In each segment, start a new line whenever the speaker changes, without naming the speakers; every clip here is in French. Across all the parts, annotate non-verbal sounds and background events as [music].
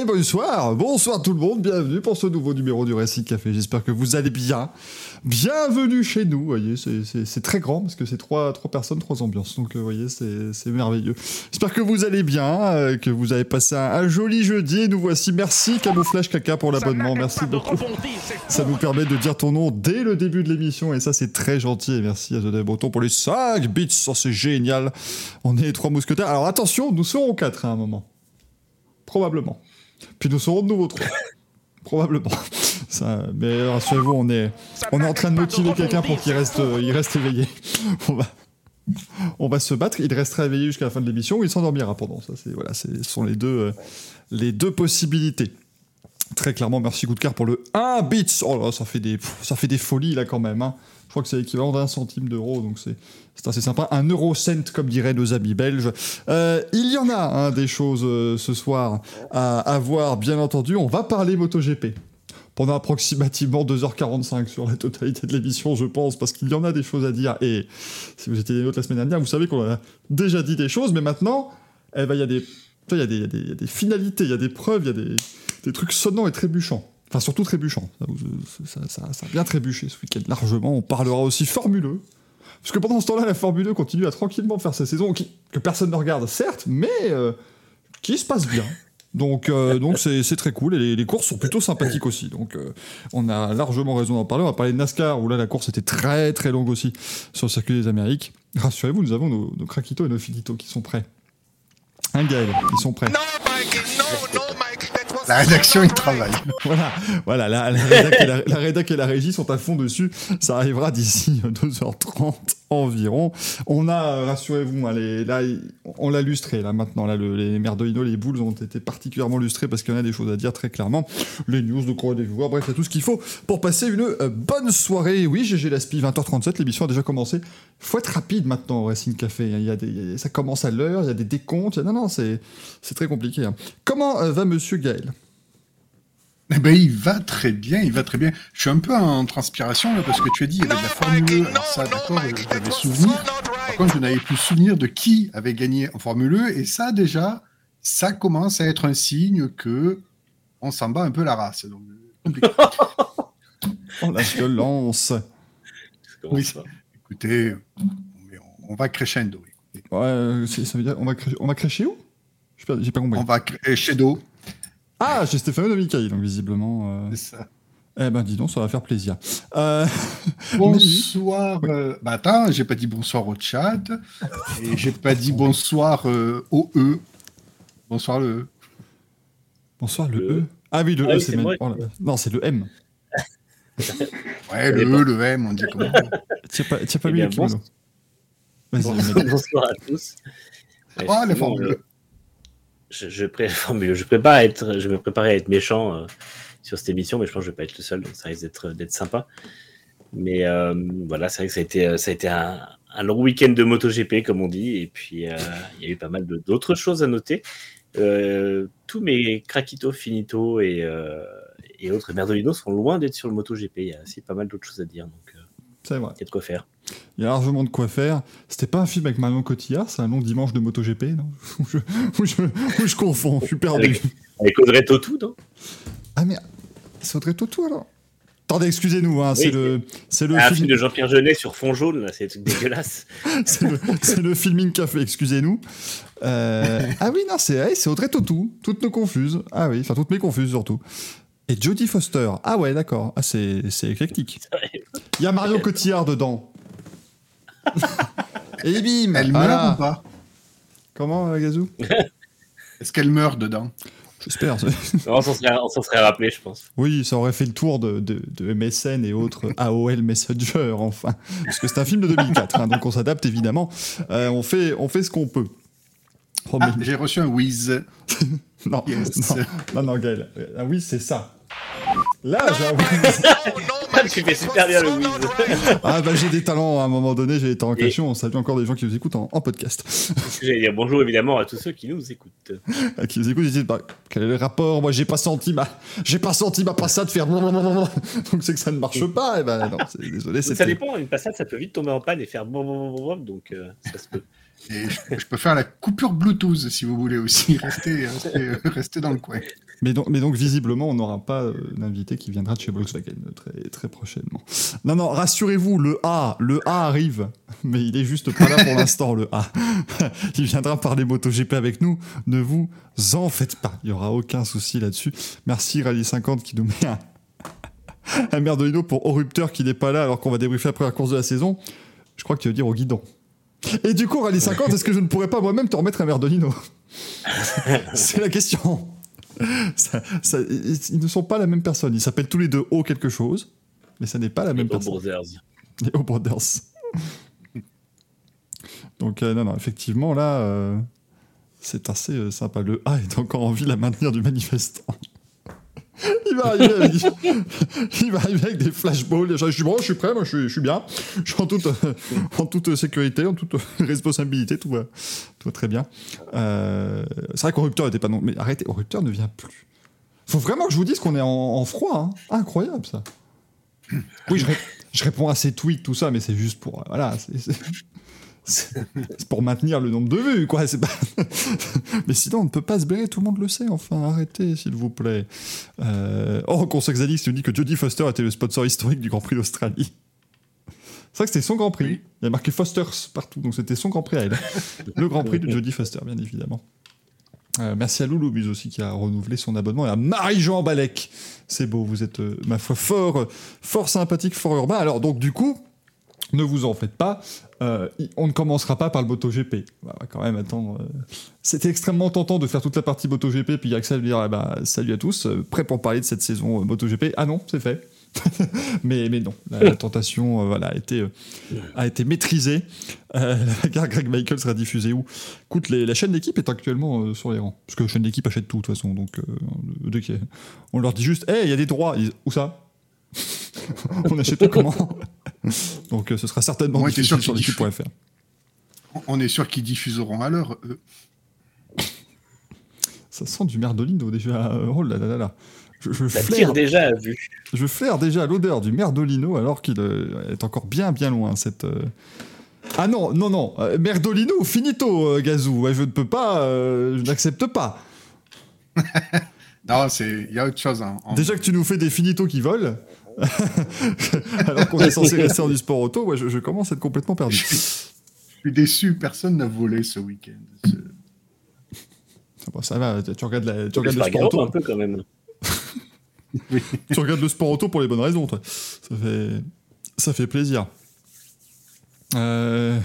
Et bonsoir, bonsoir tout le monde, bienvenue pour ce nouveau numéro du Récit Café. J'espère que vous allez bien. Bienvenue chez nous, vous voyez, c'est très grand parce que c'est trois, trois personnes, trois ambiances. Donc, vous voyez, c'est merveilleux. J'espère que vous allez bien, euh, que vous avez passé un, joli jeudi. Et nous voici. Merci Camouflage Caca pour l'abonnement, merci beaucoup. Ça nous permet de dire ton nom dès le début de l'émission et ça, c'est très gentil. Et merci à The Breton pour les 5 bits, ça c'est génial. On est trois mousquetaires. Alors attention, nous serons quatre à un moment. Probablement. Puis nous serons de nouveau trois. [laughs] Probablement. [laughs] Ça, mais rassurez-vous, on est, on est en train de motiver quelqu'un pour qu'il reste, il reste éveillé. [laughs] On va, on va se battre. Il restera éveillé jusqu'à la fin de l'émission ou il s'endormira pendant. Ça, c'est voilà, ce sont les deux, euh, les deux possibilités. Très clairement, merci Goudcar pour le 1 bits. Oh là, ça fait des, ça fait des folies là quand même. Hein. Je crois que c'est l'équivalent d'un centime d'euro, donc c'est assez sympa. Un eurocent, comme diraient nos amis belges. Euh, il y en a hein, des choses euh, ce soir à, voir, bien entendu. On va parler MotoGP pendant approximativement 2h45 sur la totalité de l'émission, je pense, parce qu'il y en a des choses à dire. Et si vous étiez des nôtres la semaine dernière, vous savez qu'on a déjà dit des choses, mais maintenant, eh ben, il y, y, des, y a des finalités, il y a des preuves, il y a des, des trucs sonnants et trébuchants. Enfin, surtout trébuchant. Ça, ça, ça, a bien trébuché ce week-end, largement. On parlera aussi formuleux. Parce que pendant ce temps-là, la Formule 2 continue à tranquillement faire sa saison, que personne ne regarde, certes, mais euh, qui se passe bien. Donc, euh, [laughs] donc c'est, très cool. Et les, courses sont plutôt sympathiques aussi. Donc, euh, on a largement raison d'en parler. On va parler de NASCAR, où là, la course était très très longue aussi sur le circuit des Amériques. Rassurez-vous, nous avons nos, nos craquitos et nos finitos qui sont prêts. Hein, Gaël Ils sont prêts. Non, Mike, non.
La rédaction, il travaille. [laughs]
voilà, voilà la, la, et la régie sont à fond dessus. Ça arrivera d'ici 2h30 environ. On a, rassurez-vous, hein, là, on l'a lustré, là, maintenant. Là, le, les merdolino, les boules ont été particulièrement lustrés parce qu'il y en a des choses à dire très clairement. Les news, de quoi des voir, bref, a tout ce qu'il faut pour passer une euh, bonne soirée. Oui, GG Laspi, 20h37, l'émission a déjà commencé. Faut être rapide maintenant au Racing Café. Il y a des, ça commence à l'heure, il y a des décomptes. non, non, c'est très compliqué. Hein. Comment euh, va monsieur Gaël?
Eh ben, il va très bien, il va très bien. Je suis un peu en transpiration là parce que tu as dit il y avait de la Formule 1. Alors ça, d'accord, j'avais souvenir. Par contre, je n'avais plus souvenir de qui avait gagné en Formule 1 et ça déjà, ça commence à être un signe que on s'en bat un peu la race. Donc, compliqué.
oh la violence.
Oui. Écoutez, on va crescendo.
Ouais, ça veut dire on va on va crescer où? J'ai pas compris.
On va crescendo.
Ah, j'ai Stéphane de donc visiblement.
Euh, C'est ça.
Eh ben, dis donc, ça va faire plaisir. Euh... [laughs]
Bonsoir. Euh... Bah, attends, j'ai pas dit bonsoir au chat. et j'ai pas dit bonsoir euh, au E. Bonsoir le E.
Bonsoir le, E. Ah oui, le ah, E, c'est même... oh, Non, c'est le M. [laughs]
ouais, le E, le M, on dit comment. [laughs]
N'as pas, pas mis le kimono.
Bonsoir à tous.
Ah, les formules
je, je, [laughs] je, prépare à être, je me préparais à être méchant euh, sur cette émission, mais je pense que je vais pas être le seul, donc ça risque d'être, sympa. Mais euh, voilà, c'est vrai que ça a été, ça a été un, long week-end de MotoGP, comme on dit, et puis euh, il y a eu pas mal d'autres choses à noter. tous mes craquitos, finito et, et autres merdolinos sont loin d'être sur le MotoGP. Il y a aussi pas mal d'autres choses à dire,
c'est vrai.
Il y a de quoi faire.
Il y a largement de quoi faire. C'était pas un film avec Marion Cotillard, c'est un long dimanche de MotoGP, non [laughs] où je, je, je, confonds, je suis perdu.
Avec, avec Audrey Tautou, non?
Ah mais c'est Audrey Tautou alors? Attendez, excusez-nous, hein, c'est le, c'est le
un film... de Jean-Pierre Jeunet sur fond jaune, là, c'est dégueulasse. [laughs]
c'est, le, c'est le filming café, excusez-nous. Euh... ah oui, non, c'est, c'est Audrey Tautou, toutes nos confuses. Ah oui, enfin toutes mes confuses surtout. Et Jodie Foster. Ah ouais, d'accord. Ah, c'est, c'est éclectique. Il y a Mario Cotillard dedans. [laughs] Et bim
Elle meurt ou pas?
Comment, euh, Gazou?
Est-ce qu'elle meurt dedans?
J'espère. [laughs]
on s'en serait, rappelé, je pense.
Oui, ça aurait fait le tour de, de, MSN et autres [laughs] AOL Messenger, enfin. Parce que c'est un film de 2004, hein, donc on s'adapte évidemment. Euh, on, fait, on fait ce qu'on peut.
Oh, ah, J'ai reçu un whiz.
non, non, non, non, Gaël. Un whiz, c'est ça. Là, j'ai un whiz.
tu fais super bien le whiz. [laughs]
Ah bah j'ai des talents, à un moment donné, j'ai des talents cachés. On salue encore des gens qui nous écoutent en, en podcast.
J'allais dire bonjour évidemment à tous ceux qui nous écoutent. [laughs]
Euh, qui nous écoutent, ils disent bah, quel est le rapport? Moi j'ai pas senti ma, j'ai pas senti ma passade faire donc c'est que ça ne marche pas. Et ben non, désolé,
Ça dépend, une passade ça peut vite tomber en panne et faire donc euh, ça se peut.
Et je, je peux faire la coupure Bluetooth si vous voulez aussi. Restez, restez, restez dans le coin.
Mais donc, mais donc visiblement, on n'aura pas euh, d'invité qui viendra de chez Volkswagen très, très prochainement. Non, non, rassurez-vous, le A, le A arrive, mais il est juste pas là pour l'instant, le A. [laughs] il viendra parler MotoGP avec nous, ne vous en faites pas, il n'y aura aucun souci là-dessus. Merci Rally 50 qui nous met un, [laughs] un merdolino pour au rupteur qui n'est pas là alors qu'on va débriefer après la course de la saison. Je crois que tu veux dire au guidon. Et du coup, Rally 50, est-ce que je ne pourrais pas moi-même te remettre un merdolino [laughs] C'est la question. [laughs] Ça- ça- ils, ne sont pas la même personne. Ils s'appellent tous les deux O quelque chose, mais ça n'est pas la même
Les
personne.
Brothers.
Les O Brothers. Donc, euh, non, non, effectivement, là, euh, c'est assez euh, sympa. Le A est encore en vie à maintenir du manifestant. [laughs] Il va, arriver avec, des flashballs. Je suis bon, je suis prêt, moi je suis, bien. Je suis en toute, sécurité, en toute responsabilité, tout va, tout va très bien. Euh, c'est vrai qu'au rupteur était pas non. Mais arrêtez, au rupteur ne vient plus. Faut vraiment que je vous dise qu'on est en, froid. hein. Incroyable ça. Oui, je, ré- je réponds à ces tweets, tout ça, mais c'est juste pour. euh, Voilà, c'est pour maintenir le nombre de vues, quoi. Pas... [laughs] mais sinon, on ne peut pas se blairer, tout le monde le sait. Enfin, arrêtez, s'il vous plaît. Euh... Oh, Consex Alix nous dit que Jodie Foster était le sponsor historique du Grand Prix d'Australie. C'est vrai que c'était son Grand Prix.
Oui.
Il y a marqué Fosters partout, donc c'était son Grand Prix à elle. Le Grand Prix de [laughs] Jodie Foster, bien évidemment. Euh, merci à Loulou Buz aussi qui a renouvelé son abonnement et à Marie-Jean Balek. C'est beau, vous êtes, euh, ma foi, fort, fort sympathique, fort urbain. Alors, donc, du coup, ne vous en faites pas. euh, on ne commencera pas par le MotoGP. On va quand même attendre. euh. C'était extrêmement tentant de faire toute la partie MotoGP, puis Axel dire ah bah, salut à tous, euh, prêt pour parler de cette saison euh, MotoGP. Ah non, c'est fait. [laughs] mais, mais non, la, tentation voilà, a, été, a été maîtrisée. Greg Michael sera diffusée où? Écoute, la chaîne d'équipe est actuellement sur les rangs. Parce que la chaîne d'équipe achète tout, de toute façon. Donc, a- on leur dit juste Hey, il y a des droits. Où ça? [laughs] On achète tout comment? [laughs] Donc, euh, ce sera certainement diffusé sur l'équipe.fr.
On est sûr qu'ils diffuseront à l'heure. eux. [laughs]
Ça sent du merdolino déjà. Oh là là là là. Je, je
Ça
flaire,
tire déjà à vue.
je flaire déjà l'odeur du merdolino alors qu'il euh, est encore bien bien loin cette. euh, Ah non, non, non. euh, merdolino finito, euh, Gazou. Ouais, je ne peux pas. euh, je n'accepte pas. [laughs]
Non, c'est il y a autre chose. hein. En-
Déjà que tu nous fais des finitos qui volent, [laughs] alors qu'on est censé rester en du sport auto, ouais, je, je commence à être complètement perdu.
Je suis déçu, personne n'a volé ce week-end. Ce-
Bon, ça va, tu regardes, la- tu
C'est
regardes le sport auto,
un peu quand même. [laughs]
tu regardes le sport auto pour les bonnes raisons, toi. Ça fait, ça fait plaisir. Euh...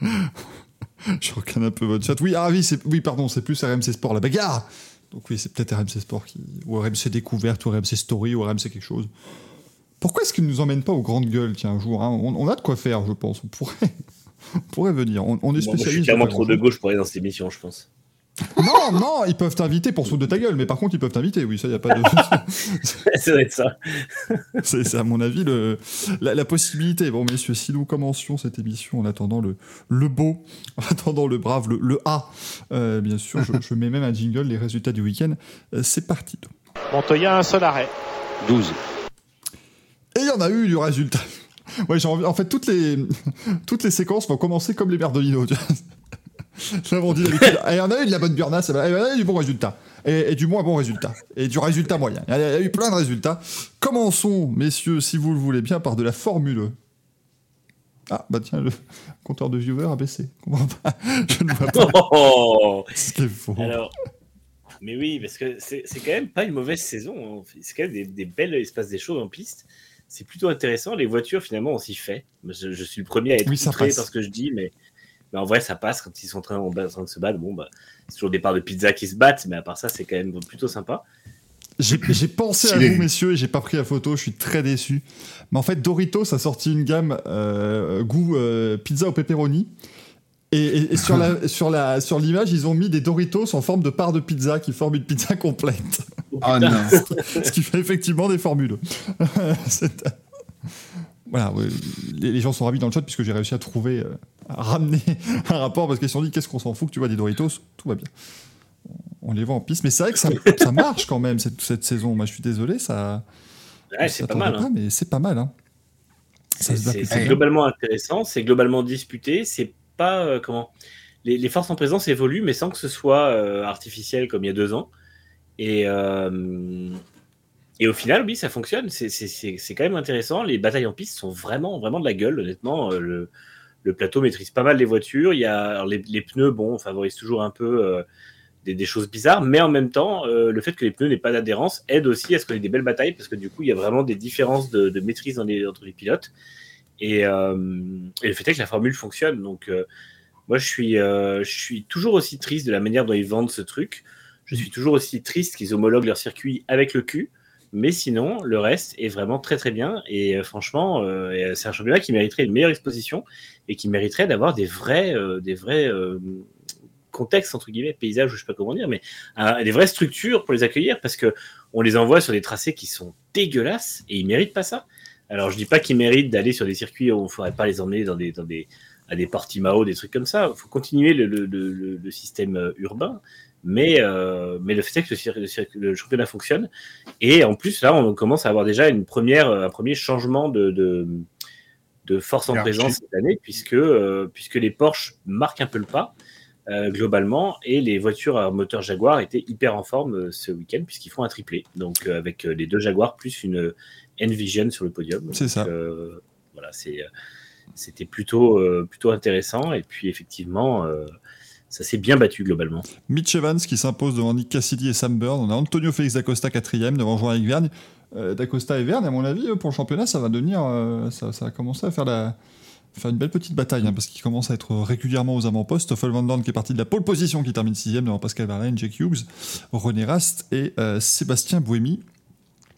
[laughs] je regarde un peu votre chat. Oui, ah oui, c'est, oui, pardon, c'est plus RMC Sport, la bagarre. Donc oui, c'est peut-être RMC Sport qui, ou RMC Découverte, ou RMC Story, ou RMC quelque chose. Pourquoi est-ce qu'ils ne nous emmènent pas aux grandes gueules, tiens, un jour hein on, on a de quoi faire, je pense. On pourrait, [laughs] on pourrait venir. On, on est
Bon, moi, je suis
spécialiste.
clairement
de
trop de gauche pour aller dans cette émission, je pense.
Non, non, ils peuvent t'inviter pour se foutre de ta gueule, mais par contre, ils peuvent t'inviter, oui, ça, y a pas de. [laughs]
ça doit être ça. [laughs]
c'est, c'est, à mon avis le, la, la possibilité. Bon, messieurs, si nous commencions cette émission en attendant le, le beau, en attendant le brave, le, le A, euh, bien sûr, je, je mets même un jingle, les résultats du week-end. Euh, c'est parti.
Montoya, un seul arrêt.
12.
Et il y en a eu du résultat. [laughs] Ouais, j'ai envie. En fait, toutes les, [laughs] toutes les séquences vont commencer comme les vois. [laughs] Là, on dit d'habitude. Et il y en a eu de la bonne burnasse, et il y en a eu du bon résultat. Et, et du moins bon résultat. Et du résultat moyen. Il y a eu plein de résultats. Commençons, messieurs, si vous le voulez bien, par de la Formule. Ah, bah tiens, le compteur de viewers a baissé. Comment pas Je ne vois pas
Oh
ce qui est faux.
Alors, mais oui, parce que c'est c'est quand même pas une mauvaise saison. hein. C'est quand même des, des belles, il se passe des choses en piste. C'est plutôt intéressant. Les voitures, finalement, on s'y fait. Je, je suis le premier à être
Oui,
outré par ce que je dis, mais, mais en vrai, ça passe quand ils sont en train, en train de se battre. Bon, bah, c'est toujours des parts de pizza qui se battent, mais à part ça, c'est quand même plutôt sympa.
J'ai j'ai pensé à vous, messieurs, et j'ai pas pris la photo, je suis très déçu. Mais en fait, Doritos a sorti une gamme euh, goût euh, pizza au pepperoni. Et, et- et sur la [laughs] sur la sur l'image, ils ont mis des Doritos en forme de part de pizza qui forment une pizza complète.
Ah
putain.
non. [laughs] [laughs]
ce qui fait effectivement des formules. [laughs] Voilà, ouais, les, gens sont ravis dans le chat puisque j'ai réussi à trouver, euh, à ramener un rapport parce qu'ils se sont dit qu'est-ce qu'on s'en fout que tu vois des Doritos, tout va bien. On les voit en piste, mais c'est vrai que ça, ça marche quand même cette, cette saison. Moi, je suis désolé, ça.
Ouais, c'est pas mal. hein.
mais c'est pas mal. Hein.
C'est globalement intéressant, c'est globalement disputé, c'est pas euh, comment les, les forces en présence évoluent, mais sans que ce soit euh, artificiel comme il y a deux ans. Et, euh, et au final, oui, ça fonctionne. C'est- quand même intéressant. Les batailles en piste sont vraiment, vraiment de la gueule, honnêtement. Euh, Le, le plateau maîtrise pas mal les voitures. Il y a les, les pneus, bon, favorisent toujours un peu euh, des, des choses bizarres, mais en même temps, le fait que les pneus n'aient pas d'adhérence aide aussi à ce qu'on ait des belles batailles, parce que du coup, il y a vraiment des différences de, de maîtrise dans les- entre les pilotes. Et, et le fait est que la formule fonctionne. Donc, moi, je suis, je suis toujours aussi triste de la manière dont ils vendent ce truc. Je suis toujours aussi triste qu'ils homologuent leur circuit avec le cul. Mais sinon, le reste est vraiment très très bien. Et euh, franchement, euh, c'est un championnat qui mériterait une meilleure exposition et qui mériterait d'avoir des vrais, euh, des vrais euh, contextes, entre guillemets, paysages, ou je sais pas comment dire, mais euh, des vraies structures pour les accueillir parce que on les envoie sur des tracés qui sont dégueulasses et ils méritent pas ça. Alors, je dis pas qu'ils méritent d'aller sur des circuits où on ne faudrait pas les emmener dans des, à des Portimao, des trucs comme ça. Il faut continuer le, système euh, urbain. Mais, euh, mais le fait est que le, championnat fonctionne. Et en plus, là, on commence à avoir déjà une première, euh, un premier changement de, de, de force en présence cette année, puisque, euh, puisque les Porsche marquent un peu le pas. euh, globalement, et les voitures à moteur Jaguar étaient hyper en forme ce week-end puisqu'ils font un triplé, donc avec les deux Jaguars plus une Envision sur le podium.
C'est ça.
voilà, c'est, c'était plutôt, plutôt intéressant. Et puis effectivement, ça s'est bien battu globalement.
Mitch Evans qui s'impose devant Nick Cassidy et Sam Bird. On a Antonio Félix Dacosta quatrième devant Jean-Éric Vergne. Euh, Dacosta et Vergne, à mon avis, pour le championnat, ça va devenir, euh, ça, commencer à faire la, une belle petite bataille hein, parce qu'ils commencent à être régulièrement aux avant-postes. Stoffel Van Dorn qui est parti de la pole position qui termine sixième devant Pascal Verlaine, Jake Hughes, René Rast et euh, Sébastien Buemi.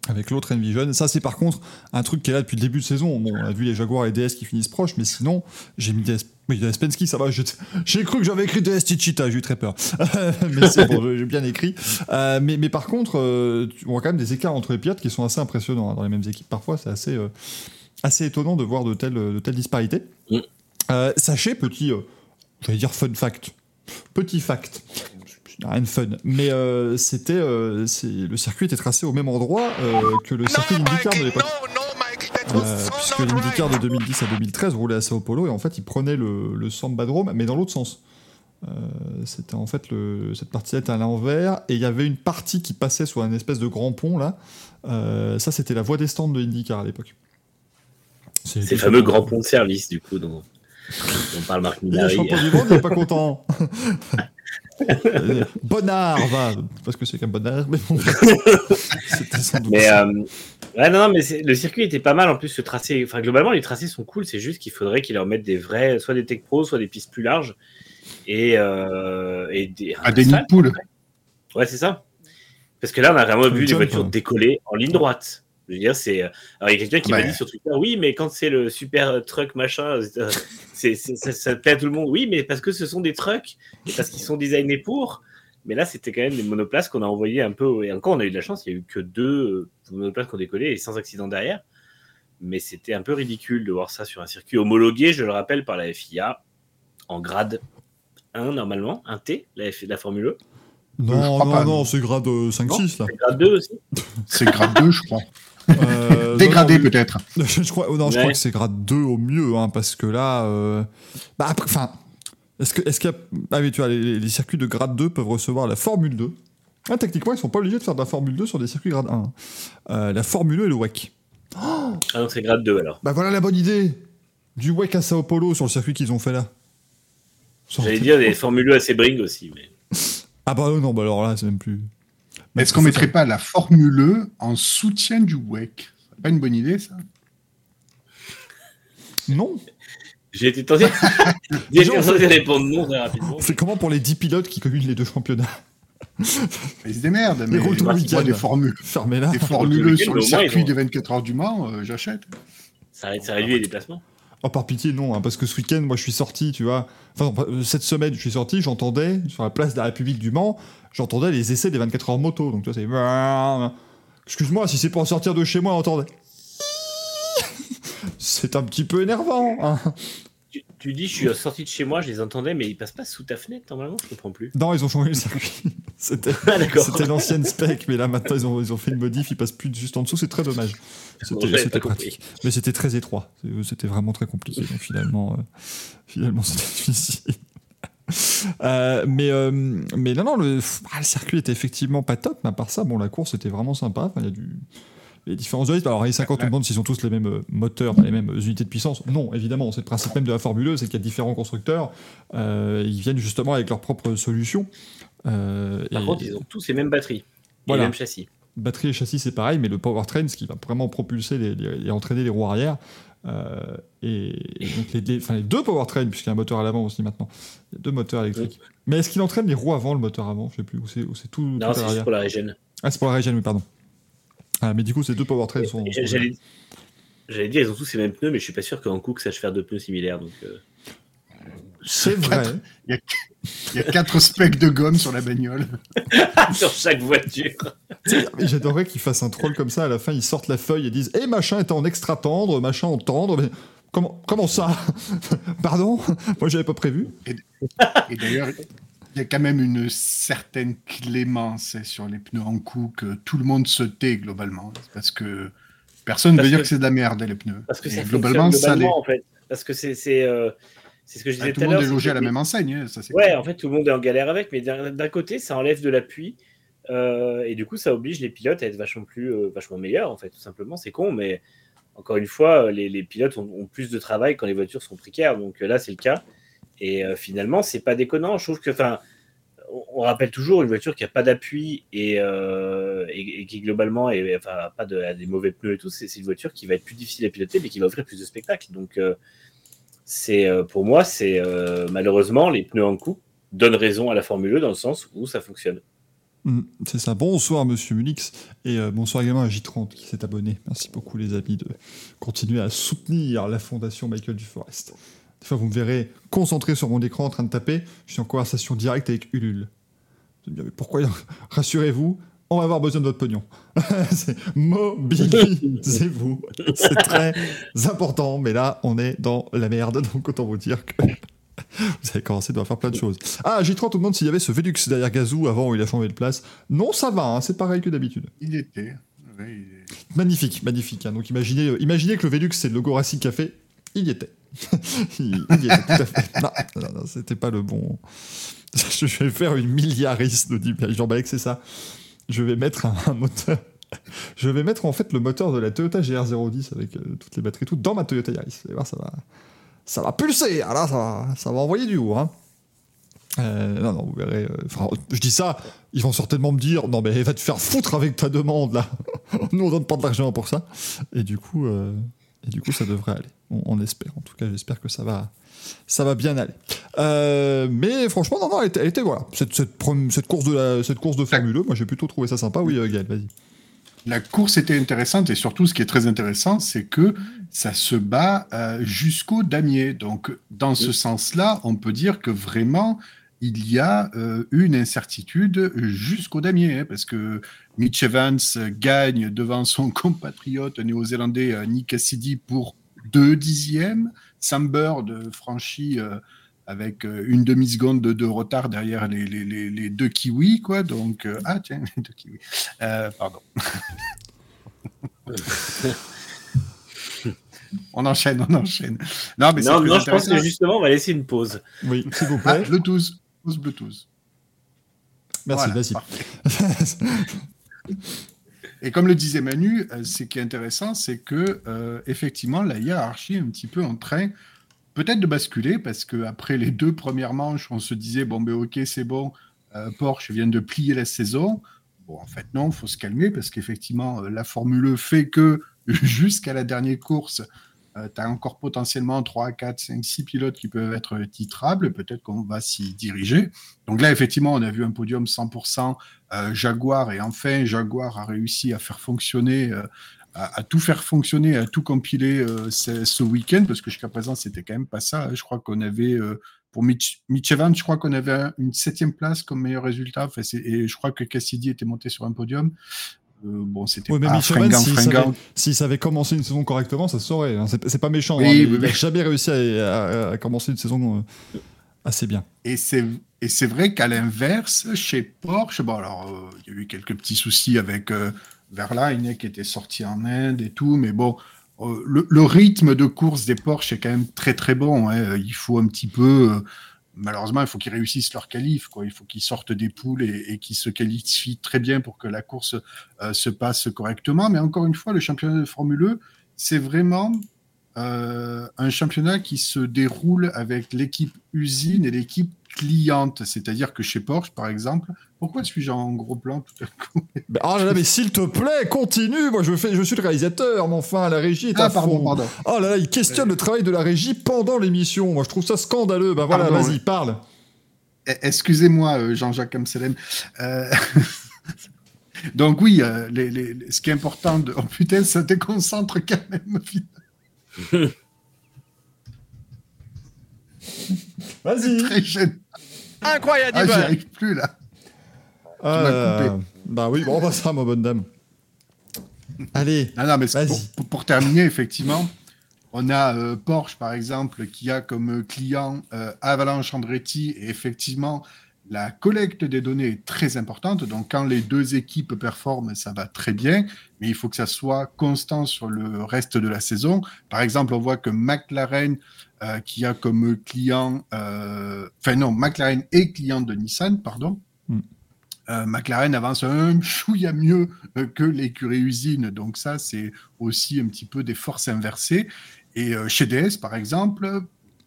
Avec l'autre Envision. Ça, c'est par contre un truc qui est là depuis le début de saison. Bon, on a vu les Jaguars et DS qui finissent proches, mais sinon, j'ai mis DS. Oui, DS Penske, ça va. [laughs] j'ai- cru que j'avais écrit DS Tichita, j'ai eu très peur. [laughs] mais c'est bon, j'ai bien écrit. Euh, mais, mais par contre, euh, on voit quand même des écarts entre les pilotes qui sont assez impressionnants hein, dans les mêmes équipes. Parfois, c'est assez, euh, assez étonnant de voir de telles, de telles disparités.
Mm.
Sachez, petit, euh, j'allais dire fun fact. Petit fact. Rien de fun. Mais euh, c'était, euh, le circuit était tracé au même endroit euh, que le circuit d'IndyCar de l'époque. Euh, puisque l'IndyCar de 2010 à 2013 roulait à Sao Paulo et en fait il prenait le, le Sambadrome mais dans l'autre sens. Euh, c'était en fait le, cette partie était à l'envers et il y avait une partie qui passait sur un espèce de grand pont là. Euh, ça c'était la voie des stands de IndyCar à l'époque. C'est
Ces fameux grands ponts de service, du coup, dont, dont parle Marc
Il est
Minari.
champion du monde, il est pas [laughs] content. Euh, Bonnard va parce que c'est qu'un Bonnard mais bon. [laughs] c'était sans doute
Mais
ça.
euh, ouais, non, non, mais le circuit était pas mal en plus. Ce tracé, enfin globalement, les tracés sont cool. C'est juste qu'il faudrait qu'ils leur mettent des vrais, soit des tech pro, soit des pistes plus larges et, euh, et des.
À des nids de
asphalte.
poule.
Ouais, c'est ça. Parce que là, on a vraiment vu les
jump,
voitures décoller en ligne droite. Je veux dire, c'est. euh, Alors, il y a quelqu'un qui
Ouais.
m'a dit sur Twitter, oui, mais quand c'est le super truck machin, euh, c'est, c'est- ça, ça plaît à tout le monde. Oui, mais parce que ce sont des trucks et parce qu'ils sont designés pour. Mais là, c'était quand même des monoplaces qu'on a envoyés un peu. Et encore, on a eu de la chance, il y a eu que deux euh, monoplaces qui ont décollé et sans accident derrière. Mais c'était un peu ridicule de voir ça sur un circuit homologué, je le rappelle, par la FIA, en grade 1 normalement, un T, la, F- la Formule E.
Non, non,
pas,
non,
non.
c'est grade euh, 5-6 là.
Grade 2 aussi.
C'est grade 2, je crois. [laughs]
Euh,
Dégradé peut-être. [laughs]
Je crois, non, je crois que c'est grade 2 au mieux, hein, parce que là. euh, Bah, après, enfin. Est-ce que- est-ce qu'il y a. Ah tu vois, les, les circuits de grade 2 peuvent recevoir la Formule 2. Ah, techniquement, ils sont pas obligés de faire de la Formule 2 sur des circuits grade 1. Euh, la Formule 2 et le WEC.
Ah non, c'est grade 2 alors.
Bah voilà la bonne idée Du WEC à Sao Paulo sur le circuit qu'ils ont fait là.
J'allais dire des Formule E à Sebring aussi, mais.
Ah bah non, bah alors là, c'est même plus.
Est-ce qu'on mettrait pas la Formule E en soutien du WEC? C'est pas une bonne idée, ça?
Non
J'ai été tenté. [laughs] J'ai été tenté de répondre non très rapidement.
On fait comment pour les 10 pilotes qui communent les deux championnats?
Ils se démerdent, mais
roulent tout le
moi, des formules.
Fermez-la.
Des
le
formules sur
mais
le circuit des 24 heures du Mans, euh, j'achète.
Ça réduit les déplacements.
Oh, par pitié, non, hein, parce que ce week-end, moi, je suis sorti, tu vois. Enfin, euh, cette semaine, je suis sorti, j'entendais, sur la place de la République du Mans, j'entendais les essais des 24 heures moto. Donc, tu vois, c'est. [laughs] Excuse-moi, si c'est pour sortir de chez moi, entendez. [laughs] c'est un petit peu énervant. Hein.
Tu, dis, je suis sorti de chez moi, je les entendais, mais ils passent pas sous ta fenêtre, normalement, je comprends plus.
Non, ils ont changé le circuit. [laughs] C'était
Ah,
c'était l'ancienne spec, mais là, maintenant, ils ont, ils ont fait une modif, ils passent plus juste en dessous, c'est très dommage. C'était pratique. Mais c'était très étroit. C'était vraiment très compliqué. Donc finalement, euh, finalement [laughs] c'était difficile. Euh, mais, euh, mais non, non, le, ah, le circuit était effectivement pas top. Mais à part ça, bon, la course était vraiment sympa. Il y a du. Les différents rythmes. Alors, les 50, on demande s'ils ont tous les mêmes euh, moteurs, les mêmes unités de puissance. Non, évidemment, c'est le principe même de la Formule 1, c'est qu'il y a différents constructeurs. Euh, ils viennent justement avec leurs propres solutions. Euh,
Par
et-
contre, ils ont tous les mêmes batteries. Et
Voilà.
les mêmes châssis.
batterie et châssis, c'est pareil, mais le powertrain, ce qui va vraiment propulser les, les- et entraîner les roues arrière. euh, et, et donc les, les- enfin, les deux powertrains, puisqu'il y a un moteur à l'avant aussi maintenant. Il y a deux moteurs électriques. Mais est-ce qu'il entraîne les roues avant le moteur avant? Je sais plus. Ou c'est ou c'est tout,
Non, c'est juste pour la régène.
Ah, c'est pour la régène, oui, pardon. Ah, mais du coup, ces deux powertrains sont.
J'a- J'allais dire, ils ont tous les mêmes pneus, mais je suis pas sûr qu'en Cook sache faire deux pneus similaires. Donc, euh,
C'est vrai.
Il y a quatre specs de gomme sur la bagnole. [laughs]
sur chaque voiture. [laughs]
J'adorerais qu'ils fassent un troll comme ça. À la fin, ils sortent la feuille et disent Eh, machin est en extra tendre, machin en tendre. Mais comment, comment ça? [laughs] Pardon? Moi, j'avais pas prévu.
Et d'ailleurs, il y a quand même une certaine clémence sur les pneus en coup que tout le monde se tait globalement. Parce que personne ne veut dire
que-
que c'est de la merde, les pneus.
Parce que ça
globalement, ça l'est.
en fait. Parce que c'est c'est euh, ce que je disais
Ah, tout le monde est logé à la même enseigne. hein, ça,
Ouais,
clair.
en fait, tout le monde est en galère avec, mais d'un côté, ça enlève de l'appui. euh, et du coup, ça oblige les pilotes à être vachement plus, euh, vachement meilleurs, en fait, tout simplement. C'est con, mais encore une fois, les, les pilotes ont, ont plus de travail quand les voitures sont précaires. Donc là, c'est le cas. Et euh, finalement, c'est pas déconnant. Je trouve que, enfin, on, rappelle toujours une voiture qui a pas d'appui et, euh, qui globalement est, enfin, pas a des mauvais pneus et tout. C'est une voiture qui va être plus difficile à piloter, mais qui va offrir plus de spectacles. Donc, euh, c'est euh, pour moi, c'est malheureusement les pneus en coup donnent raison à la Formule 1 dans le sens où ça fonctionne.
Mm, c'est ça. Bonsoir, monsieur Mulix. Et bonsoir également à J30 qui s'est abonné. Merci beaucoup, les amis, de continuer à soutenir la fondation Michael Duforest. Des fois, vous me verrez concentré sur mon écran en train de taper. Je suis en conversation directe avec Ulule. Je me dis, mais pourquoi [laughs] Rassurez-vous, on va avoir besoin de votre pognon. [laughs] Mobilisez-vous. [laughs] C'est très important. Mais là, on est dans la merde. Donc, autant vous dire que. Vous avez commencé à faire plein de choses. Ah, J30 te demande s'il y avait ce Velux derrière Gazou avant où il a changé de place. Non, ça va, hein, c'est pareil que d'habitude.
Il était. ouais, il est-
Magnifique, magnifique. hein. Donc imaginez, euh, imaginez que le Velux c'est le logo Racing Café. Il y était. [laughs] il, il était, tout à fait. Non, non, non, c'était pas le bon. [laughs] Je vais faire une milliariste, nous dit Jean-Balek, c'est ça. Je vais mettre un, moteur. [laughs] Je vais mettre en fait le moteur de la Toyota GR010 avec euh, toutes les batteries, tout dans ma Toyota Yaris. Vous allez voir, ça va, ça va pulser. Ah là, ça va, ça va envoyer du haut. Hein. Euh, non, non, vous verrez. euh, je dis ça, ils vont certainement me dire Non, mais va te faire foutre avec ta demande là. Nous, on donne pas de l'argent pour ça. Et du coup, euh, et du coup ça devrait aller. On, on espère. En tout cas, j'espère que ça va, ça va bien aller. Euh, mais franchement, non, non, elle était, voilà. Cette, course de la, cette course de Formule 1, moi, j'ai plutôt trouvé ça sympa. Oui, euh, Gaël, vas-y.
La course était intéressante et surtout, ce qui est très intéressant, c'est que ça se bat euh, jusqu'au damier. Donc, dans ce sens-là, on peut dire que vraiment, il y a euh, une incertitude jusqu'au damier, hein, parce que Mitch Evans gagne devant son [laughs] compatriote néo-zélandais euh, Nick Cassidy pour deux dixièmes. Sam Bird franchit euh, avec euh, une demi-seconde de, de retard derrière les, les- les- les deux kiwis, quoi. Donc, euh, ah tiens, [laughs] les deux kiwis. Euh, pardon. [laughs] on enchaîne, on enchaîne. Non, mais c'est
non, non, je pense que justement, on va laisser une pause.
Oui, s'il vous
Ah,
plaît.
Bluetooth, pause Bluetooth.
Merci,
Voilà,
vas-y. [laughs]
Et comme le disait Manu, euh, ce qui est intéressant, c'est que euh, effectivement la hiérarchie est un petit peu en train peut-être de basculer parce que après les deux premières manches, on se disait bon ben ok c'est bon, euh, Porsche vient de plier la saison. Bon en fait non, il faut se calmer parce qu'effectivement la Formule E fait que [laughs] jusqu'à la dernière course, tu as encore potentiellement 3, 4, 5, 6 pilotes qui peuvent être titrables. Peut-être qu'on va s'y diriger. Donc là, effectivement, on a vu un podium 100% euh, Jaguar. Et enfin, Jaguar a réussi à faire fonctionner euh, à, tout faire fonctionner, à tout compiler euh, ce, week-end, parce que jusqu'à présent, c'était quand même pas ça. hein. Je crois qu'on avait, euh, pour Mitch, Mitch Evans, je crois qu'on avait un- une septième place comme meilleur résultat. Enfin, et je crois que Cassidy était monté sur un podium. Euh, bon, c'était
Ouais, mais
pas
Evans,
fringant,
s'il
fringant.
savait, s'il savait commencer une saison correctement, ça se saurait. hein. C'est pas méchant.
Oui,
hein, mais
oui,
il n'a jamais réussi à, à- à commencer une saison euh, assez bien.
Et c'est et c'est vrai qu'à l'inverse, chez Porsche, bon alors euh, il y a eu quelques petits soucis avec euh, Verlaine qui était sorti en Inde et tout, mais bon, le, le rythme de course des Porsche est quand même très très bon. hein. Il faut un petit peu, malheureusement, il faut qu'ils réussissent leur qualif. Il faut qu'ils sortent des poules et, qu'ils se qualifient très bien pour que la course euh, se passe correctement. Mais encore une fois, le championnat de Formule E, c'est vraiment euh, un championnat qui se déroule avec l'équipe usine et l'équipe cliente. C'est-à-dire que chez Porsche, par exemple, pourquoi suis-je en gros plan tout à coup?
Mais, oh là là, mais s'il te plaît, continue. Moi, je, fais, je suis le réalisateur, mais enfin, la régie est à
Ah, pardon,
fond.
pardon.
Oh là là, il questionne le travail de la régie pendant l'émission. Moi, je trouve ça scandaleux. Bah voilà, vas-y, parle.
Eh, Excusez-moi, euh, Jean-Jacques Amselem. Euh, [laughs] Donc oui, les- les- les- ce qui est important, de... oh putain, ça déconcentre quand même. [laughs]
Vas-y. [laughs]
Incroyable,
Ah, j'y arrive plus là. M'as coupé.
Bah oui, bon, bah ça, ma bonne dame. Allez.
Non, non, mais pour, terminer, effectivement, on a euh, Porsche, par exemple, qui a comme euh, client euh, Avalanche Andretti, et effectivement, la collecte des données est très importante. Donc, quand les deux équipes performent, ça va très bien, mais il faut que ça soit constant sur le reste de la saison. Par exemple, on voit que McLaren, euh, qui a comme client, euh, enfin non, McLaren est client de Nissan, pardon.
Mm.
Euh, McLaren avance un chouïa mieux que l'écurie usine. Donc ça, c'est aussi un petit peu des forces inversées. Et chez DS, par exemple,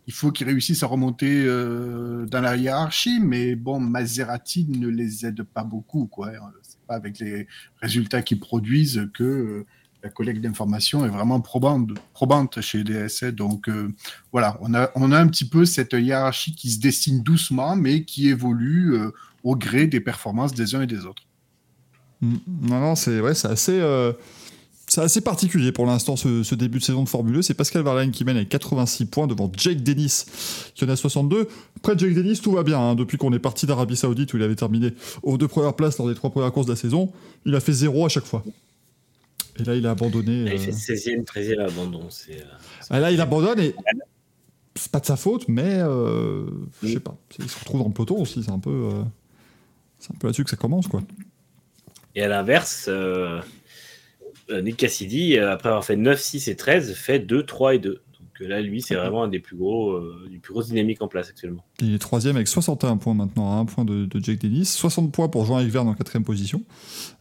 il faut qu'ils réussissent à remonter euh, dans la hiérarchie, mais bon, Maserati ne les aide pas beaucoup. quoi. C'est pas avec les résultats qu'ils produisent que euh, la collecte d'informations est vraiment probante, probante chez DS. Donc euh, voilà, on a, on a un petit peu cette hiérarchie qui se dessine doucement, mais qui évolue au gré des performances des uns et des autres.
Mm, Non, non, c'est ouais, assez, c'est assez particulier pour l'instant ce, ce début de saison de Formule 1. C'est Pascal Verlaine qui mène avec 86 points devant Jake Dennis qui en a 62. Après Jake Dennis, tout va bien. hein. Depuis qu'on est parti d'Arabie Saoudite où il avait terminé aux deux premières places lors des trois premières courses de la saison, il a fait zéro à chaque fois. Et là, il a abandonné.
Il fait
euh,
16e, 13e abandon. C'est, euh,
Ah, là, il abandonne et c'est pas de sa faute, mais euh, je sais pas. Il se retrouve dans le peloton aussi. C'est un peu, euh, c'est un peu là-dessus que ça commence, quoi.
Et à l'inverse, euh, Nick Cassidy, euh, après avoir fait 9, 6 et 13, fait 2, 3 et 2. Euh, là, lui, c'est vraiment un des plus gros, euh, du plus gros dynamique en place actuellement.
Il est troisième avec 61 points maintenant, à un point de, de Jake Dennis. 60 points pour Jean-Yves Verne en quatrième position,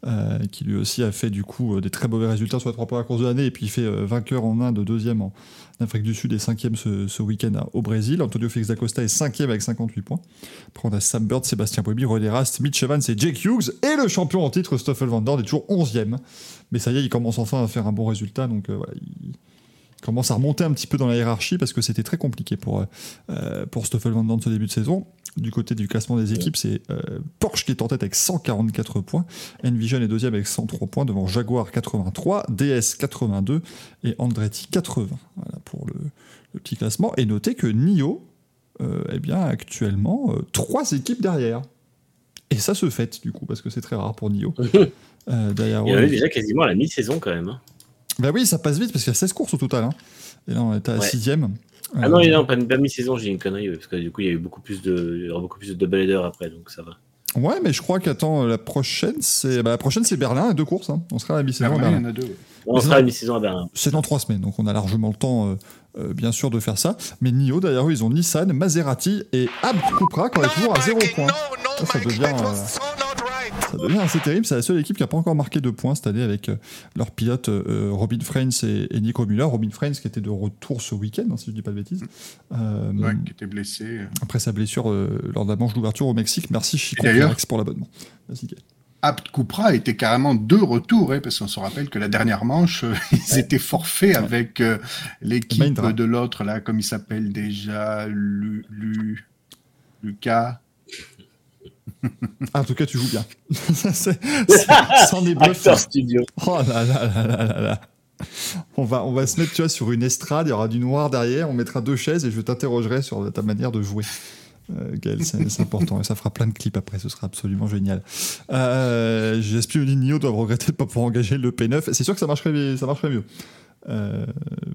euh, qui lui aussi a fait du coup euh, des très mauvais résultats sur les trois premières courses de l'année, et puis il fait euh, vainqueur en Inde, deuxième en Afrique du Sud et cinquième ce, ce week-end au Brésil. Antonio Félix da Costa est cinquième avec 58 points. Après on a Sam Bird, Sébastien Poiby, René Rast, Mitch Evans et Jake Hughes, et le champion en titre Stoffel Van Dorn est toujours 11e. Mais ça y est, il commence enfin à faire un bon résultat, donc euh, voilà, il commence à remonter un petit peu dans la hiérarchie parce que c'était très compliqué pour, euh, euh, pour Stoffel Van ce début de saison. Du côté du classement des équipes, c'est euh, Porsche qui est en tête avec 144 points, Envision est deuxième avec 103 points devant Jaguar 83, DS 82 et Andretti 80. Voilà pour le, le petit classement. Et notez que NIO, euh, eh bien actuellement, euh, trois équipes derrière. Et ça se fait du coup parce que c'est très rare pour NIO. [laughs] Derrière
Il y en
eux,
a déjà quasiment à la mi-saison quand même.
Bah oui, ça passe vite parce qu'il y a 16 courses au total. hein. Et là, on est à
Ouais.
6
Ah non, non, pas, pas mi-saison, j'ai une connerie, parce que du coup, il y a eu beaucoup plus de, il y aura beaucoup plus de double header après, donc ça va.
Ouais, mais je crois qu'attends, la prochaine, c'est bah, la prochaine, c'est Berlin, et deux courses. hein. On sera à la mi-saison à
Berlin, il y
Berlin.
en a deux.
On
Mais
sera à la mi-saison à Berlin.
C'est dans trois semaines, donc on a largement le temps, euh, euh, bien sûr, de faire ça. Mais NIO, d'ailleurs, ils ont Nissan, Maserati et Abt Cupra qui est toujours à 0 points. Ça, ça devient, euh, ça devient assez terrible. C'est la seule équipe qui n'a pas encore marqué de points cette année avec euh, leurs pilotes euh, Robin Freins et, Nico Müller. Robin Freins qui était de retour ce week-end, hein, si je ne dis pas de bêtises. Euh,
Ouais, qui était blessé.
Après sa blessure euh, lors de la manche d'ouverture au Mexique. Merci Chico pour l'abonnement. Merci, Gaël.
Apt Cupra était carrément de retour, hein, parce qu'on se rappelle que la dernière manche, euh, [laughs] ils étaient forfaits avec euh, l'équipe de l'autre, là, comme il s'appelle déjà, Lu, Lu- Lucas.
Ah, en tout cas, tu joues bien. [laughs] C'est- C'en est bluffant.
Acteur studio.
Oh là là là là là là. On va, on va se mettre, tu vois, sur une estrade, il y aura du noir derrière, on mettra deux chaises et je t'interrogerai sur ta manière de jouer. Euh, Gaël, c'est important et ça fera plein de clips après, ce sera absolument génial. Euh, J'espère que Nio doivent regretter de ne pas pouvoir engager le P9. C'est sûr que ça marcherait, ça marcherait mieux. Euh,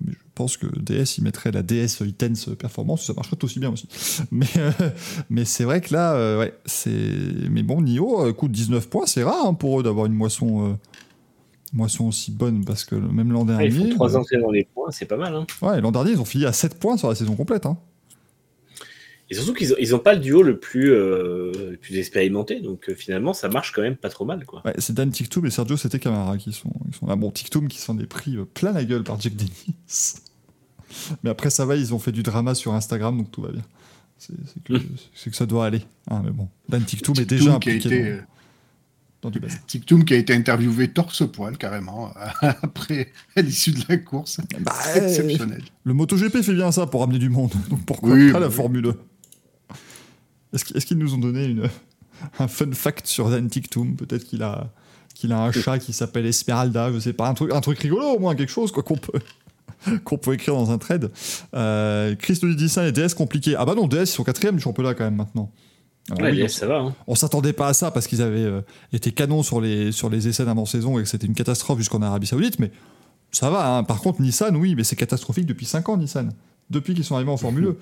mais je pense que DS, il mettrait la DS Intense Performance, ça marcherait aussi bien aussi. Mais, euh, mais c'est vrai que là, euh, ouais, c'est. Mais bon, Nio coûte 19 points, c'est rare hein, pour eux d'avoir une moisson, moisson aussi bonne parce que même l'an
Ouais, ils
dernier.
font trois
euh,
entrées dans les points, c'est pas mal. Hein.
ouais, l'an dernier, ils ont fini à 7 points sur la saison complète. Hein.
Et surtout qu'ils ont, ils ont pas le duo le plus, euh, le plus expérimenté, donc euh, finalement ça marche quand même pas trop mal. Quoi.
Ouais, c'est Dan Tiktoum et Sergio C'était Camara qui sont, qui sont là. Bon, Tiktoum qui s'en est pris euh, plein la gueule par Jack Dennis. [laughs] Mais après, ça va, ils ont fait du drama sur Instagram, donc tout va bien. C'est c'est que, ça doit aller. hein, mais bon, Dan Tiktoum est déjà
Tiktoum qui a
impliqué
été,
dans, dans du
qui a été interviewé torse-poil carrément [laughs] après à l'issue de la course.
Bah, [laughs]
Exceptionnel.
Le MotoGP fait bien ça pour ramener du monde. Donc pourquoi
Oui,
pas
bah
la
oui.
Formule 1 Est-ce qu'ils nous ont donné une, [laughs] un fun fact sur Dan Tiktoum Peut-être qu'il a, qu'il a un chat qui s'appelle Esmeralda, je sais pas, un truc, un truc rigolo au moins, quelque chose quoi qu'on peut, [laughs] qu'on peut écrire dans un trade. Euh, Chris nous dit ça, les DS compliqués. Ah bah non, DS ils sont quatrième du championnat quand même maintenant. Alors
Ouais,
oui,
DS,
on-
ça va. Hein.
on s'attendait pas à ça parce qu'ils avaient euh, été canons sur les, sur les essais d'avant-saison et que c'était une catastrophe jusqu'en Arabie Saoudite, mais ça va. hein. Par contre, Nissan, oui, mais c'est catastrophique depuis 5 ans, Nissan. Depuis qu'ils sont arrivés en Formule 1.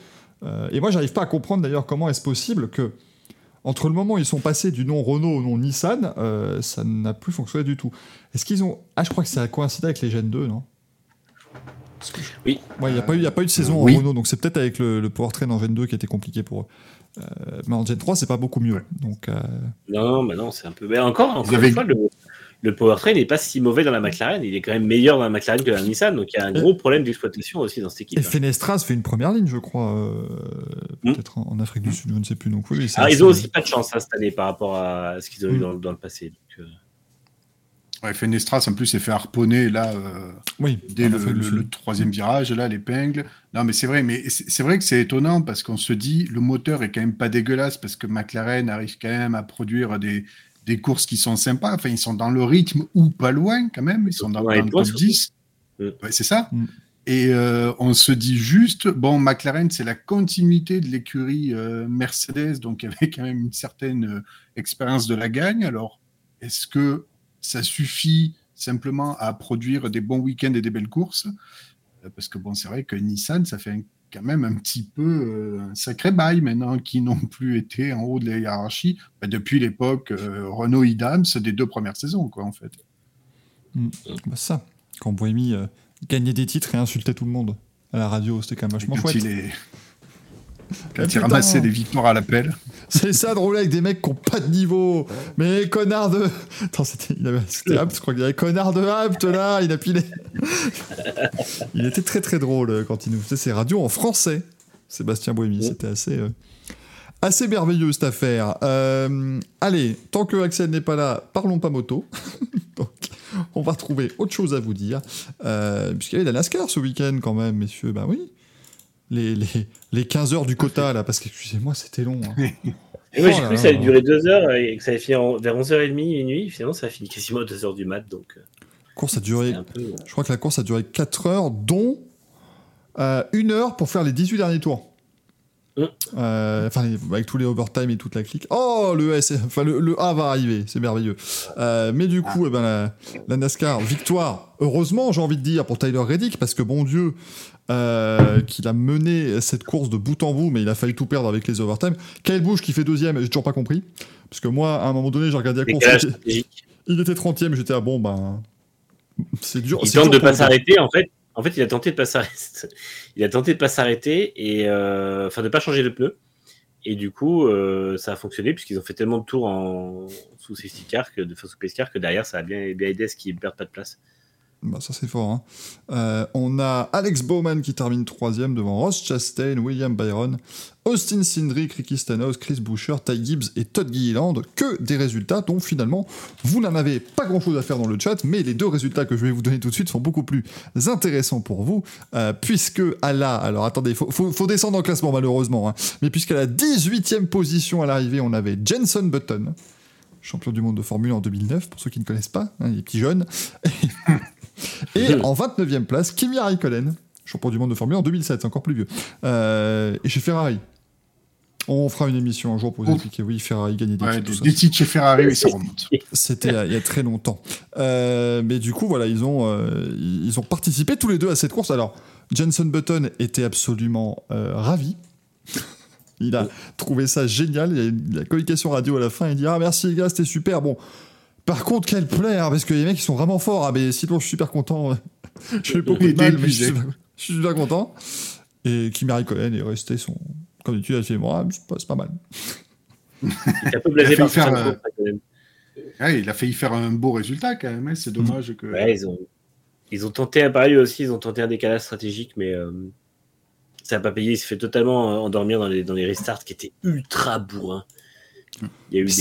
Euh, et moi, j'arrive pas à comprendre d'ailleurs comment est-ce possible que, entre le moment où ils sont passés du nom Renault au nom Nissan, euh, ça n'a plus fonctionné du tout. Est-ce qu'ils ont. Ah, je crois que ça a coïncidé avec les Gen 2, non? Parce que je-
Oui.
Ouais, il n'y a, pas eu- il y a pas eu de saison
oui.
en Renault, donc c'est peut-être avec le, le powertrain en Gen 2 qui était compliqué pour eux. Euh, mais en Gen 3, c'est pas beaucoup mieux. Donc, euh,
Non, bah non, c'est un peu. Mais encore, encore
avez-
une fois, le, le powertrain n'est pas si mauvais dans la McLaren. Il est quand même meilleur dans la McLaren que dans la Nissan. Donc il y a un gros problème d'exploitation aussi dans cette équipe.
Et. Fenestras fait une première ligne, je crois, euh,
Hmm.
peut-être en, en Afrique du Sud, je ne sais plus. Donc oui,
ils ont aussi pas de chance hein, cette année par rapport à ce qu'ils ont eu
Mm.
dans, dans le passé. Donc, euh,
Ouais, Fenestras en plus s'est fait harponner là euh,
Oui,
dès le, le- troisième virage, là, l'épingle. Non, mais c'est vrai, mais c'est vrai que c'est étonnant parce qu'on se dit le moteur est quand même pas dégueulasse parce que McLaren arrive quand même à produire des, des courses qui sont sympas. Enfin, ils sont dans le rythme ou pas loin quand même. Ils sont dans,
Ouais,
dans le top
surtout.
10.
Mm.
Ouais, c'est ça.
Mm.
Et euh, on se dit juste, bon, McLaren, c'est la continuité de l'écurie euh, Mercedes, donc avec quand même une certaine euh, expérience de la gagne. Alors, est-ce que ça suffit simplement à produire des bons week-ends et des belles courses? Parce que bon, c'est vrai que Nissan, ça fait un- quand même un petit peu euh, un sacré bail maintenant, qui n'ont plus été en haut de la hiérarchie bah, depuis l'époque euh, Renault-Idams des deux premières saisons, quoi, en fait.
Bah, ça. Quand Bohémy euh, gagnait des titres et insultait tout le monde à la radio, c'était quand même vachement
quand
chouette.
il, est... quand
Ah,
il ramassait des victoires à l'appel.
C'est ça de rouler avec des mecs qui ont pas de niveau. Mais connard de. Attends, c'était, il avait, c'était Abt, je crois qu'il y avait connard de Abt là, il a pilé. il était très très drôle euh, quand il nous faisait ses radios en français. Sébastien Bohémy, c'était assez. euh, Assez merveilleux cette affaire. Euh, allez, tant que Axel n'est pas là, parlons pas moto. [laughs] Donc, on va trouver autre chose à vous dire. Euh, Puisqu'il y avait la NASCAR ce week-end quand même, messieurs. Ben oui. Les, les, les 15 heures du quota, là, parce que, excusez-moi, c'était long. hein. [laughs]
Et moi,
Oh
j'ai
là
cru que ça allait durer deux heures et que ça allait finir vers 11h30, minuit. Finalement, ça a fini quasiment à 2h du mat. Donc, euh,
course a duré,
peu.
je crois que la course a duré 4 heures, dont euh, une heure pour faire les 18 derniers tours. Euh, Enfin, avec tous les overtime et toute la clique. Oh, le S, enfin le, le A va arriver, c'est merveilleux. Euh, mais du coup, eh ben, la, la NASCAR, victoire, heureusement, j'ai envie de dire, pour Tyler Reddick, parce que bon Dieu, euh, qu'il a mené cette course de bout en bout, mais il a failli tout perdre avec les overtime. Kyle Busch qui fait deuxième, j'ai toujours pas compris. Parce que moi, à un moment donné, j'ai regardé la course, il était, il était 30ème, j'étais à bon, ben. C'est dur.
Il tente
dur
de pas s'arrêter. En fait, en fait, il a tenté de pas s'arrêter. [laughs] Il a tenté de pas s'arrêter et euh, enfin de pas changer de pneu. Et du coup, euh, ça a fonctionné puisqu'ils ont fait tellement de tours sous safety car que de enfin, car que derrière, ça a bien, bien aidé à ce qu'ils ne perdent pas de place.
Bah, ça c'est fort. hein. Euh, on a Alex Bowman qui termine troisième devant Ross Chastain, William Byron, Austin Cindric, Ricky Stenhouse, Chris Boucher, Ty Gibbs et Todd Gilliland. Que des résultats dont finalement vous n'en avez pas grand chose à faire dans le chat, mais les deux résultats que je vais vous donner tout de suite sont beaucoup plus intéressants pour vous, euh, puisque à la. Alors attendez, faut, faut descendre en classement malheureusement, hein, mais puisqu'à la 18e position à l'arrivée, on avait Jenson Button. Champion du monde de Formule 1 en 2009, pour ceux qui ne connaissent pas, hein, les petits jeunes. [laughs] Et en 29e place, Kimi Raikkonen, champion du monde de Formule 1 en 2007, c'est encore plus vieux. Euh, et chez Ferrari. On fera une émission un jour pour vous expliquer. Oui, Ferrari gagnait des
Ouais,
titres,
des, titres chez Ferrari, oui, ça remonte. [laughs]
C'était il y a- très longtemps. Euh, mais du coup, voilà, ils ont, euh, ils ont participé tous les deux à cette course. Alors, Jenson Button était absolument ravi. Il a trouvé ça génial. Il y a la communication radio à la fin. Il dit Ah, merci les gars, c'était super. Bon, par contre, quel plaît, hein, parce que les mecs, ils sont vraiment forts. Ah, mais sinon, je suis super content. [laughs] J'ai eu beaucoup de mal,
est
mais je suis, super, je suis super content. Et Kimi Raikkonen est resté son. Comme d'habitude, fait Moi, c'est pas, pas mal.
Il blasé
a faire. Ouais, il a failli faire un beau résultat quand même. hein. C'est dommage que.
Ouais, ils ont, ils ont tenté un pari aussi, ils ont tenté un décalage stratégique, mais euh, ça n'a pas payé. Il s'est fait totalement euh, endormir dans les, dans les restarts qui étaient ultra bourrins. Il y a eu des,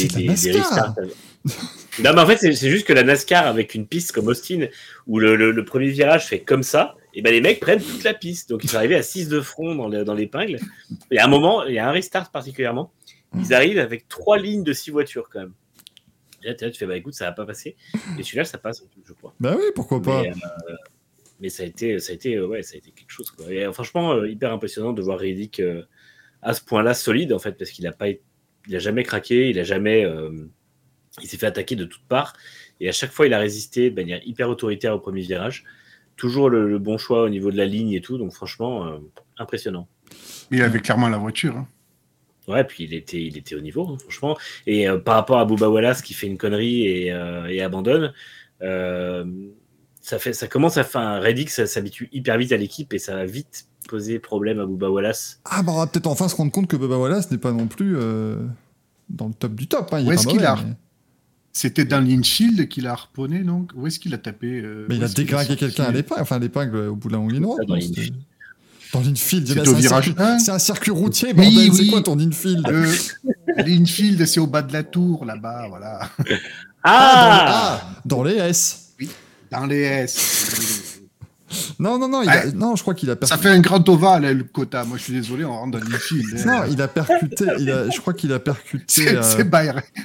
restarts. non, mais en fait, c'est juste que la NASCAR avec une piste comme Austin, où le, le- le premier virage fait comme ça, et ben les mecs prennent toute la piste. Donc ils sont arrivés à 6 de front dans le- dans l'épingle. Et à un moment, il y a un restart particulièrement. Ils arrivent avec trois lignes de six voitures quand même. Et là, tu fais, bah écoute, ça va pas passer. Et celui-là, ça passe, je crois.
Bah oui, pourquoi pas.
Mais, euh, mais ça a été, ça a été, euh, ouais, ça a été quelque chose. Quoi. Et, euh, franchement, euh, hyper impressionnant de voir Riddick à ce point-là solide en fait, parce qu'il a pas, il a jamais craqué, il a jamais, euh, il s'est fait attaquer de toutes parts, et à chaque fois il a résisté de manière hyper autoritaire au premier virage. Toujours le, le bon choix au niveau de la ligne et tout, donc franchement euh, impressionnant.
Il avait clairement la voiture. hein.
Ouais, puis il était, il était au niveau, hein, franchement. Et euh, par rapport à Booba Wallace qui fait une connerie et, et abandonne, ça, fait, ça commence à faire un Reddick, ça s'habitue hyper vite à l'équipe et ça va vite poser problème à Booba Wallace.
Ah, bah on va peut-être enfin se rendre compte que Bubba Wallace n'est pas non plus euh, dans le top du top. Hein. Il
Où
est
est-ce qu'il a-
mais-
C'était dans l'infield qu'il a harponné, donc Où est-ce qu'il a tapé euh,
Mais il a
sorti
quelqu'un à l'épingle, enfin à l'épingle au bout de la longue ligne droite.
Dans l'infield.
C'est
c'est
au
un
virage
C'est un circuit routier,
Oui,
bordel. C'est
oui.
quoi ton infield
Euh, L'infield, c'est au bas de la tour, là-bas, voilà.
Ah,
Ah, dans les S.
Dans les S.
Non, non, non, il a-
Ouais.
non, je crois qu'il a
Ça
percuté.
fait un grand ovale, hein, le quota. Moi, je suis désolé, on rentre dans l'infield.
Non,
hein.
il a percuté. il a- je crois qu'il a percuté.
C'est
euh,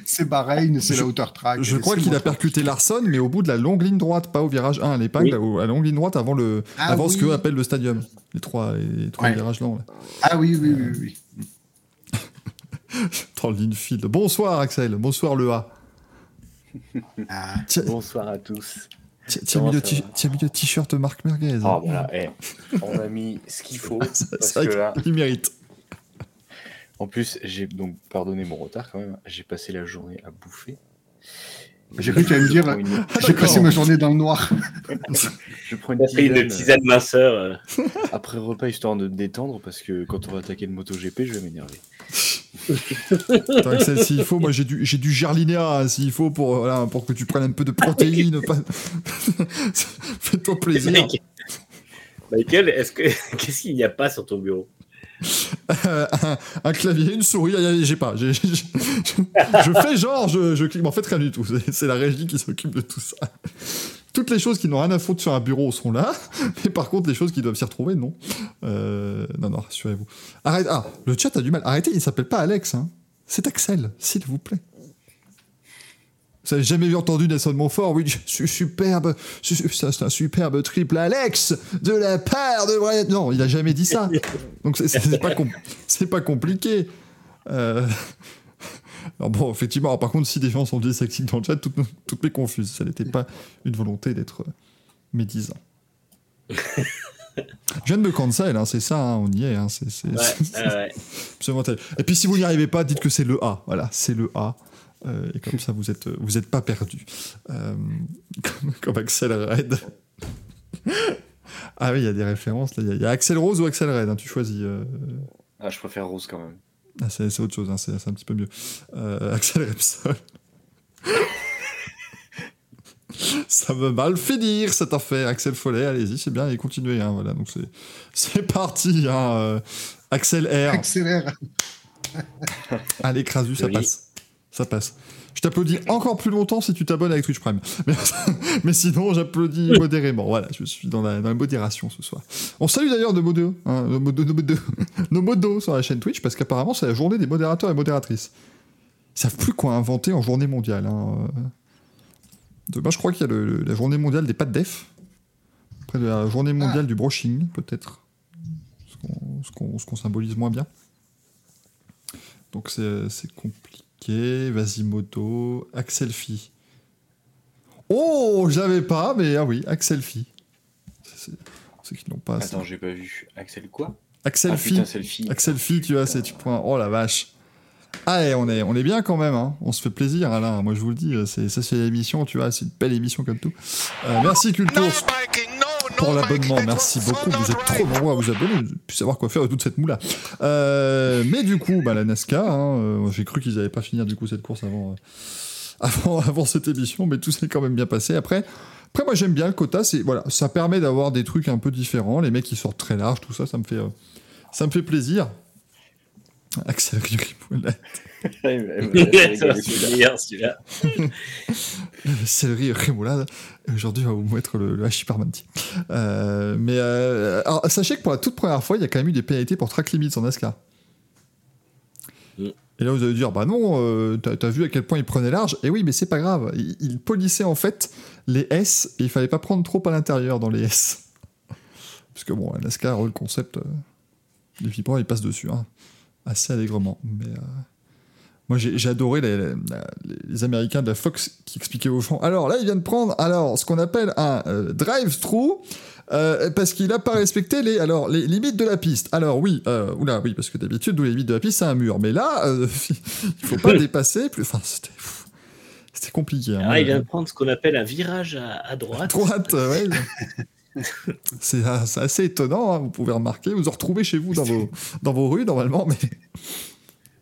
c'est Bahreïn, c'est la hauteur track.
Je crois qu'il a percuté Larson, mais au bout de la longue ligne droite, pas au virage 1 à l'épingle,
Oui.
à la longue ligne droite avant, le,
Ah
avant ce
oui.
que appelle le stadium. Les trois, les trois
Ouais.
virages lents. là.
Ah oui, oui, oui, oui. [laughs]
Dans l'infield. Bonsoir Axel, bonsoir le A.
Ah,
Bonsoir à tous.
Tiens, mis le t-shirt Marc Merguez.
Oh voilà, eh, on a mis ce qu'il faut. [laughs]
C'est
parce
vrai
que là,
qu'il mérite.
en plus, j'ai donc pardonné mon retard quand même. J'ai passé la journée à bouffer.
J'ai cru que tu allais me dire, [laughs] J'ai passé ma journée dans le noir. [laughs]
Je prends une
pris une
tisane,
tisane minceur. euh.
euh, [laughs] après repas histoire de me détendre parce que quand on va attaquer le MotoGP, je vais m'énerver.
S'il faut, moi j'ai du, j'ai du gerlinéa, hein, s'il faut, pour, voilà, pour que tu prennes un peu de protéines. pas... Fais-toi plaisir.
Michael, est-ce que qu'est-ce qu'il n'y a pas sur ton bureau?
Euh, un, clavier, une souris, j'ai pas. je fais genre, je, clique, mais en fait rien du tout. C'est, c'est la régie qui s'occupe de tout ça. Toutes les choses qui n'ont rien à foutre sur un bureau sont là, mais par contre les choses qui doivent s'y retrouver, non. Euh, non, non, rassurez-vous. Arrête, ah, le chat a du mal. Arrêtez, il s'appelle pas Alex, hein. c'est Axel, s'il vous plaît. Vous avez jamais entendu Nelson Montfort? Oui, je suis superbe, c'est un superbe triple Alex de la part de Brian. Non, il a jamais dit ça. Donc c'est- pas, pas compliqué. Euh, Alors bon, effectivement, alors par contre, si des gens sont dyslexiques dans le chat, toutes, toutes mes confuses. Ça n'était pas une volonté d'être euh, médisant. Je viens de me cancel, hein, c'est ça, hein, on y est. Hein, c'est,
Ouais, [laughs]
absolument. Et puis si vous n'y arrivez pas, dites que c'est le A. Voilà, c'est le A. Euh, et comme ça, vous êtes, vous êtes pas perdu. Euh, [laughs] comme, comme Axel Red. ah oui, il y a des références. là. Il y a- il y, a Axel Rose ou Axel Red. hein, tu choisis. euh,
Ah, je préfère Rose quand même.
ah, c'est, c'est autre chose, hein, c'est, c'est un petit peu mieux. Euh, Axel Repsol. [laughs] Ça va mal finir cette affaire, Axel Follet. Allez-y, c'est bien, et continuez. Hein, voilà, donc c'est, c'est parti. Hein, euh, Axel R.
Accélère.
Allez, Crasu, ça passe. Ça passe. Je t'applaudis encore plus longtemps si tu t'abonnes avec Twitch Prime. [laughs] Mais, mais sinon, j'applaudis modérément. Voilà, je suis dans la, dans la modération ce soir. On salue d'ailleurs nos modos, hein, nos, modos, nos, modos, [laughs] nos modos sur la chaîne Twitch parce qu'apparemment, c'est la journée des modérateurs et modératrices. Ils savent plus quoi inventer en journée mondiale. Hein. Demain, je crois qu'il y a le- le- la journée mondiale des de def. Après de la journée mondiale du brushing, peut-être. Ce qu'on- symbolise moins bien. Donc c'est compliqué. Vas-y, moto. Axelfi. Oh, j'avais pas, mais ah oui, Axelfi. C'est ceux qui n'ont pas.
Attends, j'ai pas vu. Axel quoi?
Axel
Ah
Phi.
putain, selfie.
Axel Phi, tu vois, c'est tu prends. Oh la vache. Ah, et on est, on est bien quand même, hein. on se fait plaisir, Alain. Moi, je vous le dis, c'est, ça, c'est l'émission, tu vois, c'est une belle émission comme tout. Euh, merci, Culture, pour l'abonnement. Merci beaucoup. Vous êtes trop nombreux à vous abonner. Vous plus savoir quoi faire de toute cette moula. Euh, mais du coup, bah, la NASCAR, hein, euh, j'ai cru qu'ils n'allaient pas finir du coup cette course avant, euh, [laughs] avant, avant cette émission, mais tout s'est quand même bien passé. Après, après moi, j'aime bien le quota. C'est, voilà, ça permet d'avoir des trucs un peu différents. Les mecs qui sortent très large, tout ça, ça me fait, ça me fait plaisir. Axel
c'est
celui-là.
Céleri Aujourd'hui, on va vous mettre le, le hachis parmentier. Euh, mais euh, alors, sachez que pour la toute première fois, il y a quand même eu des pénalités pour track limits en NASCAR.
Mm.
Et là, vous allez dire, bah non, euh, t'as vu à quel point il prenait large. Et oui, mais c'est pas grave. Il, il polissait en fait les S et il fallait pas prendre trop à l'intérieur dans les S. [laughs] Parce que bon, NASCAR, le concept, euh, les fibres, ils passent dessus. hein. Assez allègrement. Mais euh, moi, j'ai adoré les, les- les Américains de la Fox qui expliquaient aux gens. Alors là, il vient de prendre alors ce qu'on appelle un euh, drive-through. euh, parce qu'il a pas respecté les, alors, les limites de la piste. Alors oui, euh, oula, oui, parce que d'habitude, les limites de la piste, c'est un mur. Mais là, euh, [laughs] il faut pas [laughs] dépasser. Plus, enfin, c'était, compliqué. hein.
Ah, il vient de prendre ce qu'on appelle un virage à, à droite.
droite, euh, ouais. [laughs] [laughs] c'est, assez étonnant, hein, vous pouvez remarquer. Vous en retrouvez chez vous dans vos, [laughs] dans vos rues, normalement, mais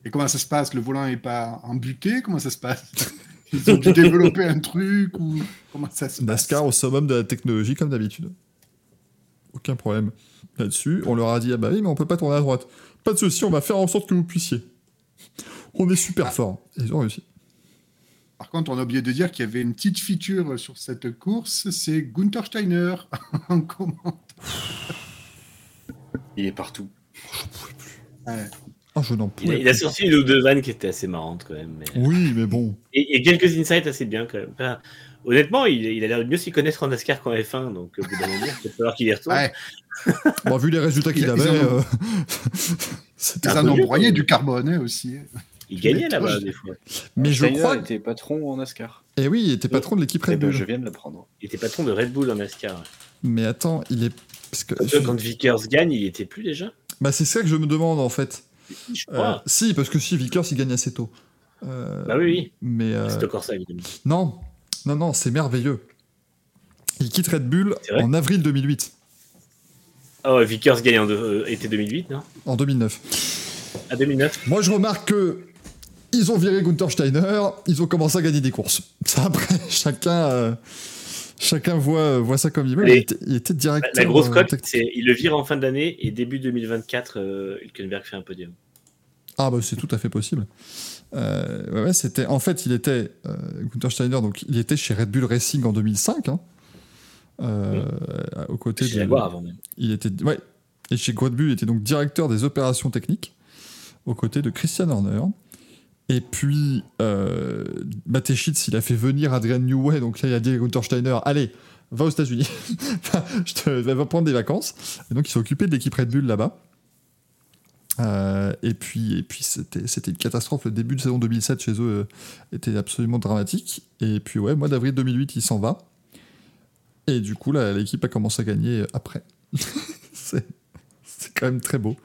Et comment ça se passe? Le volant n'est pas embuté Comment ça se passe? Ils ont dû développer un truc ou comment ça se passe?
NASCAR au summum de la technologie, comme d'habitude. Aucun problème là-dessus. On leur a dit, ah bah oui, mais on peut pas tourner à droite. Pas de souci, on va faire en sorte que vous puissiez. On est super fort. Et ils ont réussi.
Par contre, on a oublié de dire qu'il y avait une petite feature sur cette course, c'est Gunther Steiner [laughs] en comment
Il est partout.
Ouais.
Ah, je n'en
Il a,
pouvais
il a
plus.
sorti une ou deux vannes qui étaient assez marrantes quand même. mais-
Oui, mais bon.
Et, et quelques insights assez bien quand même. Enfin, honnêtement, il, il a l'air de mieux s'y connaître en NASCAR qu'en F1, donc au bout d'un moment, il va falloir qu'il y retourne.
Ouais,
Bon, vu les résultats qu'il avait, euh, [laughs] [laughs] c'était
un
en
peu
ont
mieux,
broyé
quand
du
même.
carbone hein, aussi.
Il gagnait là-bas des fois.
Mais je crois.
était patron en NASCAR.
Et oui, il était patron de l'équipe
Eh
Red
ben,
Bull.
je viens de l'apprendre.
Il était patron de Red Bull en NASCAR.
Mais attends, il est. Parce que...
Quand Vickers gagne, il était plus déjà
Bah, c'est ça que je me demande en fait.
Je
Euh,
crois.
si, parce que si, Vickers il gagne assez tôt. Euh,
Bah oui, oui.
Mais. euh,
C'est encore ça, évidemment.
Non, non, non, c'est merveilleux. Il quitte Red Bull en avril 2008,
Ah ouais, Vickers gagne en de- euh, été 2008, non?
En 2009.
À 2009
Moi, je remarque que ils ont viré Gunther Steiner, ils ont commencé à gagner des courses. [laughs] Ça, après, chacun, euh, chacun voit, voit ça comme il veut. Il était, était
La, grosse
euh,
cote, c'est il le vire en fin d'année et début 2024, euh, Hülkenberg fait un podium.
Ah bah c'est tout à fait possible. Euh, ouais, ouais, c'était en fait il était euh, Gunther Steiner donc il était chez Red Bull Racing en 2005 hein, euh, aux côtés
Chez
de
Jaguar avant même.
il était ouais et chez Red Bull il était donc directeur des opérations techniques aux côtés de Christian Horner et puis euh, Mateschitz il a fait venir Adrian Newey donc là il a dit à Gunther Steiner allez va aux États-Unis [laughs] je te va prendre des vacances et donc il s'est occupé de l'équipe Red Bull là-bas euh, et puis, et puis c'était, une catastrophe. Le début de saison 2007 chez eux euh, était absolument dramatique. Et puis, ouais, mois d'avril 2008, il s'en va. Et du coup, l'équipe a commencé à gagner après. [laughs] c'est quand même très beau.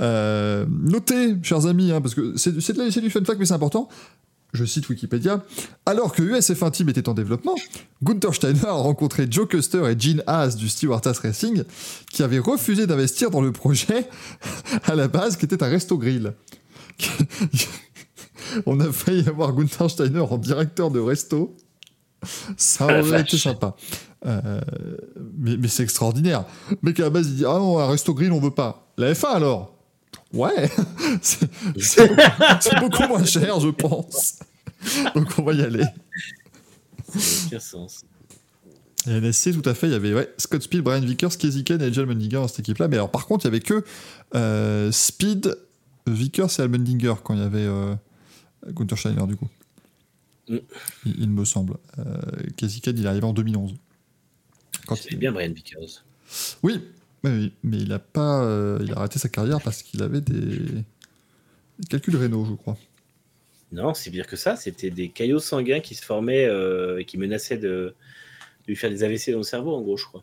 Euh, notez, chers amis, hein, parce que c'est, c'est, de la- c'est du fun fact, mais c'est important. Je cite Wikipédia. Alors que USF1 Team était en développement, Gunther Steiner a rencontré Joe Custer et Gene Haas du Stewart-Haas Racing, qui avaient refusé d'investir dans le projet [laughs] à la base, qui était un resto grill. [laughs] On a failli avoir Gunther Steiner en directeur de resto. Ça aurait été sympa. Euh, mais mais c'est extraordinaire. Le mec à la base, il dit Ah non, un resto grill, on veut pas. La F1 alors? Ouais, [laughs] c'est c'est beaucoup, c'est beaucoup moins cher, je pense. Donc on va y aller.
Ça n'a aucun sens.
Et NSC, tout à fait, il y avait ouais, Scott Speed, Brian Vickers, Casey Ken et Angel Mendinger dans cette équipe-là. Mais alors, par contre, il y avait que euh, Speed, Vickers et Almendinger quand il y avait euh, Gunther Steiner, du coup.
Mm.
Il, il me semble. Euh, il est arrivé en 2011. Quand il-
bien Brian Vickers.
Oui, mais il a pas, euh, il a arrêté sa carrière parce qu'il avait des, des calculs rénaux, je crois.
Non, c'est pire que ça. C'était des caillots sanguins qui se formaient euh, et qui menaçaient de, de lui faire des AVC dans le cerveau, en gros, je crois.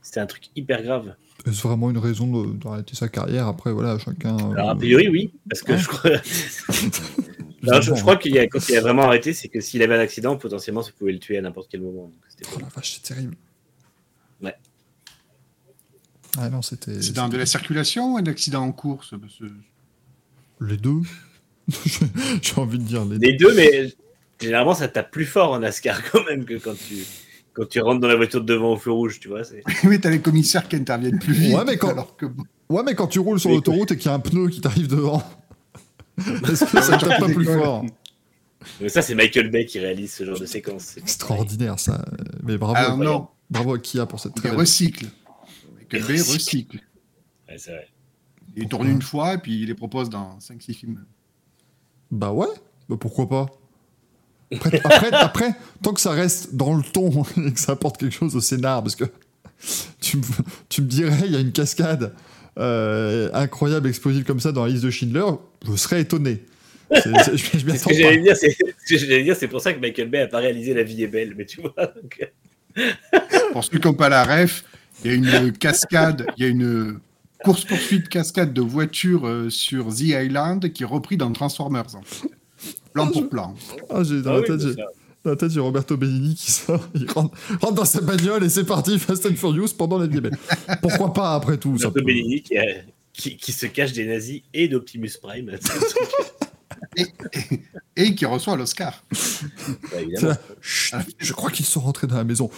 C'était un truc hyper grave.
Est-ce vraiment une raison d'arrêter sa carrière? Après, voilà, chacun. euh,
Alors, a priori, oui, parce que
Ouais.
je crois. [laughs] Non, je, je crois qu'il y a, quand il a vraiment arrêté, c'est que s'il avait un accident, potentiellement, ça pouvait le tuer à n'importe quel moment. Donc, c'était
Oh la vache, c'est terrible.
Ouais.
Ah non, c'était.
C'est dans de la circulation ou un accident en course
Les deux [laughs] J'ai envie de dire les deux.
Les deux, mais généralement, ça tape plus fort en NASCAR [laughs] quand même que quand tu, quand tu rentres dans la voiture de devant au feu rouge, tu vois. [laughs]
Oui, t'as les commissaires qui interviennent plus vite.
Ouais, mais quand-
alors que bon,
Ouais, mais quand tu roules sur l'autoroute et qu'il y a un pneu qui t'arrive devant, est-ce que ça tape pas plus fort
Mais ça, c'est Michael Bay qui réalise ce genre de séquence.
Extraordinaire ça. Mais bravo,
Alors non,
bravo à Kia pour cette
il
très belle.
recycle. Michael Bay
recycle. Ouais, c'est vrai.
Il tourne une fois et puis il les propose dans 5-6 films.
Bah ouais, bah pourquoi pas. Après, après, [laughs] après, tant que ça reste dans le ton [laughs] et que ça apporte quelque chose au scénar, parce que tu me, tu me dirais, il y a une cascade euh, incroyable, explosive comme ça dans la liste de Schindler, je serais étonné. C'est- [laughs] c'est- je je
ce que j'allais dire, c'est ce que j'allais dire, c'est pour ça que Michael Bay a pas réalisé La vie est belle, mais tu vois. donc, [laughs]
Pour ceux qui n'ont pas la ref, il y a une cascade, il y a une course-poursuite cascade de voitures euh, sur The Island qui est repris dans Transformers. en fait. Plan pour plan.
Ah, j'ai- dans,
ah
la
oui,
tête,
mais
j'ai-
ça-
dans la tête, j'ai Roberto Benigni qui sort, il rentre, rentre dans sa bagnole et c'est parti, Fast and Furious pendant la vie. Mais pourquoi pas après tout ça
Roberto
peut-
Benigni qui, a- qui, qui se cache des nazis et d'Optimus Prime. [laughs]
Et, et- et qui reçoit l'Oscar.
Bah,
là, Chut, je crois qu'ils sont rentrés dans la maison.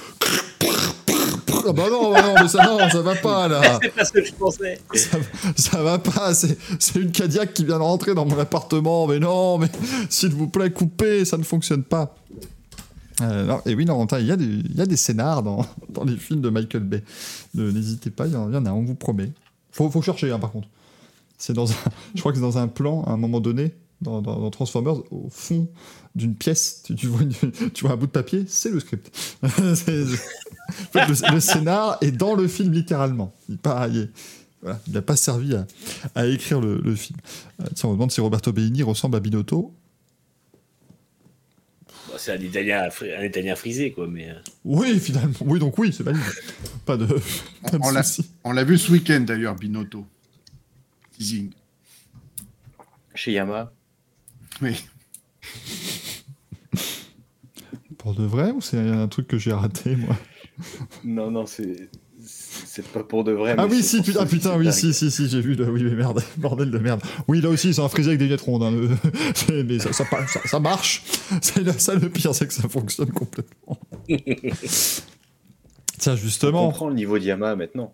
Ah bah non, bah non, mais ça, non, ça va pas là. [laughs]
C'est pas ce que je pensais.
Ça, ça va pas, c'est c'est une Cadillac qui vient de rentrer dans mon appartement. Mais non, mais s'il vous plaît, coupez, ça ne fonctionne pas. Euh, et oui, non, il y, a des- y a des scénars dans, [laughs] dans les films de Michael Bay. N'hésitez pas, il y, en y en a, on vous promet. Faut, faut chercher, hein, par contre. C'est dans un, [laughs] je crois que c'est dans un plan, à un moment donné, dans, Transformers, au fond d'une pièce, [laughs] tu, vois un bout de papier, c'est le script. Le, scénar est dans le film littéralement. Il n'a pas servi à, écrire le, le film. Euh, tiens, on me demande si Roberto Benigni ressemble à Binotto.
Bon, c'est un Italien, un Italien frisé, quoi, mais. euh,
Oui, finalement. Oui, donc oui, c'est valide. Pas de, [laughs] pas de
On l'a-
souci.
On l'a vu ce week-end d'ailleurs, Binotto. Teasing.
Chez Yamaha.
Oui.
Pour de vrai ou c'est un truc que j'ai raté, moi?
Non, non, c'est. C'est pas pour de vrai.
Ah oui,
c'est
si, putain, putain,
c'est
oui, si, si, si, j'ai vu, le... oui, mais merde, [laughs] bordel de merde. Oui, là aussi, ils sont un frisé avec des lunettes rondes, hein, le- [laughs] c'est- mais ça, ça, ça, ça marche. [laughs] C'est ça le pire, c'est que ça fonctionne complètement. Tiens,
On
justement.
comprend le niveau de Yamaha maintenant.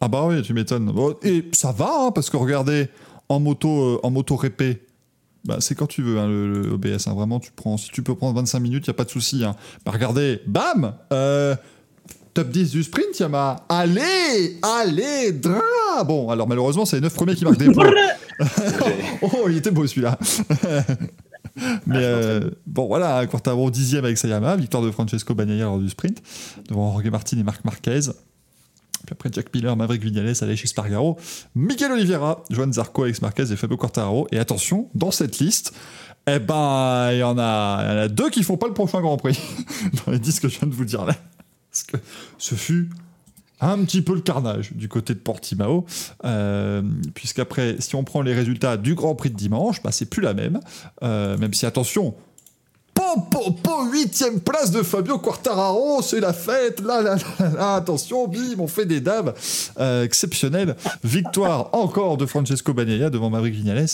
Ah bah oui, tu m'étonnes. Bon, et ça va, hein, parce que regardez, en moto, euh, en moto répé, bah, c'est quand tu veux, hein, le, le OBS. hein, vraiment, tu prends, si tu peux prendre 25 minutes, il n'y a pas de souci. Hein. Bah regardez, bam euh, Top 10 du sprint, Yamaha. Allez Allez dra Bon, alors malheureusement, c'est les 9 premiers qui marquent des points. [laughs] oh, il était beau celui-là. [laughs] Mais euh, bon, voilà, Quartaro dixième avec Sayama, victoire de Francesco Bagnaia lors du sprint, devant Jorge Martin et Marc Marquez. Puis après, Jack Miller, Maverick Vignales, chez Spargaro, Miguel Oliveira, Joan Zarco, Alex Marquez et Fabio Quartararo. Et attention, dans cette liste, eh ben, il y, en a- il y en a deux qui font pas le prochain Grand Prix, [laughs] dans les 10 que je viens de vous dire là. Que ce fut un petit peu le carnage du côté de Portimao, euh, puisqu'après, si on prend les résultats du Grand Prix de dimanche, bah, c'est plus la même, Euh, même si, attention, huitième place de Fabio Quartararo, c'est la fête, là, là, là, attention, bim, on fait des dabs, euh, exceptionnel, victoire encore de Francesco Bagnaia devant Maverick Vignales,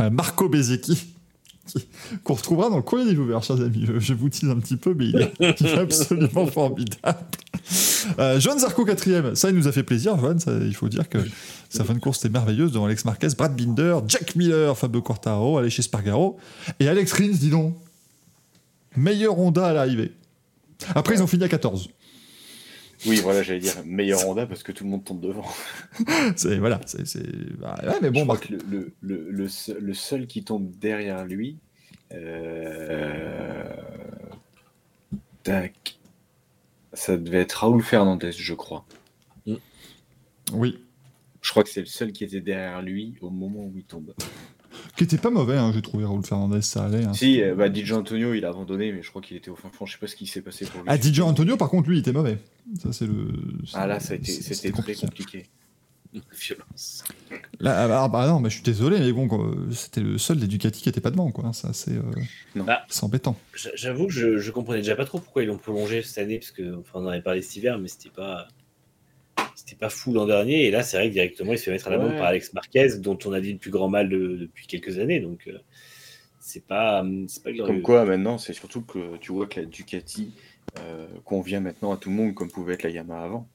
Euh, Marco Bezzecchi, qu'on retrouvera dans le courrier des viewers, chers amis, je, je vous tease un petit peu, mais il est, il est absolument [laughs] formidable. Euh, Joan Zarco quatrième, ça il nous a fait plaisir, Joan, ça, il faut dire que sa fin de course était merveilleuse devant Alex Marquez, Brad Binder, Jack Miller, Fabio allé chez Spargaro, et Alex Rins, dis donc, meilleur Honda à l'arrivée. Après, ils ont fini à 14.
Oui, voilà, j'allais dire meilleur Honda parce que tout le monde tombe devant. [laughs]
C'est, voilà, c'est, bah, ouais, mais
Je
bon,
crois
bah,
que le, le, le, le seul, le seul qui tombe derrière lui. euh, Tac. Ça devait être Raoul Fernandez, je crois.
Oui.
Je crois que c'est le seul qui était derrière lui au moment où il tombe.
Qui était pas mauvais, hein, j'ai trouvé Raoul Fernandez, ça allait. hein.
Si, euh, bah, DJ Antonio, il a abandonné, mais je crois qu'il était au fin fond. Je sais pas ce qui s'est passé pour lui.
Ah, DJ Antonio, par contre, lui, il était mauvais. Ça, c'est le.
Ah là, ça a été, c'était très compliqué.
Violence.
Là, ah, bah, bah non, mais je suis désolé, mais bon, c'était le seul des Ducati qui était pas devant, quoi. Ça, c'est euh.
Bah,
c'est embêtant.
J'a- J'avoue que je, je comprenais déjà pas trop pourquoi ils l'ont prolongé cette année, parce que enfin, on en avait parlé cet hiver, mais c'était pas c'était pas fou l'an dernier. Et là, c'est vrai que directement, il se fait mettre à la
Ouais.
par Alex Marquez, dont on a dit le plus grand mal de- depuis quelques années. Donc, euh, c'est pas c'est pas glorieux.
Comme quoi, maintenant, c'est surtout que tu vois que la Ducati euh, convient maintenant à tout le monde, comme pouvait être la Yamaha avant.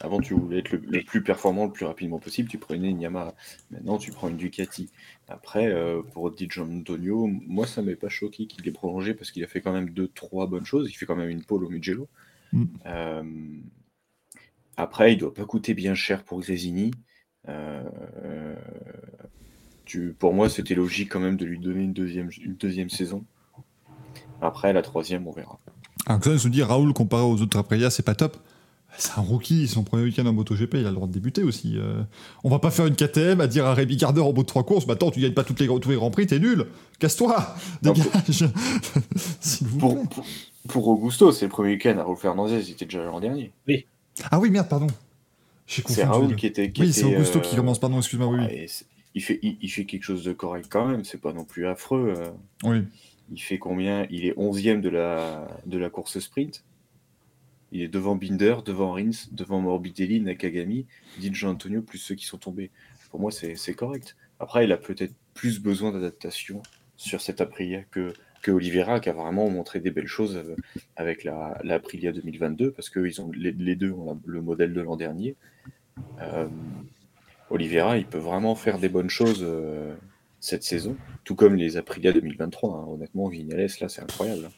Avant, tu voulais être le, le plus performant le plus rapidement possible, tu prenais une Yamaha. Maintenant, tu prends une Ducati. Après, euh, pour Di Antonio, moi, ça m'avait pas choqué qu'il l'ait prolongé parce qu'il a fait quand même deux, trois bonnes choses. Il fait quand même une pole au Mugello.
Mm.
Euh, après, il doit pas coûter bien cher pour Grésini. Euh, tu, pour moi, c'était logique quand même de lui donner une deuxième, une deuxième saison. Après, la troisième, on verra.
Alors, que ça, se dit, Raoul, comparé aux autres Aprilia, c'est pas top. C'est un rookie, son premier week-end en MotoGP, il a le droit de débuter aussi. euh. On va pas faire une KTM à dire à Rémi Gardner en bout de trois courses, bah attends, tu gagnes pas toutes les, tous les grands prix, t'es nul, casse-toi, dégage. [laughs] S'il vous plaît.
Pour, pour, pour Augusto, c'est le premier week-end à Raoul Fernandez, il était déjà l'an dernier.
Ah oui, merde, pardon.
C'est. Raoul qui était. Qui
Oui, c'est Augusto
euh,
qui commence, pardon, excuse-moi, oui.
il, fait, il, il fait quelque chose de correct quand même, c'est pas non plus affreux. euh.
Oui.
Il fait combien? Il est 11e de la, de la course sprint. Il est devant Binder, devant Rins, devant Morbidelli, Nakagami, Di Antonio, plus ceux qui sont tombés. Pour moi, c'est c'est correct. Après, il a peut-être plus besoin d'adaptation sur cette Aprilia que, que Oliveira, qui a vraiment montré des belles choses euh, avec la, la Aprilia 2022, parce que ils ont, les, les deux ont la- le modèle de l'an dernier. Euh, Oliveira, il peut vraiment faire des bonnes choses euh, cette saison, tout comme les Aprilia 2023. hein. Honnêtement, Vignales, là, c'est incroyable. hein.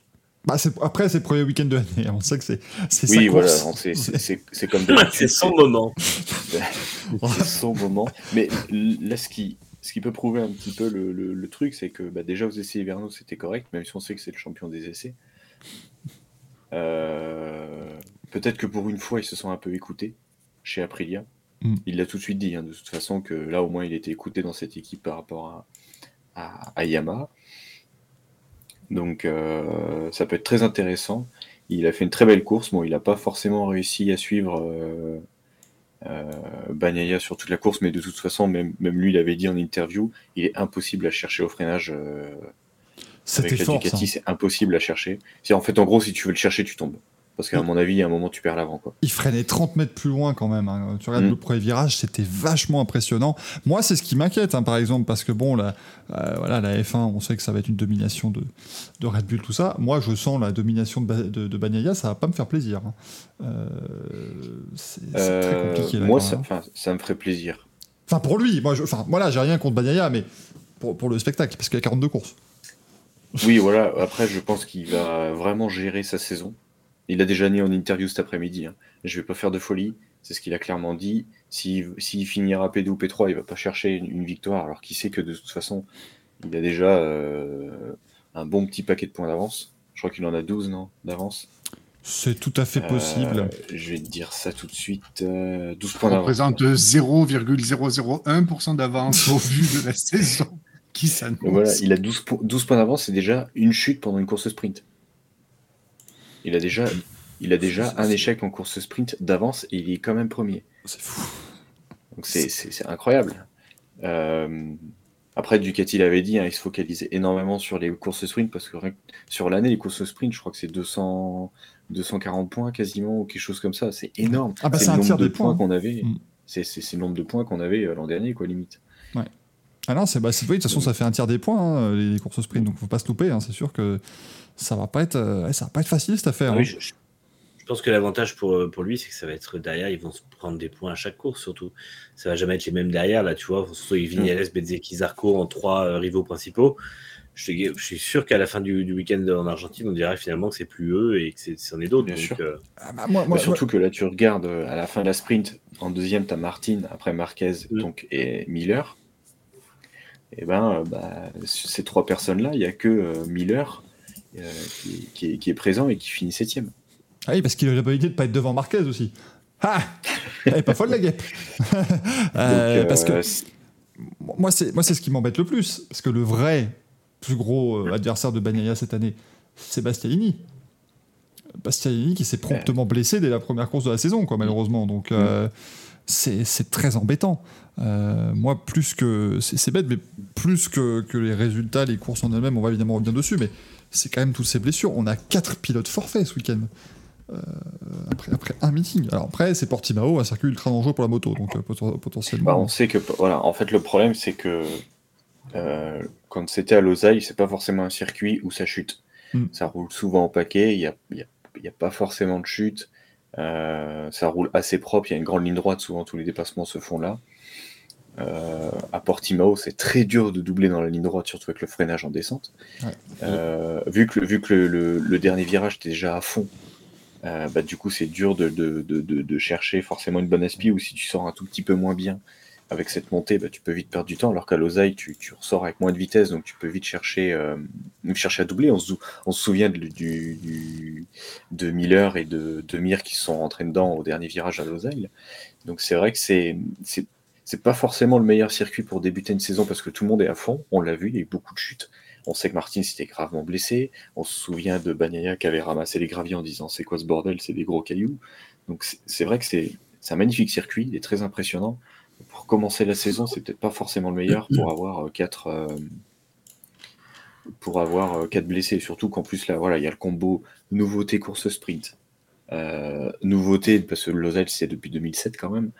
Bah, c'est- après, c'est le premier week-end de l'année, on sait que c'est c'est
Oui, voilà, c'est- comme [laughs]
c'est son moment. [laughs]
c'est son moment. Mais là, ce qui, ce qui peut prouver un petit peu le, le- le truc, c'est que bah, déjà aux essais hivernaux, c'était correct, même si on sait que c'est le champion des essais. Euh, Peut-être que pour une fois, ils se sont un peu écoutés chez Aprilia.
Mm.
Il l'a tout de suite dit, hein, de toute façon, que là, au moins, il était écouté dans cette équipe par rapport à, à, à Yamaha. Donc, euh, ça peut être très intéressant. Il a fait une très belle course. Bon, il n'a pas forcément réussi à suivre euh, euh, Bagnaia sur toute la course, mais de toute façon, même, même lui, il avait dit en interview, il est impossible à chercher au freinage. euh,
C'était
avec la
fort,
Ducati, c'est impossible à chercher. C'est en fait, en gros, si tu veux le chercher, tu tombes. Parce qu'à mon avis, à un moment, tu perds l'avant. Quoi.
Il freinait 30 mètres plus loin quand même. hein. Tu regardes
Mm.
le premier virage, c'était vachement impressionnant. Moi, c'est ce qui m'inquiète, hein, par exemple, parce que bon, la, euh, voilà, la F1, on sait que ça va être une domination de, de Red Bull, tout ça. Moi, je sens la domination de, de, de Bagnaia, ça va pas me faire plaisir. hein. Euh, c'est c'est
Euh,
très compliqué. là,
moi, ça, me ferait plaisir.
Enfin, pour lui, moi, je, enfin, voilà, j'ai rien contre Bagnaia, mais pour, pour le spectacle, parce qu'il y a 42 courses.
Oui, voilà. Après, je pense qu'il va vraiment gérer sa saison. Il a déjà dit en interview cet après-midi. hein. Je vais pas faire de folie. C'est ce qu'il a clairement dit. S'il finira P2 ou P3, il va pas chercher une, une victoire, alors qu'il sait que de toute façon, il a déjà euh, un bon petit paquet de points d'avance. Je crois qu'il en a 12, non D'avance.
C'est tout à fait possible.
Euh, je vais te dire ça tout de suite. euh, 12 points d'avance.
représente 0,001% d'avance au vu de la [laughs] saison qui s'annonce.
Voilà, il a 12, po- 12 points d'avance, c'est déjà une chute pendant une course sprint. Il a déjà, il a déjà un échec en course sprint d'avance et il est quand même premier.
C'est fou.
Donc c'est- incroyable. Euh, après, Ducati l'avait dit, hein, il se focalisait énormément sur les courses sprint parce que sur l'année, les courses sprint, je crois que c'est 200, 240 points quasiment ou quelque chose comme ça. C'est énorme.
Ah bah, c'est
le
un
nombre
tiers
de
des points.
points qu'on avait.
Mm.
C'est le nombre de points qu'on avait euh, l'an dernier, quoi, limite.
Ah non, c'est bah, c'est- oui, de toute façon, ça fait un tiers des points, hein, les, les courses sprint, donc faut pas se louper. hein, c'est sûr que ça va pas être, euh, ça va pas être facile cette affaire.
Ah
hein.
oui, je, je- je pense que l'avantage pour, euh, pour lui, c'est que ça va être derrière, ils vont se prendre des points à chaque course, surtout. Ça va jamais être les mêmes derrière, là, tu vois. Surtout Vignales, Bezzecchi, Zarco en trois euh, rivaux principaux. Je, suis sûr qu'à la fin du, du week-end en Argentine, on dirait finalement que c'est plus eux et que c'est- c'en est d'autres.
Bien
Donc,
sûr.
euh,
Ah bah, moi,
Mais
moi-
surtout que là, tu regardes à la fin de la sprint, en deuxième, tu as Martin, après Marquez
Mm.
donc, et Miller. Et ben, euh, bah, ces trois personnes-là, il n'y a que Miller euh, qui, qui est, qui est présent et qui finit septième.
Ah oui, parce qu'il a la possibilité de pas être devant Marquez aussi. Ah Elle est pas folle la guêpe [laughs] Euh,
Donc,
Parce que
euh,
moi, c'est ce qui m'embête le plus. Parce que le vrai plus gros euh, adversaire de Bagnaia cette année, c'est Bastianini. Bastianini qui s'est promptement blessé dès la première course de la saison, quoi, malheureusement. Donc, euh, c'est c'est très embêtant. Euh, moi, plus que. C'est c'est bête, mais plus que, que les résultats, les courses en elles-mêmes, on va évidemment revenir dessus, mais c'est quand même toutes ces blessures. On a quatre pilotes forfaits ce week-end. Euh, après, après un meeting. Alors après, c'est Portimao, un circuit ultra dangereux pour la moto, donc euh, poten- potentiellement.
Bah, on sait que, voilà, en fait, le problème, c'est que euh, quand c'était à Lausanne, c'est pas forcément un circuit où ça chute.
Mm.
Ça roule souvent au paquet, il n'y a, a- il y a pas forcément de chute. Ça roule assez propre, il y a une grande ligne droite, souvent tous les dépassements se font là. Euh, à Portimao, c'est très dur de doubler dans la ligne droite, surtout avec le freinage en descente.
Ouais.
Euh, vu que, le- vu que le, le- le dernier virage était déjà à fond, euh, bah, du coup, c'est dur de, de- de- de- de chercher forcément une bonne aspi, ou si tu sors un tout petit peu moins bien avec cette montée, bah, tu peux vite perdre du temps, alors qu'à Lausanne, tu, tu ressors avec moins de vitesse, donc tu peux vite chercher, chercher à doubler. On se, sou- on se souvient de, du, du- de Miller et de, de Mir qui se sont rentrés dedans au dernier virage à Lausanne. Donc c'est vrai que c'est c'est pas forcément le meilleur circuit pour débuter une saison parce que tout le monde est à fond. On l'a vu, il y a eu beaucoup de chutes. On sait que Martin s'était gravement blessé. On se souvient de Bagnaia qui avait ramassé les graviers en disant c'est quoi ce bordel, c'est des gros cailloux. Donc c'est- vrai que c'est un magnifique circuit, il est très impressionnant. Pour commencer la saison, c'est peut-être pas forcément le meilleur pour avoir euh, quatre euh, euh, quatre blessés. Surtout qu'en plus là, voilà, il y a le combo nouveauté course sprint. Nouveauté parce que Lausanne c'est depuis 2007 quand même.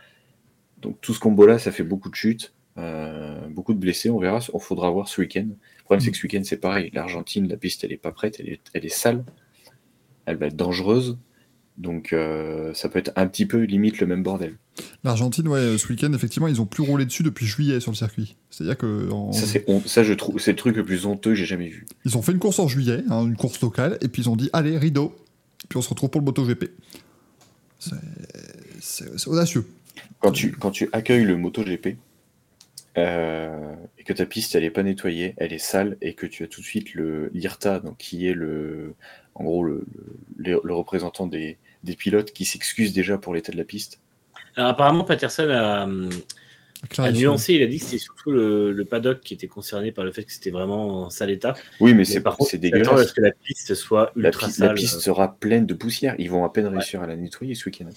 Donc tout ce combo là, ça fait beaucoup de chutes, euh, beaucoup de blessés. On verra, on faudra voir ce week-end. Le problème c'est que ce week-end c'est pareil. L'Argentine, la piste elle est pas prête, elle est, elle est sale, elle va être dangereuse. Donc euh, ça peut être un petit peu limite le même bordel.
L'Argentine, ouais, ce week-end, effectivement, ils ont plus roulé dessus depuis juillet sur le circuit. C'est-à-dire que en-
Ça, c'est hon- ça je trouve, c'est le truc le plus honteux que j'ai jamais vu.
ils ont fait une course en juillet, hein, une course locale, et puis ils ont dit allez rideau, puis on se retrouve pour le MotoGP. C'est c'est- c'est audacieux.
Quand tu, quand tu accueilles le MotoGP euh, et que ta piste elle est pas nettoyée, elle est sale et que tu as tout de suite le l'IRTA, donc qui est le, en gros le, le, le représentant des, des pilotes qui s'excuse déjà pour l'état de la piste.
Alors, apparemment, Patterson a, a nuancé. Il a dit que c'était surtout le, le paddock qui était concerné par le fait que c'était vraiment en sale état.
Oui, mais
Mais
c'est
par contre,
c'est dégueulasse.
ce que la piste soit
La, la piste sera pleine de poussière. Ils vont à peine réussir à la nettoyer ce week-end.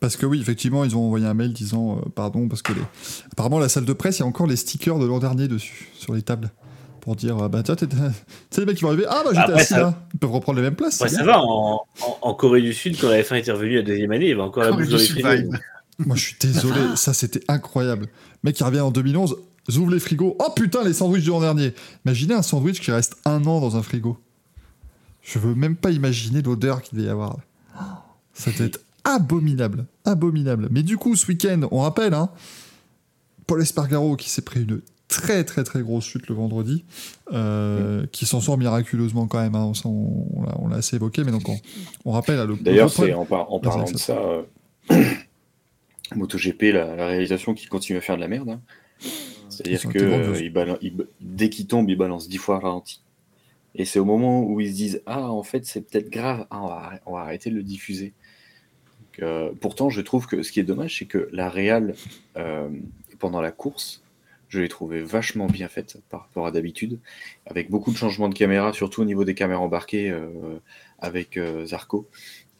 Parce que oui, effectivement, ils ont envoyé un mail disant euh, pardon, parce que les... apparemment la salle de presse, il y a encore les stickers de l'an dernier dessus, sur les tables. Pour dire, euh, bah tiens, t'es- [laughs] tu sais, les mecs qui vont arriver, ah bah j'étais assis
ça-
là, ils peuvent reprendre les mêmes places.
Ouais,
c'est
ça
bien.
va, en, en- en Corée du Sud, quand la F1 était revenue la deuxième année, il y avait encore la bouche dans les frigos.
Moi je suis désolé, [laughs] ça c'était incroyable. Mec qui revient en 2011, ouvre les frigos, oh putain, les sandwichs du l'an dernier. Imaginez un sandwich qui reste un an dans un frigo. Je veux même pas imaginer l'odeur qu'il devait y avoir. là. Ça devait être abominable, abominable. Mais du coup, ce week-end, on rappelle, hein, Paul Espargaro qui s'est pris une très très très grosse chute le vendredi, euh, qui s'en sort miraculeusement quand même. hein, on, on l'a- on l'a assez évoqué, mais donc on, on rappelle. hein, le-
D'ailleurs,
le
c'est en, par- en
Vas-y,
parlant
ça.
de ça, euh, [coughs] MotoGP, la, la réalisation qui continue à faire de la merde. hein. C'est-à-dire que euh, il dès qu'il tombe, il balance 10 fois ralenti. Et c'est au moment où ils se disent Ah, en fait, c'est peut-être grave, Ah, on, va, on va arrêter de le diffuser. Donc, euh, pourtant, je trouve que ce qui est dommage, c'est que la réal, euh, pendant la course, je l'ai trouvé vachement bien faite par rapport à d'habitude, avec beaucoup de changements de caméra, surtout au niveau des caméras embarquées euh, avec euh, Zarco.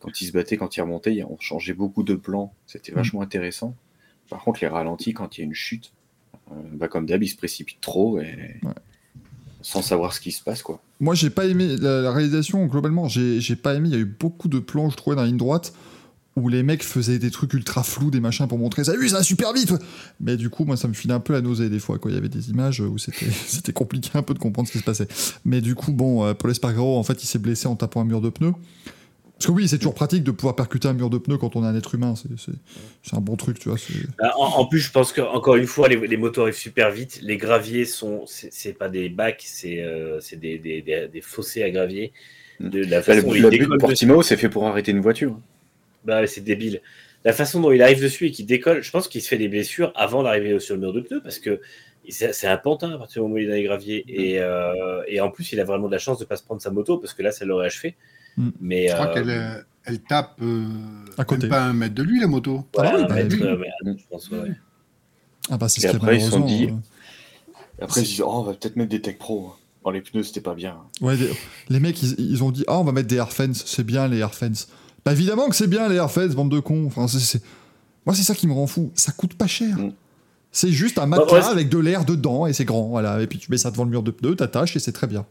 Quand il se battait, quand il remontait, on changeait beaucoup de plans, c'était vachement intéressant. Par contre, les ralentis, quand il y a une chute, euh, bah, comme d'hab, il se précipite trop et
Ouais.
sans savoir ce qui se passe. quoi.
Moi, j'ai pas aimé la, la réalisation globalement. J'ai j'ai pas aimé. Il y a eu beaucoup de plans, je trouvais, dans la ligne droite où les mecs faisaient des trucs ultra flous, des machins pour montrer ça. Oui, ça va super vite. Mais du coup, moi, ça me filait un peu la nausée des fois. Quoi. Il y avait des images où [laughs] c'était compliqué un peu de comprendre ce qui se passait. Mais du coup, bon, euh, Paul Espargaro, en fait, il s'est blessé en tapant un mur de pneus. Parce que oui, c'est toujours pratique de pouvoir percuter un mur de pneus quand on est un être humain. C'est- un bon truc, tu vois.
Bah, En, en plus, je pense qu'encore une fois, les, les motos arrivent super vite. Les graviers sont, c'est pas des bacs, c'est euh, des, des, des, des fossés à gravier. De la
Bah,
façon
le, le but de Portimao, c'est fait pour arrêter une voiture.
Bah, c'est débile. La façon dont il arrive dessus et qu'il décolle, je pense qu'il se fait des blessures avant d'arriver sur le mur de pneus parce que c'est un pantin à partir du moment où il est dans les graviers. Et, euh, et en plus, il a vraiment de la chance de pas se prendre sa moto parce que là, ça l'aurait achevé.
Mm.
Mais
Je crois
euh,
qu'elle euh, elle tape euh,
À côté.
même pas un mètre de lui, la moto.
ouais,
Ah oui,
un
bah
mètre,
oui.
mais, je pense, ouais, ouais.
Ah bah c'est ce qu'il y a
après, ils se sont dit- Après, ils se disent, oh, on va peut-être mettre des tech pro. Oh, les pneus, c'était pas bien.
euh, ouais, les, les mecs, ils, ils ont dit Ah, on va mettre des air fence, c'est bien les air fence. Bah évidemment que c'est bien les air fence, bande de cons. Enfin, Moi, c'est ça qui me rend fou. Ça coûte pas cher.
Mm.
C'est juste un
Bah,
matelas
ouais,
avec de l'air dedans et c'est grand. Voilà. Et puis tu mets ça devant le mur de pneus, t'attaches et c'est très bien.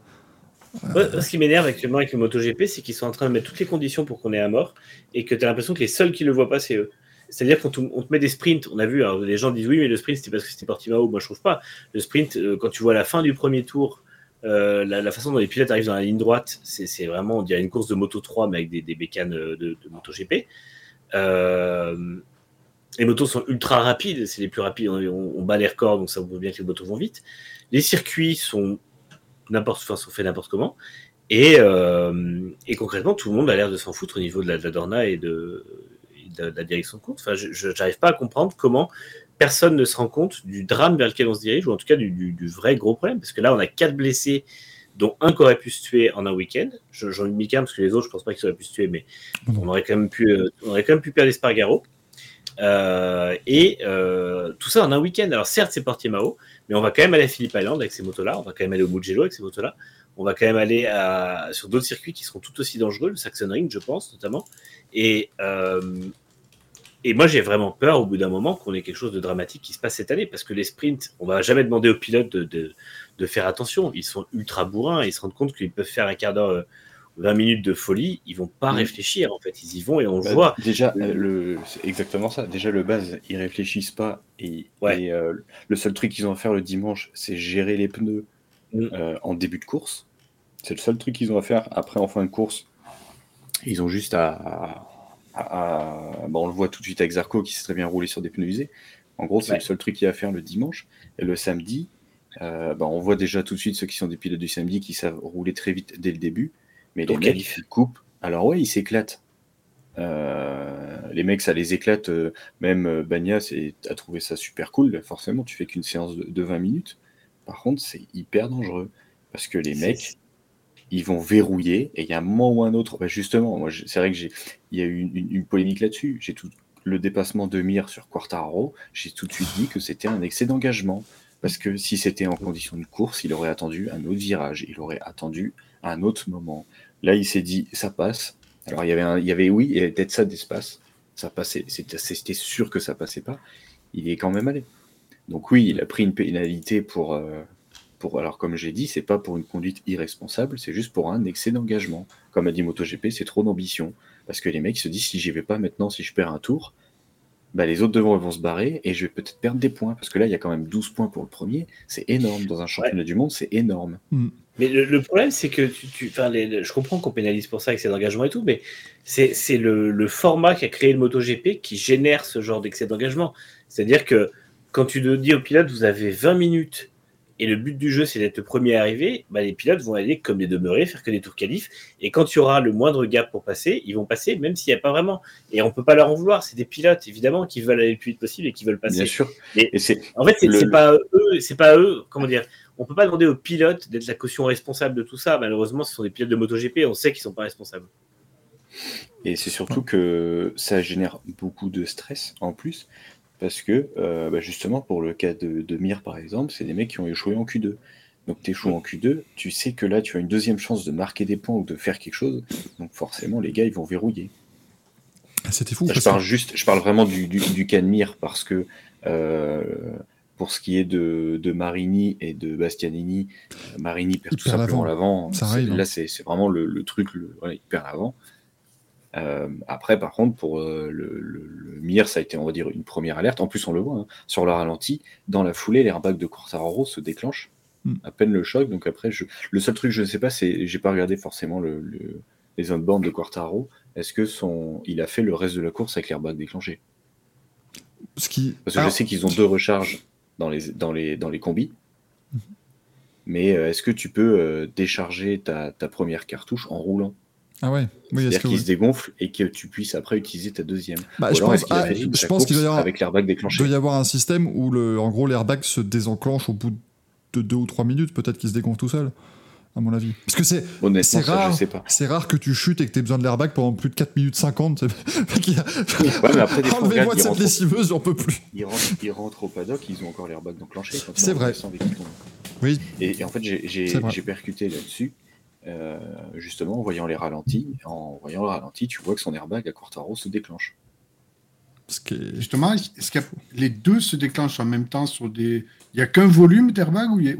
Ouais, ce qui m'énerve actuellement avec le MotoGP, c'est qu'ils sont en train de mettre toutes les conditions pour qu'on ait à mort et que tu as l'impression que les seuls qui le voient pas, c'est eux. C'est-à-dire quand on, on te met des sprints, on a vu, alors les gens disent oui, mais le sprint c'était parce que c'était Portimao. Moi je trouve pas. Le sprint, euh, quand tu vois la fin du premier tour, euh, la, façon dont les pilotes arrivent dans la ligne droite, c'est vraiment, on dirait une course de Moto 3, mais avec des, des bécanes euh, de, de MotoGP. Euh, les motos sont ultra rapides, c'est les plus rapides, on, bat les records, donc ça veut bien que les motos vont vite. Les circuits sont n'importe, enfin, sont faits n'importe comment. Et, concrètement, tout le monde a l'air de s'en foutre au niveau de la, Dorna et de la direction de course. Enfin, je n'arrive pas à comprendre comment personne ne se rend compte du drame vers lequel on se dirige, ou en tout cas du, du- du vrai gros problème. Parce que là, on a quatre blessés, dont un qui aurait pu se tuer en un week-end. Je- J'en ai mis qu'un parce que les autres, je pense pas qu'ils auraient pu se tuer, mais on aurait quand même pu, euh, on aurait quand même pu perdre Espargaro. Euh, et euh, tout ça en un week-end. Alors certes, c'est Portimao, mais on va quand même aller à Phillip Island avec ces motos-là. On va quand même aller au Mugello avec ces motos-là. On va quand même aller à- sur d'autres circuits qui seront tout aussi dangereux, le Saxon Ring, je pense, notamment. Et, euh, et moi, j'ai vraiment peur au bout d'un moment qu'on ait quelque chose de dramatique qui se passe cette année, parce que les sprints, on va jamais demander aux pilotes de, de, de faire attention. Ils sont ultra bourrins, ils se rendent compte qu'ils peuvent faire un quart d'heure, euh, 20 minutes de folie. Ils vont pas
Mm.
réfléchir, en fait. Ils y vont et on le
Bah,
voit.
Déjà, euh, le... c'est exactement ça. Déjà, le base, ils réfléchissent pas. Et,
Ouais.
et, euh, le seul truc qu'ils ont à faire le dimanche, c'est gérer les pneus
Mm.
euh, en début de course. C'est le seul truc qu'ils ont à faire. Après, en fin de course, ils ont juste à. À- à- bon, on le voit tout de suite avec Zarco qui s'est très bien roulé sur des pneus usés. En gros, c'est
Ouais.
le seul truc qu'il y a à faire le dimanche. Et le samedi, euh, bah, on voit déjà tout de suite ceux qui sont des pilotes du samedi qui savent rouler très vite dès le début. Mais les
Au
mecs,
qualif.
ils coupent. Alors ouais, ils s'éclatent. Euh, les mecs, ça les éclate. euh, même Bagna c'est- a trouvé ça super cool. Forcément, tu fais qu'une séance de, de 20 minutes. Par contre, c'est hyper dangereux. Parce que les mecs, ils vont verrouiller. Et il y a un moment ou un autre. bah, justement, moi, c'est vrai que j'ai, il y a eu une, polémique là-dessus. J'ai tout le dépassement de Mir sur Quartararo. J'ai tout de suite dit que c'était un excès d'engagement. Parce que si c'était en condition de course, il aurait attendu un autre virage. Il aurait attendu un autre moment. Là, il s'est dit, ça passe. Alors, il y avait, il y avait oui, il y avait peut-être ça d'espace. Ça passait, c'était sûr que ça passait pas. Il est quand même allé. Donc oui, il a pris une pénalité pour, euh, pour alors comme j'ai dit, c'est pas pour une conduite irresponsable, c'est juste pour un excès d'engagement. Comme a dit MotoGP, c'est trop d'ambition. Parce que les mecs se disent, si j'y vais pas maintenant, si je perds un tour, bah, les autres devant ils vont se barrer et je vais peut-être perdre des points. Parce que là, il y a quand même 12 points pour le premier. C'est énorme. Dans un championnat du monde, c'est énorme.
Mais le, le problème, c'est que tu, les- je comprends qu'on pénalise pour ça, excès d'engagement et tout, mais c'est le, le format qui a créé le MotoGP qui génère ce genre d'excès d'engagement. C'est-à-dire que quand tu te dis aux pilotes, vous avez 20 minutes et le but du jeu, c'est d'être le premier à arriver, bah, les pilotes vont aller comme des demeurés, faire que des tours qualifs. Et quand il y aura le moindre gap pour passer, ils vont passer, même s'il n'y a pas vraiment. Et on peut pas leur en vouloir. C'est des pilotes, évidemment, qui veulent aller le plus vite possible et qui veulent passer.
Bien sûr.
Mais-
Et c'est
En fait, c'est
Le-
pas eux, c'est pas eux, comment dire. On peut pas demander aux pilotes d'être la caution responsable de tout ça. Malheureusement, ce sont des pilotes de MotoGP, on sait qu'ils sont pas responsables.
Et c'est surtout que ça génère beaucoup de stress en plus, parce que euh, bah, justement, pour le cas de, de Mir par exemple, c'est des mecs qui ont échoué en Q2. Donc tu échoues en Q2, tu sais que là tu as une deuxième chance de marquer des points ou de faire quelque chose, donc forcément les gars ils vont verrouiller.
Ah, C'était fou.
je
parce
parle juste, je parle vraiment du, du, du cas de Mir parce que euh, pour ce qui est de, de Marini et de Bastianini, euh, Marini perd
Il
tout
perd
simplement
l'avant. hein.
Là c'est vraiment le, le truc, le, il perd l'avant. Euh, après, par contre, pour euh, le, le, le Mir, ça a été, on va dire, une première alerte. En plus, on le voit, hein, sur le ralenti, dans la foulée, l'airbag de Quartararo se déclenche.
Mm.
À peine le choc. Donc après, je... le seul truc que je ne sais pas, c'est, j'ai pas regardé forcément le, le- les on-board de Quartararo. Est-ce que son, il a fait le reste de la course avec l'airbag déclenché
Ce qui...
Parce que je sais qu'ils ont deux recharges dans les, dans les, dans les combis.
Mhm.
Mais euh, est-ce que tu peux décharger ta, ta première cartouche en roulant?
Ah ouais. Oui,
C'est-à-dire qu'il se dégonfle et que tu puisses après utiliser ta deuxième.
Bah, je pense,
qu'il
ah, je pense doit y avoir,
avec l'airbag
il
déclenché
doit y avoir un système où, le, en gros, l'airbag se désenclenche au bout de deux ou trois minutes. Peut-être qu'il se dégonfle tout seul. à mon avis. Parce que c'est
Honnêtement,
c'est
ça,
rare,
je sais pas.
c'est rare que tu chutes et que tu aies besoin de l'airbag pendant plus de 4 minutes 50. Qu'il y a-
Ouais,
Enlevez-moi de
ils
cette
rentrent,
lessiveuse, j'en peux plus.
ils, rentrent, ils rentrent au paddock, ils ont encore l'airbag ils
C'est vrai. Oui.
Et, et en fait, j'ai percuté là-dessus, euh, justement, en voyant les ralentis. En voyant le ralenti, tu vois que son airbag à Quartaro se déclenche.
Ce qui est-
Justement, est-ce que les deux se déclenchent en même temps sur des. Il n'y a qu'un volume d'airbag ou, a-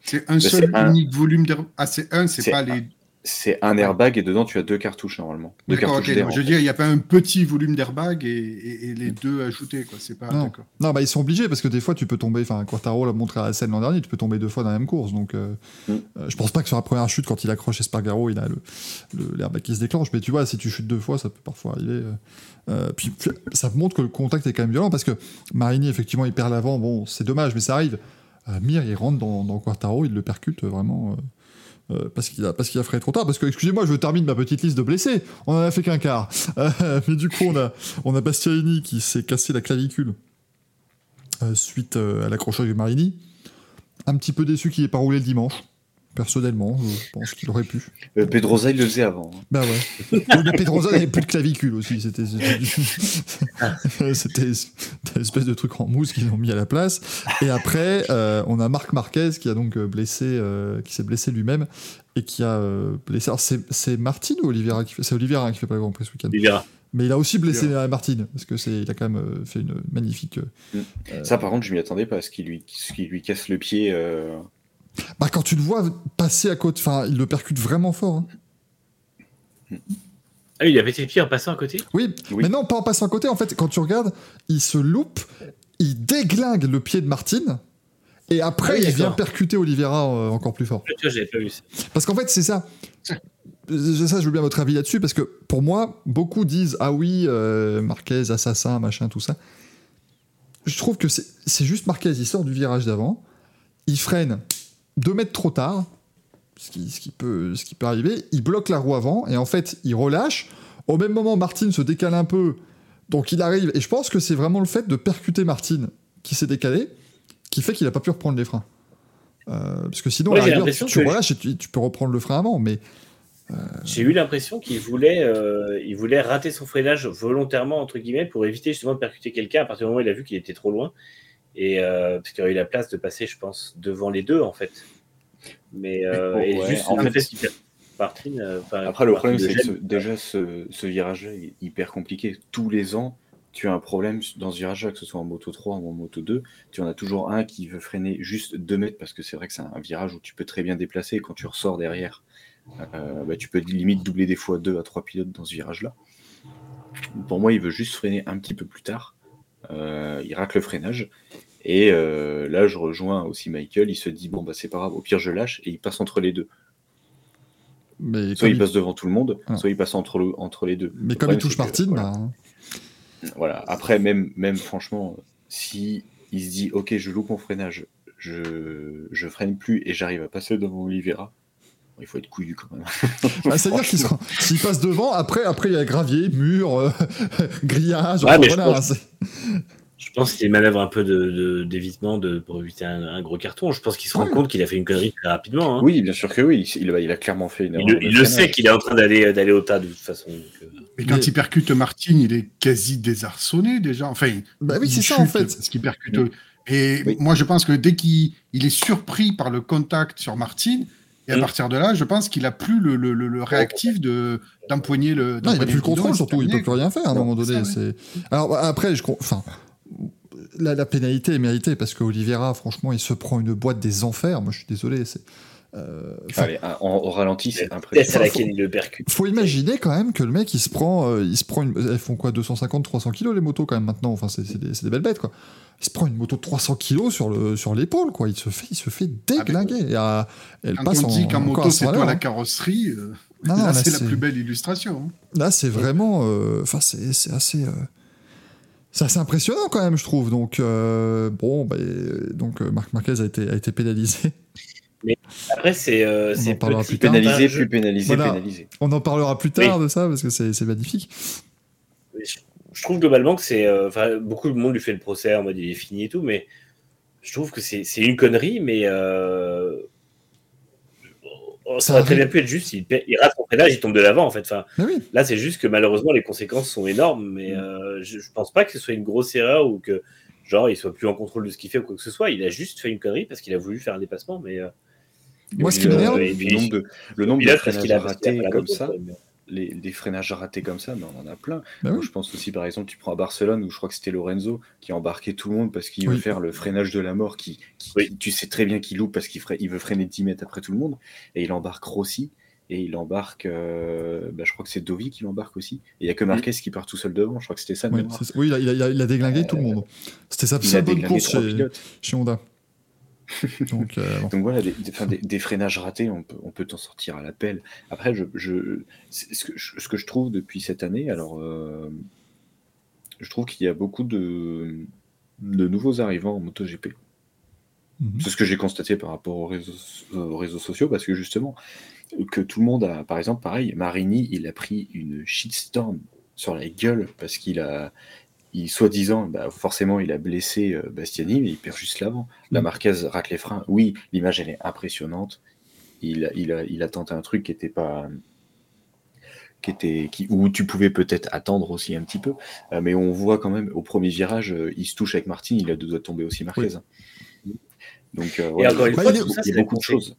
c'est un
Ben,
seul
un.
unique volume d'airbag? Ah, c'est un, c'est
C'est
pas
un.
les.
C'est un airbag et dedans, tu as deux cartouches normalement. Deux
D'accord,
cartouches
non, Je veux dire, il n'y a pas un petit volume d'airbag et, et- et les deux ajoutés, quoi. C'est pas.
Non.
D'accord.
Non, bah ils sont obligés parce que des fois tu peux tomber. Enfin, Quartaro l'a montré à la scène l'an dernier, tu peux tomber deux fois dans la même course. Donc, euh,
Mm.
euh, je pense pas que sur la première chute, quand il accroche Espargaro, il a le le- l'airbag qui se déclenche. Mais tu vois, si tu chutes deux fois, ça peut parfois arriver. euh. Euh, puis, puis, ça montre que le contact est quand même violent parce que Marini, effectivement, il perd l'avant. Bon, c'est dommage, mais ça arrive. Euh, Mir, il rentre dans, dans Quartaro, il le percute euh, vraiment. Euh, parce qu'il a, parce freiné trop tard. Parce que, excusez-moi, je termine ma petite liste de blessés. On en a fait qu'un quart. [laughs] Euh, mais du coup, on a, on qui s'est cassé la clavicule euh, suite à l'accrochage de Marini. Un petit peu déçu qu'il n'ait pas roulé le dimanche. Personnellement, je pense qu'il aurait pu.
Euh, Pedrosa, il le faisait avant. hein.
Bah ouais. [laughs] Mais Pedrosa n'avait plus de clavicule aussi. C'était c'était une espèce de truc en mousse qu'ils ont mis à la place. Et après, euh, on a Marc Marquez qui a donc euh, blessé, euh, qui s'est blessé lui-même et qui a euh, blessé. Alors c'est c'est Martine ou Oliveira qui fait C'est Oliveira qui fait pas le Grand Prix ce week-end. Mais il a aussi blessé Martine parce que c'est il a quand même fait une magnifique. euh,
Ça, par contre, je m'y attendais pas, ce qui lui, ce qui lui casse le pied. euh,
Bah, quand tu le vois passer à côté, enfin, il le percute vraiment fort. hein.
Ah, il a pété le pied en passant à côté?
Oui,
Oui.
mais non, pas en passant à côté. En fait, quand tu regardes, il se loupe, il déglingue le pied de Martine, et après,
Ah oui,
il vient percuter Oliveira euh, encore plus fort.
Vois, j'avais pas vu ça.
Parce qu'en fait, c'est ça. Ça, je veux bien votre avis là-dessus, parce que pour moi, beaucoup disent Ah oui, euh, Marquez, assassin, machin, tout ça. Je trouve que c'est juste Marquez, il sort du virage d'avant, il freine deux mètres trop tard, ce qui, ce, qui peut, ce qui peut arriver, il bloque la roue avant, et en fait, il relâche. Au même moment, Martine se décale un peu, donc il arrive, et je pense que c'est vraiment le fait de percuter Martine qui s'est décalé qui fait qu'il n'a pas pu reprendre les freins. Euh, parce que sinon,
Ouais,
à la rigueur, tu, relâches et tu, tu peux reprendre le frein avant, mais
J'ai eu l'impression qu'il voulait, euh, il voulait rater son freinage volontairement, entre guillemets, pour éviter justement de percuter quelqu'un à partir du moment où il a vu qu'il était trop loin. Et euh, parce qu'il a eu la place de passer, je pense, devant les deux, en fait. Mais euh,
Mais,
et
ouais,
juste
en fait-
fait Martine, euh,
Après, le problème, c'est que ce- déjà, ce, ce virage-là est hyper compliqué. Tous les ans, tu as un problème dans ce virage-là, que ce soit en moto 3 ou en moto 2. Tu en as toujours un qui veut freiner juste 2 mètres, parce que c'est vrai que c'est un virage où tu peux très bien déplacer. Et quand tu ressors derrière, euh, bah, tu peux limite doubler des fois 2 à 3 pilotes dans ce virage-là. Pour moi, il veut juste freiner un petit peu plus tard. Euh, il rate le freinage. Et euh, là, je rejoins aussi Michael. Il se dit bon, bah, c'est pas grave, au pire, je lâche. Et il passe entre les deux.
mais
Soit il passe devant tout le monde,
Ah.
soit il passe entre, le- entre les deux.
mais
Le
comme il touche Martine,
voilà.
bah, hein.
Voilà. Après, même, même franchement, si il se dit ok, je loupe mon freinage, je, je freine plus et j'arrive à passer devant Oliveira, il faut être couillu quand même. [laughs]
Bah, c'est-à-dire qu'il sera- s'il passe devant, après, après il y a gravier, mur, euh, [laughs] grillage.
Ouais, je pense-
c'est-
Je pense qu'il manœuvre un peu de- de- d'évitement de, pour éviter un, un gros carton. Je pense qu'il se rend
Ouais.
compte qu'il a fait une connerie très rapidement. hein.
Oui, bien sûr que oui. Il, il a, il a clairement fait une
Il, il le sait qu'il est en train d'aller d'aller au tas de toute façon. donc, euh,
Mais quand
Mais-
il percute Martine, il est quasi désarçonné déjà. Enfin,
Bah oui, c'est ça, en fait.
Parce qu'il percute.
Oui.
Et
Oui.
moi, je pense que dès qu'il il est surpris par le contact sur Martine, et à
Mm.
partir de là, je pense qu'il a plus le, le- le- le réactif de d'empoigner le.
Non, il n'a plus le contrôle, surtout, il
terminer,
peut plus rien faire à un
Non,
moment donné.
ça,
Alors bah, après, je enfin, la, la pénalité est méritée parce que Oliveira, franchement, il se prend une boîte des enfers. Moi, je suis désolé. C'est euh, enfin,
Allez, au ralenti, c'est
à
impressionnant.
laquelle il le percute.
faut imaginer quand même que le mec, il se prend, euh, il se prend une, elles font quoi, 250, 300 kilos les motos quand même maintenant. Enfin, c'est des, c'est des belles bêtes quoi. Il se prend une moto de 300 kilos sur le sur l'épaule quoi. Il se fait, il se fait déglinguer. Et, euh, elle
Quand
passe
on dit
en-
qu'en moto, c'est
100 à
toi la
hein.
carrosserie, euh,
Non,
là,
là,
c'est la plus belle illustration. hein.
Là, c'est vraiment. euh, Enfin, c'est c'est assez. euh, c'est assez impressionnant quand même, je trouve. Donc, euh, bon, bah, donc Marc Marquez a été, a été pénalisé.
Après, c'est euh,
On en
c'est
parlera
petit
plus tard.
Pénalisé, plus pénalisé,
Voilà.
pénalisé.
On en parlera plus tard de ça parce que c'est c'est magnifique.
je, je trouve globalement que c'est. euh, beaucoup de monde lui fait le procès en mode il est fini et tout, mais je trouve que c'est c'est une connerie, mais. euh, ça, aurait très bien pu être juste, il, il rate son freinage, il tombe de l'avant en fait. Enfin,
Mais oui.
Là, c'est juste que malheureusement, les conséquences sont énormes, mais
Mm.
euh, je, je pense pas que ce soit une grosse erreur ou que, genre, il soit plus en contrôle de ce qu'il fait ou quoi que ce soit. Il a juste fait une connerie parce qu'il a voulu faire un dépassement, mais. euh,
Moi, ce qui m'énerve,
euh,
le nombre de, le nombre de
pilote
freinages
a, a
ratés comme ça,
mais-
les, des freinages ratés comme ça, mais on en a plein. Moi,
oui.
Je pense aussi, par exemple, tu prends à Barcelone où je crois que c'était Lorenzo qui a embarqué tout le monde parce qu'il
Oui.
veut faire le freinage de la mort, qui, qui-
Oui.
qui- tu sais très bien qu'il loupe parce qu'il il veut freiner 10 mètres après tout le monde, et il embarque Rossi, et il embarque, euh, bah, je crois que c'est Dovi qui l'embarque aussi, et il n'y a que Marquez qui part tout seul devant, je crois que c'était ça
Oui, oui, il a, il a- il a déglingué tout le monde. C'était sa seule bonne course chez, chez Honda. [laughs] Donc, euh, bon.
Donc voilà, des, des- enfin, des- des freinages ratés, on peut, on peut t'en sortir à l'appel. Après, je, je- c'est ce, que je, ce que je trouve depuis cette année, alors, euh, je trouve qu'il y a beaucoup de, de nouveaux arrivants en MotoGP.
Mhm.
C'est ce que j'ai constaté par rapport aux réseaux, aux réseaux sociaux, parce que justement, que tout le monde a, par exemple, pareil, Marini, il a pris une shitstorm sur la gueule parce qu'il a, il, soi-disant, bah, forcément, il a blessé euh, Bastiani, mais il perd juste l'avant. La
Mm.
Marquez rate les freins. Oui, l'image, elle est impressionnante. Il, a- il, a, il a tenté un truc qui était pas. Qui était, qui, où tu pouvais peut-être attendre aussi un petit peu, Euh, mais on voit quand même au premier virage, euh, il se touche avec Martin, il a deux doigts de tomber aussi Marquez. Donc, euh, voilà,
encore une fois,
il
y
c'est
a beaucoup de choses.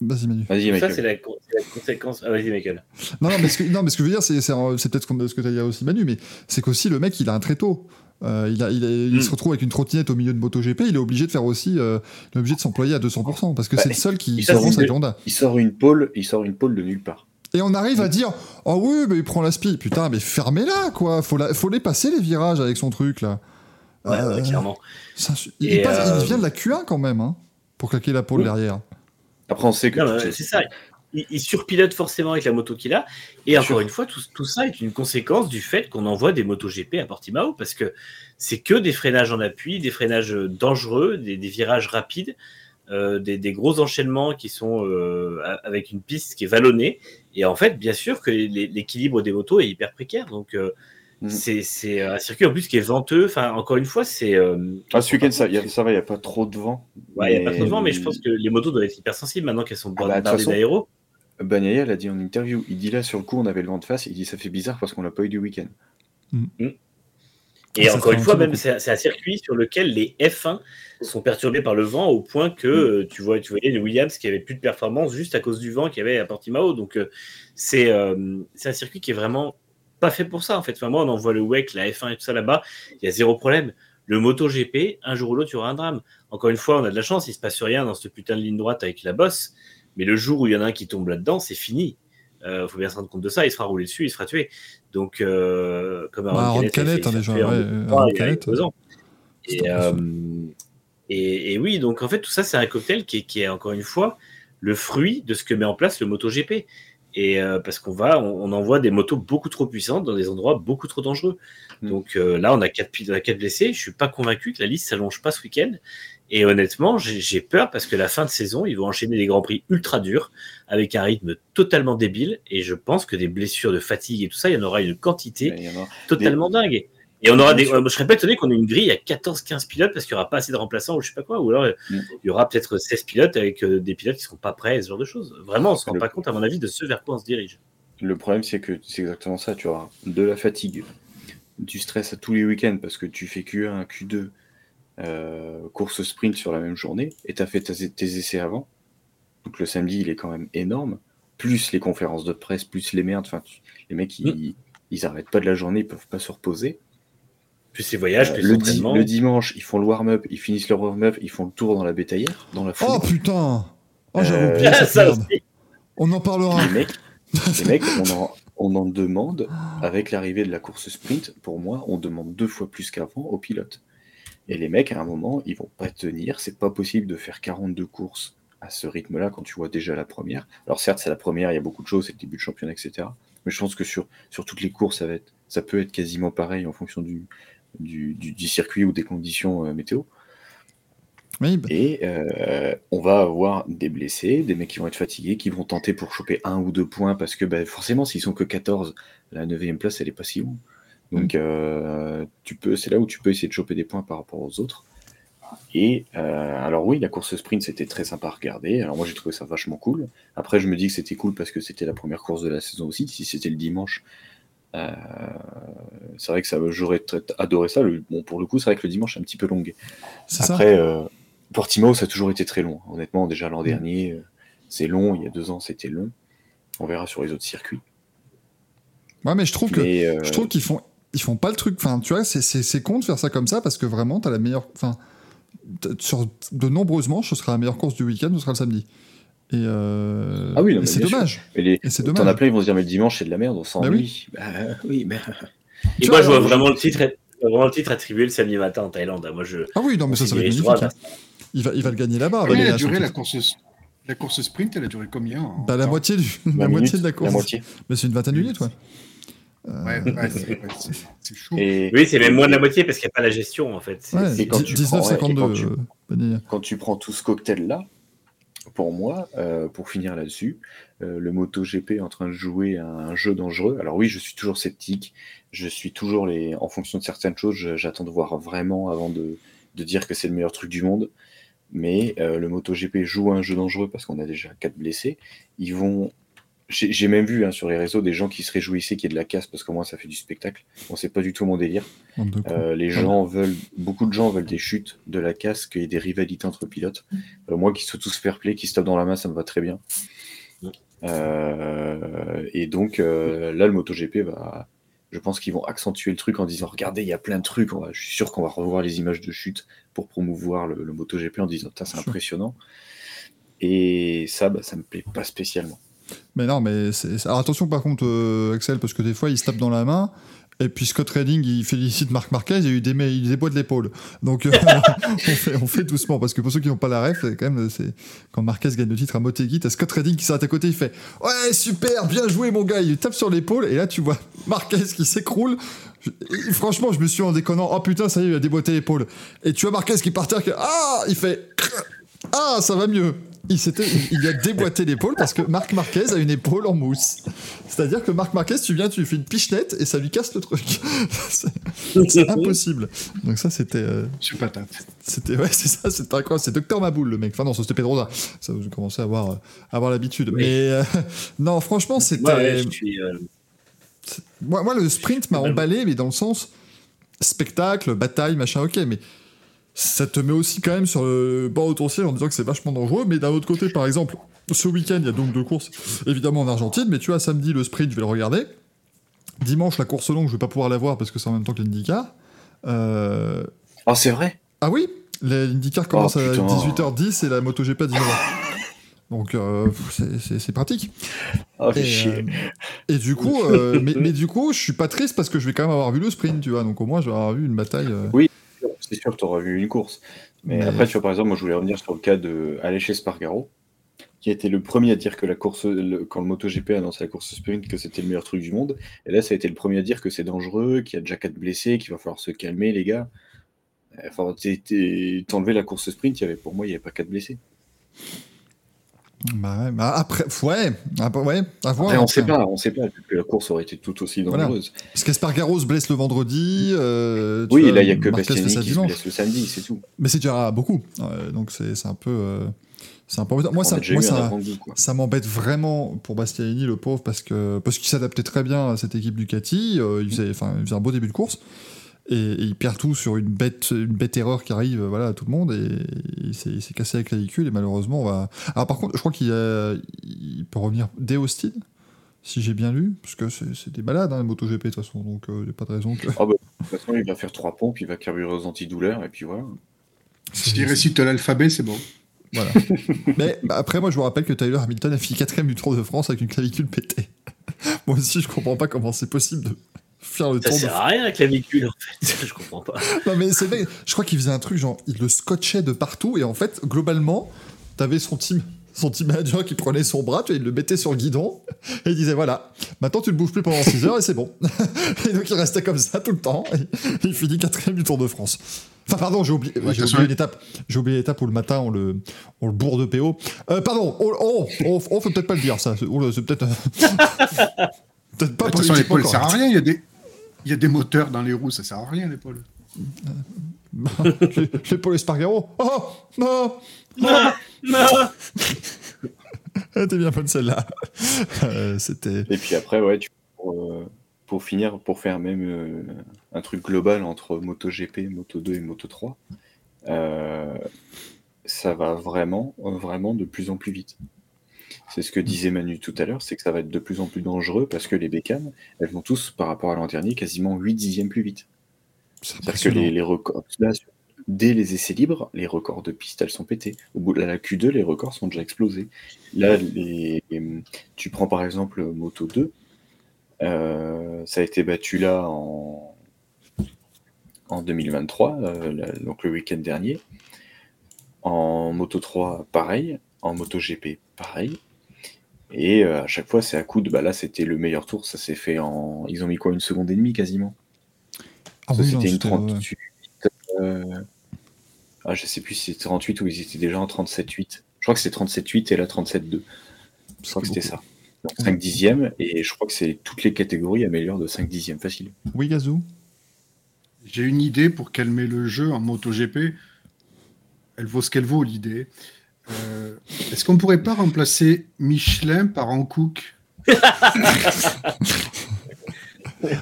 Vas-y, Manu.
Vas-y,
Ça,
Michael.
c'est la, con- c'est la conséquence. Ah, vas-y, Michael.
Non, non, mais ce que, non, mais ce que je veux dire, c'est, c'est, c'est peut-être ce que tu as dit aussi, Manu, mais c'est qu'aussi le mec, il a un tréteau. Euh, il, a, il, a- il
Mm.
se retrouve avec une trottinette au milieu de MotoGP, il est obligé de faire aussi, euh, il est obligé de s'employer à 200%, parce que
Bah,
c'est le seul qui
sort
avec Honda.
Il sort une pole, il sort une pole de nulle part.
Et on arrive à dire, oh oui, mais il prend la spi. Putain, mais fermez-la, quoi. Faut, la, faut les passer les virages avec son truc, là.
Ouais,
Euh,
ouais, clairement.
ça, il, passe-
euh,
il vient de la Q1 quand même, hein, pour claquer la pôle
Oui.
derrière.
Après, on sait que.
C'est ça. Il, il surpilote forcément avec la moto qu'il a. Et
Bien
encore
sûr.
une fois, tout, tout ça est une conséquence du fait qu'on envoie des motos GP à Portimao parce que c'est que des freinages en appui, des freinages dangereux, des, des virages rapides, euh, des, des gros enchaînements qui sont euh, avec une piste qui est vallonnée. Et en fait, bien sûr que l'équilibre des motos est hyper précaire. Donc, euh,
Mm.
c'est c'est un circuit en plus qui est venteux. Enfin, encore une fois, c'est. euh,
Ah, ce week-end, ça, y a- ça va, il n'y a pas trop de vent.
Ouais, il n'y a pas trop de vent, mais je pense que les motos doivent être hyper sensibles maintenant qu'elles sont
Ah bah,
d'aéro.
Bagnaia l'a dit en interview. Il dit là, sur le coup, on avait le vent de face. Il dit ça fait bizarre parce qu'on l'a pas eu du week-end.
Et
Ah, ça
encore une fois, même c'est un circuit sur lequel les F1 sont perturbés par le vent au point que euh, tu vois, tu voyais les Williams qui avaient plus de performance juste à cause du vent qu'il y avait à Portimao. Donc euh, c'est euh, c'est un circuit qui est vraiment pas fait pour ça en fait. Enfin, moi, on envoie le WEC, la F1 et tout ça là-bas, il y a zéro problème. Le MotoGP, un jour ou l'autre, il y aura un drame. Encore une fois, on a de la chance, il se passe rien dans cette putain de ligne droite avec la bosse. Mais le jour où il y en a un qui tombe là-dedans, c'est fini. Il faut bien se rendre compte de ça. Il se fera rouler dessus, il se fera tuer. Donc, euh, comme
Bah,
Aaron
Aaron
Canet,
hein, déjà, ouais,
2003,
Aaron Canet,
Et, euh, et, et oui, donc en fait, tout ça, c'est un cocktail qui est, qui est encore une fois le fruit de ce que met en place le MotoGP. Et euh, parce qu'on va, on, on envoie des motos beaucoup trop puissantes dans des endroits beaucoup trop dangereux.
Mm.
Donc euh, là, on a quatre, pi- on a quatre blessés. Je suis pas convaincu que la liste s'allonge pas ce week-end. Et honnêtement, j'ai peur parce que la fin de saison, ils vont enchaîner des grands prix ultra durs avec un rythme totalement débile. Et je pense que des blessures de fatigue et tout ça, il y en aura une quantité totalement dingue. Et on aura des. euh, je serais pas étonné qu'on ait une grille à 14-15 pilotes parce qu'il n'y aura pas assez de remplaçants ou je sais pas quoi. Ou alors euh,
Mm.
il y aura peut-être 16 pilotes avec euh, des pilotes qui seront pas prêts, ce genre de choses. Vraiment, on se rend
Le-
pas compte, à mon avis, de ce vers quoi on se dirige.
Le problème, c'est que c'est exactement ça. Tu auras de la fatigue, du stress à tous les week-ends parce que tu fais Q1, Q2, euh, course sprint sur la même journée et tu as fait tes, tes essais avant. Donc le samedi, il est quand même énorme. Plus les conférences de presse, plus les merdes. Enfin, tu- les mecs, ils, ils arrêtent pas de la journée, ils peuvent pas se reposer.
Plus voyages,
Euh,
plus
le, di-
l'entraînement.
le dimanche, ils font le warm-up, ils finissent leur warm-up, ils font le tour dans la bétaillère, dans la foule.
Oh putain Oh, j'avais
Euh,
oublié [laughs]
ça.
On en parlera.
les mecs, les [laughs] mecs on, en, on en demande, avec l'arrivée de la course sprint, pour moi, on demande deux fois plus qu'avant aux pilotes. Et les mecs, à un moment, ils vont pas tenir. C'est pas possible de faire 42 courses à ce rythme-là quand tu vois déjà la première. Alors certes, c'est la première, il y a beaucoup de choses, c'est le début de championnat, etc. Mais je pense que sur, sur toutes les courses, ça, va être, ça peut être quasiment pareil en fonction du, du, du- du circuit ou des conditions euh, météo.
Oui, bah,
Et euh, on va avoir des blessés, des mecs qui vont être fatigués, qui vont tenter pour choper un ou deux points, parce que bah, forcément, s'ils sont que 14, la 9 place, elle est pas si loin. Donc, euh, tu peux, c'est là où tu peux essayer de choper des points par rapport aux autres. Et euh, alors oui, la course sprint, c'était très sympa à regarder. Alors moi, j'ai trouvé ça vachement cool. Après, je me dis que c'était cool parce que c'était la première course de la saison aussi. Si c'était le dimanche, euh, c'est vrai que ça, j'aurais adoré ça. Le- bon, pour le coup, c'est vrai que le dimanche est un petit peu
ça
Après, euh, Portimao, ça a toujours été très long. Honnêtement, déjà
Mm.
l'an dernier, euh, c'est long. Il y a deux ans, c'était long. On verra sur les autres circuits.
Ouais, mais je trouve que
Mais, euh,
je trouve qu'ils font ils font pas le truc. Enfin, tu vois, c'est- c'est c'est con de faire ça comme ça parce que vraiment, t'as la meilleure. Enfin, sur de nombreuses manches, ce sera la meilleure course du week-end, ce sera le samedi. Et, euh,
Ah oui, non,
et
mais
c'est dommage.
les-
Et c'est
T'en as
dommage.
plein, ils vont se dire, mais le dimanche, c'est de la merde, on
Bah
s'ennuie. Bah oui, mais.
Et
Tu
moi,
vois,
je vois
alors,
vraiment le titre, vraiment le titre attribué le samedi matin en Thaïlande. Moi, je.
Ah oui, non, mais ça, ça va être magnifique.
droit,
hein. Il, va, il va le gagner là-bas.
Elle a duré
surtout.
la course, la course sprint Elle a duré combien en
Bah, la moitié, du, la
La
moitié de la course.
La moitié.
Mais c'est une vingtaine de minutes, ouais. Euh,
Ouais, ouais, c'est ouais, c'est- c'est chaud.
Et,
Oui, c'est même moins de la moitié parce qu'il n'y a pas la gestion en fait. C'est-
ouais,
quand tu prends-
19,52.
ouais, et quand tu-
euh,
quand tu prends tout ce cocktail-là, pour moi, euh, pour finir là-dessus, euh, le MotoGP est en train de jouer à un jeu dangereux. Alors oui, je suis toujours sceptique. Je suis toujours les, en fonction de certaines choses, j'attends de voir vraiment avant de, dire que c'est le meilleur truc du monde. Mais euh, le MotoGP joue un jeu dangereux parce qu'on a déjà quatre blessés. Ils vont. J'ai même vu hein, sur les réseaux des gens qui se réjouissaient qu'il y ait de la casse parce que moi ça fait du spectacle. Bon, c'est pas du tout mon délire. Euh, les gens veulent, beaucoup de gens veulent des chutes, de la casse, qu'il y ait des rivalités entre pilotes. Euh, moi, qui soient tous fair play, qui se tapent dans la main, ça me va très bien. Euh, et donc euh, là, le MotoGP va, je pense qu'ils vont accentuer le truc en disant, regardez, il y a plein de trucs. On va, je suis sûr qu'on va revoir les images de chute pour promouvoir le, le MotoGP en disant, c'est impressionnant. Et ça, bah, ça me plaît pas spécialement.
Mais non, mais Alors attention par contre, euh, Axel, parce que des fois il se tape dans la main. Et puis Scott Redding, il félicite Marc Marquez, il a eu des, il déboîte l'épaule. Donc euh, [laughs] on, fait, on fait doucement, parce que pour ceux qui n'ont pas la ref, quand même, c'est quand Marquez gagne le titre à Motegi, t'as Scott Redding qui s'arrête à côté, il fait Ouais, super, bien joué mon gars, il tape sur l'épaule, et là tu vois Marquez qui s'écroule. Franchement, je me suis en déconnant, oh putain, ça y est, il a déboîté l'épaule. Et tu vois Marquez qui part terre, qui, ah, il fait Ah, ça va mieux. Il, s'était, il, a déboîté l'épaule parce que Marc Marquez a une épaule en mousse. C'est-à-dire que Marc Marquez, tu viens, tu lui fais une pichenette et ça lui casse le truc. [laughs] c'est, impossible. Donc ça, c'était, euh,
Sur patate.
c'était, ouais, c'est ça, c'était incroyable. C'est Docteur Maboul, le mec. Enfin non, c'était Pedrosa. Ça, j'ai commencé à avoir, euh, avoir l'habitude.
Oui.
Mais euh, [laughs] non, franchement, c'était.
Ouais, ouais, je suis,
Moi, moi, le sprint m'a emballé, mais dans le sens spectacle, bataille, machin, ok, mais ça te met aussi quand même sur le bord de ton ciel en disant que c'est vachement dangereux. Mais d'un autre côté, par exemple, ce week-end, il y a donc deux courses, évidemment en Argentine, mais tu vois, samedi, le sprint, je vais le regarder. Dimanche, la course longue, je vais pas pouvoir la voir parce que c'est en même temps que l'IndyCar. Euh,
Oh, c'est vrai?
Ah oui L'IndyCar commence à
Oh, putain.
18h10 et la MotoGP à 19h. Donc, euh, c'est- pratique.
Oh,
Et,
chier.
euh, et du coup, euh, mais, mais du coup, je suis pas triste parce que je vais quand même avoir vu le sprint, tu vois. Donc au moins, je vais avoir vu une bataille. euh,
C'est sûr que tu auras vu une course. Mais,
Mais-
après, tu vois, par exemple, moi, je voulais revenir sur le cas de Aleix Espargaro, qui a été le premier à dire que la course, le- quand le MotoGP a annoncé la course sprint, que c'était le meilleur truc du monde. Et là, ça a été le premier à dire que c'est dangereux, qu'il y a déjà quatre blessés, qu'il va falloir se calmer, les gars. Enfin, t'enlever la course sprint, il y avait, pour moi, il n'y avait pas quatre blessés.
Bah ouais, bah après, ouais, après, ouais, à voir.
Après, on
après.
sait pas, on sait pas, que la course aurait été tout aussi
Voilà.
dangereuse.
Parce qu'Espargaro se blesse le vendredi. euh,
Oui,
vois,
là, il n'y a que
ça
qui se blesse le samedi, c'est tout.
Mais c'est déjà beaucoup. euh, donc c'est un peu. euh, c'est un peu. Moi, ça, moi, ça, ça m'embête vraiment pour Bastianini, le pauvre, parce que parce qu'il s'adaptait très bien à cette équipe Ducati. euh, il, faisait, il faisait un beau début de course. Et, et il perd tout sur une bête, une bête erreur qui arrive euh, voilà, à tout le monde. Et il s'est il s'est cassé avec la véhicule. Et malheureusement, on va. Alors, par contre, je crois qu'il peut revenir dès Austin, si j'ai bien lu. Parce que c'est des balades, hein, les MotoGP, de toute façon. Donc, il n'y a pas de raison que.
De toute façon, il va faire trois pompes, il va carburer aux antidouleurs, et puis voilà.
S'il récite l'alphabet, c'est bon.
Voilà. [laughs] Mais bah, après, moi, je vous rappelle que Tyler Hamilton a fini quatrième du Tour de France avec une clavicule pétée. [laughs] moi aussi, je comprends pas comment c'est possible de faire le
ça
Tour de
sert à rien la clavicule en fait. [laughs] je comprends pas.
Non, mais c'est vrai, je crois qu'il faisait un truc genre, il le scotchait de partout, et en fait, globalement, t'avais son team. Son team manager qui prenait son bras, tu vois, il le mettait sur le guidon, et il disait voilà, maintenant tu le bouges plus pendant 6 heures et c'est bon. [laughs] et donc il restait comme ça tout le temps, et il finit quatrième du Tour de France. Enfin, pardon, j'ai oublié,
Ouais,
oublié l'étape. J'ai oublié l'étape où le matin on le, on le bourre de PO. Euh, pardon, on, on, on, on peut peut-être pas le dire ça. C'est oh peut-être. euh, [laughs] peut-être pas
toute façon,
politiquement
l'épaule sert à rien. Il y, a des... il y a des moteurs dans les roues, ça sert à rien,
l'ai- [laughs] je l'ai pour l'Espargaro. Oh Non
Non, non.
Elle était bien bonne celle-là. Euh, C'était.
Et puis après, ouais, tu, pour, euh, pour finir, pour faire même euh, un truc global entre MotoGP, Moto2 et Moto3, euh, ça va vraiment, vraiment de plus en plus vite. C'est ce que disait Manu tout à l'heure, c'est que ça va être de plus en plus dangereux parce que les bécanes, elles vont tous, par rapport à l'an dernier, quasiment 8 dixièmes plus vite.
c'est
C'est-à-dire que les, les records, là, dès les essais libres, les records de piste, elles sont pétés. Au bout de la Q2, les records sont déjà explosés. Là, les- tu prends par exemple Moto 2, euh, ça a été battu là en, en 2023, euh, donc le week-end dernier. En Moto 3, pareil. En Moto GP, pareil. Et euh, à chaque fois, c'est à coup de. Bah là, c'était le meilleur tour. Ça s'est fait en. Ils ont mis quoi Une seconde et demie quasiment?
Ah
ça,
oui,
c'était une
c'était, ouais.
38. euh, Ah, je sais plus si c'était 38 ou ils étaient déjà en 37-8. Je crois que c'était 37-8 et là 37-2. Je crois que c'était ça. Donc 5 dixièmes, et je crois que c'est toutes les catégories améliorent de 5 dixièmes facile.
Oui, Gazou
J'ai une idée pour calmer le jeu en MotoGP. Elle vaut ce qu'elle vaut, l'idée. Euh, Est-ce qu'on pourrait pas remplacer Michelin par Hankook [laughs]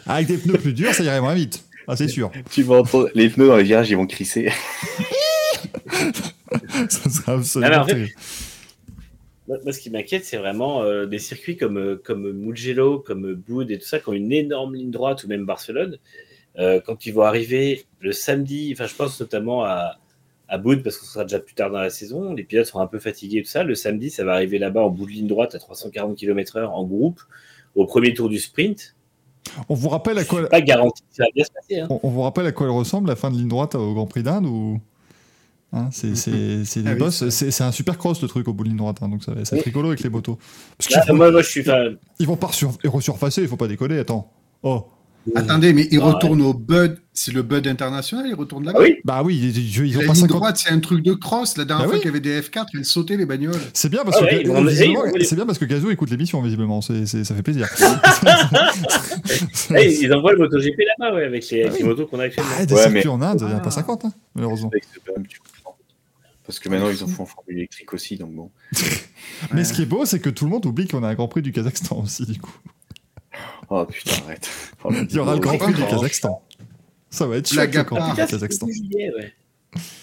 Avec des pneus plus durs, ça irait moins vite. Ah, c'est sûr.
Tu vas entendre les pneus dans les virages, ils vont crisser. [laughs]
ça serait absolument
en fait-. Moi, moi, ce qui m'inquiète, c'est vraiment euh, des circuits comme, euh, comme Mugello, comme Boud et tout ça, qui ont une énorme ligne droite, ou même Barcelone. Euh, quand ils vont arriver le samedi, enfin, je pense notamment à, à Boud, parce que ce sera déjà plus tard dans la saison, les pilotes seront un peu fatigués et tout ça. Le samedi, ça va arriver là-bas en bout de ligne droite à 340 km/h en groupe, au premier tour du sprint.
On vous rappelle à quoi,
C'est pas garanti que ça va bien se passer. hein.
on, vous rappelle à quoi elle ressemble la fin de ligne droite au Grand Prix d'Inde ou Hein, c'est [laughs] c'est- c'est des
Ah oui,
boss,
c'est-
c'est c'est un super cross le truc au bout de ligne droite, hein, donc ça va ça va être rigolo avec les motos. Parce
Là,
vont,
moi, moi, je suis. enfin,
ils vont pas sur- resurfacer, il faut pas décoller, attends. Oh,
Attendez, mais il
Ah,
retourne au Bud. C'est le Bud international, il retourne là-bas.
Ah oui
bah oui, ils, ils- ont
La
pas
ligne
50.
droite, c'est un truc de cross. La dernière
Bah
fois
oui.
qu'il y avait des F4, ils sautaient les bagnoles.
C'est bien parce
Ah
que
ouais,
c'est bien parce que Gazou écoute l'émission visiblement, c'est c'est- ça fait plaisir.
eh, ils envoient le MotoGP là-bas, ouais, avec les, avec
Ah
les motos qu'on a actuellement.
Ah, des
Ouais,
circuits
mais-
en Inde, il n'y en a pas
Ah.
50, hein, malheureusement.
Parce que maintenant, ils en font en formule électrique aussi, donc bon. [laughs]
Mais ce qui est beau, c'est que tout le monde oublie qu'on a un Grand Prix du Kazakhstan aussi, du coup.
Oh putain, arrête. Oh,
Il y aura le Grand Prix du. Kazakhstan. Ça va être
La
chouette, le Kazakhstan.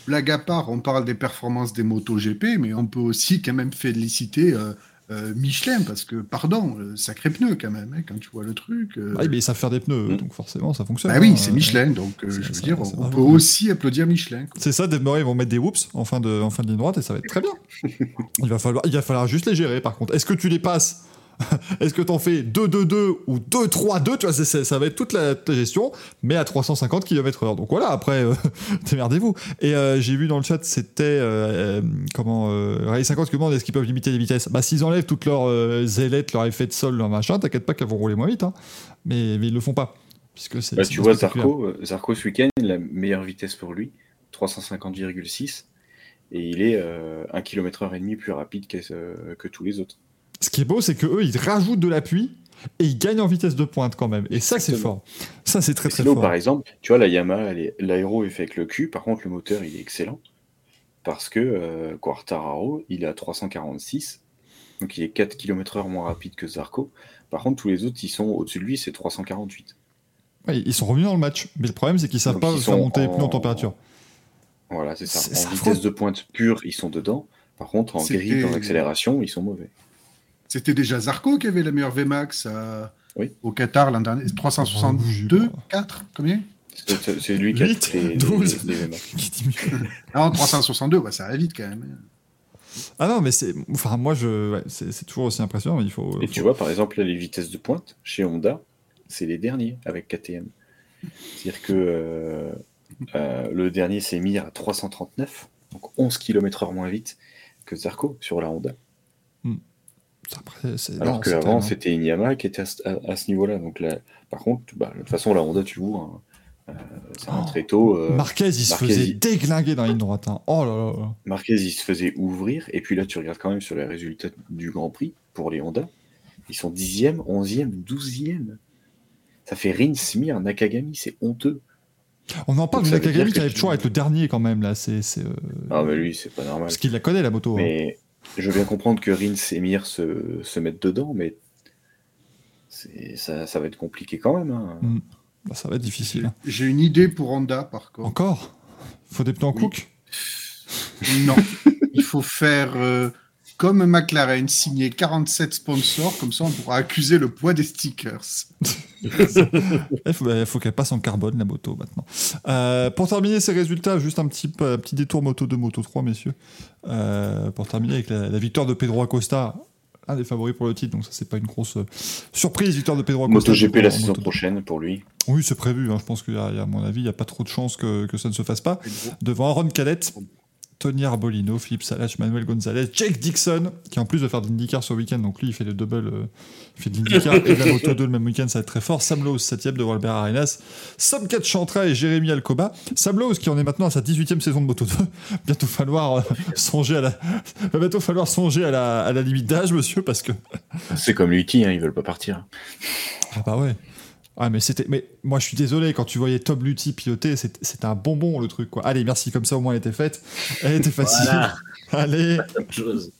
Blague à part, on parle des performances des MotoGP, mais on peut aussi quand même féliciter euh, euh, Michelin, parce que, pardon, euh, sacré pneu quand même, hein, quand tu vois le truc. euh,
Ah, mais ils savent faire des pneus,
Mm.
donc forcément, ça fonctionne.
bah oui,
hein.
c'est Michelin, donc euh, je veux
ça-
dire,
ça
on peut aussi applaudir Michelin.
C'est ça, Deadmore, ils vont mettre des whoops en fin, de, en fin de ligne droite et ça va être très bien. [laughs] Il va falloir, il va falloir juste les gérer par contre. Est-ce que tu les passes [laughs] Est-ce que t'en fais 2-2-2 ou 2-3-2 Tu vois, ça va être toute la, toute la gestion, mais à 350 km/h. Donc voilà, après, euh, [laughs] démerdez-vous. Et euh, j'ai vu dans le chat, c'était euh, comment euh, Rallye 50 qui demande est-ce qu'ils peuvent limiter les vitesses? Bah, s'ils enlèvent toutes leurs ailettes, leur effet de sol, leur machin, t'inquiète pas qu'elles vont rouler moins vite. hein. Mais, mais ils le font pas. Puisque c'est,
Bah, tu vois. Zarco, Zarco ce week-end, la meilleure vitesse pour lui, 350,6. Et il est euh, 1 km/h et demi plus rapide que, euh, que tous les autres.
Ce qui est beau, c'est que eux, ils rajoutent de l'appui et ils gagnent en vitesse de pointe quand même. Et ça, c'est fort. Ça, c'est très très
Sinon,
fort.
par exemple, tu vois, la Yamaha, l'aéro est fait avec le cul. Par contre, le moteur, il est excellent. Parce que euh, Quartararo, il est à 346. Donc, il est 4 km/h moins rapide que Zarco. Par contre, tous les autres, ils sont au-dessus de lui, c'est 348.
Ouais, ils sont revenus dans le match. Mais le problème, c'est qu'ils savent
Donc,
pas
ils
faire
sont
monter les pneus en température.
Voilà, c'est ça. En vitesse de pointe pure, ils sont dedans. Par contre, en grille, en accélération, ils sont mauvais.
C'était déjà Zarco qui avait la meilleure VMAX à-
Oui.
au Qatar l'an dernier. 362,
Oh,
4, combien?
C'est lui qui a
Huit,
toutes les, les-
12.
les.
Non, 362, ouais, ça va vite quand même.
ah non, mais c'est. Enfin, moi, je. ouais, c'est toujours aussi impressionnant. Mais il faut.
Et
faut-
tu vois, par exemple, les vitesses de pointe, chez Honda, c'est les derniers avec KTM. C'est-à-dire que euh, euh, le dernier s'est mis à 339, donc 11 km/h moins vite que Zarco sur la Honda.
Après,
Alors qu'avant, c'était une Yamaha qui était à, ce- à- à ce niveau-là. Donc là, par contre, bah, de toute façon, la Honda, tu vois, hein, euh, ça
Oh,
très tôt. euh,
Marquez, il se
Marquez,
faisait
il-
déglinguer dans ligne droite. hein. Oh là là là.
Marquez, il se faisait ouvrir. Et puis là, tu regardes quand même sur les résultats du Grand Prix pour les Honda. Ils sont 10e, 11e, 12e. Ça fait Rins, Mir, Nakagami, c'est honteux.
On en parle de Nakagami qui arrive toujours à être le dernier quand même là. C'est euh,
Ah, mais lui, c'est pas normal.
parce qu'il la connaît la moto. hein.
Je veux bien comprendre que Rins et Mir se, se mettent dedans, mais ça, ça va être compliqué quand même. hein.
Mm. Bah, ça va être difficile.
J'ai une idée pour Honda, par contre.
Encore? Faut des pneus en
Oui.
cook
Non. Il faut faire euh, comme McLaren, signer 47 sponsors, comme ça on pourra accuser le poids des stickers.
Il [laughs] faut, bah, faut qu'elle passe en carbone, la moto, maintenant. Euh, pour terminer ces résultats, juste un petit, un petit détour moto 2, moto 3, messieurs. Euh, pour terminer avec la, la victoire de Pedro Acosta, un des favoris pour le titre, donc ça, c'est pas une grosse euh, surprise, victoire de Pedro Acosta.
MotoGP la saison
Moto2.
prochaine pour lui.
Oui, c'est prévu. hein. Je pense qu'à mon avis, il n'y a pas trop de chances que, que ça ne se fasse pas. Devant Aaron Cadet, Tony Arbolino, Philippe Salach, Manuel Gonzalez, Jake Dixon, qui en plus de faire de l'IndyCar ce week-end, donc lui il fait le double, euh, il fait de l'IndyCar et de la Moto 2 le même week-end, ça va être très fort. Sam Lowe, 7ème devant Albert Arenas, Somkat Chantra et Jérémy Alcoba. Sam Lowe, qui en est maintenant à sa 18e saison de Moto 2, [laughs] bientôt falloir euh, songer à la, va bientôt falloir songer à la, à la limite d'âge, monsieur, parce que
C'est comme Lutti, hein, ils veulent pas partir.
ah bah ouais. Ah mais c'était mais moi je suis désolé quand tu voyais Tom Lutti piloter c'était un bonbon le truc quoi. Allez merci comme ça au moins elle était faite. [laughs] Elle était facile.
Voilà. [laughs]
Allez. De toute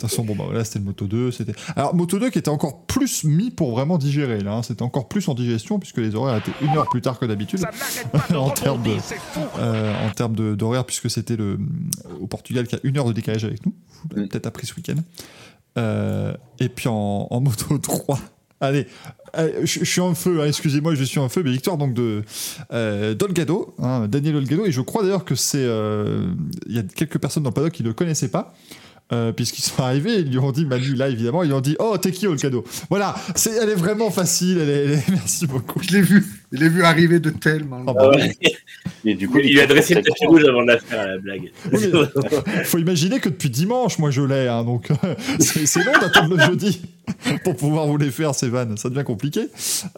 façon bon bah voilà c'était le Moto 2 c'était alors Moto 2 qui était encore plus mis pour vraiment digérer là hein. c'était encore plus en digestion puisque les horaires étaient une heure plus tard que d'habitude [laughs] en termes de euh, en termes de- d'horaire puisque c'était le au Portugal qui a une heure de décalage avec nous vous l'avez
Mm.
peut-être appris ce week-end Euh, et puis en, en Moto 3 allez euh, je, suis en feu, hein, excusez-moi, je suis en feu, mais victoire donc de euh, d'Olgado, hein, Daniel Olgado, et je crois d'ailleurs que c'est, euh, il y a quelques personnes dans le paddock qui ne le connaissaient pas, euh, puisqu'ils sont arrivés, ils lui ont dit, Manu là évidemment, ils lui ont dit, oh t'es qui Olgado Voilà, c'est, elle est vraiment facile, elle est, elle est- [laughs] merci beaucoup.
Je l'ai vu, je l'ai vu arriver de tellement.
Ah
Ah ouais. [laughs]
Et du coup,
Il lui a dressé le tapis rouge avant de la faire, la blague.
Oui, mais faut imaginer que depuis dimanche, moi je l'ai, hein, donc [laughs] c'est, c'est long d'attendre le jeudi pour pouvoir vous les faire ces vannes, ça devient compliqué.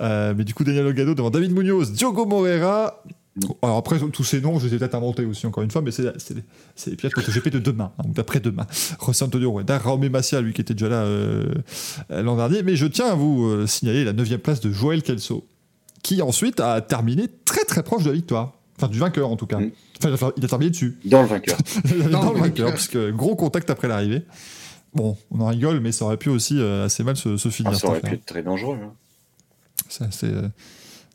Euh, mais du coup, Daniel Olgado devant David Munoz, Diogo Moreira. Alors après, tous ces noms, je les ai peut-être inventés aussi, encore une fois, mais c'est, c'est, les- c'est les pièces MotoGP de demain, hein, donc d'après-demain. José [laughs] Antonio Rueda, Raume Massia, lui qui était déjà là euh, l'an dernier. Mais je tiens à vous euh, signaler la 9 place de Joël Kelso, qui ensuite a terminé très très proche de la victoire. Enfin, du vainqueur en tout cas.
Mm.
Enfin, il a- terminé dessus.
dans le vainqueur. [laughs]
dans,
Dans
le vainqueur, parce que gros contact après l'arrivée. Bon, on en rigole, mais ça aurait pu aussi euh, assez mal se, se finir.
Ah, ça aurait pu être très dangereux. hein.
C'est assez, euh,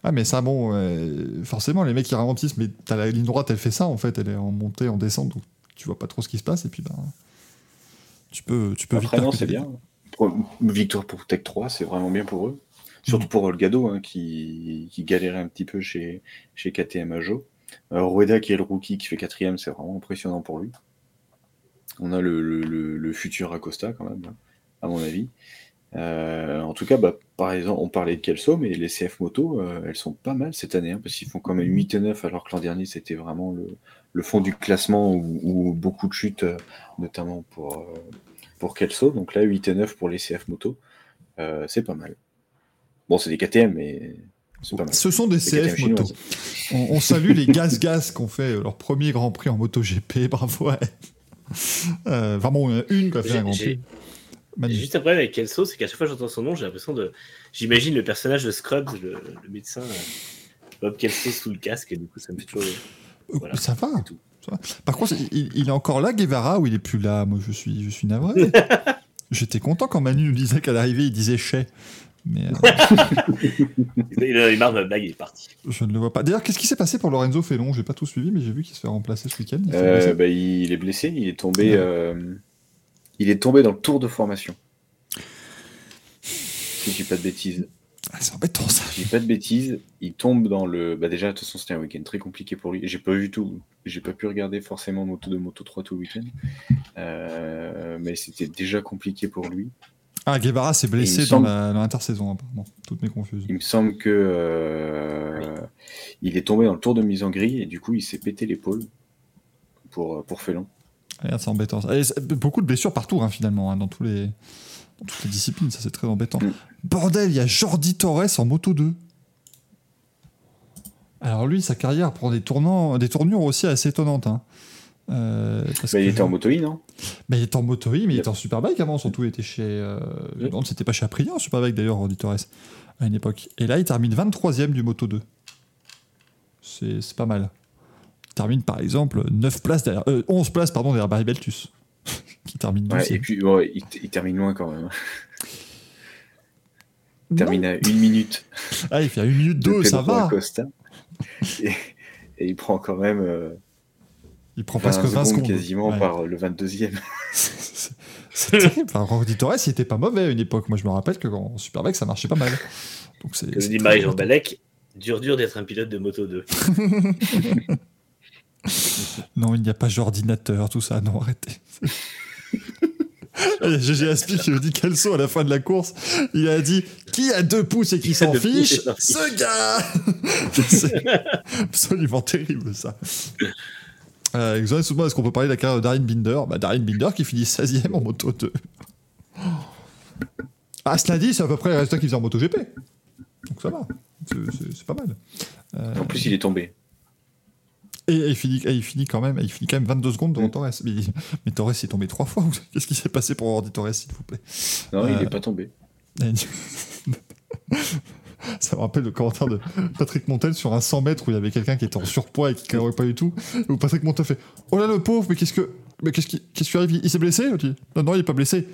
Ah, mais ça, bon, euh, forcément, les mecs qui ralentissent, mais t'as la ligne droite, elle fait ça, en fait, elle est en montée, en descente, donc tu vois pas trop ce qui se passe, et puis, ben, tu peux, tu peux
Après,
vite
c'est bien. Pour- victoire pour Tech 3, c'est vraiment bien pour eux. Surtout pour Olgado, hein, qui, qui galérait un petit peu chez, chez KTM à Jo. Euh, Rueda, qui est le rookie, qui fait quatrième, c'est vraiment impressionnant pour lui. On a le, le- le- le futur Acosta, quand même, hein, à mon avis. Euh, en tout cas, bah, par exemple, on parlait de Kelso, mais les CF Moto, euh, elles sont pas mal cette année, hein, parce qu'ils font quand même 8 et 9, alors que l'an dernier, c'était vraiment le, le fond du classement où, où beaucoup de chutes, euh, notamment pour, euh, pour Kelso. Donc là, 8 et 9 pour les CF Moto, euh, c'est pas mal. Bon, c'est des KTM, mais c'est pas mal.
Ce sont des CF moto. On, on salue les Gaz-Gaz qui ont fait euh, leur premier Grand Prix en MotoGP, bravo. Ouais. Euh, enfin bon, il y en a une qui a fait un Grand Prix.
Juste un problème avec Kelso, c'est qu'à chaque fois que j'entends son nom, j'ai l'impression de. J'imagine le personnage de Scrubs, le, le médecin euh, Bob Kelso sous le casque, et du coup, ça me fait toujours.
Euh,
Voilà.
Ça va.
C'est tout.
ça va. Par contre, il, il est encore là, Guevara, ou il est plus là? Moi, je suis, je suis navré. [laughs] J'étais content quand Manu nous disait qu'à l'arrivée, il disait chais. Mais euh, [laughs]
Il a marre de la blague, il est parti.
je ne le vois pas. D'ailleurs, qu'est-ce qui s'est passé pour Lorenzo Felon J'ai pas tout suivi, mais j'ai vu qu'il se fait remplacer ce week-end. Il
Euh, bah, il est blessé, il est tombé,
Ouais.
euh, il est tombé dans le tour de formation. Si je dis pas de bêtises.
Ah, c'est embêtant ça.
Je dis pas de bêtises, il tombe dans le. Bah déjà, de toute façon, c'était un week-end très compliqué pour lui. J'ai pas vu tout, j'ai pas pu regarder forcément Moto 2, Moto 3 tout le week-end. Euh, mais c'était déjà compliqué pour lui.
Ah, Guevara s'est blessé dans
semble-
l'intersaison, apparemment. Toutes mes confuses.
Il me semble que euh, il est tombé dans le tour de mise en grille et du coup, il s'est pété l'épaule pour, pour Félon.
Regarde, c'est embêtant. Et beaucoup de blessures partout, hein, finalement, hein, dans, tous les, dans toutes les disciplines. Ça, c'est très embêtant.
Mm.
Bordel, il y a Jordi Torres en moto 2. Alors lui, sa carrière prend des, tournants, des tournures aussi assez étonnantes. hein. Euh, parce
Bah, il était en moto I, non?
Bah, il était en moto mais il était en Superbike avant, surtout. Il était chez. Euh...
Oui.
Non, c'était pas chez Aprilia en Superbike d'ailleurs, Jordi Torres, à une époque. Et là, il termine 23ème du moto 2. c'est c'est pas mal. Il termine par exemple 9 places derrière, euh, 11 places pardon, derrière Barry Beltus, [laughs] qui termine 12
Ouais, et puis, ouais, il, il termine loin quand même. Il termine à une minute.
Ah, il fait à 1 minute 2,
de
ça va.
Et, et il prend quand même euh,
Il prend
20
presque 20
secondes, quasiment
Ouais.
par le 22e. [laughs] [laughs]
C'est c'est terrible. Enfin, Randy Torres, il était pas mauvais à une époque. Moi, je me rappelle que en Superbike, ça marchait pas mal. Donc, c'est.
Comme dit Marie-Jean. Balek, dur dur d'être un pilote de moto 2. [laughs]
Non, il n'y a pas d'ordinateur, tout ça. Non, arrêtez. Il y a GG Aspi qui me dit quel saut à la fin de la course? Il a dit qui a deux pouces et qui s'en fiche? Ce gars [laughs] C'est absolument terrible ça. Euh, excusez-moi, est-ce qu'on peut parler de la carrière de Darin Binder? Bah, Darin Binder qui finit 16ème en moto 2. Ah, cela dit, c'est à peu près le résultat qu'il faisait en MotoGP. Donc ça va. C'est pas mal. Euh,
En plus, il est tombé.
Et, il, finit, il finit quand même, il finit quand même 22 secondes devant Torres. Mais, mais Torres est tombé trois fois. Qu'est-ce qui s'est passé pour Randy Torres, s'il vous plaît?
Non,
Euh,
il n'est pas tombé. [laughs]
Ça me rappelle le commentaire de Patrick Montel sur un 100 mètres où il y avait quelqu'un qui était en surpoids et qui ne pas du tout. Où Patrick Montel fait Oh là le pauvre, mais qu'est-ce que. Mais qu'est-ce qui, qu'est-ce qui arrive? Il, s'est blessé? Dit, Non, non, il est pas blessé.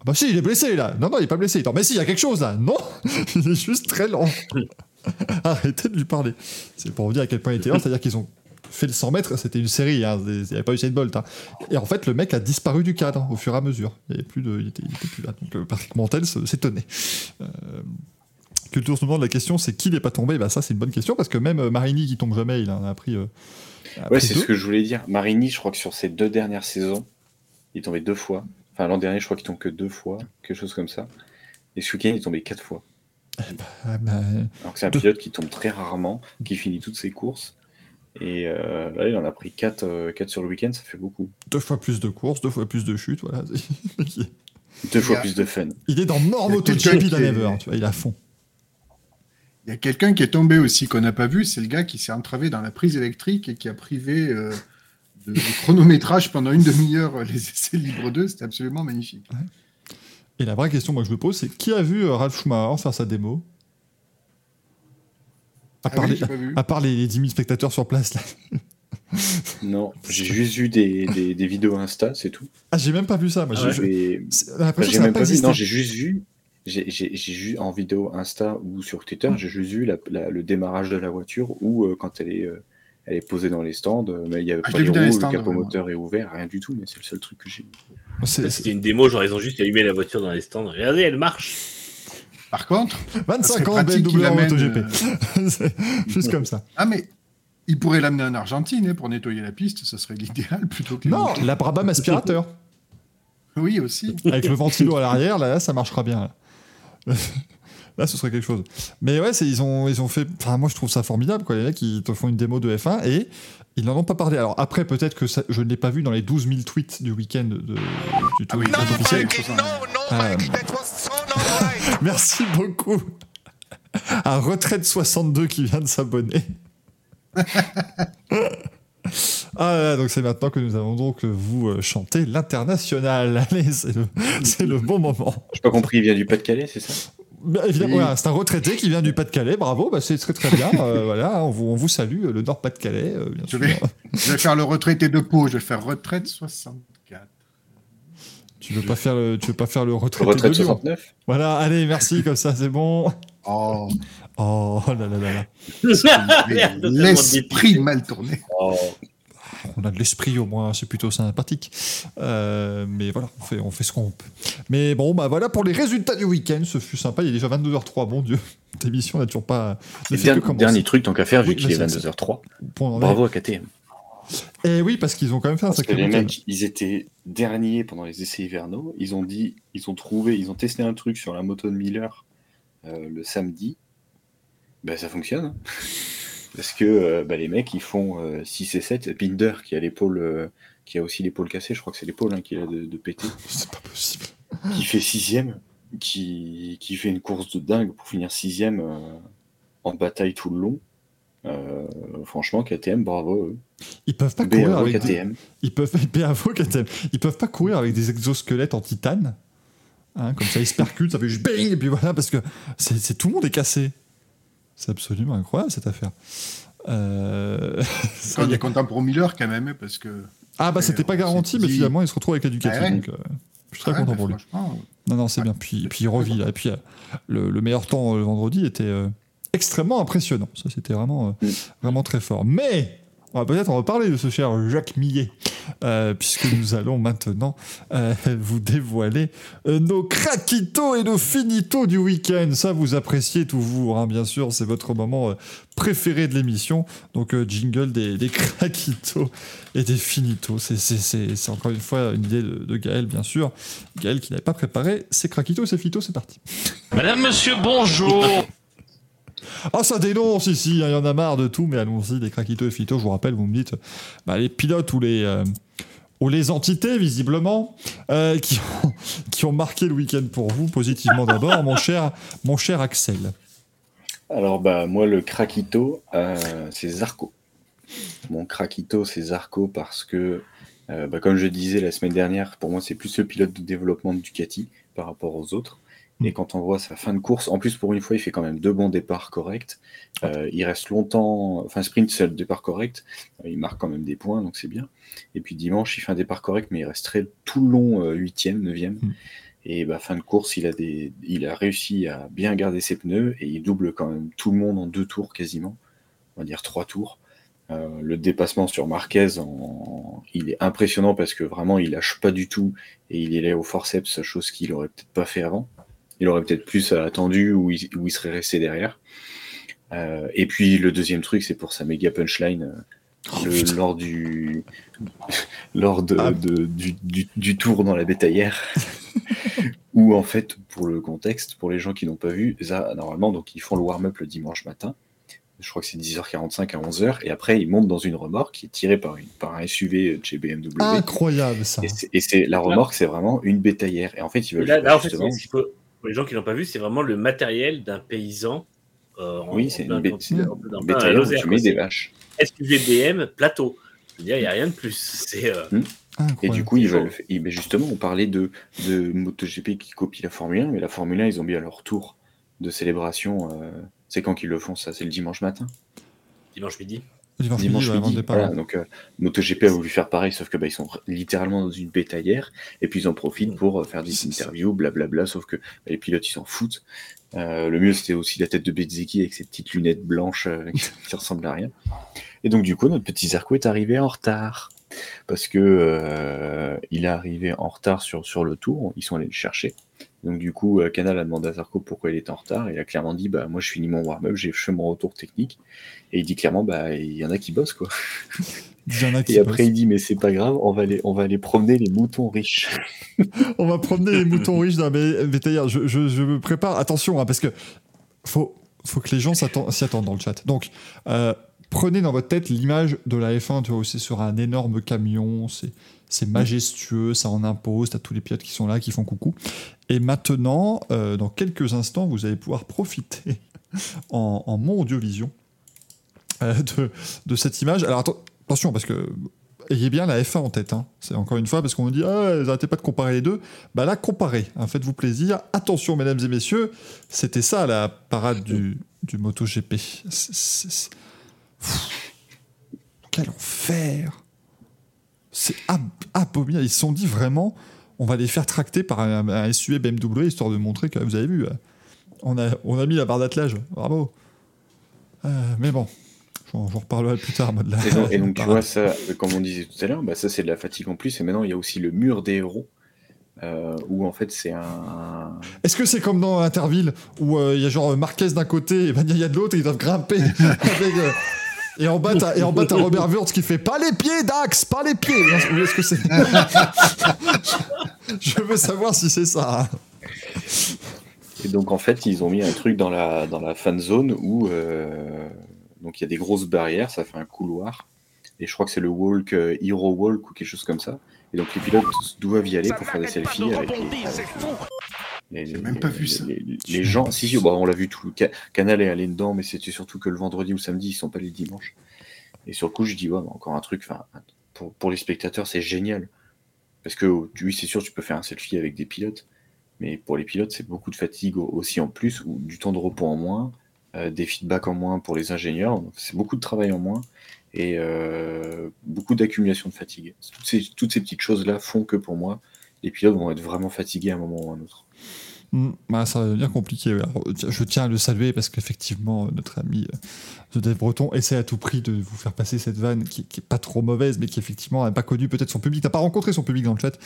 Ah bah si, il est blessé là. Non, non, il est pas blessé. Non, mais si, il y a quelque chose là. Non, [laughs] il est juste très lent. [laughs] Arrêtez de lui parler. C'est pour vous dire à quel point il était lent, c'est-à-dire qu'ils ont fait le 100 mètres, c'était une série, hein, il n'y avait pas eu cette Bolt. hein. Et en fait, le mec a disparu du cadre au fur et à mesure. Il, y avait plus de, il, était, il était plus là. Donc euh, Patrick Montel se- s'étonnait. Euh, Culture se demande la question, c'est qui n'est pas tombé? Bah, Ça, c'est une bonne question parce que même euh, Marini qui tombe jamais, il en a pris. euh, a
Ouais, c'est ce que je voulais dire. Marini, je crois que sur ses deux dernières saisons, il est tombé deux fois. Enfin, l'an dernier, je crois qu'il tombe que deux fois, quelque chose comme ça. Et ce week-end, il est tombé quatre fois.
Ah, bah,
Alors que c'est un
Deux.
pilote qui tombe très rarement, qui finit toutes ses courses. Et euh, là, il en a pris 4, sur le week-end, ça fait beaucoup.
deux fois plus de courses, deux fois plus de chutes. Voilà. [laughs]
Deux fois
a-
plus de fun.
il est dans
qui
d'Anever,
est-
tu vois, il est à fond.
Il y a quelqu'un qui est tombé aussi qu'on n'a pas vu, c'est le gars qui s'est entravé dans la prise électrique et qui a privé euh, de, de chronométrage pendant une demi-heure euh, les essais libres 2. C'était absolument magnifique.
Et la vraie question moi, que je me pose, c'est qui a vu euh, Ralph Schumacher faire sa démo? À
Ah
part,
oui,
les,
pas vu.
à part les 10 000 spectateurs sur place. Là. [laughs]
Non, [laughs] j'ai juste vu des, des, des vidéos Insta, c'est tout.
Ah, j'ai même pas vu ça. Moi,
Ah
j'ai-
ouais.
même
pas
vu, non, j'ai juste vu. J'ai vu en vidéo Insta ou sur Twitter, j'ai juste vu la- la- le démarrage de la voiture ou euh, quand elle est, euh, elle est posée dans les stands, euh, mais il y avait
Ah,
pas les roues, le capot
ouais,
moteur est ouvert, rien du tout, mais c'est le seul truc que j'ai vu.
C'était une démo, genre ils ont juste allumé la voiture dans les stands. Regardez, elle marche.
Par contre,
25
serait
ans BMW en MotoGP.
euh, [laughs]
C'est juste comme ça.
ah mais il pourrait l'amener en Argentine hein, pour nettoyer la piste, ce serait l'idéal plutôt que
Non, la Brabham aspirateur. [laughs]
Oui aussi.
Avec le ventilo à l'arrière, là, là, ça marchera bien. Là. [laughs] Là, ce serait quelque chose. Mais ouais, c'est, ils, ont, ils ont fait. Enfin, moi, je trouve ça formidable, quoi. Les mecs, ils te font une démo de F1 et ils n'en ont pas parlé. Alors, après, peut-être que ça- je ne l'ai pas vu dans les 12 000 tweets du week-end de, du
Ah
Tour
oui,
du
non,
Monde
non,
officiel.
il faut ça.
Euh, Merci beaucoup à Retraite 62 qui vient de s'abonner. Ah, là, donc c'est maintenant que nous avons donc vous euh, chanter l'international. Allez, c'est le, bon moment.
J'ai pas compris, il vient du Pas-de-Calais, c'est ça?
Bah, évidemment,
Oui.
voilà, c'est un retraité qui vient du Pas-de-Calais. Bravo, bah, c'est très très bien. Euh, [laughs] voilà, on vous, on vous salue, euh, le Nord Pas-de-Calais, euh, bien
Je
sûr.
vais, je vais faire le retraité de Pau, je vais faire retraite 64.
Tu veux pas faire le, tu veux pas faire le
Retraite
de Lyon
69
Voilà, allez, merci, comme ça, c'est bon.
Oh,
Oh là là là là.
Tellement [laughs]
l'esprit mal tourné.
Oh,
On a de l'esprit au moins, c'est plutôt sympathique. Euh, mais voilà, on fait, on fait ce qu'on peut. Mais bon, bah voilà pour les résultats du week-end. Ce fut sympa. Il est déjà 22h03. Bon Dieu, cette émission n'a toujours pas. que
dernier, truc, tant qu'à faire, vu
Oui,
qu'il est
vas-y,
22h03.
Point en est.
Bravo à KTM.
Et oui, parce qu'ils ont quand même fait un sacré
les mecs, ils étaient derniers pendant les essais hivernaux. Ils ont dit, ils ont trouvé, ils ont testé un truc sur la moto de Miller euh, le samedi. Ben, ça fonctionne. hein. [laughs] Parce que euh, bah, les mecs, ils font euh, 6 et 7. Binder, qui a l'épaule, euh, qui a aussi l'épaule cassée, je crois que c'est l'épaule hein, qu'il a de, de péter, [laughs]
C'est pas possible.
qui fait sixième, qui, qui fait une course de dingue pour finir sixième euh, en bataille tout le long. Euh, franchement, KTM, bravo. eux.
Ils peuvent pas courir avec. des-. Ils peuvent [laughs] bravo, KTM. Ils peuvent pas courir avec des exosquelettes en titane. Hein, comme ça, ils se percutent, ça fait juste bing, et puis voilà, parce que c'est c'est- tout le monde est cassé. C'est absolument incroyable cette affaire. Euh, ça [laughs]
On
y est.
est content pour Miller quand même, parce que.
Ah bah c'était pas garanti, mais finalement il se retrouve avec la Ducati.
Ah ouais.
donc, euh, je suis très
Ouais,
content pour lui. Non, non, c'est bien. Puis, puis il revit là. Et puis euh, le, le meilleur temps euh, le vendredi était euh, extrêmement impressionnant. Ça, c'était vraiment, euh,
Mm.
vraiment très fort. Mais on va peut-être en reparler de ce cher Jacques Millet, euh, puisque nous allons maintenant euh, [laughs] vous dévoiler nos craquitos et nos finitos du week-end. Ça, vous appréciez toujours, hein, bien sûr. C'est votre moment préféré de l'émission. Donc, euh, jingle des, des [laughs] craquitos et des finitos. C'est- C'est c'est- c'est encore une fois une idée de, de Gaël, bien sûr. Gaël qui n'avait pas préparé ses craquitos, ses fitos, c'est parti.
Madame, monsieur, bonjour. [laughs]
Ah, ça dénonce ici, hein, il y en a marre de tout, mais allons-y, des craquitos et fitos, je vous rappelle, vous me dites, bah, les pilotes ou les, euh, ou les entités, visiblement, euh, qui, ont, qui ont marqué le week-end pour vous, positivement d'abord, mon cher, mon cher Axel.
Alors, bah, moi, le craquito, euh, c'est Zarco. Mon craquito, c'est Zarco parce que, bah, comme je disais la semaine dernière, pour moi, c'est plus le pilote de développement de Ducati par rapport aux autres. Et quand on voit sa fin de course, en plus, pour une fois, il fait quand même deux bons départs corrects. Euh, il reste longtemps, enfin, sprint, c'est le départ correct. Euh, il marque quand même des points, donc c'est bien. Et puis dimanche, il fait un départ correct, mais il resterait tout le long euh, huitième, neuvième.
Mm.
Et bah, fin de course, il a, des, il a réussi à bien garder ses pneus et il double quand même tout le monde en deux tours quasiment. On va dire trois tours. Euh, le dépassement sur Marquez, en- il est impressionnant parce que vraiment il lâche pas du tout et il est là au forceps, chose qu'il aurait peut-être pas fait avant. Il aurait peut-être plus attendu ou il, ou il serait resté derrière. Euh, et puis le deuxième truc, c'est pour sa méga punchline euh,
Oh,
le- lors du [laughs] lors de,
Ah.
de- du, du- du tour dans la bétaillère. [laughs] où en fait, pour le contexte, pour les gens qui n'ont pas vu, ça, normalement, donc ils font le warm-up le dimanche matin. Je crois que c'est 10h45 à 11h. Et après, ils montent dans une remorque qui est tirée par, une, par un SUV de chez BMW.
Incroyable ça.
Et c'est- la remorque, c'est vraiment une bétaillère. Et en fait, ils veulent
Là, en fait, pour les gens qui l'ont pas vu, c'est vraiment le matériel d'un paysan. euh, en-
Oui, c'est une bé-
camp-
c'est une
en plein- en plein
bétaillère où
Lozère,
tu mets des vaches.
SUV BM plateau. Je veux dire, il n'y a rien de plus. C'est euh,
Et
Incroyable.
du coup, ils veulent. et justement, on parlait de, de MotoGP qui copie la Formule 1, mais la Formule 1, ils ont mis à leur tour de célébration. euh, c'est quand qu'ils le font, ça? C'est le dimanche matin?
Dimanche midi.
Dimanche,
Dimanche
midi, ouais, avant
midi.
le départ.
Voilà, donc euh, MotoGP a voulu faire pareil, sauf que bah, ils sont littéralement dans une bétaillère, et puis ils en profitent pour euh, faire des interviews, blablabla, sauf que bah, les pilotes, ils s'en foutent. Euh, le mieux, c'était aussi la tête de Bezzeki avec ses petites lunettes blanches [laughs] qui ressemblent à rien. Et donc, du coup, notre petit Zarco est arrivé en retard. Parce que il est arrivé en retard sur, sur le tour, ils sont allés le chercher. Donc, du coup, euh, Canal a demandé à Zarco pourquoi il était en retard. Et il a clairement dit bah, Moi, je finis mon warm-up, j'ai fait mon retour technique. Et il dit clairement bah, Il y en a qui bossent, quoi.
Il y en a [laughs] qui
Et après,
bossent.
il dit Mais c'est pas grave, on va aller, on va aller promener les moutons riches. [laughs]
On va promener les moutons riches la bé- bétaillère. Je, je- je me prépare. Attention, hein, parce que faut, faut que les gens s'attendent- s'y attendent dans le chat. Donc, euh, prenez dans votre tête l'image de la F1, tu vois, où c'est sur un énorme camion, c'est c'est majestueux, ça en impose, t'as tous les pilotes qui sont là, qui font coucou. Et maintenant, euh, dans quelques instants, vous allez pouvoir profiter [laughs] en, mon audiovision euh, de, cette image. Alors atten- attention, parce que ayez bien la F1 en tête. hein. C'est encore une fois parce qu'on nous dit ah, arrêtez pas de comparer les deux. Bah là, comparez. hein, Faites-vous plaisir. Attention, mesdames et messieurs, c'était ça la parade du, MotoGP. Quel enfer C'est ab- abominable. Ils se sont dit vraiment, on va les faire tracter par un, un SUV BMW histoire de montrer que vous avez vu. euh, On a, on a mis la barre d'attelage. Bravo. Euh, mais bon, j'en reparlerai plus tard. moi, de la-
Et donc, et [laughs] donc, tu vois, ça, comme on disait tout à l'heure, bah, ça c'est de la fatigue en plus. Et maintenant, il y a aussi le mur des héros, euh, où en fait c'est un.
Est-ce que c'est comme dans Interville où euh, il y a genre Marquez d'un côté et Bagnaia de l'autre et ils doivent grimper [laughs] avec, euh, et en bas t'as et en bas t'as Robert Wurtz qui fait pas les pieds Dax pas les pieds Ou est-ce que c'est [laughs] je veux savoir si c'est ça hein.
Et donc en fait, ils ont mis un truc dans la, dans la fan zone où euh, donc il y a des grosses barrières, ça fait un couloir. Et je crois que c'est le walk, euh, Hero Walk ou quelque chose comme ça. Et donc les pilotes doivent y aller pour faire des selfies avec les, avec les-
J'ai même pas vu ça.
les- gens. Si, si, bon, on l'a vu tout. Ca- Canal est allé dedans, mais c'était surtout que le vendredi ou samedi, ils sont pas les dimanches. Et sur le coup, je dis, ouais, encore un truc, pour, pour les spectateurs, c'est génial. Parce que, oui, c'est sûr, tu peux faire un selfie avec des pilotes, mais pour les pilotes, c'est beaucoup de fatigue au- aussi en plus, ou du temps de repos en moins. euh, des feedbacks en moins pour les ingénieurs. Donc, C'est beaucoup de travail en moins et euh, beaucoup d'accumulation de fatigue. Toutes ces, toutes ces petites choses-là font que pour moi, les pilotes vont être vraiment fatigués à un moment ou à un autre.
Hmm, bah, ça va devenir compliqué. Alors, je tiens à le saluer parce qu'effectivement, euh, notre ami euh, The Breton essaie à tout prix de vous faire passer cette vanne qui, qui est pas trop mauvaise, mais qui effectivement n'a pas connu peut-être son public. T'as pas rencontré son public dans le chat,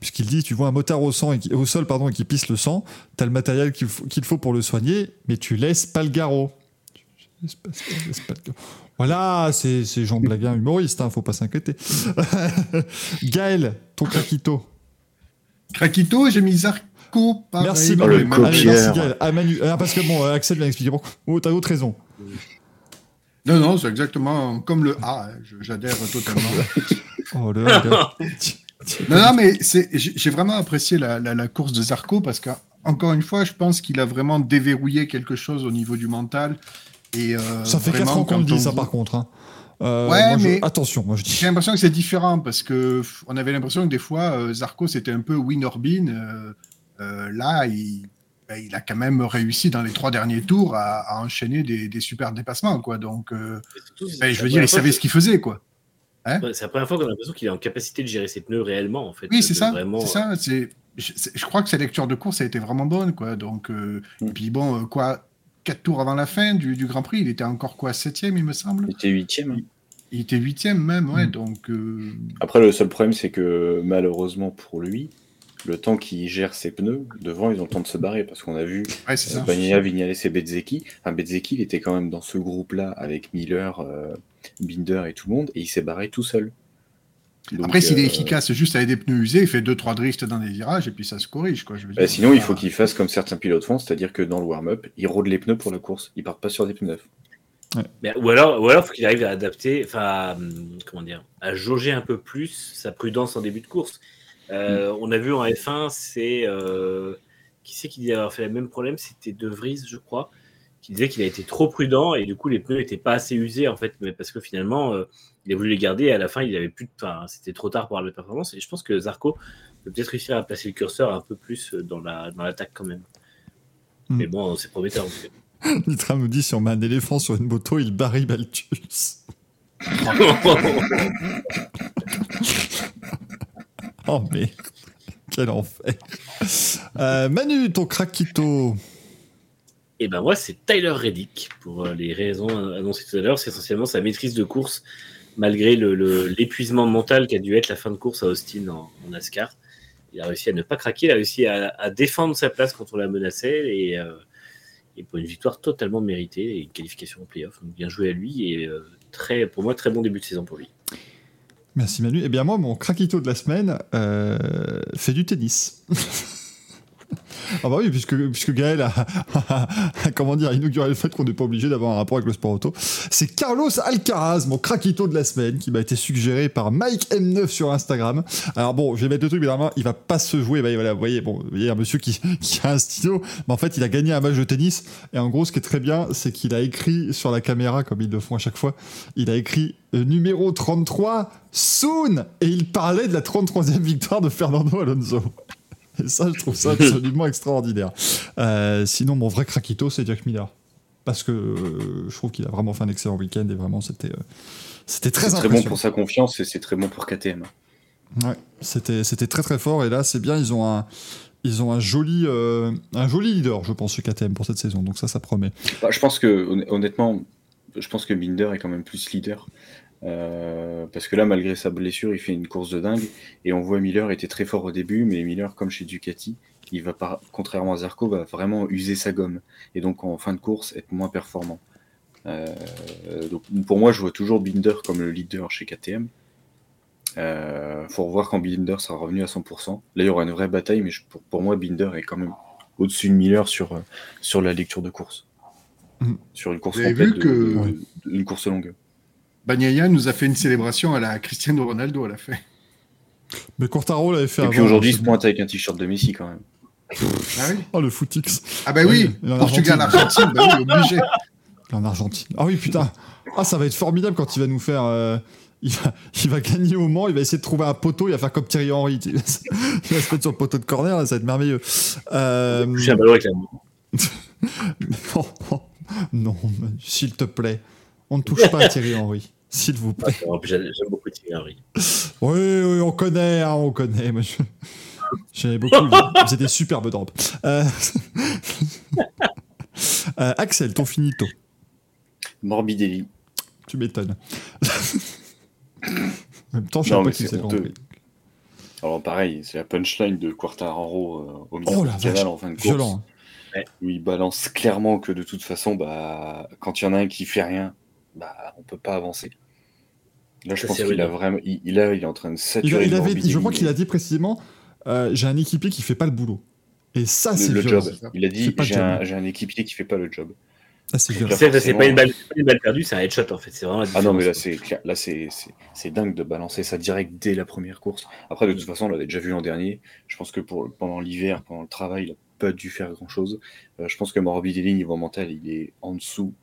puisqu'il dit tu vois un motard au, sang et au sol pardon, et qui pisse le sang, t'as le matériel qu'il faut, pour le soigner, mais tu laisses pas le garrot. Voilà, c'est c'est Jean Blaguin humoriste, hein, faut pas s'inquiéter. [laughs] Gaël, ton craquito.
Craquito, j'ai mis Zarco. Pareil.
Merci,
Oh,
Manu.
le
Allez,
copieur.
merci, Gaël. Ah, Manu. Ah, parce que bon, euh, Axel vient expliquer pourquoi. Oh, t'as d'autres raisons.
Non, non, c'est exactement comme le A. hein. J'adhère totalement. [laughs]
Oh, le, [laughs]
Non, non, mais c'est- j'ai vraiment apprécié la, la- la course de Zarco parce que, encore une fois, je pense qu'il a vraiment déverrouillé quelque chose au niveau du mental. Et, euh,
Ça fait 4
vraiment,
ans qu'on le dit, ça, par contre. hein. Euh,
Ouais,
moi, je-
mais-
Attention, moi, je dis.
J'ai l'impression que c'est différent parce que on avait l'impression que des fois, euh, Zarco, c'était un peu win or bin. Euh, euh, là, il, ben, il a quand même réussi dans les trois derniers tours à, à enchaîner des, des super dépassements. Quoi. Donc, euh,
surtout,
ben, je veux dire, il savait
que-
ce qu'il faisait. Quoi.
Ouais, C'est la première fois qu'on a l'impression qu'il est en capacité de gérer ses pneus réellement, en fait.
Oui, c'est ça.
Vraiment,
C'est ça. C'est, je, je crois que sa lecture de course a été vraiment bonne. Quoi. Donc, euh,
Mm.
et puis bon, euh, quoi, quatre tours avant la fin du, du Grand Prix, il était encore quoi, septième, il me semble?
Il était huitième. hein.
Il était huitième même, ouais.
Mm.
Donc, euh,
Après, le seul problème, c'est que malheureusement pour lui, le temps qu'il gère ses pneus, devant, ils ont le temps de se barrer parce qu'on a vu
ouais, c'est
euh. Bagnaia, Vignales et Bezzecchi. Enfin, Bezzecchi, il était quand même dans ce groupe-là avec Miller, euh, Binder et tout le monde, et il s'est barré tout seul. Donc,
Après, s'il est
euh,
efficace juste avec des pneus usés, il fait 2-3 drifts dans des virages et puis ça se corrige. Quoi, je veux
bah, sinon, il faut qu'il fasse comme certains pilotes font, c'est-à-dire que dans le warm-up, ils rôdent les pneus pour la course. Ils partent pas sur des pneus neufs.
Mais- ou alors, ou alors, faut qu'il arrive à adapter, enfin, hum, comment dire, à jauger un peu plus sa prudence en début de course. Euh. On a vu en F1, c'est euh, qui c'est qui disait avoir fait le même problème, c'était De Vries, je crois, qui disait qu'il a été trop prudent et du coup les pneus n'étaient pas assez usés en fait, mais parce que finalement euh, il a voulu les garder et à la fin il avait plus, de, enfin, c'était trop tard pour avoir de performance et je pense que Zarco peut peut-être réussir à placer le curseur un peu plus dans la dans l'attaque quand même.
Mm.
Mais bon, c'est prometteur. [laughs] en.
Nitra nous dit si on met un éléphant sur une moto, il barille Baltus. [laughs] [laughs] Oh, mais. Quel enfer. Euh, Manu, ton craquito.
Et ben moi, c'est Tyler Reddick, pour euh, les raisons annoncées tout à l'heure. C'est essentiellement sa maîtrise de course, malgré l'épuisement mental qu'a dû être la fin de course à Austin en, en NASCAR. Il a réussi à ne pas craquer, il a réussi à, défendre sa place quand on la menaçait, et, euh, et pour une victoire totalement méritée, et une qualification en playoff. Donc bien joué à lui, et euh, très, pour moi, très bon début de saison pour lui.
Merci Manu. Eh bien moi, mon craquito de la semaine euh, fait du tennis. [laughs] ah bah oui, puisque, puisque Gaël a, a- a- comment dire, inauguré le fait qu'on n'est pas obligé d'avoir un rapport avec le sport auto. C'est Carlos Alcaraz, mon craquito de la semaine, qui m'a été suggéré par Mike M9 sur Instagram. Alors bon, je vais mettre le truc, mais normalement, il va pas se jouer. Bah, voilà, vous voyez, bon, vous voyez un monsieur qui, qui a un stylo, mais en fait, il a gagné un match de tennis. Et en gros, ce qui est très bien, c'est qu'il a écrit sur la caméra, comme ils le font à chaque fois, il a écrit euh, numéro 33, soon Et il parlait de la 33e victoire de Fernando Alonso. Et ça, je trouve ça [laughs] absolument extraordinaire. Euh, sinon, mon vrai craquito, c'est Jack Miller. Parce que euh, je trouve qu'il a vraiment fait un excellent week-end et vraiment, c'était euh, c'était très
C'est très bon pour sa confiance et c'est très bon pour KTM.
Ouais, c'était c'était très très fort et là c'est bien ils ont un ils ont un joli euh, un joli leader je pense chez KTM pour cette saison donc ça ça promet.
Bah, je pense que honn- honnêtement, je pense que Binder est quand même plus leader. Euh, parce que là, malgré sa blessure, il fait une course de dingue. Et on voit Miller était très fort au début, mais Miller, comme chez Ducati, il va pas, contrairement à Zarco, va vraiment user sa gomme. Et donc en fin de course, être moins performant. Euh, donc pour moi, je vois toujours Binder comme le leader chez KTM. Euh, faut revoir quand Binder sera revenu à 100%. Là, il y aura une vraie bataille, mais je- pour, pour moi, Binder est quand même au-dessus de Miller sur, sur la lecture de course.
Mhm.
Sur une course complète,
vu
de-
que-
de- une course longue.
Bagnaia nous a fait une célébration à la Cristiano Ronaldo à la fin.
Mais Quartaro l'avait fait
Et
avant.
puis aujourd'hui, il
c'est
se pointe avec un t-shirt de Messi quand même.
Ah oui
Oh le footix
Ah bah oui,
Oui, en
Portugal, Argentine, bah oui, obligé.
en Argentine. Ah oui putain. Ah ça va être formidable quand il va nous faire euh, il, va, il va gagner au Mans, il va essayer de trouver un poteau, il va faire comme Thierry Henry. Il va se mettre sur le poteau de corner, là, ça va être merveilleux. Euh,
Toucher un ballon avec la. [laughs]
Non, mais s'il te plaît. On ne touche pas à Thierry Henry. [laughs] S'il vous plaît.
J'aime beaucoup Thierry Henry.
Oui, oui, on connaît, hein, on connaît. Moi, je- J'avais beaucoup. Vous des superbes drops. Euh... [laughs] euh, Axel, ton finito.
Morbidelli.
Tu m'étonnes. en même temps, je sais pas qui
c'est. Alors pareil, c'est la punchline de Quartararo euh, au milieu
Oh
du
la
canal
vache,
en fin de course.
violent. hein.
Où il balance clairement que de toute façon, bah, quand il y en a un qui fait rien, bah, on peut pas avancer. Là, je pense qu'il a vraiment, il, il a- il est en train de saturer.
il avait,
Morbidelli,
je crois qu'il a dit précisément euh, j'ai un équipier qui fait pas le boulot. Et ça, c'est
le
violent.
job. Il a
C'est
dit j'ai un, un équipier qui fait pas le job.
Ça, c'est
pas, une balle- une perdue, c'est un headshot en fait. C'est vraiment la
Ah non, mais là, c'est là, c'est c'est- c'est dingue de balancer ça direct dès la première course. Après, de toute façon, on l'avait déjà vu l'an dernier. Je pense que pour, pendant l'hiver, pendant le travail, il n'a pas dû faire grand chose. je pense que Morbidelli, niveau mental, il est en dessous,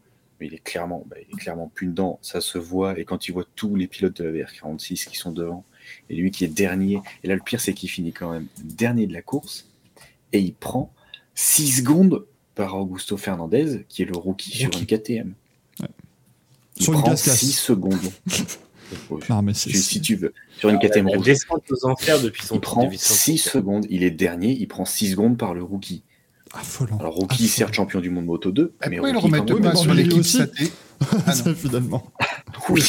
mais il est clairement, bah, il est clairement plus dedans. Ça se voit. Et quand il voit tous les pilotes de la VR46 qui sont devant, et lui qui est dernier, et là, le pire, c'est qu'il finit quand même dernier de la course, et il prend 6 secondes par Augusto Fernandez, qui est le rookie, sur une KTM. Il
Sur
prend
casse-casse.
6 secondes. [laughs]
Non, mais
si, si tu veux, sur une
quoi.
KTM
La
rouge.
descente aux enfers depuis son
Il prend
depuis son
6
titre.
secondes, il est dernier, il prend 6 secondes par le rookie.
Affolant.
Alors rookie,
Affolant.
certes champion du monde moto 2,
Et
mais
ils le remettent
quand même.
mais
sur l'équipe
aussi.
Saté Ah non. [laughs]
Finalement. [laughs]
Oui.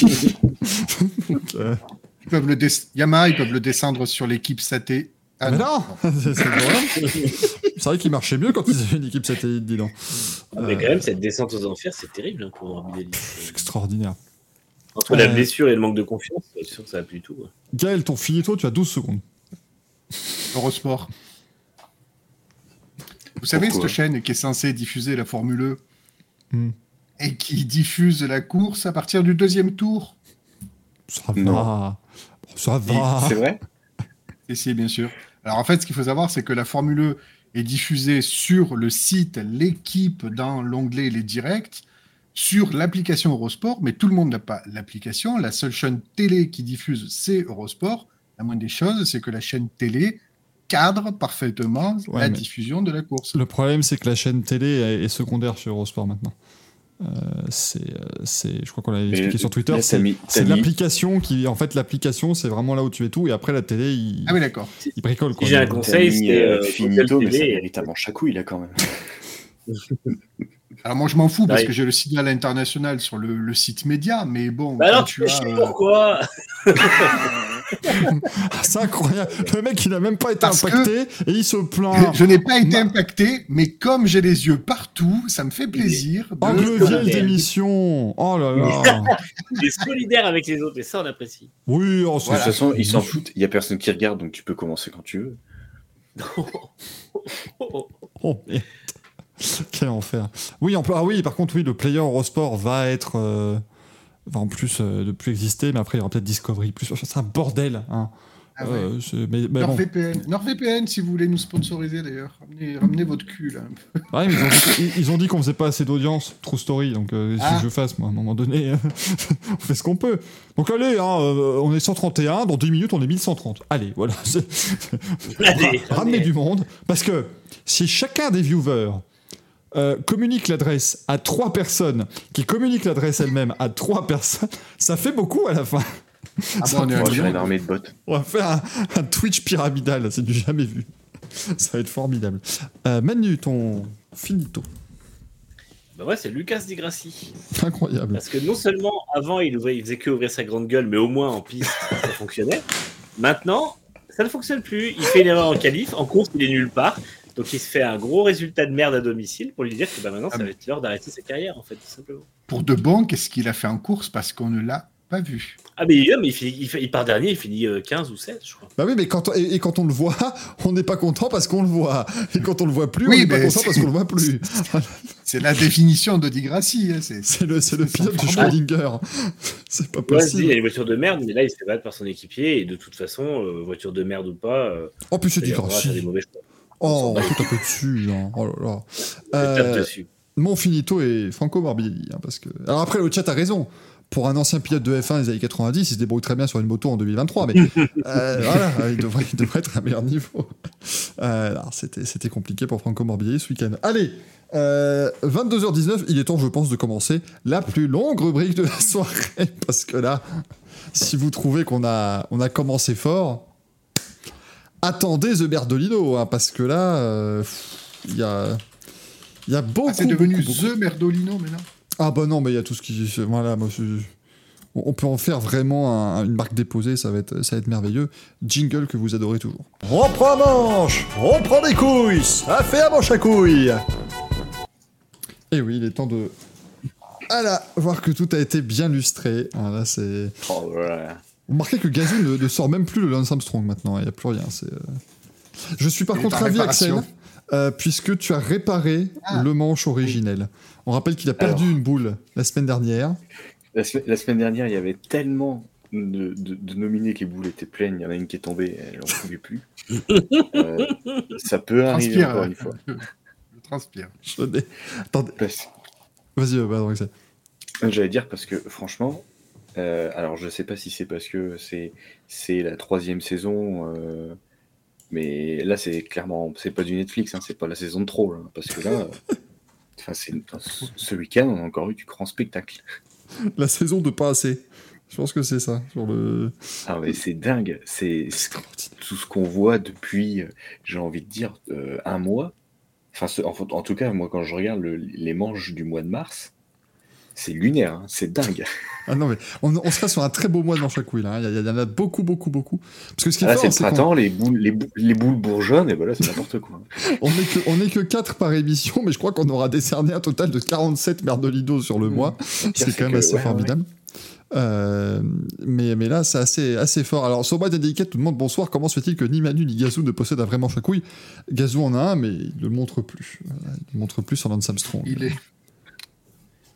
Donc, [laughs] euh,
Ils peuvent le des- Yamaha, ils peuvent le descendre sur l'équipe Saté. Ah
mais
non.
non C'est vrai qu'il marchait mieux quand ils avaient une équipe satellite, dis donc.
Mais
Euh,
quand même, cette descente aux enfers, c'est terrible hein, pour Morbidelli.
c'est extraordinaire.
Entre la
Euh,
blessure et le manque de confiance, c'est sûr que ça va plus du tout. quoi.
Gaël, ton finito, tu as 12 secondes.
Eurosport. Vous savez,
Pourquoi
cette chaîne qui est censée diffuser la Formule E
Hmm.
et qui diffuse la course à partir du deuxième tour
Ça va.
Non.
Ça va.
C'est vrai [laughs]
Et si, bien sûr. Alors en fait, ce qu'il faut savoir, c'est que la Formule E est diffusée sur le site L'équipe dans l'onglet Les Directs, sur l'application Eurosport, mais tout le monde n'a pas l'application. La seule chaîne télé qui diffuse, c'est Eurosport. La moindre des choses, c'est que la chaîne télé cadre parfaitement
Ouais,
la diffusion de la course.
Le problème, c'est que la chaîne télé est secondaire sur Eurosport maintenant. Euh, c'est, euh, c'est, je crois qu'on l'avait
Mais
expliqué sur Twitter. C'est,
mis-
c'est l'application qui, en fait, l'application, c'est vraiment là où tu es tout, et après la télé, il,
Ah oui, d'accord.
il bricole. Quoi.
J'ai un conseil, c'est,
euh,
euh,
finito, mais manche à couilles là quand même.
Alors moi, je m'en fous parce
Ouais.
que j'ai le signal international sur le, le site média, mais bon,
Bah alors,
tu as, euh,
pourquoi? [laughs] [laughs]
c'est incroyable. Le mec, il n'a même pas été
Parce
impacté, et il se plaint.
Je n'ai pas été impacté, mais comme j'ai les yeux partout, ça me fait plaisir. de-
Angle
de-
vieille d'émission. Oh là là. [laughs]
Il est solidaire avec les autres, et ça, on apprécie.
Oui, oh, c'est-
De toute façon, ils s'en foutent, il n'y a personne qui regarde, donc tu peux commencer quand tu veux. [laughs]
Oh, merde. Quel enfer. Oui, en, ah oui, par contre, oui, le player Eurosport va être. euh, va en plus euh, de plus exister, mais après, il y aura peut-être Discovery. Plus, c'est un bordel. Hein.
Ah ouais.
Euh, c'est- mais, mais bon.
NordVPN. NordVPN, si vous voulez nous sponsoriser d'ailleurs. Ramenez, ramenez votre cul là. un peu.
Ouais, mais ils ont dit, ils- ils ont dit qu'on faisait pas assez d'audience. True story. Donc, euh,
Ah.
si je fasse, moi, à un moment donné, [laughs] on fait ce qu'on peut. Donc, allez, hein, euh, on est 131. Dans 10 minutes, on est 1130. Allez, voilà. c'est-
Allez, [laughs]
Ra- ramener
allez.
du monde. Parce que si chacun des viewers euh, communique l'adresse à trois personnes, qui communiquent l'adresse elle-même à trois personnes, ça fait beaucoup à la fin.
Ah
Ça
bon, on est
va faire une
million.
armée de bots.
On va faire un, un Twitch pyramidal, c'est du jamais vu. Ça va être formidable. Euh, Manu, ton finito.
Bah ouais, c'est Lucas Di Grassi.
Incroyable.
Parce que non seulement avant il, ouvrait- il faisait que ouvrir sa grande gueule, mais au moins en piste ça fonctionnait. Maintenant, ça ne fonctionne plus. Il fait une erreur en qualif, en course il est nulle part. Donc il se fait un gros résultat de merde à domicile pour lui dire que bah, maintenant
Ah,
ça va être l'heure d'arrêter sa carrière en fait, tout simplement.
Pour de bon, qu'est-ce qu'il a fait en course? Parce qu'on ne l'a pas vu.
Ah mais, mais il, finit- il fait- il part dernier, il finit euh, 15 ou 16 je crois.
Bah oui, mais quand on, et, et quand on le voit, [laughs] on n'est pas content parce qu'on le voit. Et quand on le voit plus,
Oui,
on n'est pas content parce qu'on le voit plus.
C'est la définition de Di Grassi. hein, [laughs] c'est-
le, c'est le
formidable.
Schrödinger. [laughs] C'est pas
Ouais, je dis, il y a
possible.
une voiture de merde, mais là il se fait battre par son équipier et de toute façon, euh, voiture de merde ou pas, euh,
Oh, puis c'est
il
Oh, tout un peu dessus. Oh là là. Euh. Mon finito est Franco Morbidelli. hein, parce que... Alors après, le chat a raison. Pour un ancien pilote de F1 des années 90, il se débrouille très bien sur une moto en 2023. Mais [laughs] euh, voilà, il devrait, il devrait être à un meilleur niveau. Euh, alors, c'était, c'était compliqué pour Franco Morbidelli ce week-end. Allez, euh, 22h19, il est temps, je pense, de commencer la plus longue rubrique de la soirée. [laughs] Parce que là, si vous trouvez qu'on a, on a commencé fort, attendez The Berdolino, hein, parce que là, euh, il y a, il y a beaucoup.
Ah, c'est devenu
beaucoup, beaucoup-
The Merdolino maintenant
Ah bah non, mais il y a tout ce qui... Voilà, moi, je- on on peut en faire vraiment un- une marque déposée, ça va, être, ça va être merveilleux. Jingle que vous adorez toujours.
On prend manche, on prend des couilles, ça fait un manche à couilles.
Et oui, il est temps de... Voilà, voir que tout a été bien lustré. Ah, là, c'est...
Oh, voilà.
Vous remarquez que Gazou ne, ne sort même plus le Lance Armstrong maintenant, il n'y a plus rien. c'est, euh. Je suis par contre ravi, Axel, euh, puisque tu as réparé
Ah.
le manche originel. On rappelle qu'il a perdu
Alors.
une boule la semaine dernière.
La, semaine- la semaine dernière, il y avait tellement de, de- de nominés que les boules étaient pleines. Il y en a une qui est tombée, elle n'en pouvait plus. [laughs] Euh, ça peut arriver
Transpire.
encore une fois.
Je transpire.
Je Attendez,
Parce-
vas-y, pardon, Axel.
J'allais dire parce que franchement, euh, alors je sais pas si c'est parce que c'est c'est la troisième saison, euh, mais là c'est clairement c'est pas du Netflix, hein, c'est pas la saison de trop, là, parce que là, euh, enfin c'est enfin, ce- week-end on a encore eu du grand spectacle.
La saison de pas assez. Je pense que c'est ça. Sur le...
Ah mais c'est dingue, c'est tout ce qu'on voit depuis, j'ai envie de dire euh, un mois. Enfin en, en tout cas moi quand je regarde le- les manches du mois de mars, c'est lunaire, hein, c'est dingue. [laughs]
Ah non, mais on, on sera sur un très beau mois dans chaque couille, là. hein. Il y, a- il y en a beaucoup, beaucoup, beaucoup. Parce que ce qui est
Ah, Là c'est le printemps, les boules, les, bou- les boules bourgeonnent et voilà c'est n'importe quoi. [laughs]
on est que, on est que 4 par émission, mais je crois qu'on aura décerné un total de 47 merdolidos sur le
Mmh.
mois. C'est quand même
que-
assez
ouais, ouais.
formidable. Euh, mais, mais là, c'est assez, assez fort. Alors, Dédicace, tout le monde, bonsoir. Comment se fait-il que ni Manu ni Gazou ne possèdent un vrai manche à couilles Gazou en a un, mais il ne le montre plus. Voilà, il ne le montre plus sur Lance Armstrong.
Il est.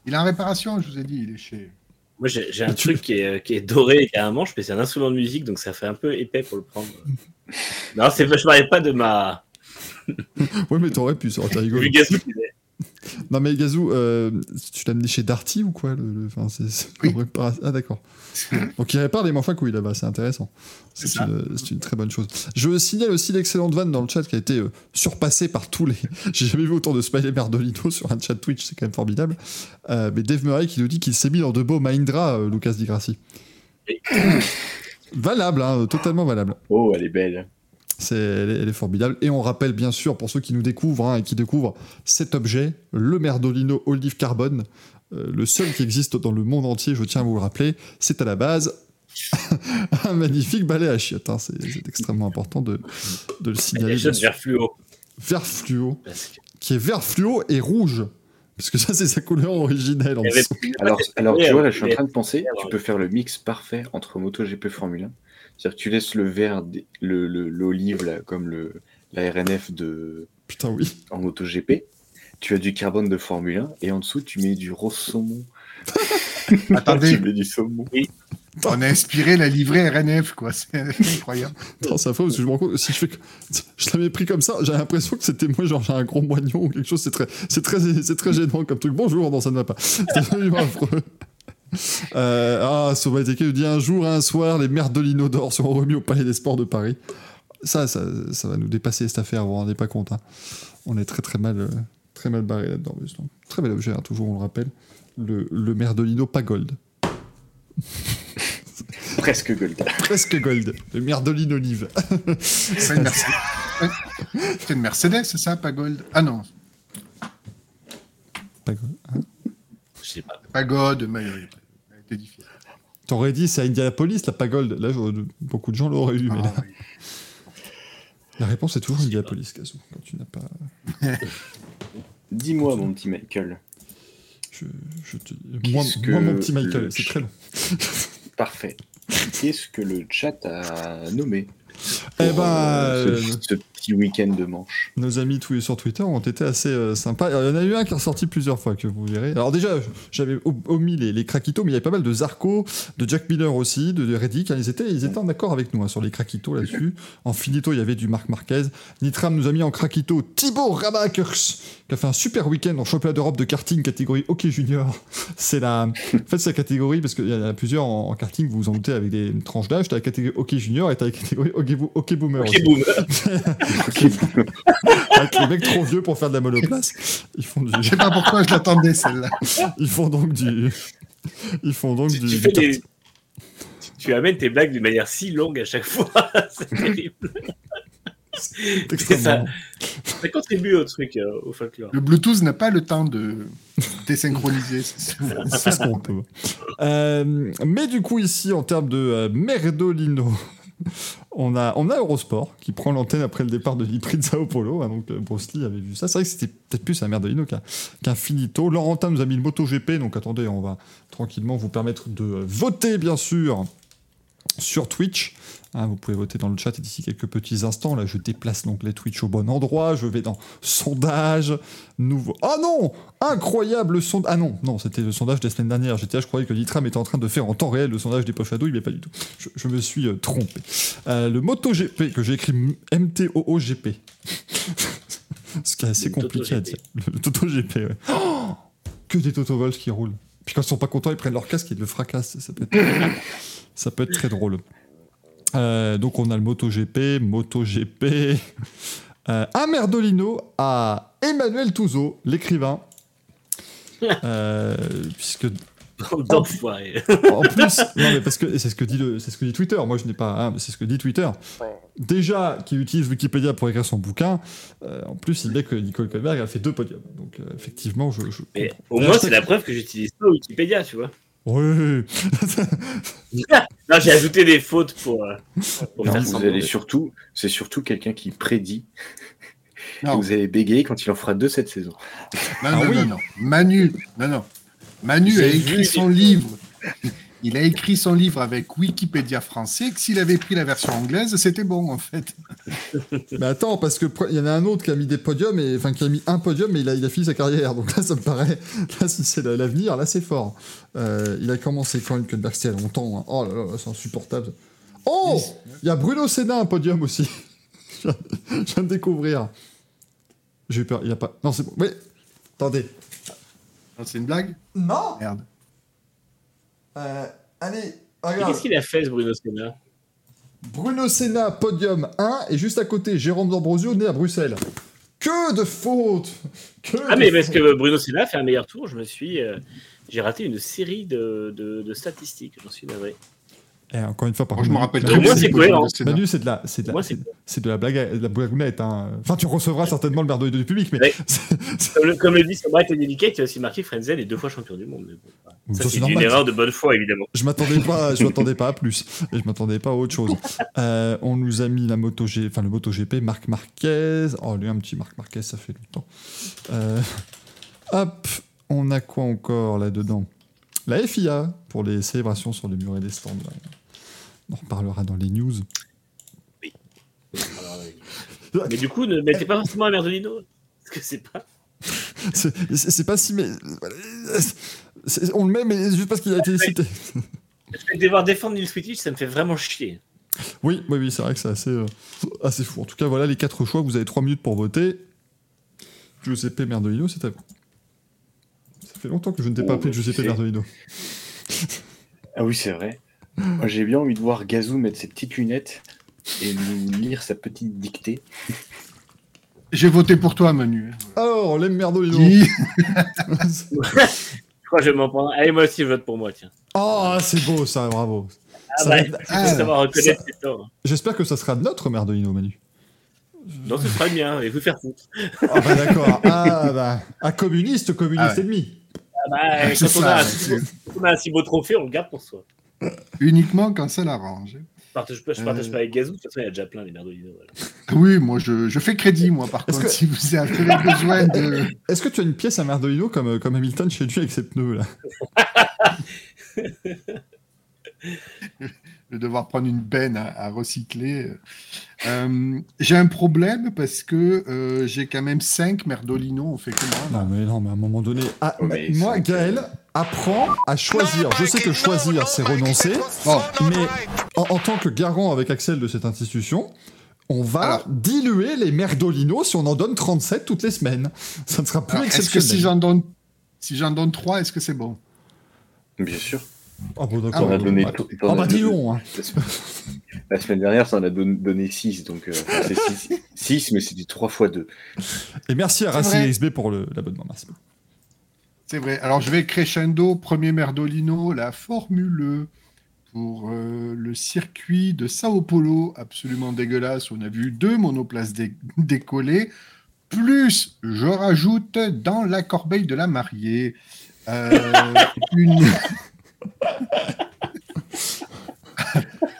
Il est en réparation, je vous ai dit, il est chez.
Moi, j'ai un truc qui est, qui est doré et qui a un manche, mais c'est un instrument de musique, donc ça fait un peu épais pour le prendre. non, c'est je parlais pas de ma. [laughs]
Oui, mais t'aurais pu, ça aurait été rigolo. Non mais Gazou, euh, tu l'as amené chez Darty ou quoi le, le- enfin, c'est- c'est
Oui.
une réparation- Ah d'accord. [laughs] Donc il répare les manches à couilles là-bas, c'est intéressant. C'est une, c'est une très bonne chose. Je signale aussi l'excellente vanne dans le chat qui a été euh, surpassée par tous les... [laughs] J'ai jamais vu autant de smiley merdolino [laughs] sur un chat Twitch, c'est quand même formidable. Euh, mais Dave Murray qui nous dit qu'il s'est mis dans de beaux Mindra, Lucas Di Grassi.
Oui. [coughs]
valable, hein, totalement valable.
Oh elle est belle.
C'est, elle, est, elle est formidable. Et on rappelle bien sûr, pour ceux qui nous découvrent hein, et qui découvrent cet objet, le Merdolino Olive Carbone, euh, le seul qui existe dans le monde entier, je tiens à vous le rappeler, c'est à la base [laughs] un magnifique balai à chiottes. hein. C'est, c'est extrêmement important de, de le signaler.
des vers fluo.
Vert fluo, qui est vert fluo et rouge. Parce que ça, c'est sa couleur originelle en.
Alors, alors tu vois, là, je suis en train de penser, tu peux faire le mix parfait entre MotoGP Formule 1. C'est-à-dire que tu laisses le vert, le- le- l'olive, là, comme le, la RNF de,
Putain, oui.
en MotoGP. Tu as du carbone de Formule 1 et en dessous, tu mets du rose saumon. [laughs]
Attendez,
tu mets du saumon.
on a inspiré la livrée RNF, quoi. C'est incroyable.
Attends, ça parce que je me rends compte, si je fais que- je l'avais pris comme ça, j'ai l'impression que c'était moi, genre j'ai un gros moignon ou quelque chose, c'est très, c'est très, c'est très gênant comme truc. Bonjour, non, ça ne va pas. [laughs] C'est affreux. Euh, ah, Sauvateke nous dit un jour, un soir, les merdolinos d'or seront remis au Palais des Sports de Paris. Ça, ça, ça va nous dépasser cette affaire, vous vous rendez pas compte. hein. On est très très mal, très mal barré là-dedans. Très bel objet, hein, toujours, on le rappelle. Le, le merdolino pas gold. [laughs]
Presque gold.
Presque gold. Le merdolino olive.
C'est une, Mercedes. C'est une Mercedes, c'est ça, pas Gold? Ah non,
Pas gold.
Sais pas.
God, mais difficile.
T'aurais dit c'est à Indianapolis, la pagold. Là, beaucoup de gens l'auraient eu, mais là,
Ah, oui.
la réponse est toujours Indianapolis, Kazoo. Quand tu n'as pas. [laughs]
Dis-moi, mon petit Michael.
Je, je te... moi,
Qu'est-ce
moi,
que
mon petit Michael,
le
c'est très long. [laughs]
Parfait. Qu'est-ce que le chat a nommé?
Eh ben,
euh, ce,
euh,
ce petit week-end de manche
Nos amis tous sur Twitter ont été assez euh, sympas. Alors, Il y en a eu un qui est ressorti plusieurs fois, que vous verrez. Alors déjà, j'avais omis les, les craquitos, mais il y avait pas mal de Zarco, de Jack Miller aussi, de, de Reddick. hein. Ils étaient, ils étaient en accord avec nous hein, sur les craquitos là-dessus. En finito, il y avait du Marc Marquez. Nitram nous a mis en craquito Thibaut Ramakers, qui a fait un super week-end en championnat d'Europe de karting catégorie hockey junior. [laughs] C'est la, en fait, c'est la catégorie, parce qu'il y en a plusieurs en, en karting, vous vous en doutez, avec des tranches d'âge. T'as la catégorie hockey junior et t'as la catégorie hockey, hockey boomer
Ok,
aussi. [laughs] Avec les mecs trop vieux pour faire de la monoplace. Ils font du.
Je sais pas pourquoi je l'attendais celle-là.
Ils font donc du. Ils font donc
Tu,
du.
tu des- tu amènes tes blagues d'une manière si longue à chaque fois. [laughs] c'est terrible.
C'est
ça, ça contribue au truc, euh, au folklore.
Le Bluetooth n'a pas le temps de désynchroniser. [laughs] c'est-
ce qu'on peut. Euh, mais du coup, ici, en termes de euh, Merdolino, [laughs] on a, on a Eurosport qui prend l'antenne après le départ de l'Ipri de Sao Paulo. hein, donc, euh, Bruce avait vu ça. C'est vrai que c'était peut-être plus un Merdolino qu'un qu'un Finito. Laurentin nous a mis le MotoGP. Donc, attendez, on va tranquillement vous permettre de voter, bien sûr, sur Twitch. Hein, vous pouvez voter dans le chat et d'ici quelques petits instants. Là, je déplace donc les Twitch au bon endroit. Je vais dans sondage. Nouveau. Ah non Incroyable sondage. Ah non, non, c'était le sondage de la semaine dernière. J'étais là, je croyais que Nitram était en train de faire en temps réel le sondage des poches à douille, mais pas du tout. Je, je me suis euh, trompé. Euh, le MotoGP, que j'ai écrit MTOOGP. [laughs] Ce qui est assez
Le
compliqué à dire. Le, le TotoGP, ouais. Oh [gasps] que des Toto qui roulent. Puis quand ils sont pas contents, ils prennent leur casque et ils le fracassent. Ça peut être, ça peut être très drôle. Euh, donc on a le MotoGP, MotoGP. [laughs] Euh, un Merdolino à Emmanuel Touzeau, l'écrivain. Euh, puisque en plus, non mais parce que c'est ce que dit le, c'est ce que dit Twitter. Moi je n'ai pas, hein, c'est ce que dit Twitter. Déjà, qui utilise Wikipédia pour écrire son bouquin. euh, en plus, il dit que Nicole Colberg a fait deux podiums. Donc effectivement, je. je
Mais au moins, c'est la preuve que j'utilise pas Wikipédia, tu vois.
Oui. [laughs]
Non, j'ai ajouté des fautes pour, euh, pour
Non,
faire
vous allez surtout, c'est surtout quelqu'un qui prédit [laughs] que
Non,
vous allez bégayer quand il en fera deux cette saison.
non,
Ah
non,
oui.
non, non. Manu, non, non. Manu a écrit son livre. [laughs] Il a écrit son livre avec Wikipédia français, que s'il avait pris la version anglaise, c'était bon, en fait. [laughs]
Mais attends, parce que il y en a un autre qui a mis des podiums, et, enfin qui a mis un podium, mais il a, il a fini sa carrière. Donc là, ça me paraît, là, si c'est la- l'avenir, là, c'est fort. Euh, il a commencé quand même Hülkenberg, c'était il y a longtemps. hein. Oh là là, c'est insupportable. Oh Il y a Bruno Senna, un podium aussi. [laughs] je, viens, de découvrir. J'ai eu peur, il n'y a pas. Non, c'est bon. Oui, attendez.
C'est une blague?
Non
Merde.
Euh, Allez, regarde.
Qu'est-ce qu'il a fait, ce Bruno Senna
Bruno Senna, podium 1, et juste à côté, Jérôme D'Ambrosio, né à Bruxelles. Que de fautes Que
Ah,
de
mais parce que Bruno Senna fait un meilleur tour, je me suis. euh, j'ai raté une série de, de, de statistiques, j'en suis navré.
Eh, encore une fois, par
Moi, je me
contre,
rappelle très
c'est
bien du
cohérent.
Manu, c'est de la, c'est de la, c'est,
c'est-
c'est de la blague, de la blagounette. Hein. Enfin, tu recevras certainement le merdeau du public, mais
Ouais. [laughs]
c'est- c'est-
Comme le, comme le dit Sobrat et Dedicate, il a aussi marqué Frenzen est deux fois champion du monde. Mais bon, voilà.
Ça,
ça,
c'est
c'est une
normal.
erreur de bonne foi, évidemment.
je m'attendais pas, je m'attendais pas à plus, et je m'attendais pas à autre chose. Euh, on nous a mis la moto G, enfin le moto GP, Marc Marquez. Oh, lui un petit Marc Marquez, ça fait longtemps. Euh, hop, on a quoi encore là dedans La FIA pour les célébrations sur les murs et les stands. là. On en reparlera dans les news.
Alors, euh, mais du coup, ne mettez pas forcément un Merdolino. Parce que c'est pas.
C'est pas si, mais on le met, mais juste parce qu'il a été cité.
Devoir défendre Nils Wittich, ça me fait vraiment chier.
Oui, oui, oui, c'est vrai que c'est assez, euh, assez fou. En tout cas, voilà les quatre choix. Vous avez trois minutes pour voter. Giuseppe Merdolino, c'est à vous. Ça fait longtemps que je ne t'ai pas
Oh,
appelé Giuseppe Merdolino.
Ah oui, c'est vrai. Moi, j'ai bien envie de voir Gazou mettre ses petites lunettes et nous lire sa petite dictée.
J'ai voté pour toi, Manu.
Alors, les Merdolino.
Je crois que je vais m'en prendre. Allez, moi aussi, je vote pour moi, tiens.
Oh, c'est beau ça, bravo.
Ah
Ça
bah,
va-
ah,
reconnaître.
J'espère que ça sera notre Merdolino, Manu.
Non, ce sera le mien, et vous faire foutre.
Ah bah d'accord. Ah bah, un communiste, communiste
Ah ouais.
ennemi.
Ah bah,
C'est
quand, on
ça,
a un
c'est-
si beau- quand on a un si beau trophée, on le garde pour soi.
Uniquement quand ça l'arrange.
Je partage pas, je partage
Euh.
pas avec Gazou, de toute façon, il y a déjà plein les Merdolino. Voilà.
Oui, moi, je, je fais crédit, moi, par contre,
que-
si vous avez besoin de... [laughs]
Est-ce que tu as une pièce à Merdolino comme, comme Hamilton chez lui avec ses pneus là? [laughs]
De devoir prendre une benne à, à recycler. Euh, j'ai un problème parce que euh, j'ai quand même 5 Merdolino, on fait comment? Là
Non mais non, mais à un moment donné, ah,
mais
moi Gaël apprends à choisir. Je sais que choisir c'est renoncer,
Bon,
mais en, en tant que garant avec Axel de cette institution, on va
Alors.
diluer les Merdolino si on en donne 37 toutes les semaines. Ça ne sera plus
alors, est-ce que si j'en donne, si j'en donne 3, est-ce que c'est bon?
Bien sûr.
Ah bon
Ah,
d'accord.
On a donné
Ah. Ah bah dis hein.
La semaine dernière, ça en a don- donné 6, donc euh, enfin, c'est 6, mais c'était 3 fois 2.
Et merci à Racing. XB pour l'abonnement. Merci.
C'est vrai. Alors, je vais crescendo. Premier Merdolino, la Formule pour euh, le circuit de Sao Paulo, absolument dégueulasse. On a vu deux monoplaces dé- décoller. Plus, je rajoute dans la corbeille de la mariée euh, [laughs] [laughs]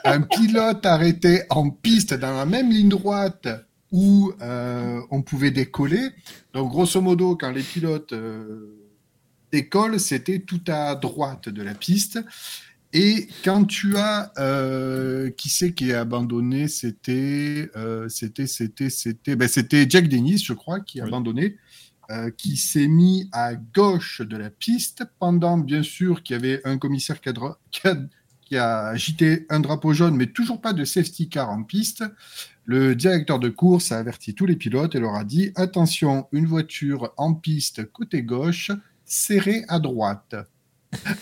un pilote arrêté en piste dans la même ligne droite où euh, on pouvait décoller. Donc, grosso modo, quand les pilotes décollent, c'était tout à droite de la piste. Et quand tu as euh, qui c'est qui est abandonné, c'était euh, c'était c'était c'était ben, c'était Jack Dennis, je crois, qui a
Oui.
abandonné, euh, qui s'est mis à gauche de la piste pendant bien sûr qu'il y avait un commissaire qui a, dra- qui a qui a agité un drapeau jaune, mais toujours pas de safety car en piste. Le directeur de course a averti tous les pilotes et leur a dit attention, une voiture en piste côté gauche, serrée à droite.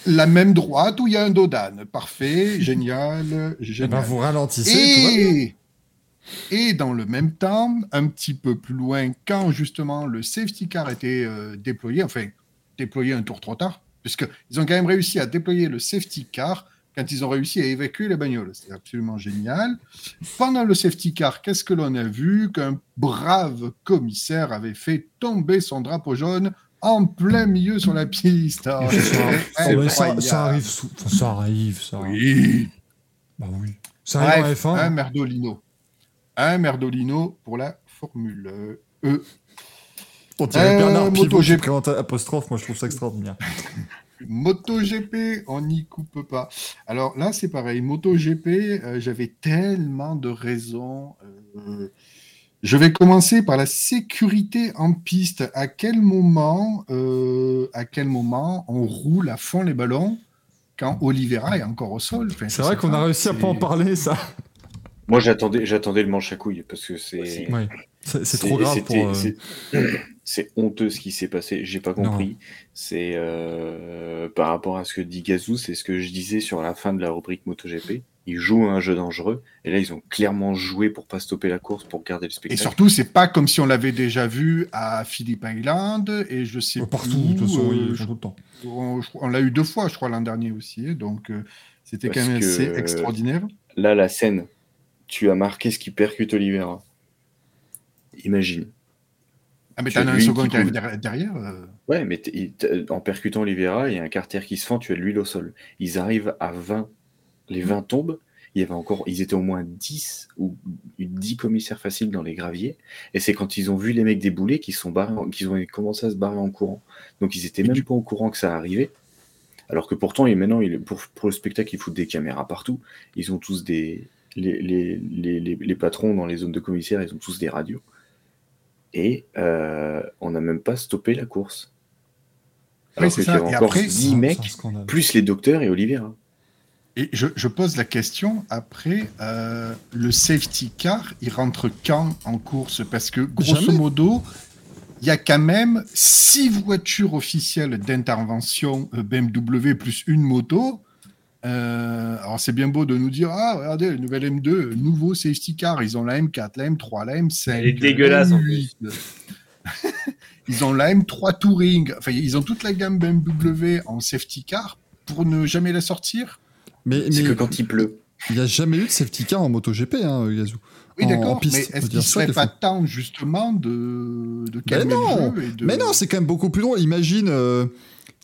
La même droite où il y a un dos d'âne. Parfait, génial, [laughs]
Eh ben,
génial.
vous ralentissez.
et dans le même temps, un petit peu plus loin, quand justement le safety car était euh, déployé, enfin déployé un tour trop tard, puisqu'ils ont quand même réussi à déployer le safety car quand ils ont réussi à évacuer les bagnoles. C'est absolument génial. Pendant le safety car, qu'est-ce que l'on a vu? Qu'un brave commissaire avait fait tomber son drapeau jaune en plein milieu sur la piste. Oh,
ouais, ça, arrive, enfin, ça arrive, ça.
Oui.
Bah oui. Ça arrive
Bref,
en F1.
un Merdolino. Un Merdolino pour la Formule E.
On dirait
Euh,
Bernard Pivot qui
MotoGP.
présente apostrophe. Moi, je trouve ça extraordinaire. [laughs]
MotoGP, on n'y coupe pas. Alors là, c'est pareil. MotoGP, euh, j'avais tellement de raisons. euh, je vais commencer par la sécurité en piste. À quel moment, euh, à quel moment on roule à fond les ballons quand Oliveira est encore au sol? Enfin,
C'est
je
vrai qu'on a réussi à pas en parler, ça.
Moi, j'attendais, j'attendais le manche à couilles parce que c'est.
Ouais. C'est c'est trop grave pour. euh, [clears throat]
c'est- honteux ce qui s'est passé. J'ai pas compris. C'est euh, par rapport à ce que dit Gazou, c'est ce que je disais sur la fin de la rubrique MotoGP. Ils jouent à un jeu dangereux et là ils ont clairement joué pour pas stopper la course pour garder le
Et
spectacle.
surtout, c'est pas comme si on l'avait déjà vu à Phillip Island et je sais
Partout, de toute façon,
euh,
font tout le temps.
On, l'a eu deux fois, je crois, l'an dernier aussi. Donc, euh, c'était quand même assez extraordinaire.
Là, la scène, tu as marqué ce qui percute Oliveira. Imagine.
Ah, mais
tu as
t'en as un second
qui
arrive derrière. euh.
Ouais, mais en percutant Oliveira, il y a un carter qui se fend, tu as de l'huile au sol. Ils arrivent à 20. Les 20 tombent. Il y avait encore, ils étaient au moins 10 ou 10 commissaires faciles dans les graviers. Et c'est quand ils ont vu les mecs débouler qu'ils sont barrés, qu'ils ont commencé à se barrer en courant. Donc ils étaient même pas au courant que ça arrivait. Alors que pourtant, et maintenant, pour, pour le spectacle, ils foutent des caméras partout. Ils ont tous des. Les, les, les, les, les patrons dans les zones de commissaires, ils ont tous des radios. Et euh, on n'a même pas stoppé la course. Alors
c'est
qu'il y avait encore
après,
10
C'est un
mecs, plus les docteurs et Oliveira.
Et je, je pose la question après, euh, le safety car, il rentre quand en course? Parce que grosso
Jamais.
modo, il y a quand même six voitures officielles d'intervention euh, BMW plus une moto. Euh, alors c'est bien beau de nous dire ah regardez le nouvel M2 nouveau safety car ils ont la M4 la M3 la M5
Elle est
la
dégueulasse, en
M8. [laughs] ils ont la M3 Touring enfin ils ont toute la gamme BMW en safety car pour ne jamais la sortir
Mais
C'est
mais
que quand il pleut.
il n'y a jamais eu de safety car en MotoGP, hein, Yazoo.
Oui,
En-
d'accord,
en piste,
mais est-ce qu'il serait pas temps, justement, de, de
Mais
calmer
non
le jeu et de...
Mais non, c'est quand même beaucoup plus drôle. Imagine, euh,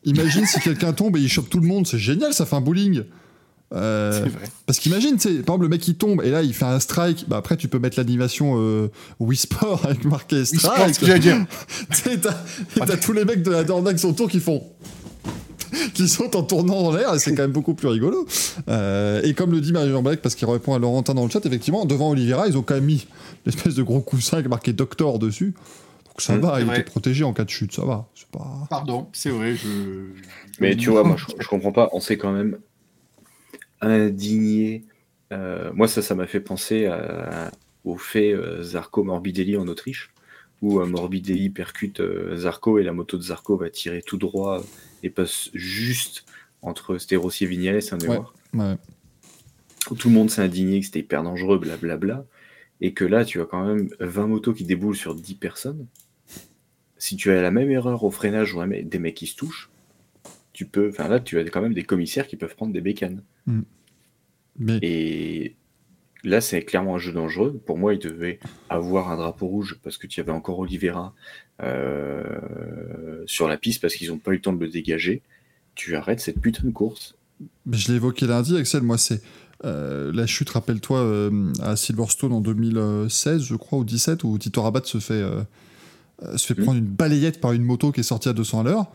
imagine si quelqu'un tombe et il chope tout le monde. C'est génial, ça fait un bowling. Euh,
C'est vrai.
parce qu'imagine, par exemple, le mec qui tombe et là il fait un strike. Bah après, tu peux mettre l'animation euh, Wii Sport [laughs] avec marqué
Oui, c'est
strike.
ce que j'allais dire. [laughs]
T'as tous les mecs de la Dorna qui sont autour qui font. [laughs] qui sautent en tournant en l'air et c'est quand même beaucoup plus rigolo. Euh, et comme le dit Marie-Jean Black, parce qu'il répond à Laurentin dans le chat, effectivement, devant Oliveira, ils ont quand même mis l'espèce de gros coussin avec marqué Doctor dessus. Donc ça
Mmh,
va, il
vrai.
était protégé en cas de chute, ça va. Pas.
Pardon, c'est vrai, je...
Mais tu vois, moi, je, [laughs] je comprends pas. On s'est quand même indigné. Euh, moi, ça, ça m'a fait penser à- au fait euh, Zarco Morbidelli en Autriche, où euh, Morbidelli percute euh, Zarco et la moto de Zarco va tirer tout droit et passe juste entre Sté Rossi et Vignales, un mémoire.
Ouais.
tout le monde s'est indigné que c'était hyper dangereux, blablabla, et que là, tu as quand même 20 motos qui déboulent sur 10 personnes. Si tu as la même erreur au freinage ou des mecs qui se touchent, tu peux. Enfin là, tu as quand même des commissaires qui peuvent prendre des bécanes.
Mais
Et là, c'est clairement un jeu dangereux. Pour moi, il devait avoir un drapeau rouge parce que tu avais encore Oliveira euh, sur la piste parce qu'ils n'ont pas eu le temps de le dégager. Tu arrêtes cette putain de course.
Je l'ai évoqué lundi, Axel, moi c'est euh, la chute, rappelle-toi, euh, à Silverstone en 2016, je crois, ou 17, où Tito Rabat se fait, se fait prendre une balayette par une moto qui est sortie à 200 à l'heure.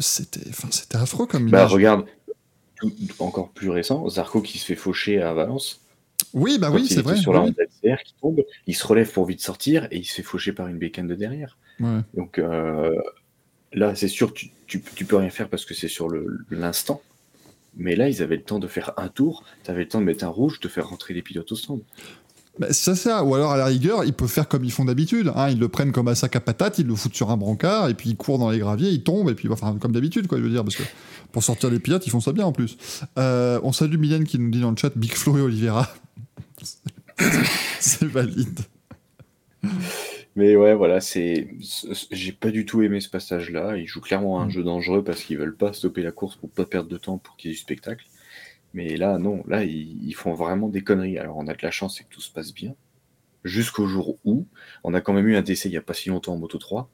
C'était, c'était affreux comme
Bah
image.
regarde, tout- encore plus récent, Zarco qui se fait faucher à Valence.
Oui, bah
Quand
oui, c'est vrai.
sur la
oui.
Honda LCR qui tombe, il se relève pour vite sortir et il se fait faucher par une bécane de derrière.
Ouais.
Donc euh, là, c'est sûr, tu, tu, tu peux rien faire parce que c'est sur l'instant. Mais là, ils avaient le temps de faire un tour, tu avais le temps de mettre un rouge, de faire rentrer les pilotes au stand.
Bah, c'est ça, ou alors à la rigueur, ils peuvent faire comme ils font d'habitude. hein, ils le prennent comme un sac à patates, ils le foutent sur un brancard, et puis ils courent dans les graviers, ils tombent, et puis enfin, comme d'habitude, quoi, je veux dire, parce que pour sortir les pilotes, ils font ça bien en plus. Euh, on salue Mylène qui nous dit dans le chat Big Flo et Oliveira. [laughs] c'est valide.
Mais ouais, voilà, c'est. J'ai pas du tout aimé ce passage-là. Ils jouent clairement un
Mm.
jeu dangereux parce qu'ils veulent pas stopper la course pour pas perdre de temps pour qu'il y ait du spectacle. Mais là, non, là, ils, ils font vraiment des conneries. Alors, on a de la chance, c'est que tout se passe bien. Jusqu'au jour où, on a quand même eu un décès il y a pas si longtemps en Moto 3.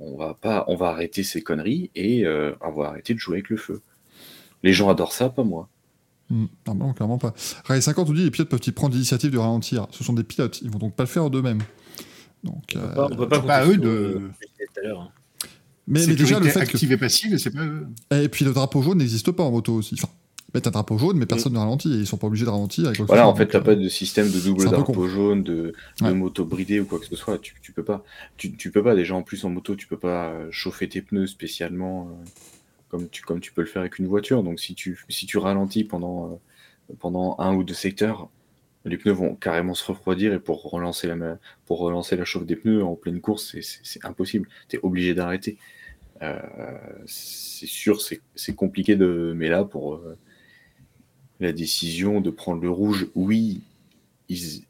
On va pas, on va arrêter ces conneries et euh, on va arrêter de jouer avec le feu. Les gens adorent ça, pas moi.
Hmm, Non, non, clairement pas. Ray 50 nous dit les pilotes peuvent-ils prendre l'initiative de ralentir? Ce sont des pilotes, ils vont donc pas le faire d'eux-mêmes. Donc,
On
euh,
peut pas, on peut pas
c'est pas
compter
à eux de-
euh, hein.
mais, mais déjà, le fait que.
active et passive, c'est pas eux.
Et puis le drapeau jaune n'existe pas en moto aussi. Enfin, mettent un drapeau jaune, mais personne ne ralentit et ils sont pas obligés de ralentir. avec que
Voilà, en fait, t'as
euh,
pas de système de double drapeau jaune, de, de
Ouais.
moto bridée ou quoi que ce soit. Tu, tu peux pas. Tu, tu peux pas. Déjà, en plus, en moto, tu peux pas euh, chauffer tes pneus spécialement euh, comme, tu, comme tu peux le faire avec une voiture. Donc, si tu, si tu ralentis pendant, euh, pendant un ou deux secteurs, les pneus vont carrément se refroidir et pour relancer la, pour relancer la chauffe des pneus en pleine course, c'est- impossible. Tu es obligé d'arrêter. Euh, c'est sûr, c'est compliqué de. Mais là, pour euh, la décision de prendre le rouge, oui, ils-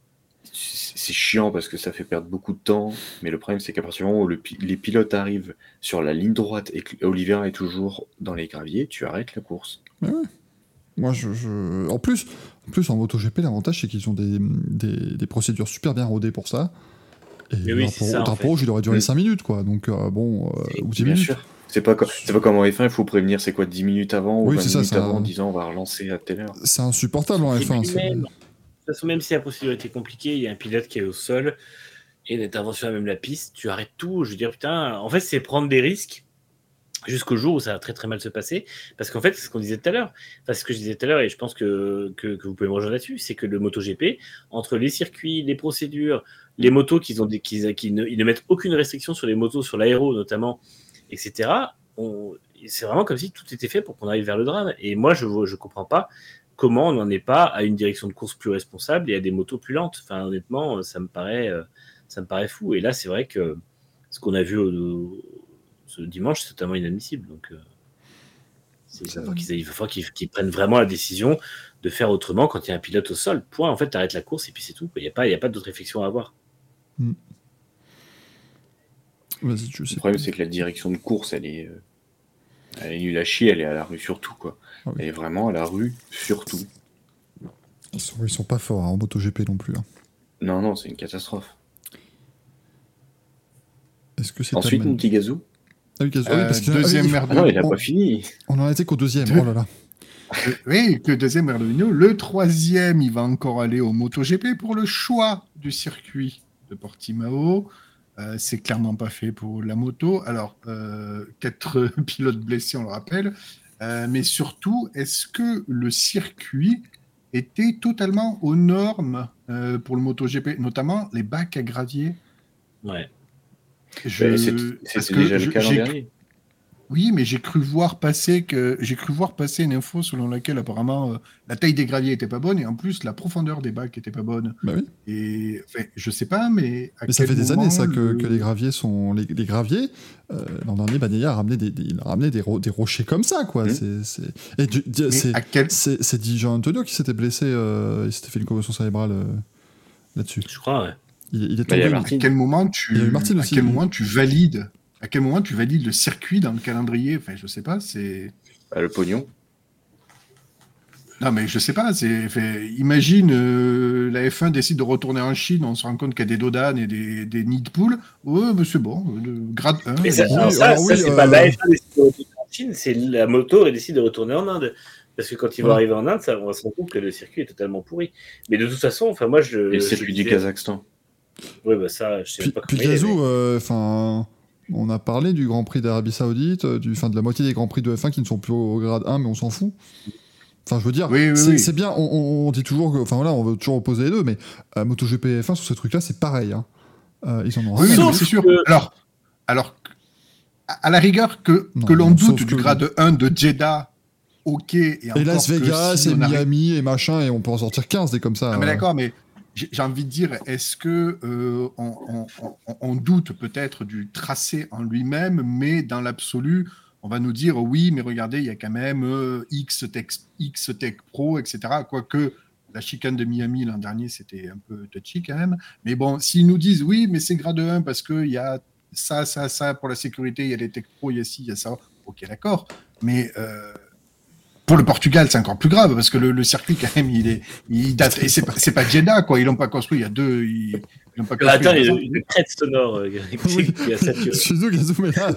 c'est chiant parce que ça fait perdre beaucoup de temps. Mais le problème, c'est qu'à partir du moment où le les pilotes arrivent sur la ligne droite et que Oliveira est toujours dans les graviers, tu arrêtes la course.
Moi, je, je- En, plus, en plus, en MotoGP, l'avantage, c'est qu'ils ont des, des, des procédures super bien rodées pour ça. Et
Mais
le
oui,
drapeau,
ça,
drapeau
fait.
rouge, il aurait duré
Mm.
5 minutes, quoi. Donc, euh, bon, euh, ou 10
Bien
minutes.
sûr. C'est pas, co- c'est pas comme en F1, il faut prévenir, c'est quoi, 10 minutes avant ou
Oui,
20
c'est ça,
minutes
ça-
avant en disant on va relancer à telle heure.
C'est insupportable en
Et
F1.
Toute façon, même si la procédure était compliquée, il y a un pilote qui est au sol et l'intervention à même la piste, tu arrêtes tout. Je veux dire, putain, en fait, c'est prendre des risques jusqu'au jour où ça va très très mal se passer. Parce qu'en fait, c'est ce qu'on disait tout à l'heure. Enfin, ce que je disais tout à l'heure, et je pense que, que, vous pouvez me rejoindre là-dessus, c'est que le MotoGP, entre les circuits, les procédures, les motos qui, ont ne, ils ne mettent aucune restriction sur les motos, sur l'aéro notamment, etc., c'est vraiment comme si tout était fait pour qu'on arrive vers le drame. Et moi, je ne comprends pas comment on n'en est pas à une direction de course plus responsable et à des motos plus lentes. Enfin, honnêtement, ça me paraît, euh, ça me paraît fou. Et là, c'est vrai que ce qu'on a vu au- au- ce dimanche, c'est totalement inadmissible. Donc, euh, c'est- il va falloir qu'ils aient- il va falloir qu'ils qu'ils prennent vraiment la décision de faire autrement quand il y a un pilote au sol. Point. En fait, tu arrêtes la course et puis c'est tout. Il n'y a pas, il y a pas d'autre réflexion à avoir.
Vas-y, tu sais.
Le problème, c'est que la direction de course, elle est, euh, elle est nulle à chier, elle est à la rue surtout, quoi.
Ah oui.
Elle est vraiment à la rue surtout.
Ils sont, ils sont pas forts hein, en MotoGP non plus. hein.
Non, non, c'est une catastrophe.
Est-ce que c'est
Ensuite, mon petit gazou.
Ah oui, Gazou- ah oui,
Euh,
parce
deuxième
ah oui,
merde.
Ah non, il n'a
on-
pas fini.
On en était qu'au deuxième.
Deux.
Oh là là. [laughs]
Euh, Oui, que deuxième Merlino. Le troisième, il va encore aller au MotoGP pour le choix du circuit de Portimao. Euh, c'est clairement pas fait pour la moto. Alors, euh, quatre [laughs] pilotes blessés, on le rappelle. Euh, mais surtout, est-ce que le circuit était totalement aux normes euh, pour le MotoGP, notamment les bacs à gravier?
Ouais.
Je-
c'est-
parce que
déjà
je-
le cas l'an
j'ai-
dernier.
Oui, mais j'ai cru voir passer que j'ai cru voir passer une info selon laquelle apparemment euh, la taille des graviers était pas bonne et en plus la profondeur des bacs était pas bonne.
Bah oui.
Et enfin, je sais pas, mais à
Mais ça
quel
fait des années ça que,
le-
que les graviers sont les, les graviers. euh, L'an dernier, Bagnaia a ramené des, des- il a ramené des, ro- des rochers comme ça quoi.
Mhm.
C'est c'est et du- di-
mais
c'est
à quel
c'est c'est Di Antonio qui s'était blessé, euh, il s'était fait une commotion cérébrale euh, là-dessus.
Je crois, ouais.
Il, il est
il y a
à quel moment tu
Il y a eu Martin
à quel
oui.
moment tu valides à quel moment tu valides le circuit dans le calendrier? Enfin, je sais pas, c'est
Bah, le pognon.
non mais je sais pas, c'est fait- imagine euh, la F1 décide de retourner en Chine, on se rend compte qu'il y a des dodanes et des, des nids de poules. Ouais, mais c'est bon, le grade 1.
Mais ça,
Oui,
ça, ça,
oui,
c'est
euh,
pas la F1 décide de retourner en Chine, c'est la moto et décide de retourner en Inde. Parce que quand ils vont
Ouais.
arriver en Inde, ça, on va se rendre compte que le circuit est totalement pourri. Mais de toute façon, enfin moi je.
Et circuit du Kazakhstan.
Ouais, bah ça, je sais pas
puis
comment
euh, enfin, on a parlé du Grand Prix d'Arabie Saoudite, euh, du, fin de la moitié des Grands Prix de F1 qui ne sont plus au grade 1, mais on s'en fout. Enfin, je veux dire,
Oui, oui,
c'est
oui.
bien, on, dit toujours que, enfin voilà, on veut toujours opposer les deux, mais euh, MotoGP et F1 sur ce truc-là, c'est pareil. hein. Euh, ils en ont
Oui, c'est sûr.
que-
Alors, alors, à la rigueur que,
Non,
que l'on doute du
que-
grade 1 de Jeddah, ok. Et,
Et Las Vegas,
si
et
arrive-
Miami, et machin, et on peut en sortir 15 des comme ça.
Ah, mais
euh.
d'accord, mais j'ai envie de dire, est-ce que euh, doute peut-être du tracé en lui-même, mais dans l'absolu, on va nous dire oui, mais regardez, il y a quand même euh, X, Tech, X Tech Pro, etc. Quoique la chicane de Miami l'an dernier, c'était un peu touchy quand même. Mais bon, s'ils nous disent oui, mais c'est grade 1 parce qu'il y a ça, ça, ça pour la sécurité, il y a les Tech Pro, il y a ci, il y a ça. Ok, d'accord. Mais euh, pour le Portugal, c'est encore plus grave parce que le, le circuit, quand même, il est, il date. Et c'est pas, c'est pas Jeddah, quoi. Ils l'ont pas construit il y a deux. Ils, ils l'ont pas construit.
Attends,
il y a deux
une crête sonore qui,
Oui.
qui a saturé. [laughs]
Excuse-nous, Gazou, mais là,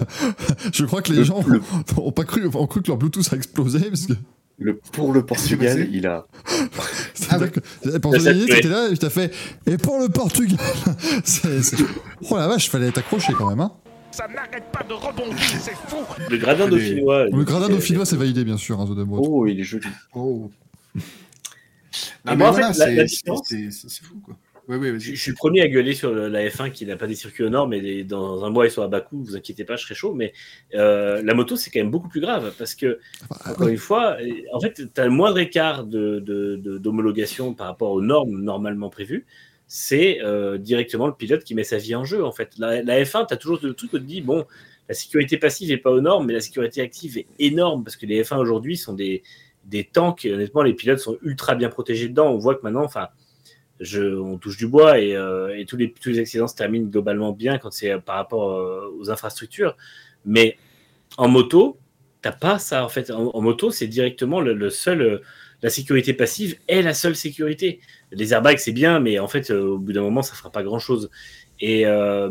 je crois que les
Le-
gens
le-
ont pas cru, ont cru que leur Bluetooth a explosé, parce que
Le, pour le Portugal, il a. [laughs]
te
ça
donner,
te
t'étais là, et tu as fait, et pour le Portugal, [laughs] c'est, c'est- oh la vache, fallait être accroché quand même, hein.
Ça n'arrête pas de rebondir, c'est fou
Le gradin
Les-
dauphinois.
Le gradin dauphinois, c'est validé, bien sûr, hein.
Oh, il est joli.
Oh.
Mais
Ah, mais
moi, en
voilà,
fait, la- la
c'est- fou, quoi. Oui, oui,
Je, je suis le premier à gueuler sur le- la F1 qui n'a pas des circuits aux normes, et dans un mois ils sont à Bakou, vous inquiétez pas, je serai chaud, mais euh, la moto c'est quand même beaucoup plus grave parce que,
Bah,
encore une fois, en fait, tu as le moindre écart de- de- de- d'homologation par rapport aux normes normalement prévues, c'est euh, directement le pilote qui met sa vie en jeu en fait. La, la F1, tu as toujours le truc où tu te dis, bon, la sécurité passive n'est pas aux normes, mais la sécurité active est énorme parce que les F1 aujourd'hui sont des, des tanks, et honnêtement, les pilotes sont ultra bien protégés dedans. On voit que maintenant, enfin, on touche du bois et, euh, et tous, les, tous les accidents se terminent globalement bien quand c'est euh, par rapport aux infrastructures. Mais en moto, t'as pas ça en fait. En, moto, c'est directement le seul. La sécurité passive est la seule sécurité. Les airbags, c'est bien, mais en fait, euh, au bout d'un moment, ça fera pas grand chose. Et euh,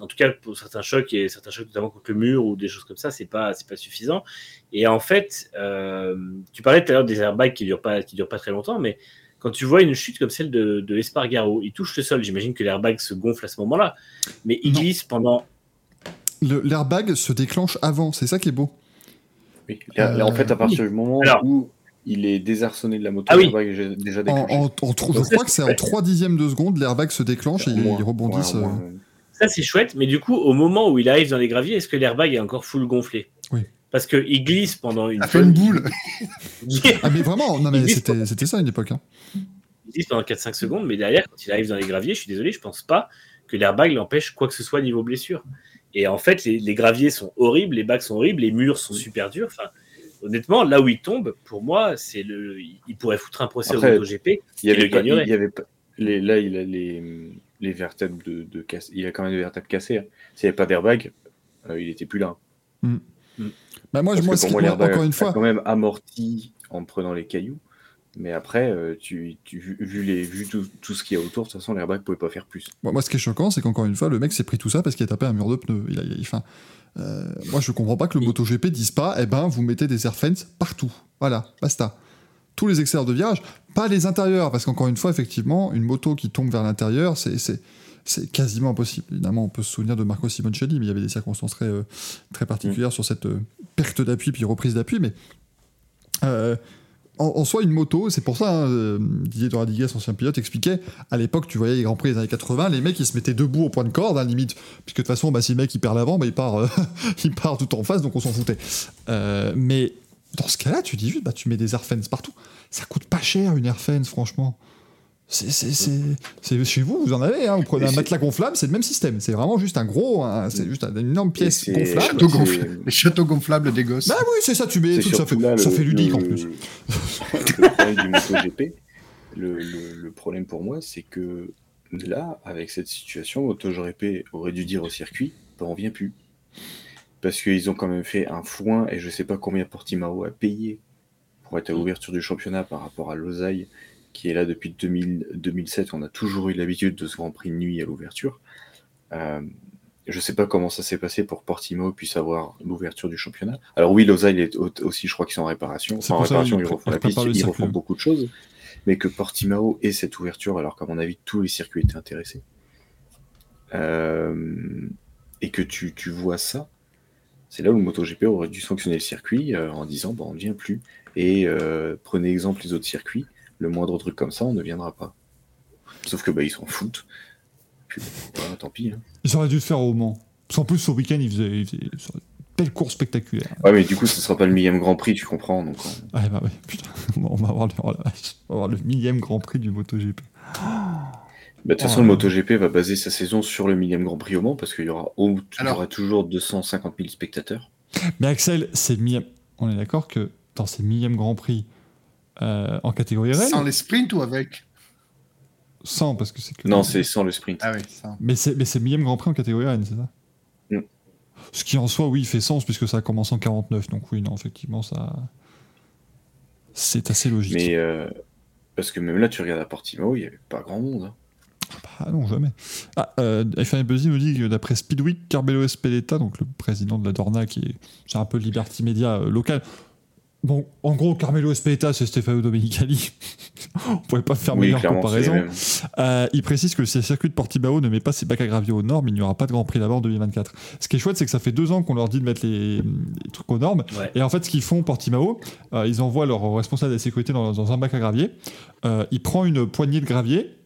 en tout cas, pour certains chocs, et certains chocs notamment contre le mur ou des choses comme ça, c'est pas, c'est pas suffisant. Et en fait, euh, tu parlais tout à l'heure des airbags qui durent pas, qui durent pas très longtemps, mais quand tu vois une chute comme celle de, de Espargaro, il touche le sol, j'imagine que l'airbag se gonfle à ce moment-là, mais il
Non.
glisse pendant.
L'airbag se déclenche avant, c'est ça qui est beau.
Oui. Là, là, en fait, à partir du moment
Alors-
où il est désarçonné de la moto,
Ah oui.
l'airbag est déjà
En,
déclenché.
en- je crois que c'est en
ouais.
3 dixièmes de seconde, l'airbag se déclenche et.
Ouais, au
euh.
Ça, c'est chouette, mais du coup, au moment où il arrive dans les graviers, est-ce que l'airbag est encore full gonflé?
Oui.
Parce qu'il glisse pendant une.
Ça fait une boule.
Ah mais vraiment, non mais c'était c'était ça à une époque. hein.
Il glisse pendant 4-5 secondes, mais derrière, quand il arrive dans les graviers, je suis désolé, je pense pas que l'airbag l'empêche quoi que ce soit niveau blessure. Et en fait, les, les graviers sont horribles, les bacs sont horribles, les murs sont super durs. Enfin, honnêtement, là où il tombe, pour moi, c'est le, il pourrait foutre un procès
Après,
au MotoGP.
Il y avait pas, il y avait pas- les, là, il a les, les vertèbres de, de casse. Il a quand même des vertèbres cassées. hein. S'il n'y avait pas d'airbag, euh, il était plus là.
Bah moi,
Parce
moi,
que
ce
pour
qui-
moi, l'airbag
encore une
a
fois,
quand même amorti en prenant les cailloux. Mais après, euh, tu, tu, vu, vu les, vu tout, tout ce qu'il y a autour, de toute façon, l'airbag pouvait pas faire plus.
moi, moi, ce qui est choquant, c'est qu'encore une fois, le mec s'est pris tout ça parce qu'il a tapé un mur de pneus. Il a, il- enfin, euh, moi, je comprends pas que le MotoGP dise pas, eh ben, vous mettez des air fence partout. Voilà, basta. Tous les extérieurs de virage, pas les intérieurs, parce qu'encore une fois, effectivement, une moto qui tombe vers l'intérieur, c'est c'est- c'est quasiment impossible. Évidemment, on peut se souvenir de Marco Simoncelli, mais il y avait des circonstances très, euh, très particulières sur cette euh, perte d'appui puis reprise d'appui. Mais en, soi, une moto, c'est pour ça, hein, euh, Didier de ancien pilote, expliquait, à l'époque, tu voyais les Grands Prix des années 80, les mecs, ils se mettaient debout au point de corde, hein, limite, puisque de toute façon, bah, si le mec, il perd l'avant, bah, il, part, euh, [laughs] tout en face, donc on s'en foutait. Euh, mais dans ce cas-là, tu dis juste, bah, tu mets des airfans partout. Ça coûte pas cher, une airfans, franchement. C'est, c'est, chez vous, vous en avez, hein, vous prenez un
c'est-
matelas gonflable, c'est le même système. C'est vraiment juste un gros, c'est juste une énorme pièce gonflable.
Château gonflable. Les châteaux gonflables des gosses.
Bah oui, c'est ça, tu mets, tout, ça fait,
là
ça
le-
fait ludique
le-
en plus.
le problème du MotoGP, le, le- le problème pour moi, c'est que là, avec cette situation, MotoGP aurait dû dire au circuit, bah, on vient plus. Parce qu'ils ont quand même fait un foin, et je sais pas combien Portimao a payé pour être à l'ouverture du championnat par rapport à Losail, qui est là depuis 2000 2007. On a toujours eu l'habitude de ce Grand Prix de nuit à l'ouverture. Euh, je sais pas comment ça s'est passé pour que Portimao puisse avoir l'ouverture du championnat. Alors oui, Losail est au- aussi, je crois qu'ils sont en réparation. Enfin, en réparation, ils refont la piste, ils refont beaucoup de choses. Mais que Portimao ait cette ouverture, alors qu'à mon avis, tous les circuits étaient intéressés. Euh, et que tu, tu vois ça, c'est là où le MotoGP aurait dû sanctionner le circuit euh, en disant bon, on ne vient plus. Et euh, prenez exemple les autres circuits, le moindre truc comme ça, on ne viendra pas. Sauf que bah, ils s'en foutent. Puis, tant pis. hein.
Ils auraient dû le faire au Mans. Parce qu'en plus, ce week-end, ils faisaient, ils faisaient une belle course spectaculaire.
Ouais, mais du coup, ce sera pas le millième Grand Prix, tu comprends. Donc, on-
Ah bah ouais, putain, [laughs] on va avoir le, oh on va avoir le millième Grand Prix du MotoGP.
Bah, de toute façon,
Oh.
le MotoGP va baser sa saison sur le millième Grand Prix au Mans parce qu'il y aura, au- il y
Alors-
aura toujours 250 000 spectateurs.
Mais Axel, c'est millième. On est d'accord que dans ces millièmes Grand Prix euh, en catégorie RL,
Sans les sprints ou avec
100 parce que c'est que.
Non, c'est sans le sprint.
Ah oui, ça.
Mais c'est mais c'est le millième Grand Prix en catégorie RN, c'est ça
Mm.
Ce qui en soi, oui, fait sens puisque ça a commencé en 49. Donc oui, non, effectivement, ça. C'est assez logique.
Mais euh, parce que même là, tu regardes à Portimao, il n'y avait pas grand monde. hein.
Ah non, jamais. Ah, euh, F1 Buzzy nous dit que d'après Speedweek, Carmelo Espeleta, donc le président de la Dorna, qui est, c'est un peu le Liberty Media euh, local. Bon, en gros, Carmelo Espeleta, c'est Stefano Domenicali. [laughs] On pouvait pas faire meilleure comparaison. Euh, il précise que si le circuit de Portimao ne met pas ses bacs à gravier aux normes, il n'y aura pas de Grand Prix là-bas en 2024. Ce qui est chouette, c'est que ça fait deux ans qu'on leur dit de mettre les, les trucs aux normes.
Ouais.
Et en fait, ce qu'ils font, Portimao, euh, ils envoient leur responsable de la sécurité dans, dans un bac à gravier. Euh, il prend une poignée de gravier,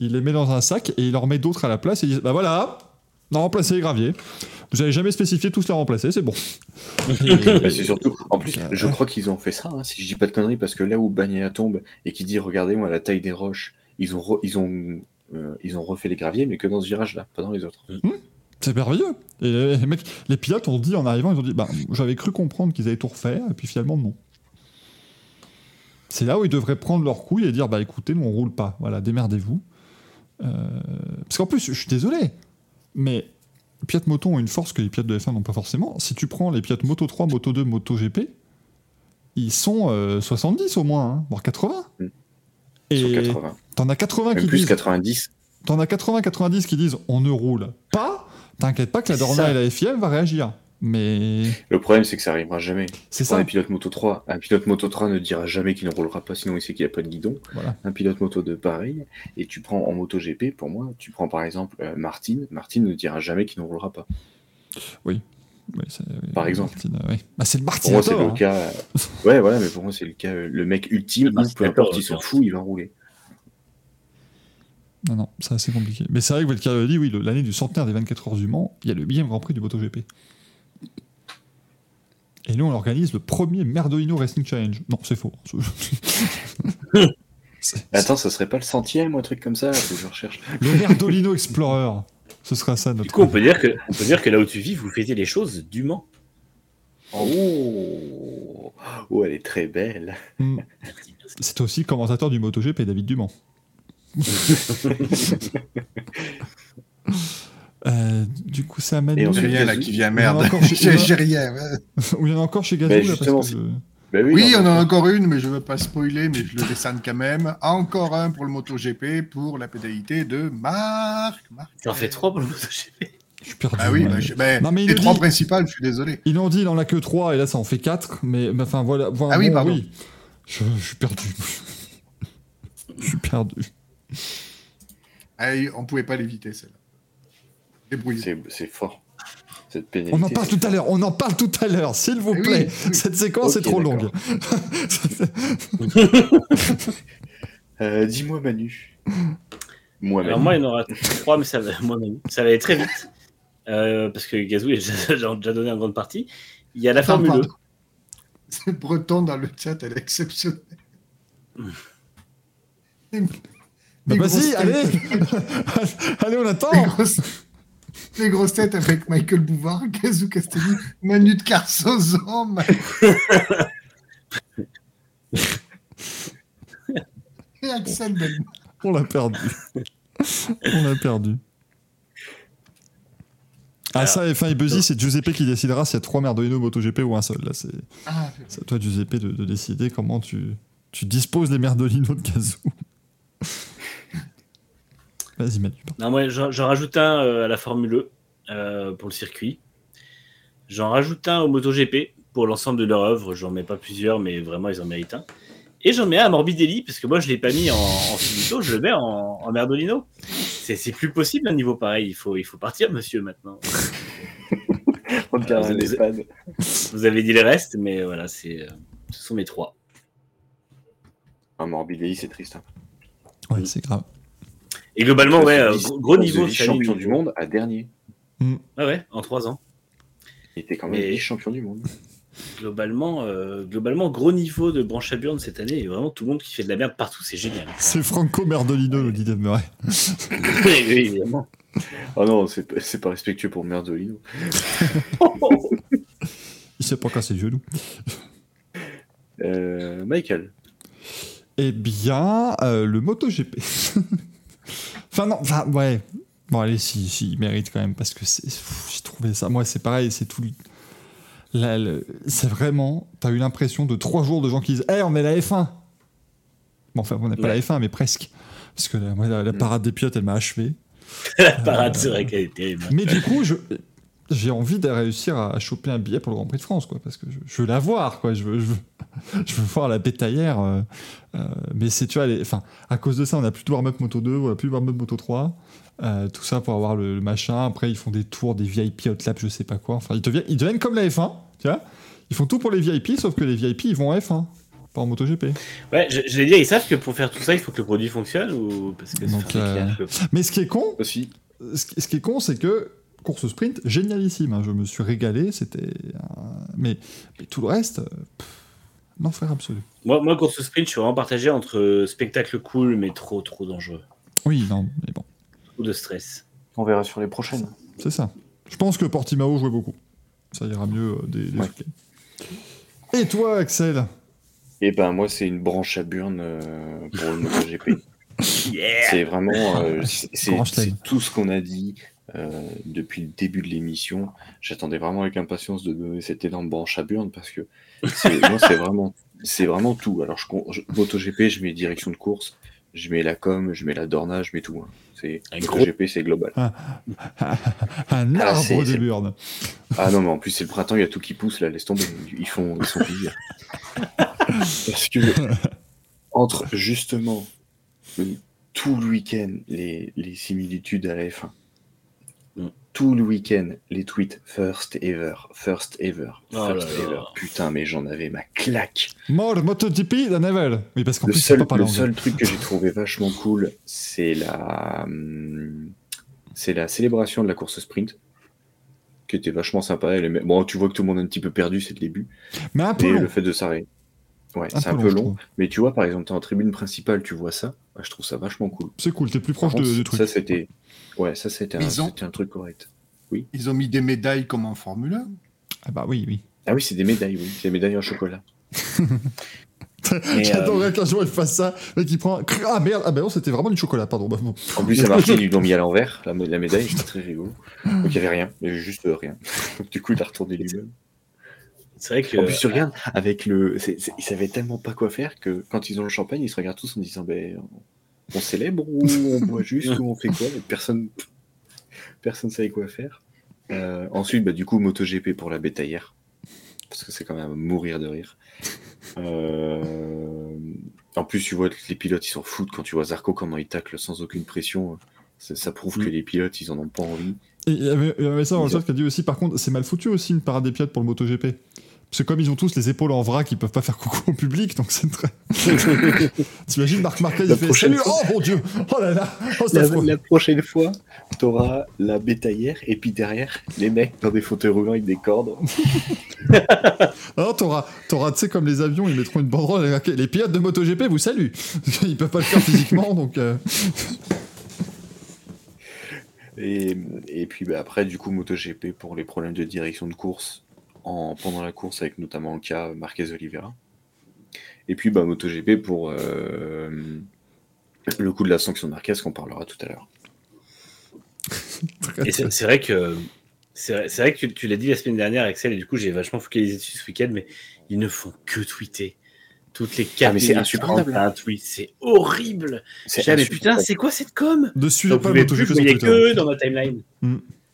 il les met dans un sac et il leur met d'autres à la place et ils disent Bah voilà, on a remplacé les graviers. Vous avez jamais spécifié tous les remplacer, c'est bon.
Bah, [laughs] c'est surtout, en plus, je crois qu'ils ont fait ça, hein, si je dis pas de conneries, parce que là où Bagnéa tombe et qui dit regardez-moi la taille des roches, ils ont, re- ils ont, euh, ils ont refait les graviers, mais que dans ce virage-là, pas dans les autres.
C'est merveilleux. Et les, les mecs, les pilotes ont dit en arrivant, ils ont dit bah, j'avais cru comprendre qu'ils allaient tout refaire, et puis finalement non. C'est là où ils devraient prendre leur couille et dire bah écoutez, nous on roule pas, voilà, démerdez-vous. Euh, parce qu'en plus, je suis désolé, mais les pilotes moto ont une force que les pilotes de F1 n'ont pas forcément. Si tu prends les pilotes Moto 3, Moto 2, Moto GP, ils sont euh, 70 au moins, hein, voire 80.
Mm. Sur
Et
80.
t'en as 80
Même
qui
plus
disent
90.
T'en as 80-90 qui disent on ne roule pas. T'inquiète pas que la Dorna et la FIA va réagir. Mais
Le problème, c'est que ça arrivera jamais.
c'est
Pour
ça.
un pilote Moto 3, un pilote Moto 3 ne dira jamais qu'il ne roulera pas, sinon il sait qu'il n'y a pas de guidon.
Voilà.
Un pilote Moto 2, pareil. Et tu prends en Moto GP, pour moi, tu prends par exemple euh, Martin. Martin ne dira jamais qu'il ne roulera pas.
Oui,
Par exemple.
Martin, euh, oui. Bah, c'est le
Pour
Martin.
moi, c'est le
hein.
cas. euh, Ouais, voilà, mais pour moi, c'est le cas, euh, le mec ultime
Le
peu importe, il s'en fout, il va rouler.
Non, non, c'est assez compliqué. Mais c'est vrai que Valkyrie dit oui, l'année du centenaire des 24 heures du Mans, il y a le millième Grand Prix du MotoGP. Et nous, on organise le premier Merdolino Racing Challenge. Non, c'est faux. [laughs]
Attends, ça serait pas le centième ou un truc comme ça que je recherche. [laughs]
Le Merdolino Explorer. Ce sera ça notre.
Du coup, on peut dire que, on peut dire que là où tu vis, vous faites les choses dûment.
Oh, oh elle est très belle.
Hmm. C'est aussi le commentateur du MotoGP, David Dumont. [laughs] Euh, du coup, ça amène.
Et
J'ai rien là qui vient,
Il y en a
merde.
encore chez- [laughs]
J'ai rien.
Ou il y en a encore chez Gazou,
Mais
là, parce
justement,
que
c'est-
je-
Bah oui,
Oui, on en a encore une, mais je ne veux pas spoiler, mais je le descends quand même. Encore un pour le MotoGP, pour la pénalité de Marc. Marc.
T'en fais trois pour le MotoGP.
je suis perdu.
Ah oui, bah, je-
Non, mais il
les
le
trois
dit.
principales, je suis désolé.
Ils l'ont dit, il en a que 3 et là ça en fait 4, mais enfin voilà. voilà,
Ah oui,
bon,
pardon.
Je, je suis perdu. [laughs] je suis perdu.
Ah, on pouvait pas l'éviter, celle-là. Débrouillez.
c'est fort. cette pénalité.
On en parle tout à l'heure, on en parle tout à l'heure, s'il vous
Oui,
plaît.
oui.
Cette séquence est trop longue. [laughs]
Euh, Dis-moi, Manu. Moi,
Alors
Manu.
moi, il y en aura trois, mais ça va, moi, même. ça va aller très vite. Euh, parce que Gazou, il [laughs] a déjà donné en grande partie. Il y a la
Attends,
Formule 1.
pardon. C'est breton dans le chat, elle est exceptionnelle.
Bah, vas-y, allez [laughs] Allez, on attend
Les grosses, les têtes avec Michael Bouvard, [laughs] Gazou Castelli, Manu de Carsozon, Ma- [laughs] et Axel Belmont.
On l'a perdu. on l'a perdu. Ah, ça, F1 et Buzzy, c'est Giuseppe qui décidera s'il y a trois Merdolino MotoGP ou un seul. Là, c'est
Ah,
à toi, Giuseppe, de, de décider comment tu, tu disposes des Merdolino de Gazou. Vas-y, Manu.
Non, moi, j'en rajoute un euh, à la Formule E euh, pour le circuit. J'en rajoute un au MotoGP pour l'ensemble de leur œuvre. J'en mets pas plusieurs, mais vraiment, ils en méritent un. Et j'en mets un à Morbidelli, parce que moi, je l'ai pas mis en, en finito, je le mets en, en Merdolino. C'est plus possible un niveau pareil. Il faut, il faut partir, monsieur, maintenant. [laughs]
On
Vous- avez dit les restes, mais voilà, c'est, euh, ce sont mes trois.
Un Morbidelli, c'est triste. hein.
Ouais, c'est grave.
Et globalement, ouais, euh, gros, gros niveau. salut,
champion du monde à dernier.
Ouais, ouais, en trois ans.
Il était quand même
Mais-
vice-champion du monde.
Globalement, euh, globalement, gros niveau de branche à burn cette année. Et vraiment, tout le monde qui fait de la merde partout. C'est génial. [laughs]
C'est Franco Merdolino, nous dit Demeray.
oui, évidemment.
Oh non, c'est pas- c'est pas respectueux pour Merdolino.
Il sait pas casser le genou.
Euh, Michael.
Eh bien, euh, le MotoGP. [laughs] enfin, non, enfin, ouais. Bon, allez, si, si, il mérite quand même, parce que j'ai trouvé ça. Moi, c'est pareil, c'est tout. le- c'est vraiment. T'as eu l'impression de trois jours de gens qui disent Hé, on est la F1 Bon, enfin, on n'est pas la
Ouais.
F1, mais presque. Parce que la, moi, la, la
Mm.
parade des pilotes, elle m'a achevé. [laughs]
La parade, c'est vrai qu'elle est terrible.
Mais du coup, je. J'ai envie de réussir à choper un billet pour le Grand Prix de France, quoi, parce que je, je veux la voir, quoi. Je veux, je veux, [laughs] je veux voir la bétaillère. euh, euh, mais c'est, tu vois, les- enfin, à cause de ça, on n'a plus de warm-up Moto 2, on n'a plus de warm-up Moto 3. euh, tout ça pour avoir le, le machin. Après, ils font des tours, des VIP outlap, je sais pas quoi. Enfin, ils deviennent, ils deviennent comme la F1, tu vois. Ils font tout pour les VIP, sauf que les VIP, ils vont en F1, pas en MotoGP.
Ouais, je, je vais dire, ils savent que pour faire tout ça, il faut que le produit fonctionne ou parce que
Donc, euh, Mais ce qui est con,
Aussi.
ce qui est con, c'est que course sprint, génialissime. hein, je me suis régalé, c'était. Mais, mais tout le reste, euh, pff, l'enfer absolu.
Moi, moi, course sprint, je suis vraiment partagé entre euh, spectacle cool, mais trop, trop dangereux.
Oui, non, mais bon,
Trop de stress.
On verra sur les prochaines.
c'est ça. Je pense que Portimao jouait beaucoup. Ça ira mieux euh, des, des
Ouais.
week-ends. Et toi, Axel?
Et ben moi, c'est une branche à burn euh, pour le [laughs] MotoGP.
Yeah
C'est vraiment euh, c'est- tout ce qu'on a dit euh, depuis le début de l'émission. J'attendais vraiment avec impatience de donner cette énorme branche à burn parce que c'est- [laughs] moi c'est vraiment c'est vraiment tout. Alors je, MotoGP, je mets direction de course, je mets la com, je mets la dorna, je mets tout. hein. C'est
Un gros-
MotoGP, c'est global.
Un
Ah,
arbre de burn.
Ah non mais en plus c'est le printemps, il y a tout qui pousse là, laisse tomber. Ils font ils sont plaisir. [laughs] Parce que entre justement euh, tout le week-end les, les similitudes à la F1,
Mm.
Tout le week-end les tweets first ever, first ever,
Oh
first ever. Putain, mais j'en avais ma claque.
More MotoGP than ever. Oui, parce qu'en
Le
plus, c'est
seul,
pas
le seul truc que j'ai trouvé vachement cool, c'est la, hum, c'est la célébration de la course sprint, qui était vachement sympa. Bon, tu vois que tout le monde est un petit peu perdu, c'est le début.
Mais un peu
Et
long.
le fait de s'arrêter. Ouais,
Un
c'est un
peu long.
Mais tu vois, par exemple, t'es en tribune principale, tu vois ça. Ouais, je trouve ça vachement cool.
C'est cool, t'es plus proche de- du truc.
Ça, c'était. Ouais, ça, c'était un,
ont-
un truc correct.
Ils ont mis des médailles comme en Formule 1.
Ah bah oui, oui.
Ah oui, c'est des médailles, oui. C'est des médailles en chocolat. [laughs]
J'adorerais qu'un jour il fasse ça, mais qu'il prend. Ah merde, ah bah non, c'était vraiment du chocolat, pardon. Bah, bon.
En plus, à Martin, ils l'ont mis à l'envers, la, la médaille, c'était très rigolo. Donc, il n'y avait rien, il y avait juste euh, rien. [laughs] du coup, il a retourné lui-même.
C'est vrai que.
En plus, tu regardes, avec le. ils savaient tellement pas quoi faire que quand ils ont le champagne, ils se regardent tous en disant ben, on célèbre ou on boit [laughs] juste ou on fait quoi? Et Personne personne savait quoi faire. Euh, ensuite, bah, du coup, MotoGP pour la bétaillère. Parce que c'est quand même à mourir de rire. Euh, En plus, tu vois que les pilotes, ils s'en foutent quand tu vois Zarco comment il tacle sans aucune pression. Ça, ça prouve
Mm.
que les pilotes, ils en ont pas envie.
Et il y avait, il y avait ça dans le chat qui a dit aussi, par contre, c'est mal foutu aussi une parade des pilotes pour le MotoGP. Parce que comme ils ont tous les épaules en vrac, ils peuvent pas faire coucou au public, donc c'est très. [laughs] T'imagines Marc Marquez, il fait Salut Oh mon dieu Oh là là Oh,
La, prochaine fois, t'auras la bétaillère et puis derrière, les mecs dans des fauteuils roulants avec des cordes.
Alors [laughs] t'auras, t'auras, tu sais, comme les avions, ils mettront une banderole avec marqué, Les pilotes de MotoGP vous saluent [laughs] Ils peuvent pas le faire physiquement, donc. euh,
Et, et puis bah, après, du coup, MotoGP pour les problèmes de direction de course en, pendant la course, avec notamment le cas Marquez Oliveira. Et puis bah, MotoGP pour euh, le coup de la sanction de Marquez qu'on parlera tout à l'heure. [laughs]
c'est vrai que c'est vrai, c'est vrai que tu, tu l'as dit la semaine dernière, Axel, et du coup j'ai vachement focalisé dessus ce week-end, mais ils ne font que tweeter. Toutes les 4
Ah, mais c'est insupportable.
un tweet, c'est horrible. Dit, mais putain, c'est quoi cette com?
Ne suivez pas MotoGP sur Twitter.
que dans ma timeline.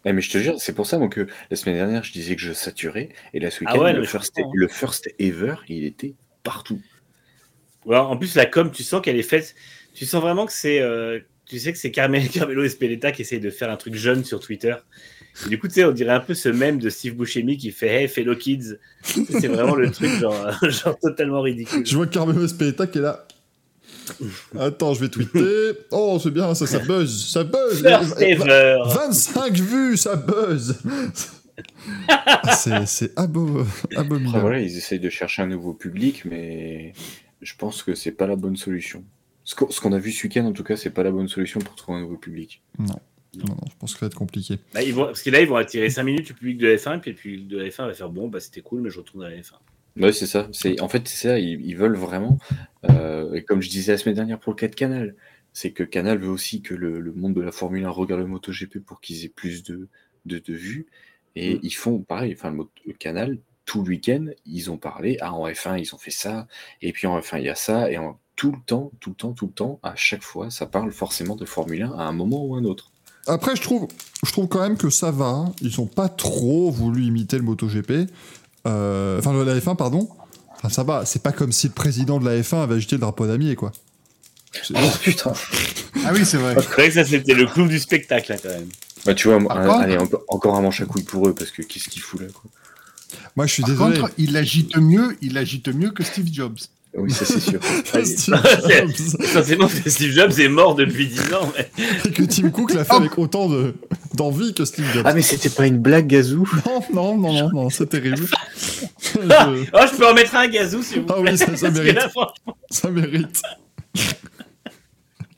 Eh, mais je te jure, c'est pour ça moi, que la semaine dernière, je disais que je saturais. Et là, ce
Ah
week-end,
ouais, non,
le,
mais je
first,
comprends, hein.
le first ever, il était partout.
Alors, en plus, la com, tu sens qu'elle est faite. Tu sens vraiment que c'est. euh, tu sais que c'est Carmel, [laughs] Carmelo Espeleta qui essaye de faire un truc jeune sur Twitter. Et du coup, tu sais, on dirait un peu ce même de Steve Buscemi qui fait Hey, fellow kids. C'est vraiment le truc, genre, [laughs] genre totalement ridicule.
Je vois Carmelo Espeleta qui est là. Attends, je vais tweeter. [laughs] Oh, c'est bien, ça, ça buzz, ça buzz.
First ever.
25 vues, ça buzz. [laughs] C'est, c'est abo-
Après,
abominable.
voilà, ils essayent de chercher un nouveau public, mais je pense que c'est pas la bonne solution. Ce qu'on a vu ce week-end, en tout cas, c'est pas la bonne solution pour trouver un nouveau public.
Non, non, je pense que ça va être compliqué.
Bah, ils vont, parce que là, ils vont attirer 5 minutes du public de la F1, puis le public de la F1 va faire Bon, bah c'était cool, mais je retourne à la F1.
Ouais, c'est ça. C'est en fait c'est ça. Ils, ils veulent vraiment, euh, et comme je disais la semaine dernière pour le cas de Canal, c'est que Canal veut aussi que le, le monde de la Formule 1 regarde le MotoGP pour qu'ils aient plus de, de, de vues. Et
Mm.
ils font pareil. Enfin, le, Canal tout le week-end, ils ont parlé. Ah, en F1, ils ont fait ça. Et puis en F1, il y a ça. Et en, tout le temps, tout le temps, tout le temps, à chaque fois, ça parle forcément de Formule 1 à un moment ou un autre.
Après, je trouve, je trouve quand même que ça va. hein. Ils ont pas trop voulu imiter le MotoGP. Euh, Enfin, la F1, pardon. Enfin, ça va. C'est pas comme si le président de la F1 avait agité le drapeau d'amier, quoi.
Oh putain.
Ah oui, c'est vrai.
C'est vrai que ça, c'était le clou du spectacle, là, quand même.
Bah, tu vois,
Par
un-
contre-
allez, encore, encore un manche à couilles pour eux, parce que qu'est-ce qu'il fout là, quoi.
Moi, je suis
Par
désolé.
contre, il agite mieux, il agite mieux que Steve Jobs.
Oui, ça c'est sûr. [laughs]
Steve
C'est- [laughs]
Jobs.
Essentiellement, Steve Jobs est mort depuis 10 ans. mais-
Et que Tim Cook l'a fait avec autant de- d'envie que Steve Jobs.
Ah, mais c'était pas une blague, Gazou
Non, non, non, non, non, c'est terrible. Je-
Oh, je peux en mettre un gazou, s'il vous
Ah
plaît.
oui, ça- mérite.
là, franchement,
Ça mérite.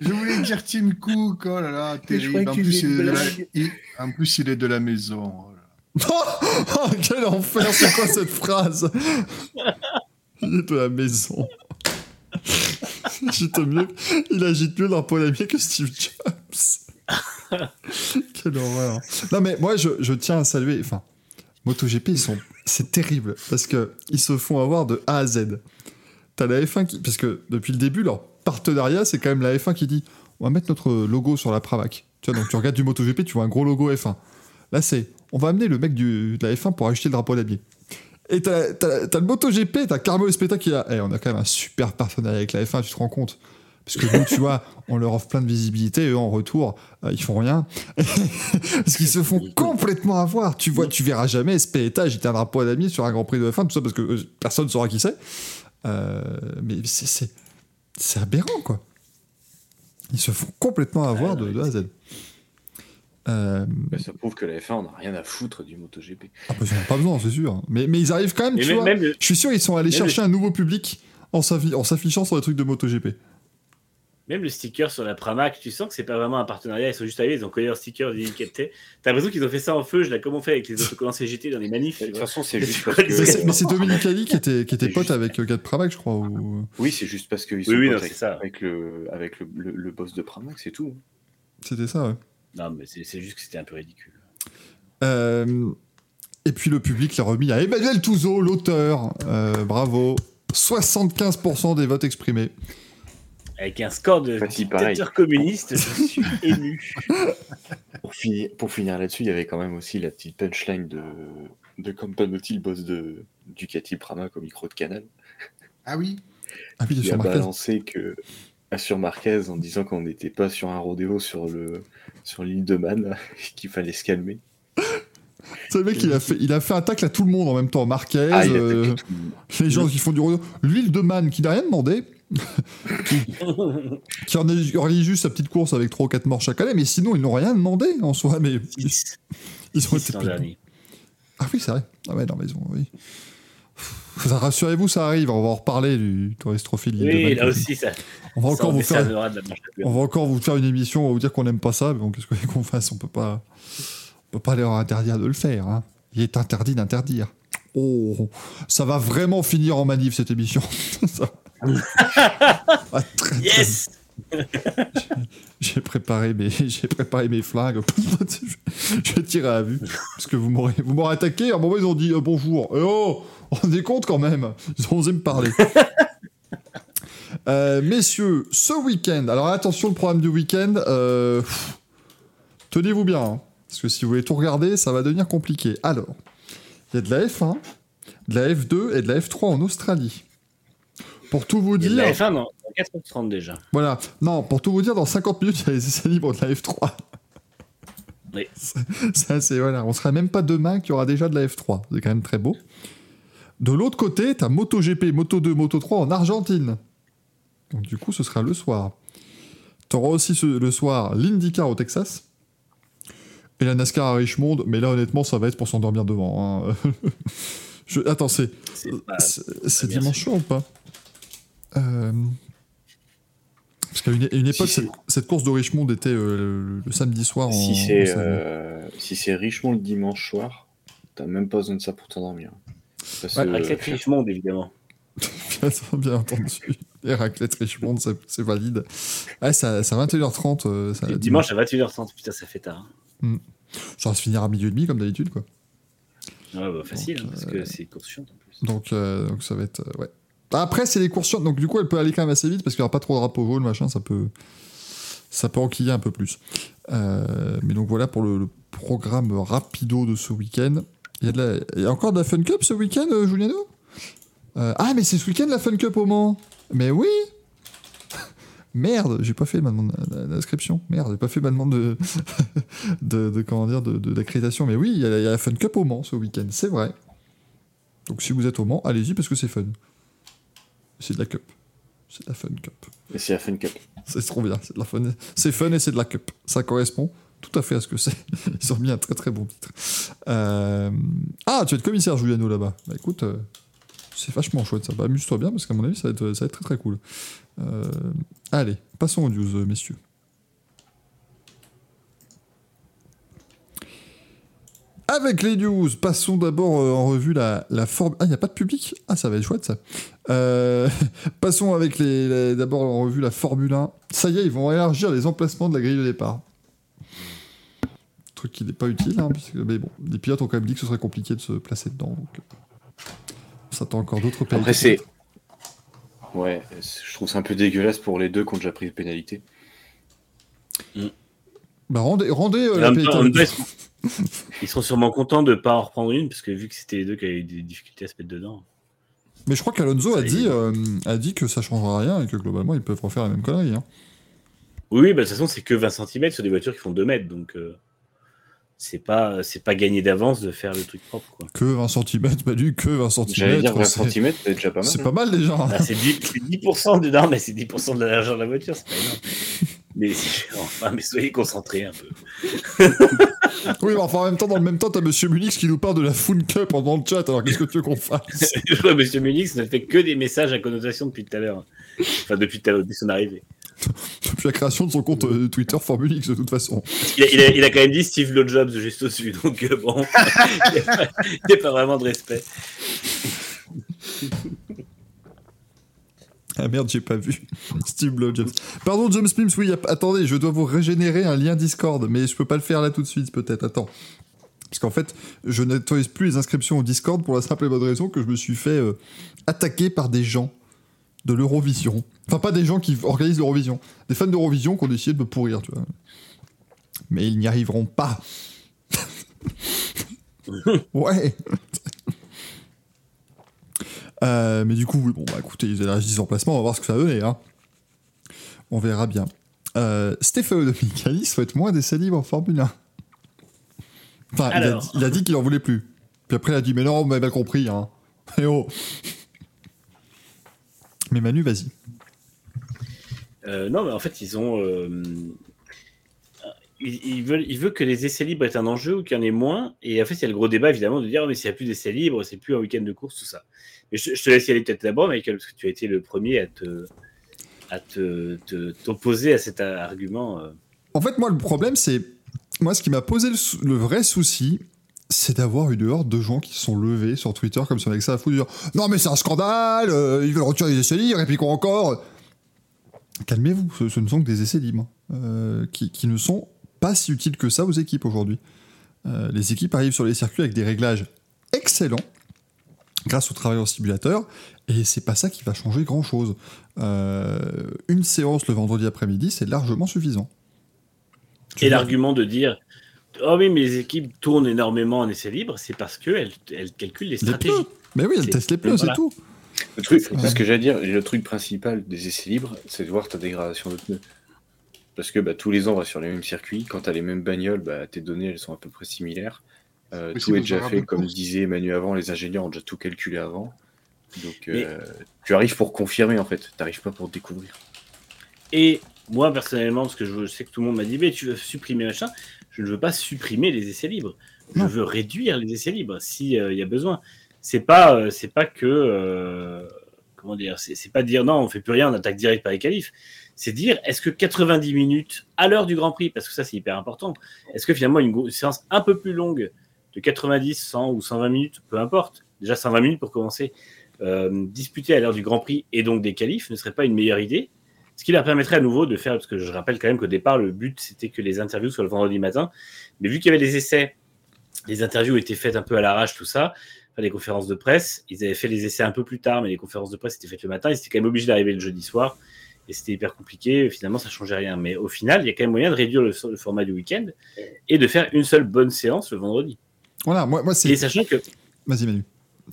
Je voulais dire Tim Cook, oh là là, terrible. En plus, il est de la... il- en plus, il est de la maison. oh là.
Oh, [laughs] quel enfer, c'est quoi cette phrase? De la maison. Agite mieux, il agite mieux d'un polamier que Steve Jobs. Quelle horreur. Non mais moi je, je tiens à saluer, enfin, MotoGP ils sont, c'est terrible parce que ils se font avoir de A à Z. T'as la F1 qui, parce que depuis le début leur partenariat c'est quand même la F1 qui dit on va mettre notre logo sur la Pramac. Tu vois donc tu regardes du MotoGP tu vois un gros logo F1. Là c'est on va amener le mec du, de la F1 pour acheter le drapeau d'habillé. Et t'as, t'as- t'as le MotoGP, t'as Carmelo Espeta qui a. Eh, on a quand même un super partenariat avec la F1, tu te rends compte? Parce que nous, tu vois, [laughs] on leur offre plein de visibilité, eux en retour, euh, ils font rien. [laughs] parce qu'ils se font complètement avoir. Tu vois, tu verras jamais Espeta agiter un drapeau à sur un Grand Prix de F1, tout ça parce que euh, personne ne saura qui c'est. Euh, mais c'est, c'est, c'est aberrant, quoi. Ils se font complètement avoir de, de A à Z. Euh,
Bah, ça prouve que la F1, on n'a rien à foutre du MotoGP.
ah, bah, ils pas besoin, c'est sûr. Mais, mais ils arrivent quand même, tu
même,
vois.
même
Je suis sûr ils sont allés
Même
chercher un nouveau public en s'affi- en s'affichant sur des trucs de MotoGP.
même le sticker sur la Pramac, tu sens que c'est pas vraiment un partenariat. Ils sont juste allés, ils ont collé leur sticker d'étiquette. T'as l'impression qu'ils ont fait ça en feu, je l'ai comme on fait avec les autocollants [laughs] CGT dans les manifs.
De toute façon, c'est juste parce que.
Mais c'est- Dominique Ali qui était, qui était pote
juste-
avec euh, Gad Pramac, je crois. Ou...
Oui, c'est juste parce qu'ils sont
Oui, non,
avec,
ça.
avec le, avec le, le, le boss de Pramac, c'est tout.
C'était ça, ouais.
Non, mais c'est juste que c'était un peu ridicule.
Euh, et puis le public l'a remis à Emmanuel Touzeau, l'auteur. Euh, bravo. 75% des votes exprimés.
Avec un score de
il
dictateur communiste, je suis [laughs] ému.
Pour finir, pour finir là-dessus, il y avait quand même aussi la petite punchline de, de Campanotti, le boss de Ducati Pramac au micro de Canal,
Ah oui
Ah oui, sur
a balancé que sur Marquez en disant qu'on n'était pas sur un rodéo sur le sur l'île de Man, [laughs] et qu'il fallait se calmer.
C'est le mec, il a, fait, il a fait un tacle à tout le monde en même temps. Marquez,
Ah,
euh, les gens qui font du rodeo. L'huile de Man, qui n'a rien demandé. qui, [laughs] qui en a- organise juste sa petite course avec 3 ou 4 morts chaque année, mais sinon, ils n'ont rien demandé en soi. Mais ils, [laughs] ils ont été. Ah oui, c'est vrai. Ah ouais, non, mais ils ont. Oui. Rassurez-vous, ça arrive. On va en reparler du Tourist Trophy de de
Oui,
Man.
là aussi, ça,
On va
ça
encore
en
vous faire.
de
On va encore vous faire une émission, on va vous dire qu'on n'aime pas ça, mais bon, qu'est-ce [laughs] qu'on fasse? On peut pas, on peut pas leur interdire de le faire. hein. Il est interdit d'interdire. Oh, ça va vraiment finir en manif cette émission. [laughs] Ça- [laughs] Ah, très
Yes [laughs]
J'ai préparé mes, [laughs] j'ai préparé mes flingues. je, tirer à vue parce que vous m'aurez, vous m'aurez attaqué. À un moment ils ont dit euh, bonjour. Et oh, on est compte quand même. Ils ont osé me parler. [laughs] Euh, messieurs, ce week-end. Alors attention, le programme du week-end. euh, tenez-vous bien, hein, parce que si vous voulez tout regarder, ça va devenir compliqué. Alors, il y a de la F1, de la F2 et de la F3 en Australie. Pour tout vous
Il y a de
dire.
la F1 dans 4h30 déjà.
Voilà, non, pour tout vous dire, dans 50 minutes, il y a les essais libres de la F3.
Oui. [laughs]
Ça, c'est voilà, on sera même pas demain qu'il y aura déjà de la F3. C'est quand même très beau. De l'autre côté, t'as MotoGP, Moto 2, Moto 3 en Argentine. Donc du coup, ce sera le soir. T'auras aussi ce- le soir l'IndyCar au Texas. Et la NASCAR à Richmond, mais là honnêtement, ça va être pour s'endormir devant. hein. [laughs] Je... Attends, c'est
C'est
dimanche soir ou pas? Euh, Parce qu'à une, une époque,
Si
cette, course de Richmond était euh, le, le samedi soir. En,
Si c'est euh, si c'est Richmond le dimanche soir, t'as même pas besoin de ça pour t'endormir. Parce
Ouais,
que,
Raclette Richmond, évidemment. [laughs]
Bien, entendu. Et raclette Richmond, c'est valide. Ouais, ça- c'est à 21h30. euh, ça,
Le dimanche à 21h30, putain, ça fait tard. hein.
Ça va se finir à midi et demi, comme d'habitude. quoi.
Ouais, bah, facile,
Donc,
hein, parce
euh,
que c'est course chiante en plus.
Donc, euh, donc ça va être. euh, ouais. Après, c'est les courses chiantes, donc du coup, elle peut aller quand même assez vite parce qu'il n'y aura pas trop de drapeaux jaunes, machin, ça peut. Ça peut enquiller un peu plus. Euh, mais donc voilà pour le, programme rapido de ce week-end. Il y, a encore de la Fun Cup ce week-end, euh, Juliano Euh, Ah, mais c'est ce week-end la Fun Cup au Mans Mais oui [laughs] Merde, j'ai pas fait ma demande d'inscription. Merde, j'ai pas fait ma demande de, [laughs] de, de- comment dire, d'accréditation. Mais oui, il y a la Fun Cup au Mans ce week-end, c'est vrai. Donc si vous êtes au Mans, allez-y parce que c'est fun. C'est de la cup. C'est de la fun cup.
Et c'est la Fun Cup.
C'est trop bien, c'est de la fun. C'est fun et c'est de la cup. Ça correspond tout à fait à ce que c'est. [laughs] Ils ont mis un très très bon titre. Euh, Ah, tu vas être commissaire, Juliano, là-bas. Bah écoute, euh, c'est vachement chouette ça. Bah, amuse-toi bien parce qu'à mon avis, ça va, être, ça va être très très cool. Euh, Allez, passons aux news, messieurs. Avec les news, passons d'abord euh, en revue la, la forme. Ah, il n'y a pas de public? Ah, ça va être chouette ça. Euh, [laughs] passons avec les, les- d'abord en revue la Formule 1. Ça y est, ils vont élargir les emplacements de la grille de départ. Truc qui n'est pas utile, hein, puisque, mais bon, les pilotes ont quand même dit que ce serait compliqué de se placer dedans. Donc, euh, on s'attend encore d'autres pays.
Après, c'est. Ouais, je trouve ça un peu dégueulasse pour les deux qui ont déjà pris de pénalité.
Bah, rendez, rendez euh, la pénalité. [laughs]
ils, seront, sûrement contents de ne pas en reprendre une, parce que vu que c'était les deux qui avaient eu des difficultés à se mettre dedans.
Mais je crois qu'Alonso a dit, euh, a dit que ça changera rien et que globalement ils peuvent refaire la même connerie. hein.
Oui, bah, de toute façon, c'est que 20 cm sur des voitures qui font 2 mètres, donc euh, c'est pas, c'est pas gagné d'avance de faire le truc propre. Quoi.
Que 20 cm, bah du que 20 cm.
J'allais dire 20 cm, c'est déjà pas mal.
C'est
hein.
pas mal déjà.
Là, c'est 10%, c'est 10% de non, mais c'est 10% de la largeur de la voiture, c'est pas énorme. Mais, [laughs] enfin, mais soyez concentrés un peu. [laughs]
Oui, mais enfin en même temps, dans le même temps, t'as Monsieur Munich qui nous parle de la Fun Cup dans le chat. Alors qu'est-ce que tu veux qu'on fasse? [laughs]
Monsieur Munich ne fait que des messages à connotation depuis tout à l'heure. Enfin, depuis tout à l'heure, depuis son arrivée.
Depuis la création de son compte euh, Twitter Formule X de toute façon.
Il a, il a- il a quand même dit Steve Blowjobs juste au-dessus, donc euh, bon, il n'y a pas vraiment de respect.
Ah merde, j'ai pas vu. [laughs] Steve Blowjobs. Pardon, James Pims, oui, a- attendez, je dois vous régénérer un lien Discord, mais je peux pas le faire là tout de suite, peut-être. Attends. Parce qu'en fait, je n'autorise plus les inscriptions au Discord pour la simple et bonne raison que je me suis fait euh, attaquer par des gens de l'Eurovision. Enfin, pas des gens qui organisent l'Eurovision. Des fans d'Eurovision qui ont décidé de me pourrir, tu vois. Mais ils n'y arriveront pas. [laughs] ouais. Euh, mais du coup, oui, bon, bah écoutez, ils élargissent les emplacements, on va voir ce que ça donner. Hein. On verra bien. Euh, Stefano Dominicali souhaite moins d'essais libres en Formule 1. Enfin, il a,
Alors.
il a dit qu'il en voulait plus. Puis après, il a dit Mais non, vous m'avez mal compris. Hein. [laughs] Eh oh Mais Manu, vas-y.
Euh, non, mais en fait, ils ont. euh, ils, ils veulent, ils veulent que les essais libres aient un enjeu ou qu'il y en ait moins. Et en fait, il y a le gros débat, évidemment, de dire oh, mais s'il n'y a plus d'essais libres, c'est plus un week-end de course, tout ça. Je, te laisse y aller peut-être d'abord, Michael, parce que tu as été le premier à te à te, t'opposer à cet argument. euh.
En fait, moi, le problème, c'est. Moi, ce qui m'a posé le, vrai souci, c'est d'avoir une horde de gens qui se sont levés sur Twitter comme si on avait que ça à foutre. non, mais c'est un scandale, euh, ils veulent retirer les essais libres, quoi encore Calmez-vous, ce, ne sont que des essais libres, euh, qui, ne sont pas si utiles que ça aux équipes aujourd'hui. Les équipes arrivent sur les circuits avec des réglages excellents, grâce au travail en simulateur, et c'est pas ça qui va changer grand-chose. Euh, une séance le vendredi après-midi, c'est largement suffisant.
Et l'argument de dire oh oui, mais les équipes tournent énormément en essais libres, c'est parce qu'elles elles calculent les stratégies.
Mais oui, elle
C'est-
teste les pneus,
voilà.
c'est tout.
Le truc,
Ouais.
c'est ce que j'allais dire, le truc principal des essais libres, c'est de voir ta dégradation de pneus. Parce que bah, tous les ans, on va sur les mêmes circuits. Quand tu as les mêmes bagnoles, bah, tes données, elles sont à peu près similaires. Euh, tout est déjà fait, comme disait Manu avant, les ingénieurs ont déjà tout calculé avant. Donc euh, tu arrives pour confirmer en fait, tu n'arrives pas pour découvrir.
Et moi, personnellement, parce que je sais que tout le monde m'a dit, mais tu veux supprimer machin, je ne veux pas supprimer les essais libres. Je
Non.
veux réduire les essais libres s'il y a besoin. C'est pas, euh, c'est pas que. euh, comment dire C'est pas dire non, on fait plus rien, on attaque direct par les qualifs. C'est dire est-ce que 90 minutes à l'heure du Grand Prix, parce que ça c'est hyper important, est-ce que finalement une séance un peu plus longue de 90, 100 ou 120 minutes, peu importe, déjà 120 minutes pour commencer, euh, disputée à l'heure du Grand Prix et donc des qualifs ne serait pas une meilleure idée ce qui leur permettrait à nouveau de faire, parce que je rappelle quand même qu'au départ, le but, c'était que les interviews soient le vendredi matin. Mais vu qu'il y avait les essais, les interviews étaient faites un peu à l'arrache, tout ça, enfin, les conférences de presse, ils avaient fait les essais un peu plus tard, mais les conférences de presse étaient faites le matin, ils étaient quand même obligés d'arriver le jeudi soir, et c'était hyper compliqué, finalement, ça changeait rien. Mais au final, il y a quand même moyen de réduire le format du week-end et de faire une seule bonne séance le vendredi.
Voilà, moi, moi c'est.
Et sachant que
Vas-y, Manu,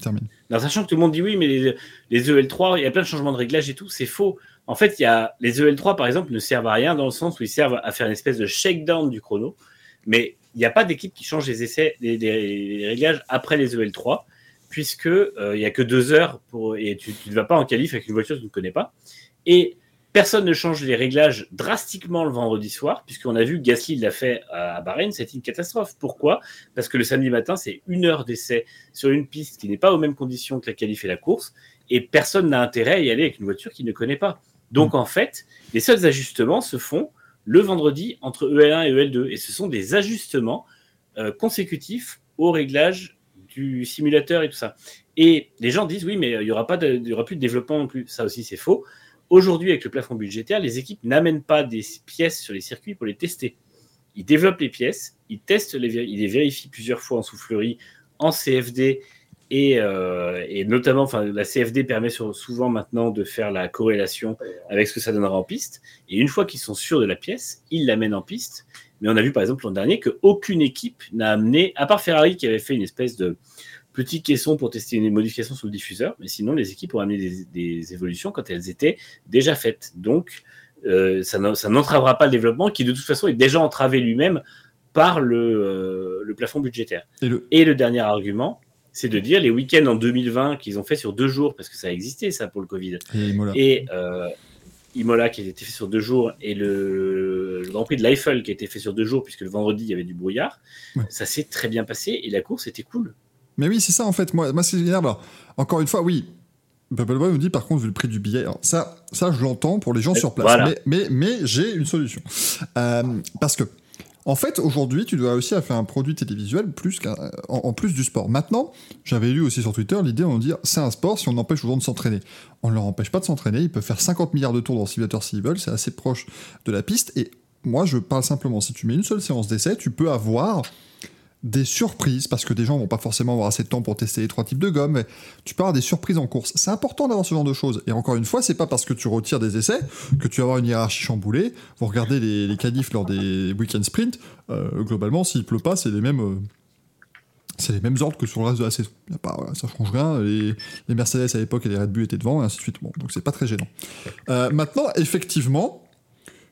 termine.
non, sachant que tout le monde dit oui, mais les, les EL3, il y a plein de changements de réglage et tout, c'est faux. En fait, il y a, les EL3, par exemple, ne servent à rien dans le sens où ils servent à faire une espèce de shakedown du chrono, mais il n'y a pas d'équipe qui change les essais, les, les- les réglages après les EL3, puisque euh, il y a que deux heures pour, et tu tu ne vas pas en qualif avec une voiture que tu ne connais pas. Et personne ne change les réglages drastiquement le vendredi soir, puisqu'on a vu Gasly l'a fait à Bahreïn, c'était une catastrophe. Pourquoi? Parce que le samedi matin, c'est une heure d'essai sur une piste qui n'est pas aux mêmes conditions que la qualif et la course, et personne n'a intérêt à y aller avec une voiture qu'il ne connaît pas. Donc en fait, les seuls ajustements se font le vendredi entre EL1 et EL2, et ce sont des ajustements euh, consécutifs au réglage du simulateur et tout ça. Et les gens disent oui, mais il y aura pas, de- il y aura plus de développement non plus. Ça aussi, c'est faux. Aujourd'hui, avec le plafond budgétaire, les équipes n'amènent pas des pièces sur les circuits pour les tester. Ils développent les pièces, ils testent les, ils vérifient plusieurs fois en soufflerie, en CFD et, euh, et notamment, la CFD permet souvent maintenant de faire la corrélation avec ce que ça donnera en piste. Et une fois qu'ils sont sûrs de la pièce, ils l'amènent en piste. Mais on a vu par exemple l'an dernier qu'aucune équipe n'a amené, à part Ferrari qui avait fait une espèce de petit caisson pour tester une modification sur le diffuseur, mais sinon les équipes ont amené des, des évolutions quand elles étaient déjà faites. Donc euh, ça n'en- ça n'entravera pas le développement qui de toute façon est déjà entravé lui-même par le, euh, le plafond budgétaire.
Et le.
Et le dernier argument, c'est de dire les week-ends en 2020 qu'ils ont fait sur deux jours, parce que ça a existé ça pour le Covid,
Et Imola.
et euh, Imola qui a été fait sur deux jours, et le, le Grand Prix de l'Eiffel qui a été fait sur deux jours, puisque le vendredi il y avait du brouillard,
Ouais.
ça s'est très bien passé, et la course était cool.
Mais oui, c'est ça en fait. Moi, moi c'est génial. Alors, encore une fois, oui. Bubble Boy nous dit par contre, vu le prix du billet, alors ça, ça je l'entends pour les gens sur place.
voilà.
Mais, mais, mais j'ai une solution. Euh, parce que, en fait, aujourd'hui, tu dois aussi faire un produit télévisuel plus qu'un- en, en plus du sport. Maintenant, j'avais lu aussi sur Twitter l'idée de dire c'est un sport si on empêche aux gens de s'entraîner. On ne leur empêche pas de s'entraîner. Ils peuvent faire 50 milliards de tours dans le simulateur s'ils veulent. C'est assez proche de la piste. Et moi, je parle simplement si tu mets une seule séance d'essai, tu peux avoir des surprises, parce que des gens vont pas forcément avoir assez de temps pour tester les trois types de gomme, mais tu peux avoir des surprises en course. C'est important d'avoir ce genre de choses. Et encore une fois, c'est pas parce que tu retires des essais que tu vas avoir une hiérarchie chamboulée. Vous regardez les, les lors des week-end sprints, euh, globalement, s'il pleut pas, c'est les mêmes. euh, c'est les mêmes ordres que sur le reste de la saison. Y a pas, ça change rien. Les, les Mercedes à l'époque et les Red Bull étaient devant, et ainsi de suite. Bon, donc c'est pas très gênant. Euh, maintenant, effectivement,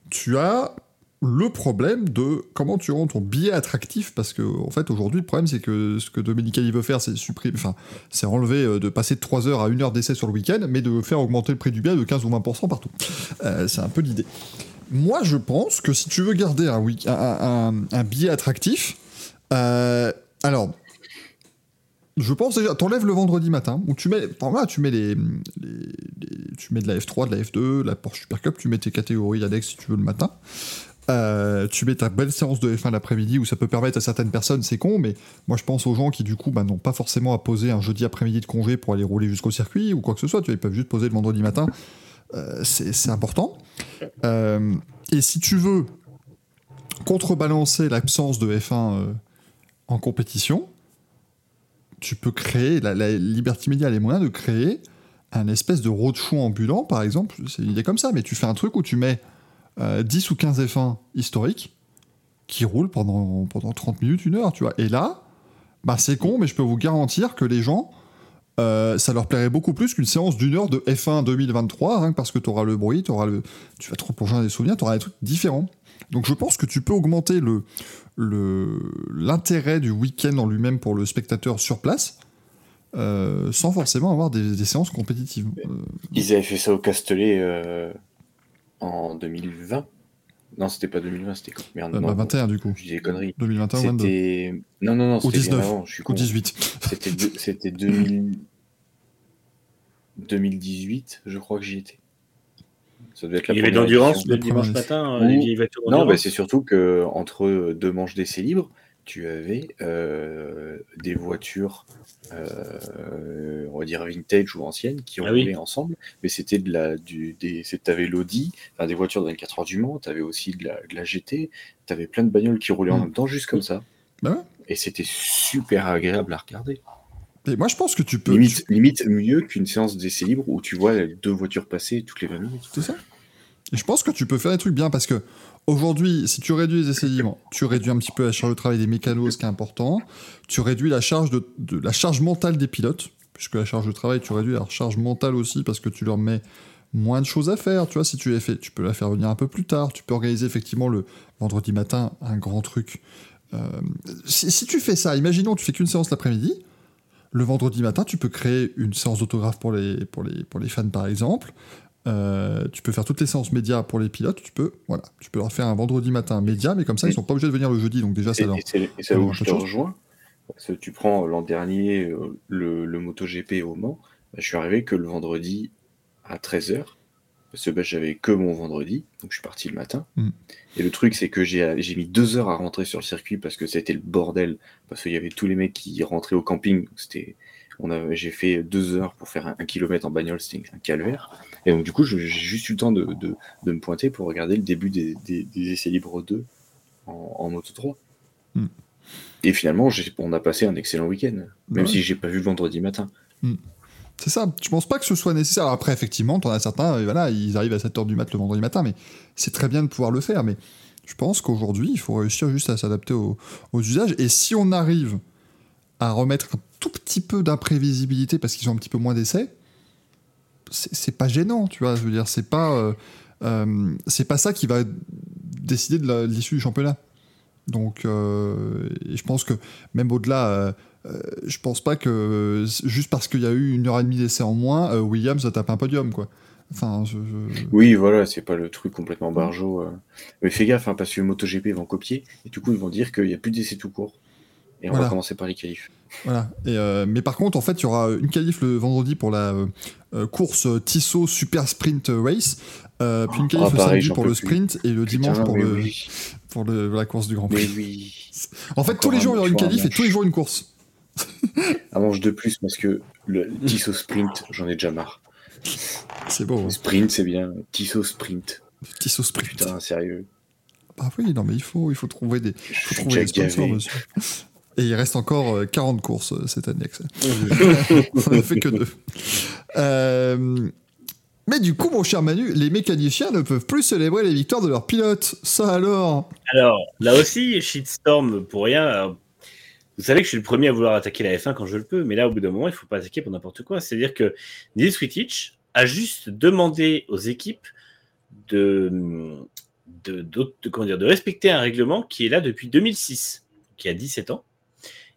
tu as le problème de comment tu rends ton billet attractif parce que en fait aujourd'hui le problème c'est que ce que Domenicali veut faire c'est supprimer enfin c'est enlever euh, de passer de 3 heures à 1 heure d'essai sur le week-end mais de faire augmenter le prix du billet de 15 ou 20% partout Euh, c'est un peu l'idée moi je pense que si tu veux garder un, un, billet attractif euh, alors je pense déjà, t'enlèves le vendredi matin, où tu mets, là, tu mets les- tu mets de la F3, de la F2, la Porsche Super Cup, tu mets tes catégories Alex si tu veux le matin. Euh, tu mets ta belle séance de F1 l'après-midi où ça peut permettre à certaines personnes, c'est con, mais moi je pense aux gens qui du coup bah, n'ont pas forcément à poser un jeudi après-midi de congé pour aller rouler jusqu'au circuit ou quoi que ce soit, tu vois, ils peuvent juste poser le vendredi matin, Euh, c'est important. Euh, et si tu veux contrebalancer l'absence de F1 euh, en compétition, tu peux créer, la, la Liberty Media a les moyens de créer un espèce de roadshow ambulant, par exemple, c'est une idée comme ça, mais tu fais un truc où tu mets euh, 10 ou 15 F1 historiques qui roulent pendant, pendant 30 minutes, une heure, tu vois. Et là, bah c'est con, mais je peux vous garantir que les gens, euh, ça leur plairait beaucoup plus qu'une séance d'une heure de F1 2023, hein, parce que tu auras le bruit, auras le, tu vas te replonger dans des souvenirs, tu auras des trucs différents. Donc je pense que tu peux augmenter le, le, l'intérêt du week-end en lui-même pour le spectateur sur place, euh, sans forcément avoir des, séances compétitives.
Ils avaient fait ça au Castellet euh, en 2020. Non, c'était pas 2020, c'était quand Merde,
euh,
non,
bah, 21 du coup.
Je dis des conneries.
2021 22.
C'était. Non, non, non,
Ou
c'était bien
19.
avant, je suis
Ou
con.
18.
C'était deux- c'était 2000 2018, je crois que j'y étais. Ça devait être la
Il y avait de
première
l'endurance
édition.
le dimanche matin,
Ou-
euh, les vieilles voitures
Non, bah,
d'endurance.
c'est surtout que entre deux manches d'essai libre, tu avais euh, des voitures, euh, on va dire vintage ou anciennes, qui
Ah
roulaient
oui.
ensemble. Mais c'était de la, du, des, t'avais l'Audi, enfin, des voitures de 24 heures du Mans, t'avais aussi de la, de la GT, t'avais plein de bagnoles qui roulaient en
Mm.
même temps, juste comme ça.
Bah.
Et c'était super agréable à regarder.
Et moi je pense que tu peux.
Limite, limite mieux qu'une séance d'essai libre où tu vois les deux voitures passer toutes les 20 minutes.
C'est ça. Et je pense que tu peux faire des trucs bien parce que aujourd'hui, si tu réduis les essais tu réduis un petit peu la charge de travail des mécanos, ce qui est important. Tu réduis la charge, mentale des pilotes, puisque la charge de travail, tu réduis la charge mentale aussi parce que tu leur mets moins de choses à faire. Tu vois, si tu les fais, tu peux la faire venir un peu plus tard. Tu peux organiser effectivement le vendredi matin un grand truc. Euh, si, tu fais ça, imaginons tu fais qu'une séance l'après-midi. Le vendredi matin, tu peux créer une séance d'autographe pour les fans, par exemple. Euh, tu peux faire toutes les séances médias pour les pilotes. Tu peux, voilà, tu peux leur faire un vendredi matin média, mais comme ça, ils sont pas obligés de venir le jeudi. Donc déjà, ça
Et,
leur.
et c'est là où je te rejoins. Parce que tu prends l'an dernier euh, le, le MotoGP au Mans, bah, je suis arrivé que le vendredi à 13h. Parce que bah, j'avais que mon vendredi, donc je suis parti le matin.
Mm.
Et le truc, c'est que j'ai mis deux heures à rentrer sur le circuit parce que c'était le bordel. Parce qu'il y avait tous les mecs qui rentraient au camping. C'était, j'ai fait deux heures pour faire un, un kilomètre en bagnole, c'était un calvaire. Et donc, du coup, j'ai juste eu le temps de, de- de me pointer pour regarder le début des, des, des essais libres 2 en, en Moto 3.
Mm.
Et finalement, on a passé un excellent week-end, même
Ouais.
si j'ai pas vu le vendredi matin.
C'est ça. Je pense pas que ce soit nécessaire. Alors Après, effectivement, t'en as certains, euh, voilà, ils arrivent à 7h du mat le vendredi matin, mais c'est très bien de pouvoir le faire. Mais je pense qu'aujourd'hui, il faut réussir juste à s'adapter aux, aux usages. Et si on arrive à remettre un tout petit peu d'imprévisibilité parce qu'ils ont un petit peu moins d'essais, c'est pas gênant, tu vois. Je veux dire, c'est pas, euh, euh, c'est pas ça qui va décider de l'issue du championnat. Donc, euh, et je pense que même au-delà, je pense pas que juste parce qu'il y a eu une heure et demie d'essai en moins, Williams va taper un podium, quoi. Enfin, je, je-
Oui, voilà, c'est pas le truc complètement barjot. Mais fais gaffe, hein, parce que MotoGP vont copier, et du coup, ils vont dire qu'il n'y a plus d'essais tout court. Et on
Voilà.
va commencer par les qualifs.
Voilà. Et, euh, mais par contre, en fait, il y aura une qualif le vendredi pour la euh, euh, course Tissot Super Sprint Race, euh, puis une qualif
Ah,
le
pareil,
samedi pour le
plus.
sprint et le dimanche
Putain,
pour, le,
oui.
pour le- la course du Grand
Mais
Prix.
oui. [laughs]
En fait,
Encore
tous les jours, il y aura une qualif et tous les jours une course. [laughs]
Un manche de plus, parce que le Tissot Sprint, j'en ai déjà marre. [laughs]
C'est beau. hein.
Sprint, c'est bien. Tissot Sprint.
Tissot Sprint.
Putain, sérieux.
Ah oui, non, mais il faut, il faut trouver des, faut trouver des sponsors, monsieur. Et il reste encore euh, 40 courses euh, cette année, Axel. [laughs] On n'a fait que deux. Euh, Mais du coup, mon cher Manu, les mécaniciens ne peuvent plus célébrer les victoires de leurs pilotes. Ça alors?
Alors, là aussi, shitstorm pour rien. Alors, Vous savez que je suis le premier à vouloir attaquer la F1 quand je le peux, mais là, au bout d'un moment, il ne faut pas attaquer pour n'importe quoi. C'est-à-dire que Nils Wittich a juste demandé aux équipes de, de- comment dire, de respecter un règlement qui est là depuis 2006, qui a 17 ans,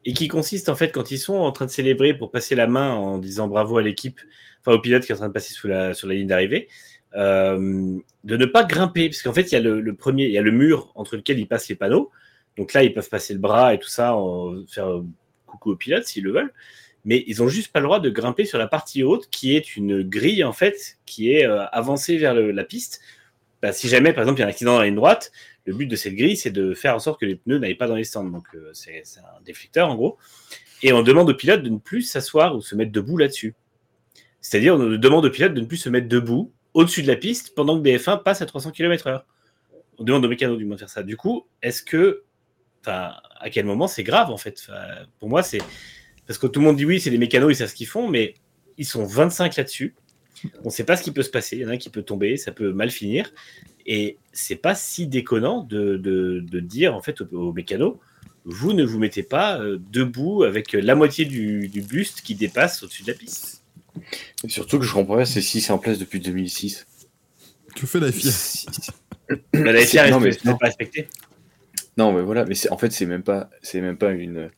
et qui consiste en fait quand ils sont en train de célébrer pour passer la main en disant bravo à l'équipe, enfin au pilote qui est en train de passer sous la, sur la ligne d'arrivée, euh, de ne pas grimper, parce qu'en fait il y a le, premier, il y a le mur entre lequel ils passent les panneaux, donc là ils peuvent passer le bras et tout ça, faire coucou au pilote s'ils le veulent, mais ils ont juste pas le droit de grimper sur la partie haute qui est une grille en fait qui est euh, avancée vers la piste. Bah, si jamais par exemple il y a un accident dans la ligne droite, le but de cette grille c'est de faire en sorte que les pneus n'aillent pas dans les stands. Donc euh, c'est un déflecteur en gros. Et on demande au pilote de ne plus s'asseoir ou se mettre debout là-dessus. C'est-à-dire on demande au pilote de ne plus se mettre debout au-dessus de la piste pendant que des F1 passent à 300 km/h. On demande aux mécanos du moins de faire ça. Du coup, est-ce que, enfin, à quel moment c'est grave en fait? Pour moi, c'est parce que tout le monde dit oui, c'est les mécanos, ils savent ce qu'ils font, mais ils sont 25 là-dessus. On ne sait pas ce qui peut se passer. Il y en a un qui peut tomber, ça peut mal finir. Et c'est pas si déconnant de, de- de dire en fait aux, aux mécanos, vous ne vous mettez pas euh, debout avec la moitié du, du buste qui dépasse au-dessus de la piste.
Et surtout que je comprends pas, c'est si c'est en place depuis 2006.
Tu fais la FIA.
La
C'est-
FIA
non, mais-
pas respectée.
Non, mais voilà, mais c'est- en fait, c'est même pas, c'est même pas une,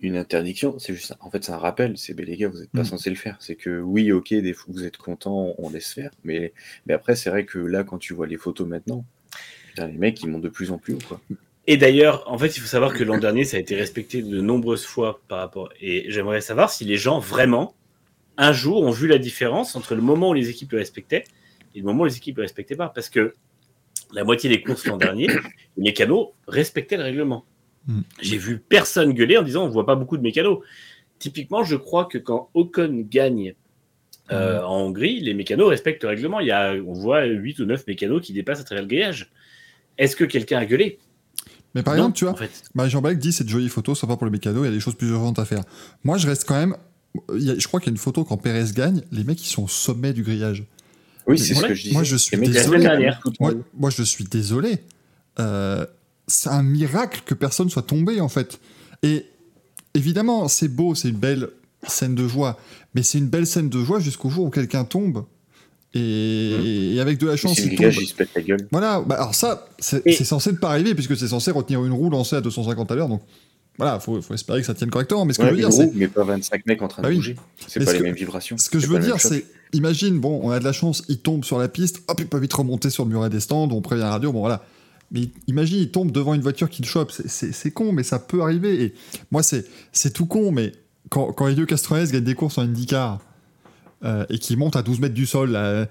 une interdiction, c'est juste, en fait, c'est un rappel. C'est, les gars, vous n'êtes pas
Mm.
censés le faire. C'est que oui, ok, des fois, vous êtes contents, on laisse faire, mais, mais après, c'est vrai que là, quand tu vois les photos maintenant, putain, les mecs, ils montent de plus en plus haut, quoi.
Et d'ailleurs, en fait, il faut savoir que l'an dernier, ça a été respecté de nombreuses fois par rapport. Et j'aimerais savoir si les gens vraiment, un jour, ont vu la différence entre le moment où les équipes le respectaient et le moment où les équipes le respectaient pas. Parce que la moitié des courses l'an dernier, [coughs] les mécanos respectaient le règlement.
Mm.
J'ai vu personne gueuler en disant on voit pas beaucoup de mécanos. Typiquement, je crois que quand Ocon gagne euh, en Hongrie, les mécanos respectent le règlement. Il y a, on voit 8 ou 9 mécanos qui dépassent à travers le grillage. Est-ce que quelqu'un a gueulé?
Mais par
Non,
exemple, tu vois,
en fait.
bah, Jean-Balek dit c'est de jolies photos, sympa pour le mécano, il y a des choses plus urgentes à faire. Moi, je reste quand même. il y a- je crois qu'il y a une photo quand Pérez gagne, les mecs ils sont au sommet du grillage.
Oui, c'est
moi-
ce que je disais.
moi, je suis
Les
désolé. Moi, je suis désolé. Euh, c'est un miracle que personne soit tombé en fait. Et évidemment, c'est beau, c'est une belle scène de joie, mais c'est une belle scène de joie jusqu'au jour où quelqu'un tombe. Et, et avec de la chance,
Si
il tombe.
il se pète la gueule.
Voilà, bah alors ça, c'est
Et-
c'est censé ne pas arriver puisque c'est censé retenir une roue lancée à 250 à l'heure. Donc voilà, faut, faut espérer que ça tienne correctement. Mais ce que
Ouais,
je veux dire, c'est
mais pas 25 mecs en train
Bah
de
oui.
bouger. C'est
Mais
pas
ce
les
que-
mêmes vibrations.
Ce que je
C'est
veux dire, c'est, imagine, bon, on a de la chance, il tombe sur la piste, hop, il peut vite remonter sur le muret des stands, on prévient la radio, bon voilà. Mais imagine, il tombe devant une voiture qui le chope, c'est- con, mais ça peut arriver. Et moi, c'est tout con, mais quand, quand Elio Castroneves gagne des courses en IndyCar euh, et qu'il monte à 12 mètres du sol, là,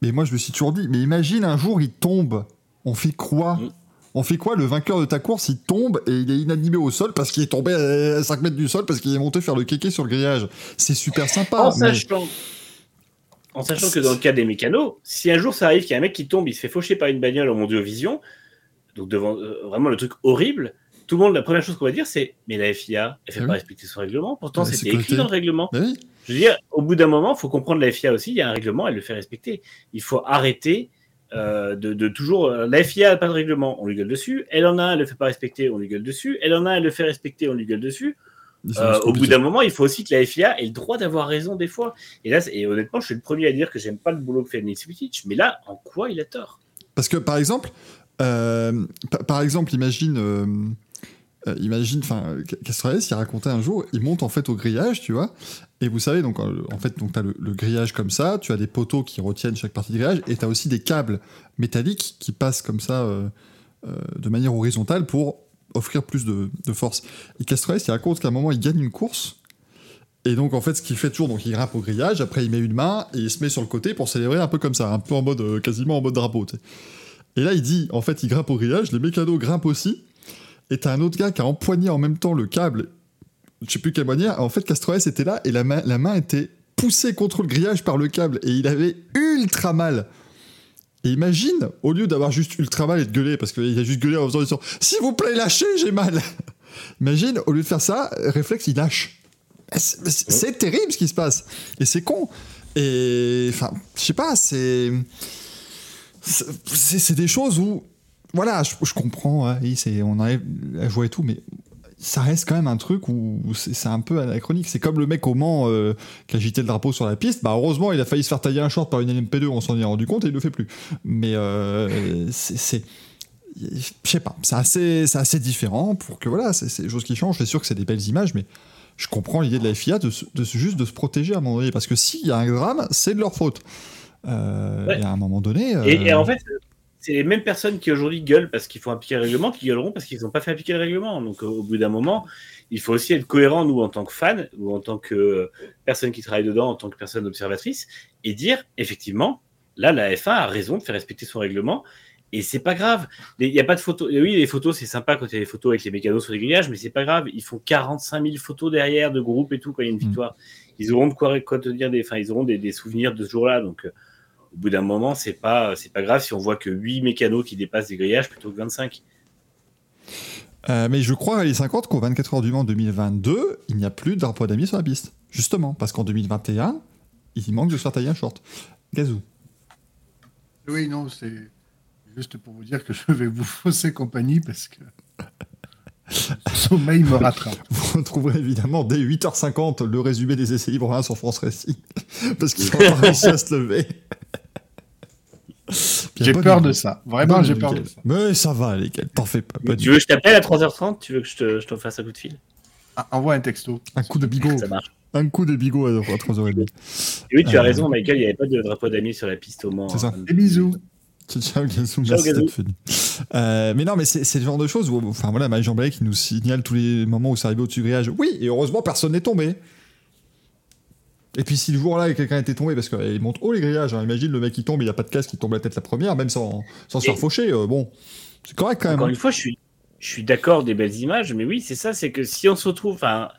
mais moi, je me suis toujours dit, mais imagine un jour, il tombe, on fait quoi?
Mm.
on fait quoi? Le vainqueur de ta course, il tombe et il est inanimé au sol parce qu'il est tombé à 5 mètres du sol parce qu'il est monté faire le kéké sur le grillage. C'est super sympa.
en,
mais-
sachant, en sachant que dans le cas des mécanos, si un jour ça arrive qu'il y a un mec qui tombe, il se fait faucher par une bagnole au Mondiovision, donc devant euh, vraiment le truc horrible, tout le monde, la première chose qu'on va dire, c'est Mais la FIA, elle fait
Ah
pas respecter son règlement. Pourtant,
La
c'était écrit dans le règlement.
Oui.
Je veux dire, au bout d'un moment, il faut comprendre la FIA aussi. Il y a un règlement, elle le fait respecter. Il faut arrêter euh, de, de toujours. euh, la FIA n'a pas de règlement, on lui gueule dessus. Elle en a elle le fait pas respecter, on lui gueule dessus. Elle en a elle le fait respecter, on lui gueule dessus. Euh, au bout d'un moment, il faut aussi que la FIA ait le droit d'avoir raison des fois. Et là, et honnêtement, je suis le premier à dire que j'aime pas le boulot que fait Nils mais là, en quoi il a tort?
Parce que par exemple, euh, pa- par exemple, imagine, euh, euh, imagine, enfin, il racontait un jour, il monte en fait au grillage, tu vois, et vous savez, donc euh, en fait, donc t'as le, grillage comme ça, tu as des poteaux qui retiennent chaque partie du grillage, et t'as aussi des câbles métalliques qui passent comme ça de manière horizontale pour offrir plus de, force. Et Castroneves, il raconte qu'à un moment, il gagne une course. Et donc, en fait, ce qu'il fait toujours, donc il grimpe au grillage, après il met une main et il se met sur le côté pour célébrer un peu comme ça, un peu en mode, quasiment en mode drapeau, tu sais. Et là, il dit, en fait, il grimpe au grillage, les mécanos grimpent aussi, et t'as un autre gars qui a empoigné en même temps le câble, je sais plus quelle manière, en fait, Castroès était là, et la main, la main était poussée contre le grillage par le câble, et il avait ultra mal. Et imagine, au lieu d'avoir juste ultra mal et de gueuler, parce qu'il a juste gueulé en faisant s'il vous plaît, lâchez, j'ai mal. imagine, au lieu de faire ça, réflexe, il lâche. C'est c'est terrible ce qui se passe. Et c'est con. Et enfin, je sais pas, c'est. C'est des choses où. Voilà, je, comprends, hein, on enlève la joie et tout, mais ça reste quand même un truc où c'est un peu anachronique. C'est comme le mec au Mans euh, qui agitait le drapeau sur la piste. Bah, heureusement, il a failli se faire tailler un short par une LMP2, on s'en est rendu compte et il le fait plus. Mais euh, c'est- je sais pas, c'est assez, assez différent pour que voilà, c'est des choses qui changent. C'est sûr que c'est des belles images, mais je comprends l'idée de la FIA de, juste de se protéger à un moment donné, parce que s'il y a un drame, c'est de leur faute. Euh,
Ouais.
Et à un moment donné.
Et,
euh,
et en fait, c'est les mêmes personnes qui aujourd'hui gueulent parce qu'il faut appliquer le règlement qui gueuleront parce qu'ils n'ont pas fait appliquer le règlement. Donc, euh, au bout d'un moment, il faut aussi être cohérent, nous, en tant que fans ou en tant que euh, personne qui travaille dedans, en tant que personne observatrice, et dire effectivement, là, la F1 a raison de faire respecter son règlement. Et c'est pas grave. Il n'y a pas de photos. Oui, les photos, c'est sympa quand il y a des photos avec les mécanos sur les grillages, mais c'est pas grave. Ils font 45 000 photos derrière de groupe et tout quand il y a une
Mm.
victoire. Ils auront de quoi, quoi te dire des, enfin, ils auront des, des souvenirs de ce jour-là. Donc, au bout d'un moment, c'est pas, c'est pas grave si on voit que 8 mécanos qui dépassent des grillages plutôt que 25.
euh, mais je crois, les 50, qu'au 24 heures du Mans 2022, il n'y a plus de drapeau d'amis sur la piste. Justement, parce qu'en 2021, il manque de se faire tailler un short. Gazou.
Oui, non, c'est juste pour vous dire que je vais vous fausser compagnie parce que le sommeil me rattrape. [laughs]
Vous retrouverez évidemment dès 8h50 le résumé des essais libres 1 sur France Racing. Parce qu'ils n'ont pas réussi à se lever. [laughs]
J'ai peur de ça. Vraiment, j'ai peur de ça.
Mais ça va, les gars, t'en fais pas. bonne
tu veux que je t'appelle à 3h30 Tu veux que je te, je te fasse un coup de fil?
Ah, envoie un texto.
Un coup de bigot.
Ça marche.
Un coup de bigot à 3h30. [laughs]
Et oui, tu as
Euh,
raison, Michael, il n'y avait pas de drapeau d'amis sur la piste au Mans.
C'est ça.
hein.
Des bisous.
Ciao, Gazou,
Ciao, Gazou.
Euh, mais non, mais c'est le genre de choses où, enfin voilà, Marie Jean qui nous signale tous les moments où c'est arrivé au-dessus du grillage. Oui, et heureusement, personne n'est tombé. Et puis si le jour-là, quelqu'un était tombé, parce qu'il monte haut les grillages, hein, imagine le mec qui tombe, il a pas de casque, il tombe la tête la première, même sans, sans se faire faucher, euh, bon, c'est correct quand même.
Encore
hein.
une fois, je suis, je suis d'accord des belles images, mais oui, c'est ça, c'est que si on se retrouve, enfin,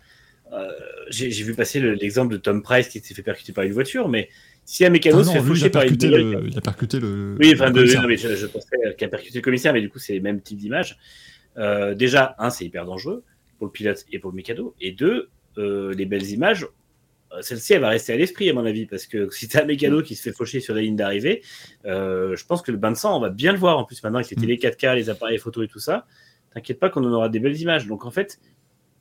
euh, j'ai vu passer le- l'exemple de Tom Price qui s'est fait percuter par une voiture, mais si un mécano
Ah
se fait
lui, il,
faucher
a
par une
le, il a percuté le.
Oui, enfin, de, non, mais je, je pensais qu'il a percuté le commissaire, mais du coup, c'est les mêmes types d'images. Euh, déjà, un, c'est hyper dangereux pour le pilote et pour le mécano. Et deux, euh, les belles images, celle-ci, elle va rester à l'esprit, à mon avis, parce que si tu as un mécano qui se fait faucher sur la ligne d'arrivée, euh, je pense que le bain de sang, on va bien le voir. En plus, maintenant, avec les
Mm.
télé 4K, les appareils photo et tout ça, t'inquiète pas qu'on en aura des belles images. Donc, en fait,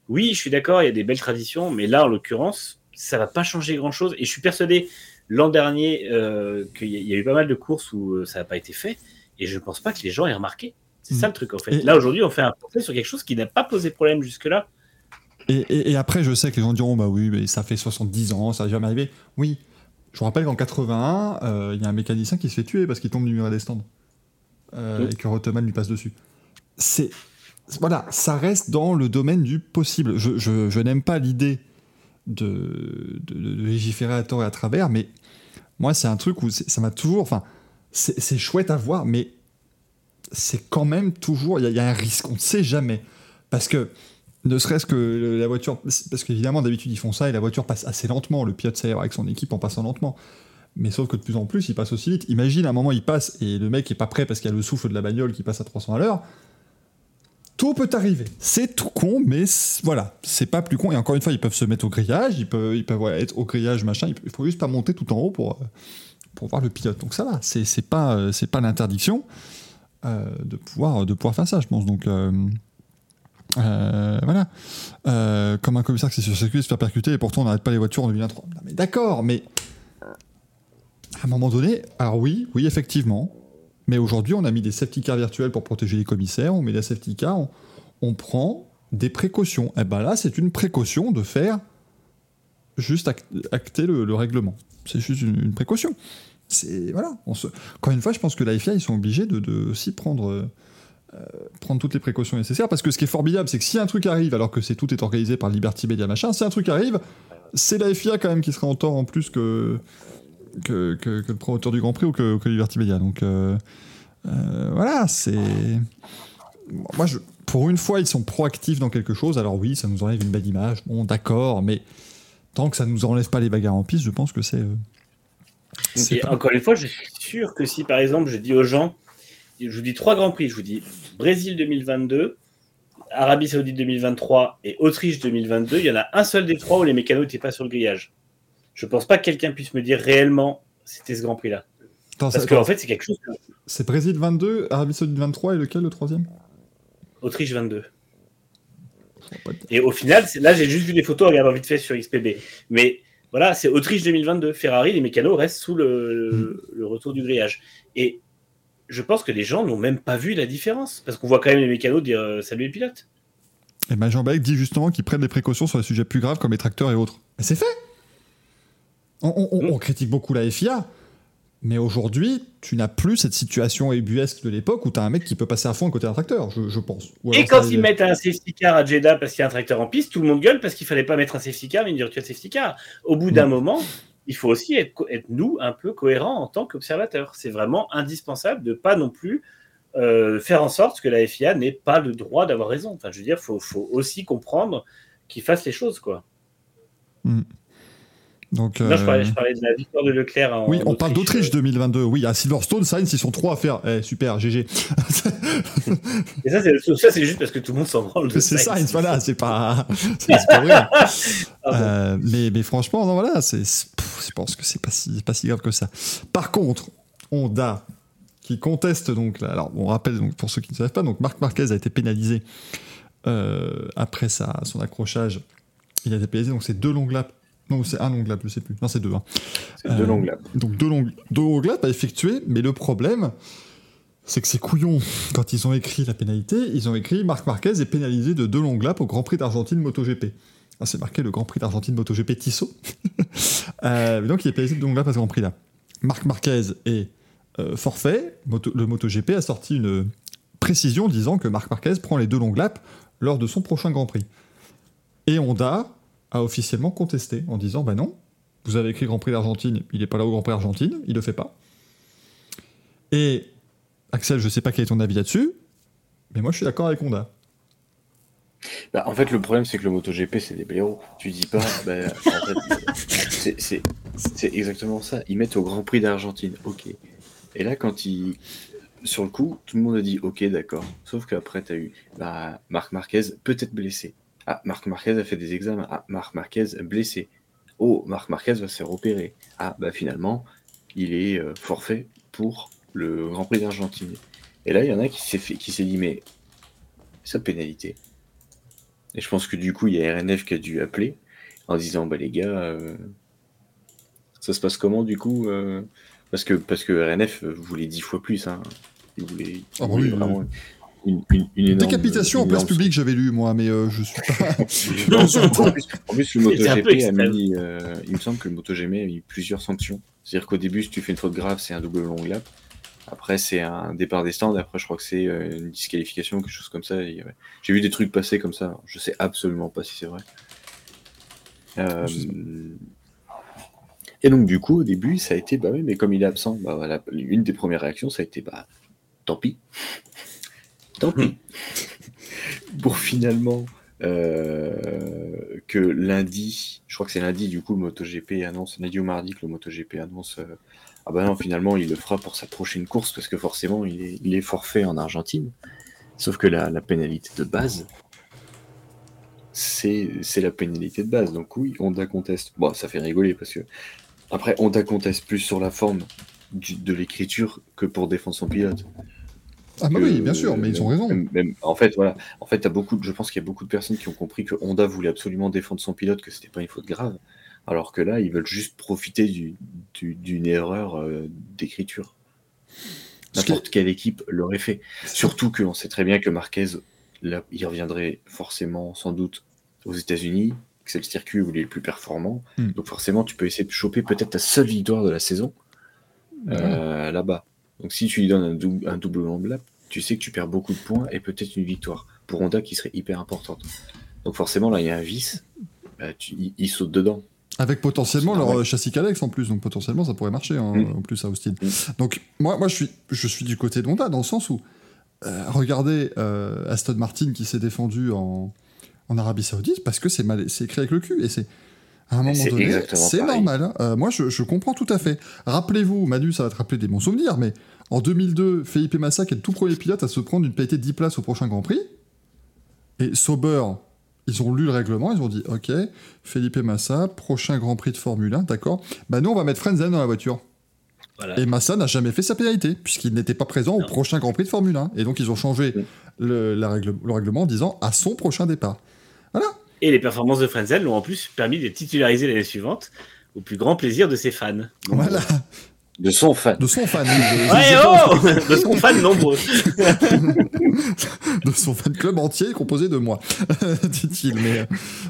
oui, je suis d'accord, il y a des belles traditions, mais là, en l'occurrence, ça va pas changer grand-chose. Et je suis persuadé, l'an dernier, euh, qu'il y a- il y a eu pas mal de courses où euh, ça n'a pas été fait, et je ne pense pas que les gens aient remarqué. C'est
Mm.
ça le truc, en fait. Là, aujourd'hui, on fait un portrait sur quelque chose qui n'a pas posé problème jusque-là.
Et, et- et après, je sais que les gens diront, bah oui, mais ça fait 70 ans, ça n'a jamais arrivé. Oui, je vous rappelle qu'en 81, euh, il y a un mécanicien qui se fait tuer parce qu'il tombe du mur des stands. Euh,
Oui.
Et que Rottemann lui passe dessus. C'est. Voilà, ça reste dans le domaine du possible. Je, je- je n'aime pas l'idée de, de- de légiférer à tort et à travers, mais moi, c'est un truc où ça m'a toujours. Enfin, c'est chouette à voir, mais c'est quand même toujours. Il y, a- il y a un risque, on ne sait jamais. Parce que ne serait-ce que la voiture, parce qu'évidemment d'habitude ils font ça et la voiture passe assez lentement, le pilote sait avec son équipe en passant lentement. Mais sauf que de plus en plus il passe aussi vite. Imagine à un moment il passe et le mec est pas prêt parce qu'il y a le souffle de la bagnole qui passe à 300 à l'heure. Tout peut arriver. C'est tout con, mais voilà, c'est pas plus con. Et encore une fois, ils peuvent se mettre au grillage, ils peuvent, être au grillage, machin. Il faut juste pas monter tout en haut pour, euh, voir le pilote. Donc ça va, c'est pas, euh, pas l'interdiction euh, de, pouvoir, de pouvoir faire ça, je pense. Donc. Euh, voilà. Euh, comme un commissaire qui s'est sur circuit se faire percuter et pourtant on n'arrête pas les voitures en 2023. Non, mais d'accord, mais à un moment donné, alors oui, oui, effectivement. Mais aujourd'hui, on a mis des safety cars virtuels pour protéger les commissaires, on met des safety cars, on, prend des précautions. Et ben là, c'est une précaution de faire juste act- acter le, le règlement. C'est juste une, précaution. C'est voilà. Encore une fois, je pense que la FIA, ils sont obligés de, de aussi prendre. Euh, prendre toutes les précautions nécessaires parce que ce qui est formidable c'est que si un truc arrive alors que c'est tout est organisé par Liberty Media machin si un truc arrive c'est la FIA quand même qui sera en tort en plus que que, que- que le promoteur du Grand Prix ou que, que Liberty Media. Donc euh, euh, voilà c'est moi je pour une fois ils sont proactifs dans quelque chose. Alors oui ça nous enlève une belle image. Bon d'accord mais tant que ça nous enlève pas les bagarres en piste je pense que c'est euh,
encore une fois, je suis sûr que si par exemple je dis aux gens, je vous dis trois grands prix, je vous dis Brésil 2022, Arabie Saoudite 2023 et Autriche 2022, il y en a un seul des trois où les mécanos n'étaient pas sur le grillage. Je pense pas que quelqu'un puisse me dire réellement c'était ce grand prix là.
Attends,
Parce qu'en fait, c'est quelque chose.
c'est Brésil 22 Arabie Saoudite 23 et lequel le troisième?
Autriche 22.
Je vois pas de-
Et au final, là j'ai juste vu des photos, regardant vite fait sur XPB. Mais voilà, c'est Autriche 2022. Ferrari, les mécanos restent sous le, le- le retour du grillage. Et je pense que les gens n'ont même pas vu la différence. Parce qu'on voit quand même les mécanos dire euh, salut les pilotes.
Et ben Jean Balek dit justement qu'ils prennent des précautions sur les sujets plus graves comme les tracteurs et autres. Mais c'est fait on, on- on- on critique beaucoup la FIA, mais aujourd'hui, tu n'as plus cette situation ébuesque de l'époque où tu as un mec qui peut passer à fond à côté d'un tracteur, je, je pense.
Et quand ils mettent un safety car à Jeddah parce qu'il y a un tracteur en piste, tout le monde gueule parce qu'il fallait pas mettre un safety car mais une virtual safety car. Au bout d'un
Mm.
moment, il faut aussi être, nous un peu cohérents en tant qu'observateurs. C'est vraiment indispensable de pas non plus euh, faire en sorte que la FIA n'ait pas le droit d'avoir raison. Enfin, je veux dire, faut, faut aussi comprendre qu'ils fassent les choses, quoi.
Donc,
je
euh,
parlais, je parlais de la victoire de Leclerc. En,
Oui,
en
on parle d'Autriche 2022. Oui, à Silverstone, Sainz, ils sont trois à faire. Eh, super, GG.
Et ça, c'est juste parce que tout le monde s'en branle.
c'est
Sainz.
Voilà, c'est pas, [laughs] [laughs] pas vrai. Euh, mais, mais franchement, non, voilà, c'est, je pense que c'est pas si, pas si grave que ça. Par contre, Honda, qui conteste donc, là, alors on rappelle donc pour ceux qui ne savent pas, donc Marc Marquez a été pénalisé euh, après sa, son accrochage. Il a été pénalisé, donc c'est deux longues laps. Non, c'est un long lap, je sais plus. Non, c'est deux. hein.
C'est deux
Euh. Donc deux longues, deux à effectuer, mais le problème, c'est que ces couillons, quand ils ont écrit la pénalité, ils ont écrit Marc Marquez est pénalisé de deux longues laps au Grand Prix d'Argentine MotoGP. Ah, c'est marqué le Grand Prix d'Argentine MotoGP Tissot. [laughs] Euh, donc il est pénalisé de deux longues laps à ce Grand Prix là. Marc Marquez est euh, forfait. Moto- le MotoGP a sorti une précision disant que Marc Marquez prend les deux longues laps lors de son prochain Grand Prix. Et Honda a officiellement contesté en disant bah non, vous avez écrit Grand Prix d'Argentine, il n'est pas là au Grand Prix d'Argentine, il le fait pas. Et Axel, je sais pas quel est ton avis là-dessus, mais moi je suis d'accord avec Honda.
Bah, en fait, le problème, c'est que le MotoGP, c'est des blaireaux. Tu dis pas, [laughs] bah, en fait, c'est exactement ça. Ils mettent au Grand Prix d'Argentine, ok. Et là, quand ils. Sur le coup, tout le monde a dit, ok, d'accord. Sauf qu'après, tu as eu bah, Marc Marquez, peut-être blessé. Ah, Marc Marquez a fait des examens. Ah, Marc Marquez blessé. Oh, Marc Marquez va se faire opérer. Ah, bah finalement, il est euh, forfait pour le Grand Prix d'Argentine. Et là, il y en a qui s'est fait, qui s'est dit, mais sa pénalité. Et je pense que du coup, il y a RNF qui a dû appeler en disant Bah les gars, euh, ça se passe comment du coup euh, parce, que, parce que RNF voulait dix fois plus. Hein. Il voulait, il
Ah oui,
vraiment une, une, une énorme.
Décapitation en place publique, j'avais lu moi, mais euh, je suis pas. [laughs]
en, plus, en plus, le MotoGP a mis. euh, il me semble que le MotoGP a mis plusieurs sanctions. C'est-à-dire qu'au début, si tu fais une faute grave, c'est un double long lap. Après, c'est un départ des stands. Après, je crois que c'est euh, une disqualification, quelque chose comme ça. Ouais. J'ai vu des trucs passer comme ça. Je sais absolument pas si c'est vrai. Euh, Et donc, du coup, au début, ça a été, bah oui, mais comme il est absent, bah voilà, une des premières réactions, ça a été, bah, tant pis. Pis. Pour finalement euh, que lundi, je crois que c'est lundi, du coup, le MotoGP annonce, lundi ou mardi, que le MotoGP annonce, euh, ah bah non, finalement, il le fera pour sa prochaine course, parce que forcément, il est, forfait en Argentine. Sauf que la, pénalité de base, c'est la pénalité de base. Donc oui, Honda conteste. Bon, ça fait rigoler, parce que après, Honda conteste plus sur la forme de l'écriture que pour défendre son pilote.
Ah bah
que-
oui, bien sûr, mais ils ont raison.
même- même- en fait, voilà. En fait, beaucoup. de- Je pense qu'il y a beaucoup de personnes qui ont compris que Honda voulait absolument défendre son pilote, que c'était pas une faute grave. Alors que là, ils veulent juste profiter du- du- d'une erreur euh, d'écriture. N'importe quelle équipe l'aurait fait. Surtout qu'on sait très bien que Marquez, là, il reviendrait forcément, sans doute, aux États-Unis, que c'est le circuit où il est le plus performant.
Hmm.
Donc forcément, tu peux essayer de choper peut-être ta seule victoire de la saison euh, là-bas. Donc si tu lui donnes un, dou- un double lap, tu sais que tu perds beaucoup de points et peut-être une victoire pour Honda qui serait hyper importante. Donc forcément, là, il y a un vice. Bah, tu- il, il saute dedans.
Avec potentiellement
C'est
leur euh, châssis Calex en plus, donc potentiellement ça pourrait marcher hein,
Mm.
en plus à Austin.
Mm.
Donc moi, moi je, suis, je suis du côté de Honda dans le sens où, euh, regardez euh, Aston Martin qui s'est défendu en, en Arabie Saoudite parce que c'est écrit avec le cul et c'est. À un moment donné, c'est normal. hein. Euh, moi, je, je comprends tout à fait. Rappelez-vous, Manu, ça va te rappeler des bons souvenirs, mais en 2002, Felipe Massa, qui est le tout premier pilote à se prendre une pénalité de 10 places au prochain Grand Prix, et Sauber, ils ont lu le règlement, ils ont dit Ok, Felipe Massa, prochain Grand Prix de Formule 1, d'accord. Bah nous, on va mettre Frenzen dans la voiture.
Voilà.
Et Massa n'a jamais fait sa pénalité, puisqu'il n'était pas présent au prochain Grand Prix de Formule 1. Et donc, ils ont changé le, la règle- le règlement en disant à son prochain départ. Voilà.
Et les performances de Frenzel l'ont en plus permis de titulariser l'année suivante, au plus grand plaisir de ses fans. Donc,
Voilà.
De son fan.
de son fan, oui, de-
Ouais, oh De son fan nombreux. [laughs]
de son fan club entier composé de moi, [laughs] dit-il. Mais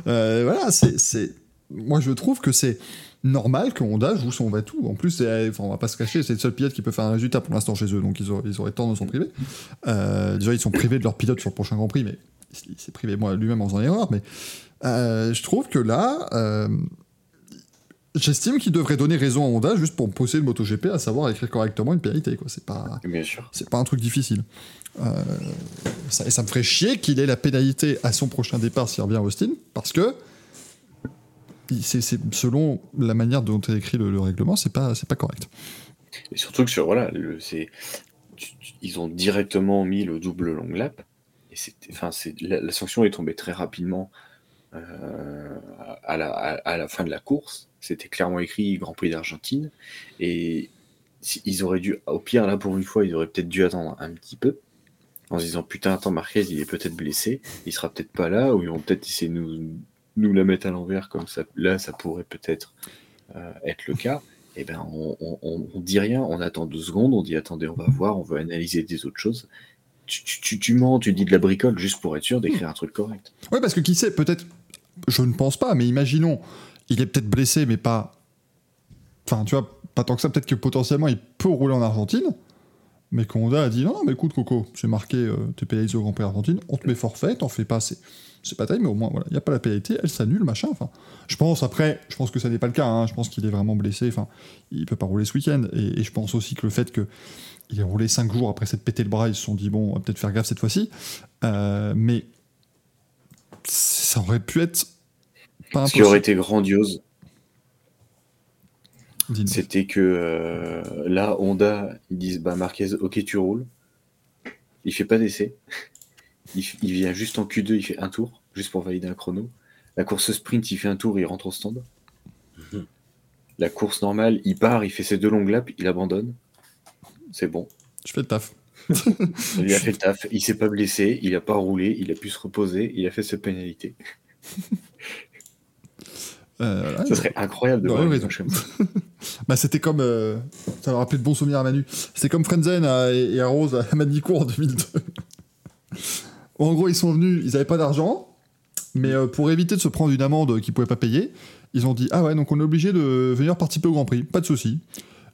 euh, voilà, c'est, c'est, moi je trouve que c'est normal que Honda joue son Batou. En plus, c'est, enfin, on va pas se cacher, c'est le seul pilote qui peut faire un résultat pour l'instant chez eux, donc ils auraient, ils auraient tort de s'en priver. Euh, déjà, ils sont privés de leur pilote sur le prochain Grand Prix, mais il s'est privé moi lui-même en faisant erreur. Mais euh, je trouve que là. J'estime qu'il devrait donner raison à Honda juste pour posséder le MotoGP, à savoir écrire correctement une pénalité. Quoi. C'est pas, c'est pas un truc difficile. Euh, ça, et ça me ferait chier qu'il ait la pénalité à son prochain départ s'il revient à Austin, parce que c'est selon la manière dont est écrit le, le règlement, c'est pas, c'est pas correct.
Et surtout que sur voilà, le, ils ont directement mis le double long lap. Et enfin, la, la sanction est tombée très rapidement euh, à, la, à, à la fin de la course. C'était clairement écrit Grand Prix d'Argentine. Et ils auraient dû, au pire, là pour une fois, ils auraient peut-être dû attendre un petit peu. En se disant, putain, attends, Marquez, il est peut-être blessé, il sera peut-être pas là, ou ils vont peut-être essayer de nous, nous la mettre à l'envers, comme ça, là, ça pourrait peut-être euh, être le cas. Eh ben, on, on, dit rien, on attend deux secondes, on dit attendez, on va voir, on veut analyser des autres choses. Tu mens, tu dis de la bricole juste pour être sûr d'écrire un truc correct.
Ouais, parce que qui sait, peut-être, je ne pense pas, mais imaginons, il est peut-être blessé, mais pas. Enfin, tu vois, pas tant que ça, peut-être que potentiellement il peut rouler en Argentine, mais Honda a dit non, non, mais écoute, Coco, j'ai marqué, euh, t'es pénalisé au Grand Prix Argentine, on te met forfait, t'en fais pas assez. C'est pas mais au moins, voilà, il n'y a pas la pénalité, elle s'annule, machin. Enfin, je pense, après, je pense que ça n'est pas le cas, hein, je pense qu'il est vraiment blessé, enfin, il peut pas rouler ce week-end, et, je pense aussi que le fait que il roulé 5 jours après s'être pété le bras, ils se sont dit, bon, on va peut-être faire gaffe cette fois-ci, Euh, mais ça aurait pu être pas
Ce qui aurait été grandiose, c'était que euh, là, Honda, ils disent bah Marquez, ok, tu roules. Il fait pas d'essai. Il vient juste en Q2, il fait un tour, juste pour valider un chrono. La course sprint, il fait un tour, il rentre au stand.
Mhm.
La course normale, il part, il fait ses deux longues laps, il abandonne. C'est bon.
Je fais le taf.
Il a fait le taf, il s'est pas blessé, il a pas roulé, il a pu se reposer, il a fait sa pénalité. [laughs]
Euh, ouais,
Ça serait incroyable de
Ouais,
voir
ouais. [laughs] Bah, c'était comme. euh, ça m'a rappelé de bons souvenirs à Manu. C'était comme Frenzen à- et à Rose à Manicourt en 2002. [laughs] en gros, ils sont venus, ils avaient pas d'argent, mais euh, pour éviter de se prendre une amende qu'ils pouvaient pas payer, ils ont dit Ah ouais, donc on est obligé de venir participer au Grand Prix, pas de souci.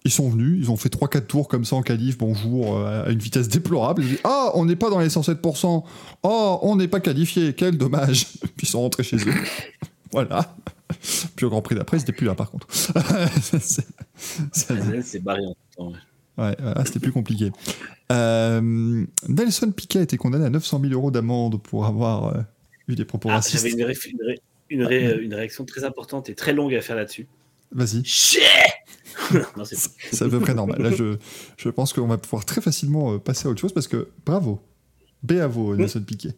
Ils sont venus, ils ont fait 3-4 tours comme ça en qualif, bonjour, euh, à une vitesse déplorable. Ils ont dit Ah, on n'est pas dans les 107%. Oh, on n'est pas qualifié, quel dommage. [laughs] Puis ils sont rentrés chez eux. voilà. [laughs] Puis au Grand Prix d'après, ils étaient plus là par contre. [laughs] C'est- ça-
C'est barré en temps. ouais.
Ouais, voilà, c'était plus compliqué. Euh, Nelson Piquet a été condamné à 900 000 euros d'amende pour avoir euh, eu des propos
Ah,
racistes.
J'avais une, réf- une ré- une ré- une réaction très importante et très longue à faire là-dessus.
Vas-y, [laughs]
c'est
à peu près normal. Là, je, je pense qu'on va pouvoir très facilement euh, passer à autre chose parce que bravo. Béavo, Nelson Piquet.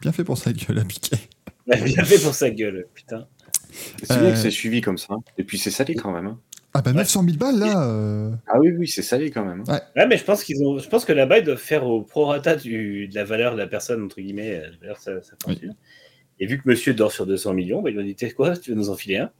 Bien fait pour sa gueule à Piquet.
Il a bien fait pour sa gueule, putain.
C'est bien
Euh,
que c'est suivi comme ça. hein. Et puis c'est salé quand même. hein.
Ah bah 900 000 balles là euh,
Ah oui, oui, c'est salé quand même. hein.
Ouais, mais je pense qu'ils ont, je pense que là-bas ils doivent faire au prorata du, de la valeur de la personne entre guillemets, euh, la valeur de sa, sa fortune. Et vu que Monsieur dort sur 200 millions, bah, ils lui ont dit, t'es quoi, tu veux nous enfiler un?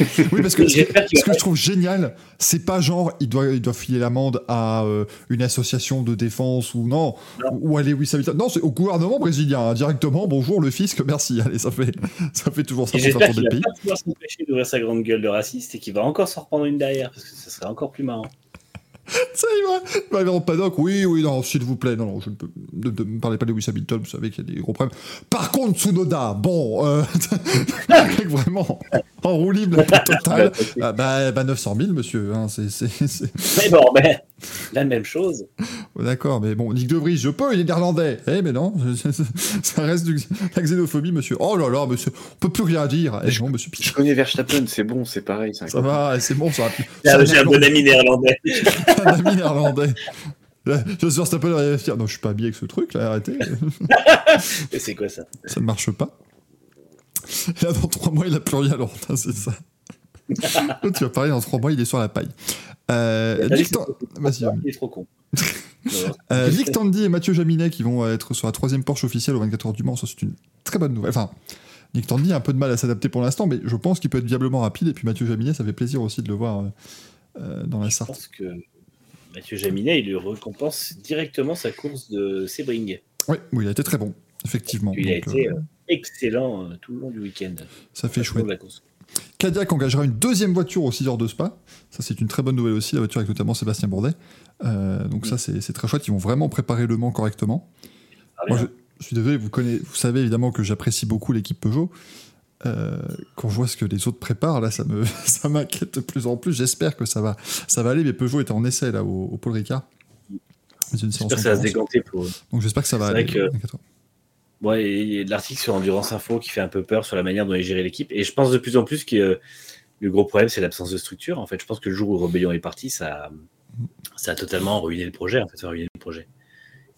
[laughs]
Oui, parce que ce, que ce que je trouve génial, c'est pas genre il doit, il doit filer l'amende à euh, une association de défense ou non,
Non.
ou à Lewis Hamilton. Non, c'est au gouvernement brésilien hein, directement. Bonjour le fisc, merci. [laughs] Allez, ça fait, ça fait toujours ça pour faire
j'espère qu'il va
pays.
pas pouvoir s'empêcher d'ouvrir sa grande gueule de raciste et qu'il va encore s'en reprendre une derrière parce que ça serait encore plus marrant. [laughs]
Ça, il va, il va le paddock. Oui, oui, non, s'il vous plaît, non, non, je ne, peux, ne, ne me parlez pas de Lewis Hamilton, vous savez qu'il y a des gros problèmes. Par contre, Tsunoda, bon, euh, [laughs] [laughs] vraiment en roue libre la totale. Ah, bah, bah, 900 000, monsieur, hein, c'est, c'est, c'est-
Mais bon, ben, la même chose.
D'accord, mais bon, Nick De Vries, je peux, il est néerlandais. Eh, mais non, ça reste du, la xénophobie, monsieur. Oh là là, monsieur, on peut plus rien dire. Eh, non, monsieur
Je connais Verstappen, c'est bon, c'est pareil. c'est
ça va, c'est bon, ça va.
J'ai
C'est
un- j'ai un bon ami néerlandais. [laughs]
un ami néerlandais. Verstappen va dire non, je suis pas habillé avec ce truc, là, arrêtez, [laughs]
Et c'est quoi ça?
Ça ne marche pas. Et Là, dans trois mois, il a plus rien, alors, c'est ça. Tu vas parler, dans trois mois, il est sur la paille. Euh, Nick Tan- vas-y.
Il est trop con. [laughs]
Euh, Nick Tandy et Mathieu Jaminet qui vont euh, être sur la troisième Porsche officielle au 24 heures du Mans, ça c'est une très bonne nouvelle. Enfin, Nick Tandy a un peu de mal à s'adapter pour l'instant, mais je pense qu'il peut être viablement rapide. Et puis Mathieu Jaminet, ça fait plaisir aussi de le voir euh, euh, dans la
Je
Sarthe.
pense que Mathieu Jaminet, il lui récompense directement sa course de Sebring.
Oui, oui, il a été très bon, effectivement.
Il a
Donc,
été
euh,
euh, excellent euh, tout le long du week-end.
ça fait chouette.
la course.
Cadillac engagera une deuxième voiture aux 6 heures de Spa. Ça, c'est une très bonne nouvelle aussi, la voiture avec notamment Sébastien Bourdet. Euh, donc, ça, c'est très chouette. Ils vont vraiment préparer le Mans correctement.
Ah,
Moi, je, je suis désolé, vous, connaissez, vous savez évidemment que j'apprécie beaucoup l'équipe Peugeot. Euh, quand je vois ce que les autres préparent, là, ça me, [laughs] ça m'inquiète de plus en plus. J'espère que ça va, ça va aller. Mais Peugeot était en essai là au, au Paul Ricard.
J'espère que ça va se décanter pour eux.
Donc j'espère que ça va aller.
que-. Ouais, et il y a de l'article sur Endurance Info qui fait un peu peur sur la manière dont est gérée l'équipe. Et je pense de plus en plus que euh, le gros problème, c'est l'absence de structure. En fait, je pense que le jour où Rebellion est parti, ça, ça a totalement ruiné le projet. En fait, ça a ruiné le projet.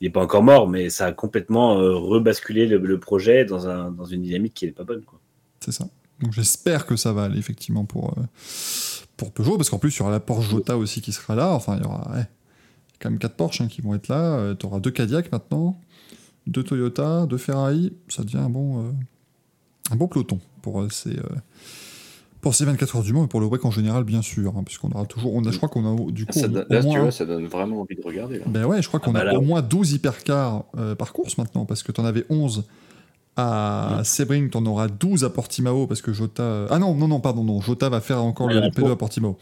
Il n'est pas encore mort, mais ça a complètement euh, rebasculé le, le projet dans, un, dans une dynamique qui n'est pas bonne. Quoi.
C'est ça. Donc j'espère que ça va aller effectivement pour, euh, pour Peugeot, parce qu'en plus il y aura la Porsche Jota aussi qui sera là. Enfin, il y aura ouais, quand même quatre Porsche hein, qui vont être là. tu auras deux Cadillac maintenant, deux Toyota, deux Ferrari. Ça devient un bon, euh, un bon peloton pour euh, ces, euh, pour ces 24 heures du Mans et pour le WEC en général, bien sûr. hein, puisqu'on aura toujours. On a, je crois qu'on a du coup.
Ça
au
là,
moins,
tu vois, ça donne vraiment envie de regarder. Là.
ben ouais, je crois
Ah
qu'on
bah
a
là,
au moins 12 hypercars euh, par course maintenant, parce que tu en avais 11 à Sebring, tu en auras 12 à Portimao, parce que Jota... Ah non, non, non, pardon, non, Jota va faire encore le
la
P2 à Portimao.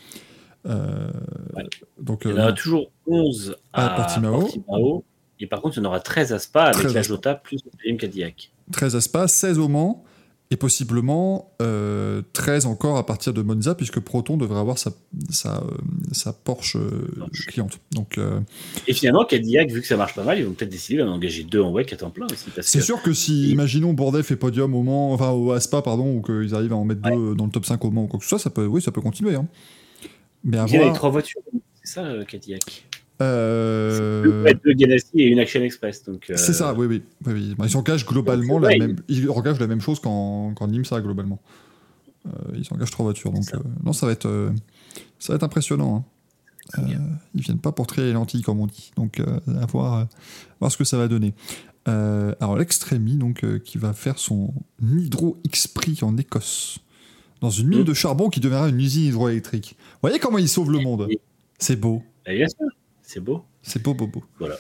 Euh,
Ouais.
Donc,
Il y en
euh,
aura toujours 11
à
à,
Portimao.
Portimao. Et par contre, il y en aura 13 à Spa avec
13 à
la. Jota plus le Cadillac.
13 à Spa, 16 au Mans, et possiblement euh, 13 encore à partir de Monza, puisque Proton devrait avoir sa, sa, euh, sa Porsche euh,
Porsche.
cliente. Donc, euh,
Et finalement, Cadillac, vu que ça marche pas mal, ils vont peut-être décider d'en engager deux en WEC à temps plein aussi.
C'est sûr que si,
Et-
imaginons, Bourdet fait podium au Mans, enfin au Aspa, pardon, ou qu'ils arrivent à en mettre deux dans le top 5 au Mans ou quoi que ce soit, ça peut, oui, ça peut continuer. hein. Mais
il y a les
avoir.
trois voitures. C'est ça, Cadillac?
Euh,
Deux, Ganassi et une Action Express. Donc, euh,
C'est ça, oui, oui. oui, oui. Bah, Ils engagent globalement la même. Ils engagent la même chose qu'en qu'en IMSA globalement. Euh, ils engagent trois voitures, donc
ça.
euh, non, ça va être, euh, ça va être impressionnant. hein. Euh, ils viennent pas pour trier les lentilles comme on dit, donc euh, à voir, euh, voir ce que ça va donner. Euh, alors l'Extremi, donc euh, qui va faire son Hydro X-Prix en Écosse, dans une mine
Mm.
de charbon qui deviendra une usine hydroélectrique. Vous voyez comment ils sauvent le monde. C'est beau,
bien sûr, c'est beau.
c'est beau, beau, beau.
Voilà.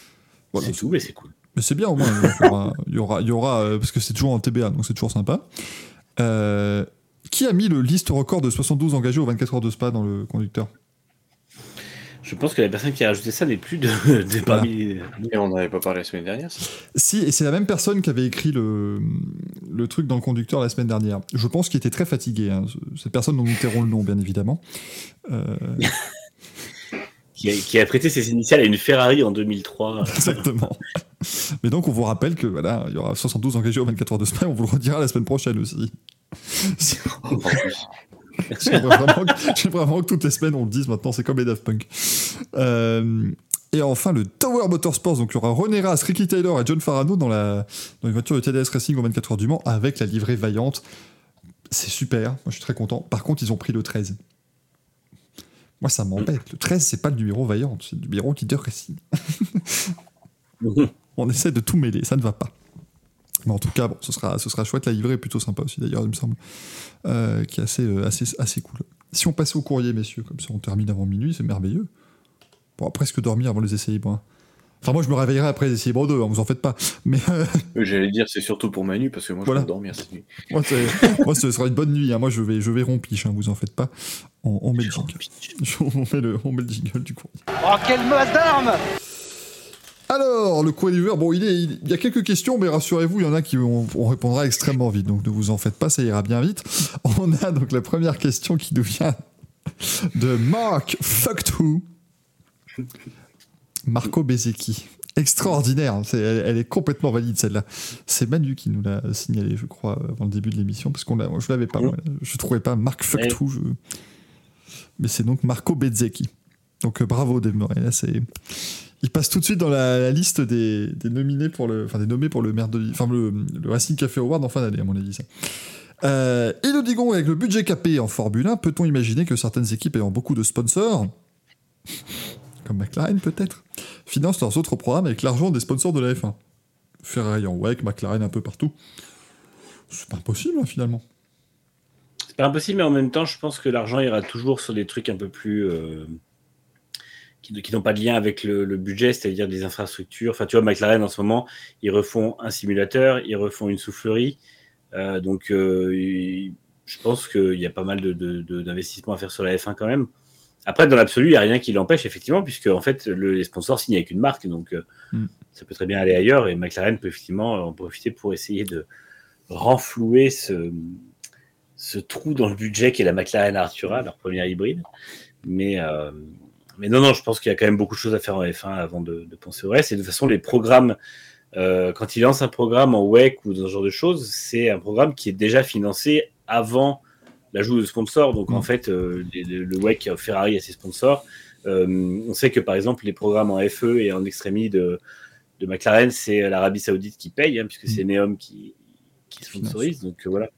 Voilà,
c'est tout, mais c'est cool.
mais c'est bien au moins. Il y aura, il y aura, il y aura, euh, parce que c'est toujours en TBA, donc c'est toujours sympa. Euh, qui a mis le liste record de 72 engagés aux 24 heures de Spa dans le conducteur?
Je pense que la personne qui a rajouté ça n'est plus de, de parmi les-
Et on n'avait pas parlé la semaine dernière, ça
Si, et c'est la même personne qui avait écrit le, le truc dans le conducteur la semaine dernière. Je pense qu'il était très fatigué. hein. Cette personne dont nous tairons le nom, bien évidemment. Euh, [laughs]
qui, a, qui a prêté ses initiales à une Ferrari en 2003. [laughs]
exactement. Mais donc, on vous rappelle que voilà, il y aura 72 engagés aux 24 heures de et On vous le redira la semaine prochaine aussi. [laughs] J'aimerais vraiment, vraiment que toutes les semaines on le dise maintenant, c'est comme les Daft Punk. Euh, et enfin le Tower Motorsports, donc il y aura René Rast, Ricky Taylor et John Farano dans, la, dans une voiture de TDS Racing aux 24 heures du Mans avec la livrée vaillante. C'est super, moi je suis très content. Par contre, ils ont pris le 13. Moi ça m'embête. Le 13, c'est pas le numéro vaillante, c'est le numéro leader Racing. [laughs] On essaie de tout mêler, ça ne va pas. Mais en tout cas, bon, ce sera, ce sera chouette. La livrée est plutôt sympa aussi, d'ailleurs, il me semble. Euh, qui est assez, euh, assez, assez cool. Si on passait au courrier, messieurs, comme ça on termine avant minuit, c'est merveilleux. On pourra presque dormir avant les essais libres. hein. Enfin, moi je me réveillerai après les essais libres 2, hein, vous en faites pas. Mais euh,
Euh, J'allais dire, c'est surtout pour Manu, parce que moi,
Voilà.
je peux dormir cette nuit.
moi, ce sera une bonne nuit. hein. Moi je vais, je vais rompiche, hein, vous en faites pas. On, on met le jingle. [laughs] on, met le, on met le jingle du courrier.
Oh, quelle masse d'armes
Alors, le verre, bon, il, est, il, il y a quelques questions, mais rassurez-vous, il y en a qui on, on répondra extrêmement vite, donc ne vous en faites pas, ça ira bien vite. On a donc la première question qui nous vient de Mark Fucked Who. Marco Bezecchi. Extraordinaire, elle, elle est complètement valide celle-là. C'est Manu qui nous l'a signalé, je crois, avant le début de l'émission, parce qu'on je l'avais pas, moi, je trouvais pas. Who, je- mais c'est donc Marco Bezecchi. Donc euh, bravo Dave Murray, là c'est... Il passe tout de suite dans la, la liste des, des nominés pour le, enfin des nommés pour le maire de, enfin le, le Racing Café Award en fin d'année à mon avis ça. Euh, et nous digons avec le budget capé en Formule 1, peut-on imaginer que certaines équipes ayant beaucoup de sponsors, comme McLaren peut-être, financent leurs autres programmes avec l'argent des sponsors de la F1 Ferrari en WEC, McLaren un peu partout. C'est pas impossible hein, finalement.
C'est pas impossible, mais en même temps, je pense que l'argent ira toujours sur des trucs un peu plus. euh, qui, n'ont pas de lien avec le, budget, c'est-à-dire des infrastructures. Enfin, tu vois, McLaren en ce moment, ils refont un simulateur, ils refont une soufflerie. Euh, donc, euh, je pense qu'il y a pas mal de- de- d'investissements à faire sur la F1 quand même. Après, dans l'absolu, il n'y a rien qui l'empêche, effectivement, puisque en fait, le, les sponsors signent avec une marque, donc euh,
Mm.
ça peut très bien aller ailleurs, et McLaren peut effectivement en profiter pour essayer de renflouer ce, ce trou dans le budget qui est la McLaren Artura, leur première hybride. Mais, euh, mais non, non, je pense qu'il y a quand même beaucoup de choses à faire en F1 avant de, de penser au reste. Et de toute façon, les programmes, euh, quand ils lancent un programme en WEC ou dans ce genre de choses, c'est un programme qui est déjà financé avant l'ajout de sponsors. Donc en
Mm.
fait, euh, les- le, le WEC, Ferrari a ses sponsors. Euh, on sait que par exemple, les programmes en FE et en extrémie de, de McLaren, c'est l'Arabie Saoudite qui paye, hein, puisque c'est Neom qui, qui sponsorise. Donc euh, voilà.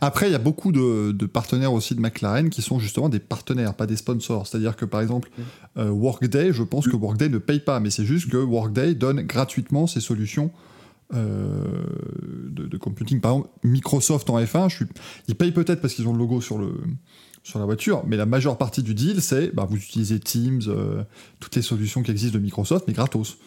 Après, il y a beaucoup de, de partenaires aussi de McLaren qui sont justement des partenaires, pas des sponsors. C'est-à-dire que par exemple, euh, Workday, je pense que Workday ne paye pas, mais c'est juste que Workday donne gratuitement ses solutions euh, de, de computing. Par exemple, Microsoft en F1, je suis... ils payent peut-être parce qu'ils ont le logo sur, le, sur la voiture, mais la majeure partie du deal, c'est bah, vous utilisez Teams, euh, toutes les solutions qui existent de Microsoft, mais gratos.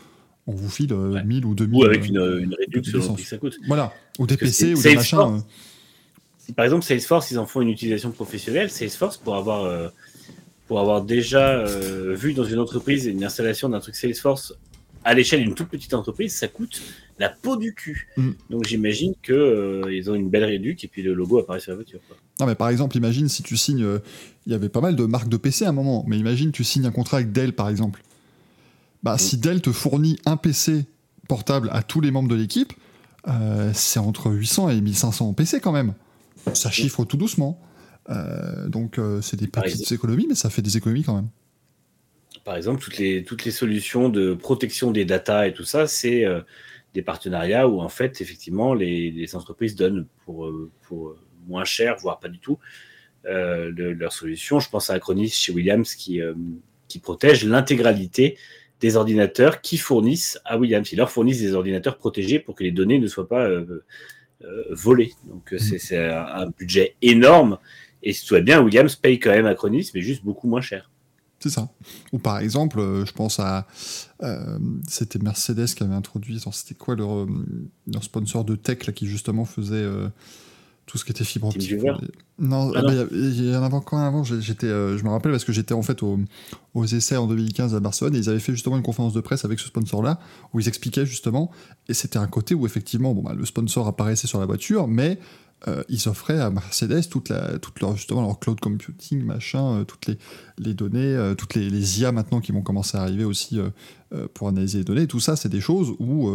On vous file euh,
Ouais.
1000 ou 2000.
Ou avec
euh,
une, une réduction selon ça coûte.
Voilà, ou des PC ou des machins. euh.
Par exemple Salesforce, ils en font une utilisation professionnelle, Salesforce, pour avoir, euh, pour avoir déjà vu dans une entreprise une installation d'un truc Salesforce à l'échelle d'une toute petite entreprise, ça coûte la peau du cul.
Mm.
Donc j'imagine que euh, ils ont une belle réduc et puis le logo apparaît sur la voiture. quoi.
Non, mais par exemple, imagine si tu signes. euh, Il y avait pas mal de marques de PC à un moment, mais imagine tu signes un contrat avec Dell, par exemple. Bah, si Dell te fournit un PC portable à tous les membres de l'équipe, euh, c'est entre 800 et 1500 PC quand même. Ça chiffre tout doucement. Donc, c'est des petites économies, mais ça fait des économies quand même.
Par exemple, toutes les, toutes les solutions de protection des datas et tout ça, c'est euh, des partenariats où en fait, effectivement, les, les entreprises donnent pour, euh, pour euh, moins cher, voire pas du tout, euh, leurs solutions. Je pense à Acronis chez Williams qui, euh, qui protège l'intégralité des ordinateurs qui fournissent à Williams. Ils leur fournissent des ordinateurs protégés pour que les données ne soient pas volées. Donc c'est un, un budget énorme. Et si tout va bien, Williams paye quand même Acronis, mais juste beaucoup moins cher.
C'est ça. Ou par exemple, euh, je pense à. euh, c'était Mercedes qui avait introduit. C'était quoi leur, euh, leur sponsor de tech là, qui justement faisait euh, tout ce qui était fibre optique Non,
Ah
ah bah, il y en avait encore un avant. J'étais, euh, je me rappelle parce que j'étais en fait au- aux essais en 2015 à Barcelone et ils avaient fait justement une conférence de presse avec ce sponsor-là où ils expliquaient justement. Et c'était un côté où effectivement, bon, bah, le sponsor apparaissait sur la voiture, mais euh, ils offraient à Mercedes toute, leur, justement, leur cloud computing, machin, euh, toutes les, données, euh, toutes les, IA maintenant qui vont commencer à arriver aussi pour analyser les données. Tout ça, c'est des choses où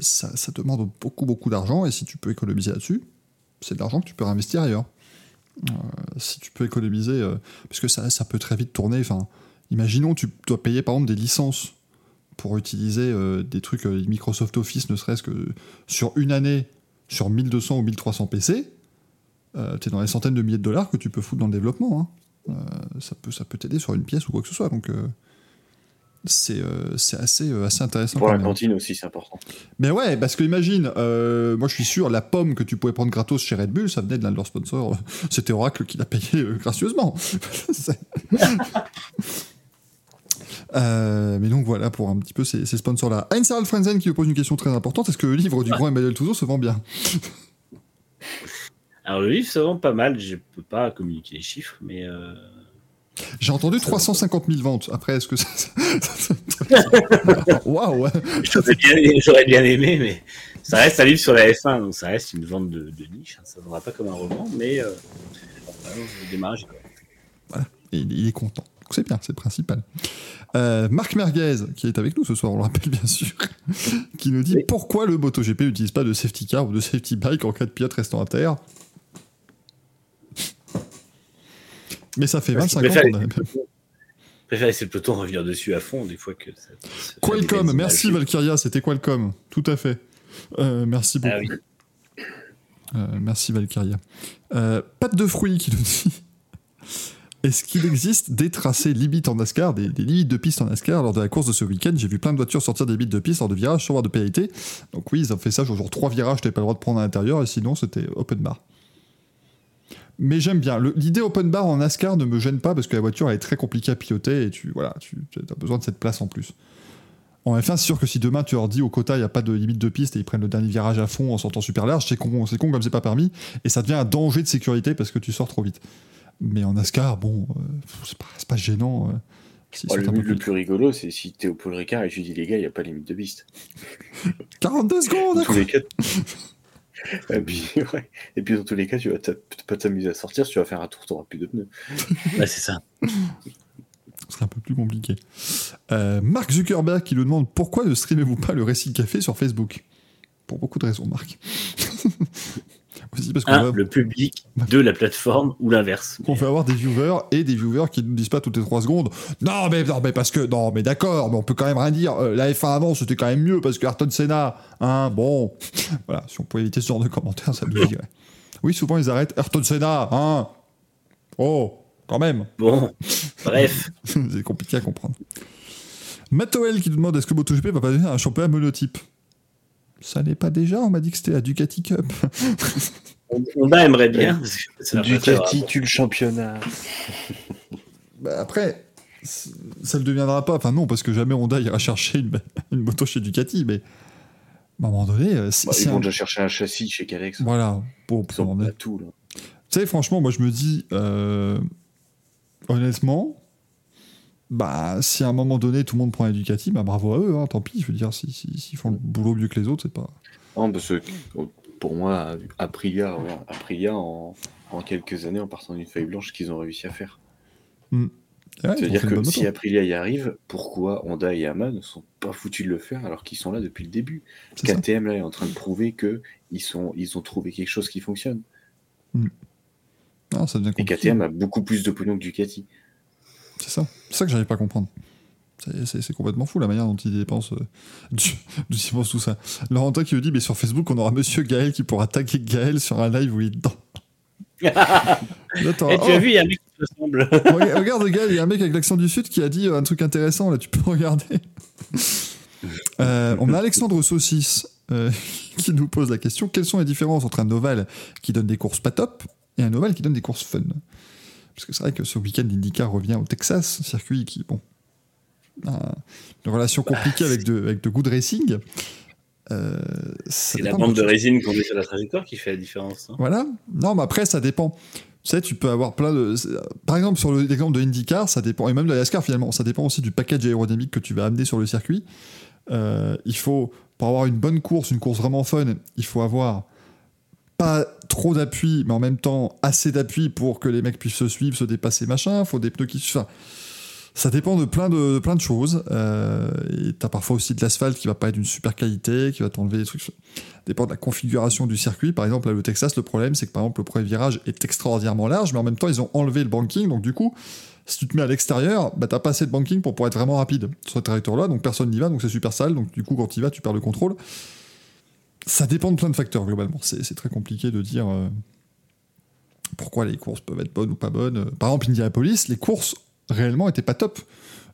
ça, ça demande beaucoup, beaucoup d'argent et si tu peux économiser là-dessus, c'est de l'argent que tu peux réinvestir ailleurs. Si tu peux économiser, parce que ça, ça peut très vite tourner. Enfin, imaginons, tu dois payer par exemple des licences pour utiliser des trucs Microsoft Office, ne serait-ce que sur une année, sur 1200 ou 1300 PC, euh, tu es dans les centaines de milliers de dollars que tu peux foutre dans le développement. hein. Euh, ça peut ça peut t'aider sur une pièce ou quoi que ce soit. Donc, euh, c'est euh, c'est assez, assez intéressant.
Pour la
même.
cantine aussi, c'est important.
Mais ouais, parce que imagine, moi je suis sûr, la pomme que tu pouvais prendre gratos chez Red Bull, ça venait de l'un de leurs sponsors. [laughs] C'était Oracle qui l'a payé gracieusement. [laughs] Euh, mais donc voilà pour un petit peu ces, ces sponsors-là. Heinz Harald Frenzen qui me pose une question très importante est-ce que le livre du grand Emmanuel Touzeau se vend bien
Alors le livre se vend pas mal, je peux pas communiquer les chiffres, mais euh,
J'ai entendu 350 000 ventes. Après, est-ce que ça. Waouh
j'aurais bien, aimé, mais ça reste un livre sur la F1, donc ça reste une vente de, de niche, hein, ça ne vendra pas comme un roman, mais euh, voilà, au démarrage,
il, il est content. Donc c'est bien, c'est le principal. Euh, Marc Merguez, qui est avec nous ce soir, on le rappelle bien sûr, [laughs] qui nous dit
Oui.
pourquoi le MotoGP n'utilise pas de safety car ou de safety bike en cas de pilote restant à terre. Mais ça fait
Parce qu'il
25 ans qu'on a.
préfère laisser le peloton revenir dessus à fond, des fois que ça. ça
Qualcomm, merci. Valkyria, c'était Qualcomm, tout à fait. Euh, merci beaucoup.
Ah oui.
Euh, merci Valkyria. Euh, pâte de fruits qui nous dit Est-ce qu'il existe des tracés limites en NASCAR, des, limites de piste en NASCAR Lors de la course de ce week-end, j'ai vu plein de voitures sortir des limites de piste lors de virages sans avoir de pénalité. Donc oui, ils ont fait ça, genre, trois virages, t'avais pas le droit de prendre à l'intérieur, et sinon c'était open bar. Mais j'aime bien. L'idée open bar en NASCAR ne me gêne pas parce que la voiture est très compliquée à piloter et tu voilà, tu as besoin de cette place en plus. En F1, c'est sûr que si demain tu leur dis au quota il n'y a pas de limite de piste et ils prennent le dernier virage à fond en sortant super large, c'est con, c'est con comme c'est pas permis et ça devient un danger de sécurité parce que tu sors trop vite. Mais en NASCAR, bon, euh, c'est pas, pas gênant. euh,
Oh, le,
un peu
le
plus.
rigolo, c'est si t'es au Paul Ricard et tu dis les gars, il n'y a pas limite de piste. [laughs]
42 secondes
tous les cas. [laughs] et, puis, ouais. et puis dans tous les cas, tu vas pas t'amuser à sortir, si tu vas faire un tour, t'auras plus de pneus. [laughs]
Ouais, c'est ça.
Ce serait un peu plus compliqué. Euh, Mark Zuckerberg qui nous demande pourquoi ne streamez-vous pas le récit café sur Facebook? Pour beaucoup de raisons, Marc. Aussi parce qu'on
Un,
va-
le public, deux, la plateforme ou l'inverse. [laughs]
qu'on fait avoir des viewers et des viewers qui nous disent pas toutes les 3 secondes non mais non mais parce que non mais d'accord mais on peut quand même rien dire. Euh, la F1 avant c'était quand même mieux parce que Ayrton Senna hein bon. [laughs] Voilà si on pouvait éviter ce genre de commentaires ça nous [laughs] dirait oui souvent ils arrêtent Ayrton Senna hein. Oh quand même.
Bon, bref.
c'est compliqué à comprendre. Matoel qui nous demande est-ce que MotoGP va pas devenir un championnat monotype? Ça n'est pas déjà on m'a dit que c'était la Ducati Cup [laughs]
Honda aimerait bien.
Ducati tue le championnat. [laughs]
Bah, après, ça ne le deviendra pas. Enfin, non, parce que jamais Honda ira chercher une, [laughs] une moto chez Ducati, mais à un moment donné, euh, si,
Bah,
si
ils
un-
vont déjà chercher un châssis chez Calex.
Voilà, pour, être-
tout, là.
Tu sais, franchement, moi, je me dis, euh, honnêtement, bah, si à un moment donné, tout le monde prend la Ducati, bah, bravo à eux, hein, tant pis. Je veux dire, s'ils si, s'ils font le boulot mieux que les autres, c'est pas.
Non, parce que pour moi, Aprilia, Aprilia en, en quelques années, en partant d'une feuille blanche, qu'ils ont réussi à faire.
Ouais, ont
C'est-à-dire que si. Aprilia y arrive, pourquoi Honda et Yamaha ne sont pas foutus de le faire alors qu'ils sont là depuis le début? KTM là est en train de prouver que ils sont ils ont trouvé quelque chose qui fonctionne.
Ça devient
Et. KTM a beaucoup plus de pognon que Ducati.
C'est ça. C'est ça que j'arrive pas à comprendre. C'est- complètement fou la manière dont ils dépensent, euh, [laughs] du- tout ça. Laurentin qui nous dit mais sur Facebook on aura Monsieur Gaël qui pourra taguer Gaël sur un live où il est dedans. Là, t'auras-
Et tu as
Oh,
vu, il y a un mec qui ressemble.
regarde, regarde, Gaël, il y a un mec avec l'accent du sud qui a dit euh, un truc intéressant là, tu peux [laughs] regarder. Euh, on a Alexandre Saucisse euh, [laughs] qui nous pose la question quelles sont les différences entre un ovale qui donne des courses pas top et un ovale qui donne des courses fun? Parce que c'est vrai que ce week-end, l'IndyCar revient au Texas, circuit qui, bon, a une relation compliquée avec de, avec de good racing. Euh,
C'est la bande de résine qu'on met sur la trajectoire qui fait la différence. hein.
voilà. Non, mais après, ça dépend. Tu sais, tu peux avoir plein de. Par exemple, sur le- l'exemple de IndyCar, ça dépend, et même de la NASCAR finalement, ça dépend aussi du package aérodynamique que tu vas amener sur le circuit. Euh, il faut, pour avoir une bonne course, une course vraiment fun, il faut avoir trop d'appui, mais en même temps assez d'appui pour que les mecs puissent se suivre, se dépasser, machin. Faut des pneus qui. Ça dépend de plein de, de plein de choses. Euh, et t'as parfois aussi de l'asphalte qui va pas être d'une super qualité, qui va t'enlever des trucs. Ça dépend de la configuration du circuit. Par exemple, là, le Texas, le problème, c'est que par exemple, le premier virage est extraordinairement large, mais en même temps, ils ont enlevé le banking. Donc, du coup, si tu te mets à l'extérieur, bah, t'as pas assez de banking pour pouvoir être vraiment rapide sur cette trajectoire-là. Donc, personne n'y va. Donc, c'est super sale. Donc, du coup, quand tu y vas, tu perds le contrôle. Ça dépend de plein de facteurs, globalement. C'est très compliqué de dire euh, pourquoi les courses peuvent être bonnes ou pas bonnes. Par exemple, Indianapolis, les courses réellement étaient pas top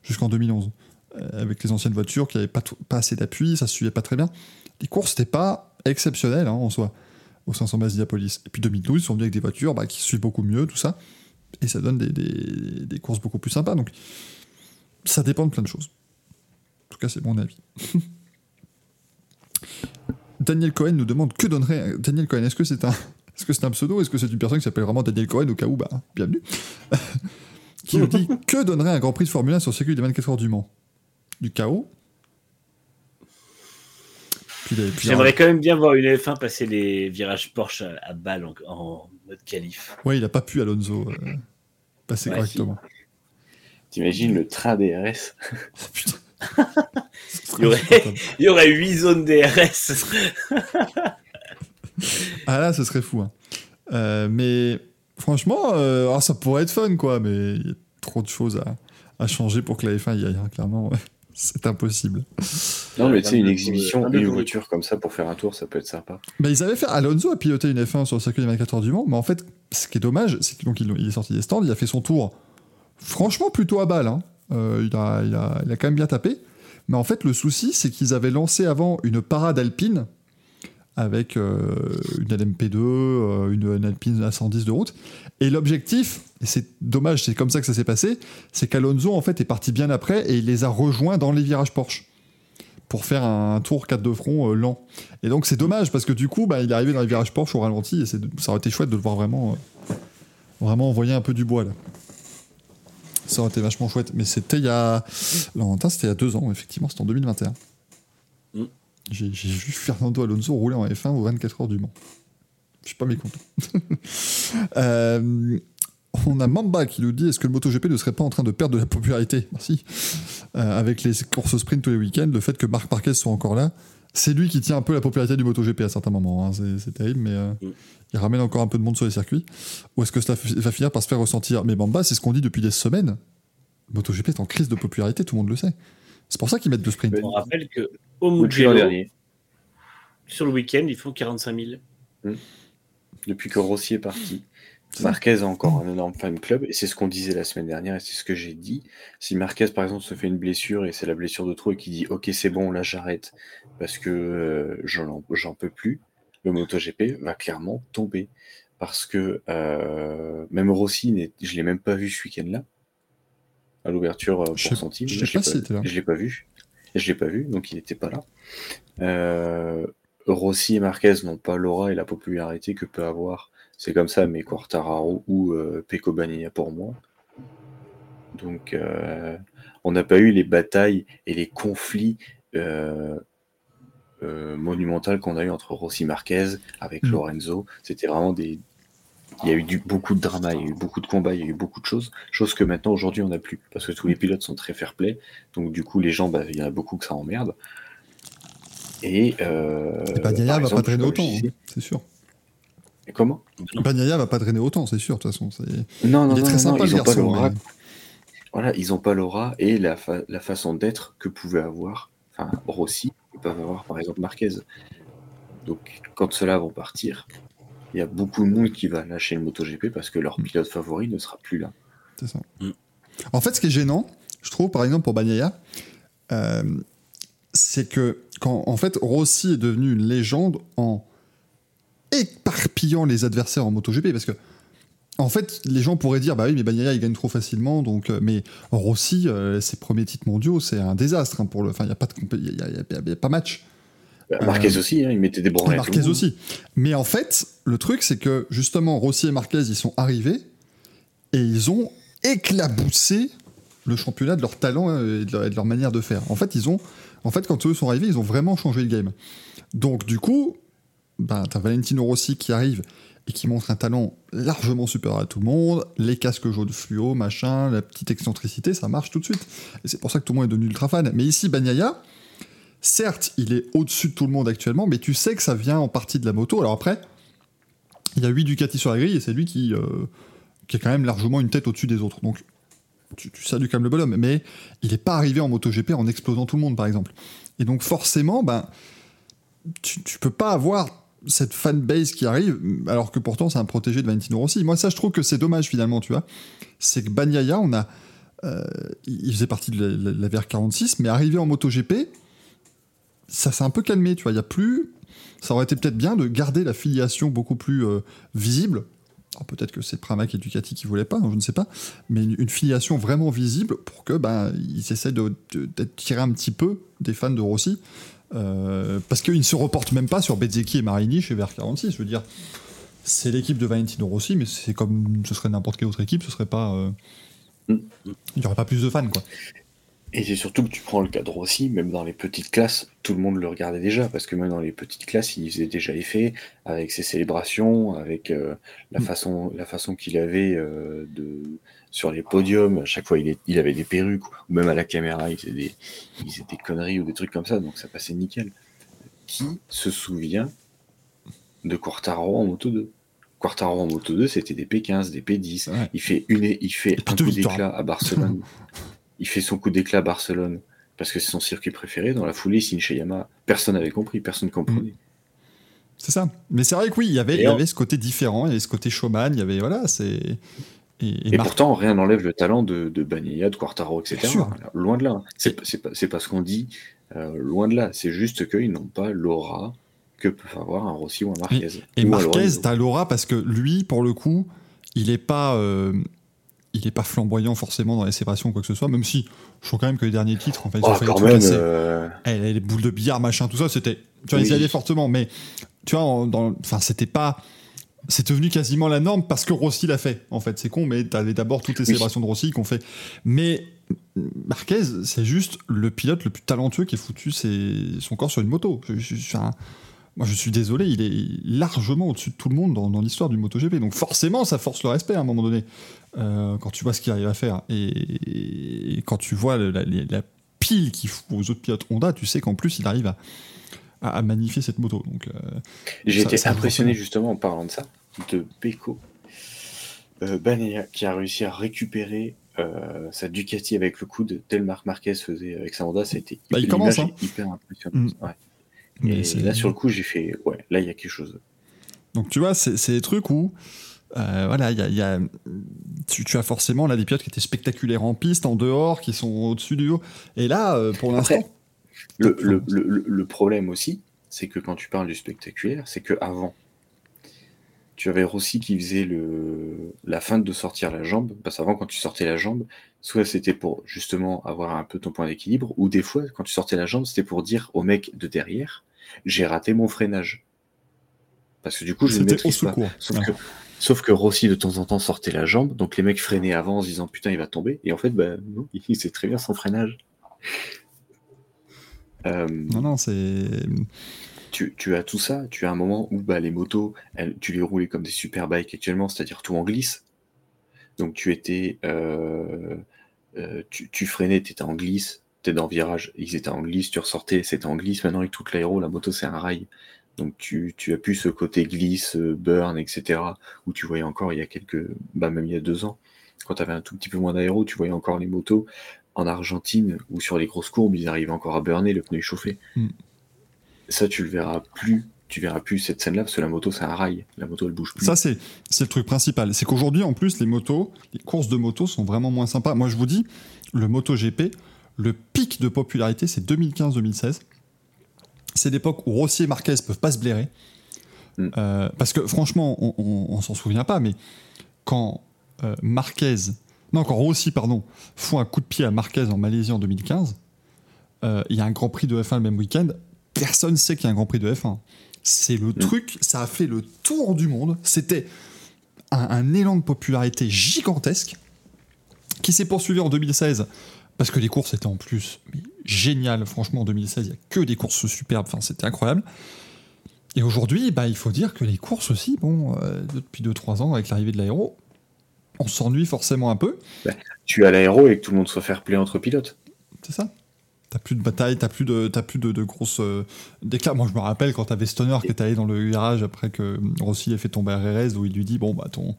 jusqu'en 2011. Euh, avec les anciennes voitures qui n'avaient pas, assez d'appui, ça se suivait pas très bien. Les courses n'étaient pas exceptionnelles hein, en soi au 500 miles d'Indianapolis. Et puis 2012, ils sont venus avec des voitures bah, qui suivent beaucoup mieux, tout ça. Et ça donne des- des courses beaucoup plus sympas. Donc ça dépend de plein de choses. En tout cas, c'est mon avis. [laughs] Daniel Cohen nous demande que donnerait. Daniel Cohen, est-ce que c'est un. Est-ce que c'est un pseudo Est-ce que c'est une personne qui s'appelle vraiment Daniel Cohen au cas où bah, Bienvenue. [laughs] qui nous dit [laughs] que donnerait un Grand Prix de Formule 1 sur le circuit des 24 heures du Mans? Du chaos
J'aimerais quand même bien voir une F1 passer les virages Porsche à, à balle en, en mode qualif.
Ouais, il a pas pu Alonso euh, passer
Ouais,
correctement.
T'imagines le train DRS
Oh [laughs] putain. [laughs]
Il y aurait- Il y aurait 8 zones DRS. [laughs]
Ah là, ce serait fou. hein. Euh, mais franchement, euh, alors ça pourrait être fun, quoi. Mais il y a trop de choses à, à changer pour que la F1 y aille. hein, Clairement, ouais. [laughs] c'est impossible.
Non, mais tu sais, une
22
exhibition,
22
une voiture comme ça pour faire un tour, ça peut être sympa.
Bah, ils avaient fait. Alonso a piloté une F1 sur le circuit des 24 heures du Mans, mais en fait, ce qui est dommage, c'est qu'il donc, il, il est sorti des stands, il a fait son tour, franchement, plutôt à balle. hein. Euh, il, a, il, a, il a quand même bien tapé. Mais en fait, le souci, c'est qu'ils avaient lancé avant une parade alpine avec euh, une LMP2, euh, une, Alpine à 110 de route. Et l'objectif, et c'est dommage, c'est comme ça que ça s'est passé, c'est qu'Alonso en fait est parti bien après et il les a rejoints dans les virages Porsche pour faire un tour 4 de front euh, lent. Et donc c'est dommage parce que du coup, bah, il est arrivé dans les virages Porsche au ralenti et ça aurait été chouette de le voir vraiment, euh, vraiment envoyer un peu du bois là. Ça aurait été vachement chouette. Mais c'était il y a. C'était il y a deux ans, effectivement, c'était en 2021.
Mm.
J'ai j'ai vu Fernando Alonso rouler en F1 aux 24 heures du Mans. Je suis pas mécontent. [laughs] Euh, on a Mamba qui nous dit est-ce que le MotoGP ne serait pas en train de perdre de la popularité? Merci. Euh, avec les courses sprint tous les week-ends, le fait que Marc Marquez soit encore là, c'est lui qui tient un peu la popularité du MotoGP à certains moments. hein. C'est- terrible, mais euh,
Mm.
il ramène encore un peu de monde sur les circuits. Ou est-ce que ça f- va finir par se faire ressentir? Mais Mamba, c'est ce qu'on dit depuis des semaines. MotoGP est en crise de popularité, tout le monde le sait. C'est pour ça qu'ils mettent le sprint.
Mais-
On rappelle que au Mugello,
dernier,
sur le week-end, ils font 45 000.
depuis que Rossi est parti. Marquez a encore un énorme fan club, et c'est ce qu'on disait la semaine dernière, et c'est ce que j'ai dit. Si Marquez, par exemple, se fait une blessure, et c'est la blessure de trop, et qui dit Ok, c'est bon, là j'arrête, parce que euh, j'en j'en peux plus, le MotoGP va clairement tomber. Parce que euh, même Rossi, je l'ai même pas vu ce week-end-là, à l'ouverture euh,
Je
pour son team.
je.
Je l'ai pas vu. Je l'ai pas vu, donc il n'était pas là. Euh, Rossi et Marquez n'ont pas l'aura et la popularité que peut avoir. C'est comme ça, mais Quartararo ou euh, Pecco Bagnaia pour moi. Donc, euh, on n'a pas eu les batailles et les conflits euh, euh, monumentaux qu'on a eu entre Rossi Marquez avec
Mm.
Lorenzo. C'était vraiment des. Il y a eu du, beaucoup de drama, il y a eu beaucoup de combats, il y a eu beaucoup de choses, choses que maintenant aujourd'hui on n'a plus, parce que tous les pilotes sont très fair-play, donc du coup les gens, bah, il y en a beaucoup que ça emmerde. Et, euh,
Et Bagnaia va pas traîner autant, hein, c'est sûr.
Comment?
Bagnaia va pas traîner autant, c'est sûr, de toute façon. c'est-
Non, non,
Il est
non,
très
non,
sympa,
ils
le
ont pas
mais-
Voilà, ils ont pas l'aura et la, fa- la façon d'être que pouvait avoir, enfin Rossi, ils peuvent avoir par exemple Marquez. Donc quand ceux-là vont partir, il y a beaucoup de monde qui va lâcher le MotoGP parce que leur pilote favori ne sera plus là.
C'est ça.
Mm.
En fait, ce qui est gênant, je trouve, par exemple, pour Bagnaia, euh, c'est que quand en fait Rossi est devenu une légende en éparpillant les adversaires en MotoGP, parce que en fait, les gens pourraient dire, bah oui, mais Bagnaia il gagne trop facilement, donc, euh, mais Rossi, euh, ses premiers titres mondiaux, c'est un désastre hein, pour le. Enfin, il n'y a pas de, il y y y a pas match.
Bah, Marquez aussi, hein, il mettait des le
Marquez aussi. Mais en fait, le truc, c'est que justement, Rossi et Marquez, ils sont arrivés et ils ont éclaboussé le championnat de leur talent euh, et de leur, et de leur manière de faire. En fait, ils ont, en fait, quand eux sont arrivés, ils ont vraiment changé le game. Donc, du coup, ben, t'as Valentino Rossi qui arrive et qui montre un talent largement supérieur à tout le monde, les casques jaunes fluo, machin, la petite excentricité, ça marche tout de suite. Et c'est pour ça que tout le monde est devenu ultra fan. Mais ici, Bagnaia, certes, il est au-dessus de tout le monde actuellement, mais tu sais que ça vient en partie de la moto. Alors après, il y a 8 Ducati sur la grille et c'est lui qui, euh, est quand même largement une tête au-dessus des autres. Donc tu, salues quand même le bonhomme, mais il n'est pas arrivé en MotoGP en explosant tout le monde, par exemple. Et donc forcément, ben, tu peux pas avoir cette fanbase qui arrive, alors que pourtant c'est un protégé de Valentino Rossi. Moi, ça, je trouve que c'est dommage finalement, tu vois. C'est que Bagnaia, on a. euh, il faisait partie de la, la- la VR46, mais arrivé en MotoGP, ça s'est un peu calmé, tu vois. Il y a plus. Ça aurait été peut-être bien de garder la filiation beaucoup plus euh, visible. Peut-être que c'est Pramac et Ducati qui voulaient pas, hein, je ne sais pas, mais une, filiation vraiment visible pour que ben ils essaient de, de- d'attirer un petit peu des fans de Rossi, euh, parce qu'ils ne se reportent même pas sur Bezzecchi et Marini chez VR46. Je veux dire, c'est l'équipe de Valentino Rossi, mais c'est comme ce serait n'importe quelle autre équipe, ce serait pas, euh,
Mm.
il n'y aurait pas plus de fans quoi.
Et c'est surtout que tu prends le cadre aussi, même dans les petites classes, tout le monde le regardait déjà, parce que même dans les petites classes, il faisait déjà effet, avec ses célébrations, avec euh, la,
Mm.
façon, la façon qu'il avait de, sur les podiums, à chaque fois il, est, il avait des perruques, ou même à la caméra, il faisait, des, il faisait des conneries ou des trucs comme ça, donc ça passait nickel. Qui se souvient de Quartaro en moto 2 Quartaro en moto 2, c'était des P15, des P10,
Ouais.
il fait, une, il fait un coup d'éclat à Barcelone. il fait son coup d'éclat à Barcelone parce que c'est son circuit préféré. Dans la foulée, il signe chez Yamaha. Personne n'avait compris, personne ne comprenait.
C'est ça. Mais c'est vrai que oui, il y avait, il y avait ce côté différent, il y avait ce côté showman, il y avait voilà, c'est et, et
Et, pourtant, rien n'enlève le talent de, de Bagnaia, de Quartaro, etc. Loin de là. C'est pas- ce qu'on dit. euh, loin de là. C'est juste qu'ils n'ont pas l'aura que peuvent avoir un Rossi ou un Marquez.
Et
un
Marquez, t'as l'aura parce que lui, pour le coup, il est pas, euh, il est pas flamboyant forcément dans les séparations ou quoi que ce soit. Même si je trouve quand même que les derniers titres, en fait, ils ont
Oh,
fait
quand même. euh,
Eh, les boules de billard, machin, tout ça, c'était, tu vois,
Oui.
ils y allaient fortement, mais tu vois, enfin, c'était pas. C'est devenu quasiment la norme parce que Rossi l'a fait. En fait, c'est con, mais t'avais d'abord toutes les
Oui.
célébrations de Rossi qu'on fait. Mais Marquez, c'est juste le pilote le plus talentueux qui ait foutu ses- son corps sur une moto. Je- je- je- enfin, moi, je suis désolé, il est largement au-dessus de tout le monde dans, dans l'histoire du MotoGP. Donc, forcément, ça force le respect à un moment donné euh, quand tu vois ce qu'il arrive à faire. Et, et quand tu vois le- la- la pile qu'il fout aux autres pilotes Honda, tu sais qu'en plus, il arrive à, à, à magnifier cette moto. Donc, euh,
J'ai été impressionné justement en parlant de ça, de Pecco. Euh, Bagnaia qui a réussi à récupérer euh, sa Ducati avec le coude, tel Marc Marquez faisait avec sa Honda, ça a été
Bah, il commence, hein.
hyper impressionnante.
Mm.
ouais.
mais
Et là sur le coup j'ai fait ouais là il y a quelque chose.
Donc tu vois, c'est des trucs où, euh, voilà, il y a, y a- tu, tu as forcément là des pilotes qui étaient spectaculaires en piste, en dehors, qui sont au-dessus du haut. Et là, euh, pour l'instant,
Le, le- le- le- le problème aussi, c'est que quand tu parles du spectaculaire, c'est que avant, tu avais Rossi qui faisait le, la feinte de sortir la jambe, parce qu'avant quand tu sortais la jambe, soit c'était pour justement avoir un peu ton point d'équilibre, ou des fois quand tu sortais la jambe, c'était pour dire au mec de derrière, j'ai raté mon freinage. Parce que du coup, je ne maîtrise pas. Sauf, que, sauf que Rossi, de temps en temps, sortait la jambe, donc les mecs freinaient avant en se disant putain, il va tomber. Et en fait, bah, non, [laughs] il sait très bien son freinage. Euh,
Non, non, c'est.
tu, tu as tout ça, tu as un moment où bah, les motos, elles, tu les roulais comme des super bikes actuellement, c'est-à-dire tout en glisse. Donc tu étais. euh, euh, tu, tu freinais, tu étais en glisse, tu étais dans le virage, ils étaient en glisse, tu ressortais, c'était en glisse. Maintenant, avec toute l'aéro, la moto, c'est un rail. Donc tu, tu as plus ce côté glisse, burn, etc. Où tu voyais encore il y a quelques. Bah, même il y a deux ans, quand tu avais un tout petit peu moins d'aéro, tu voyais encore les motos en Argentine ou sur les grosses courbes, ils arrivaient encore à burner, le pneu échauffé.
Mm.
Ça, tu le verras plus. Tu verras plus cette scène-là parce que la moto, c'est un rail. La moto, elle bouge plus.
Ça, c'est c'est le truc principal. C'est qu'aujourd'hui, en plus, les motos, les courses de moto sont vraiment moins sympas. Moi, je vous dis, le MotoGP, le pic de popularité, c'est 2015-2016. C'est l'époque où Rossi et Marquez peuvent pas se blairer.
Mm.
Euh, parce que franchement, on, on, on s'en souvient pas, mais quand euh, Marquez, non, quand Rossi, pardon, font un coup de pied à Marquez en Malaisie en 2015, euh, il y a un Grand Prix de F1 le même week-end. Personne sait qu'il y a un Grand Prix de F1. C'est le truc, ça a fait le tour du monde. C'était un, un élan de popularité gigantesque qui s'est poursuivi en 2016 parce que les courses étaient en plus mais, géniales. Franchement, en 2016, il n'y a que des courses superbes. Enfin, c'était incroyable. Et aujourd'hui, bah, il faut dire que les courses aussi, bon, euh, depuis 2-3 ans, avec l'arrivée de l'aéro, on s'ennuie forcément un peu.
Tu as l'aéro et que tout le monde soit fair play entre pilotes.
C'est ça T'as plus de bataille, t'as plus de, t'as plus de, de grosses euh, déclats. Moi, je me rappelle quand t'avais Stoner qui est allé dans le garage après que Rossi ait fait tomber RRS, où il lui dit Bon, bah, ton,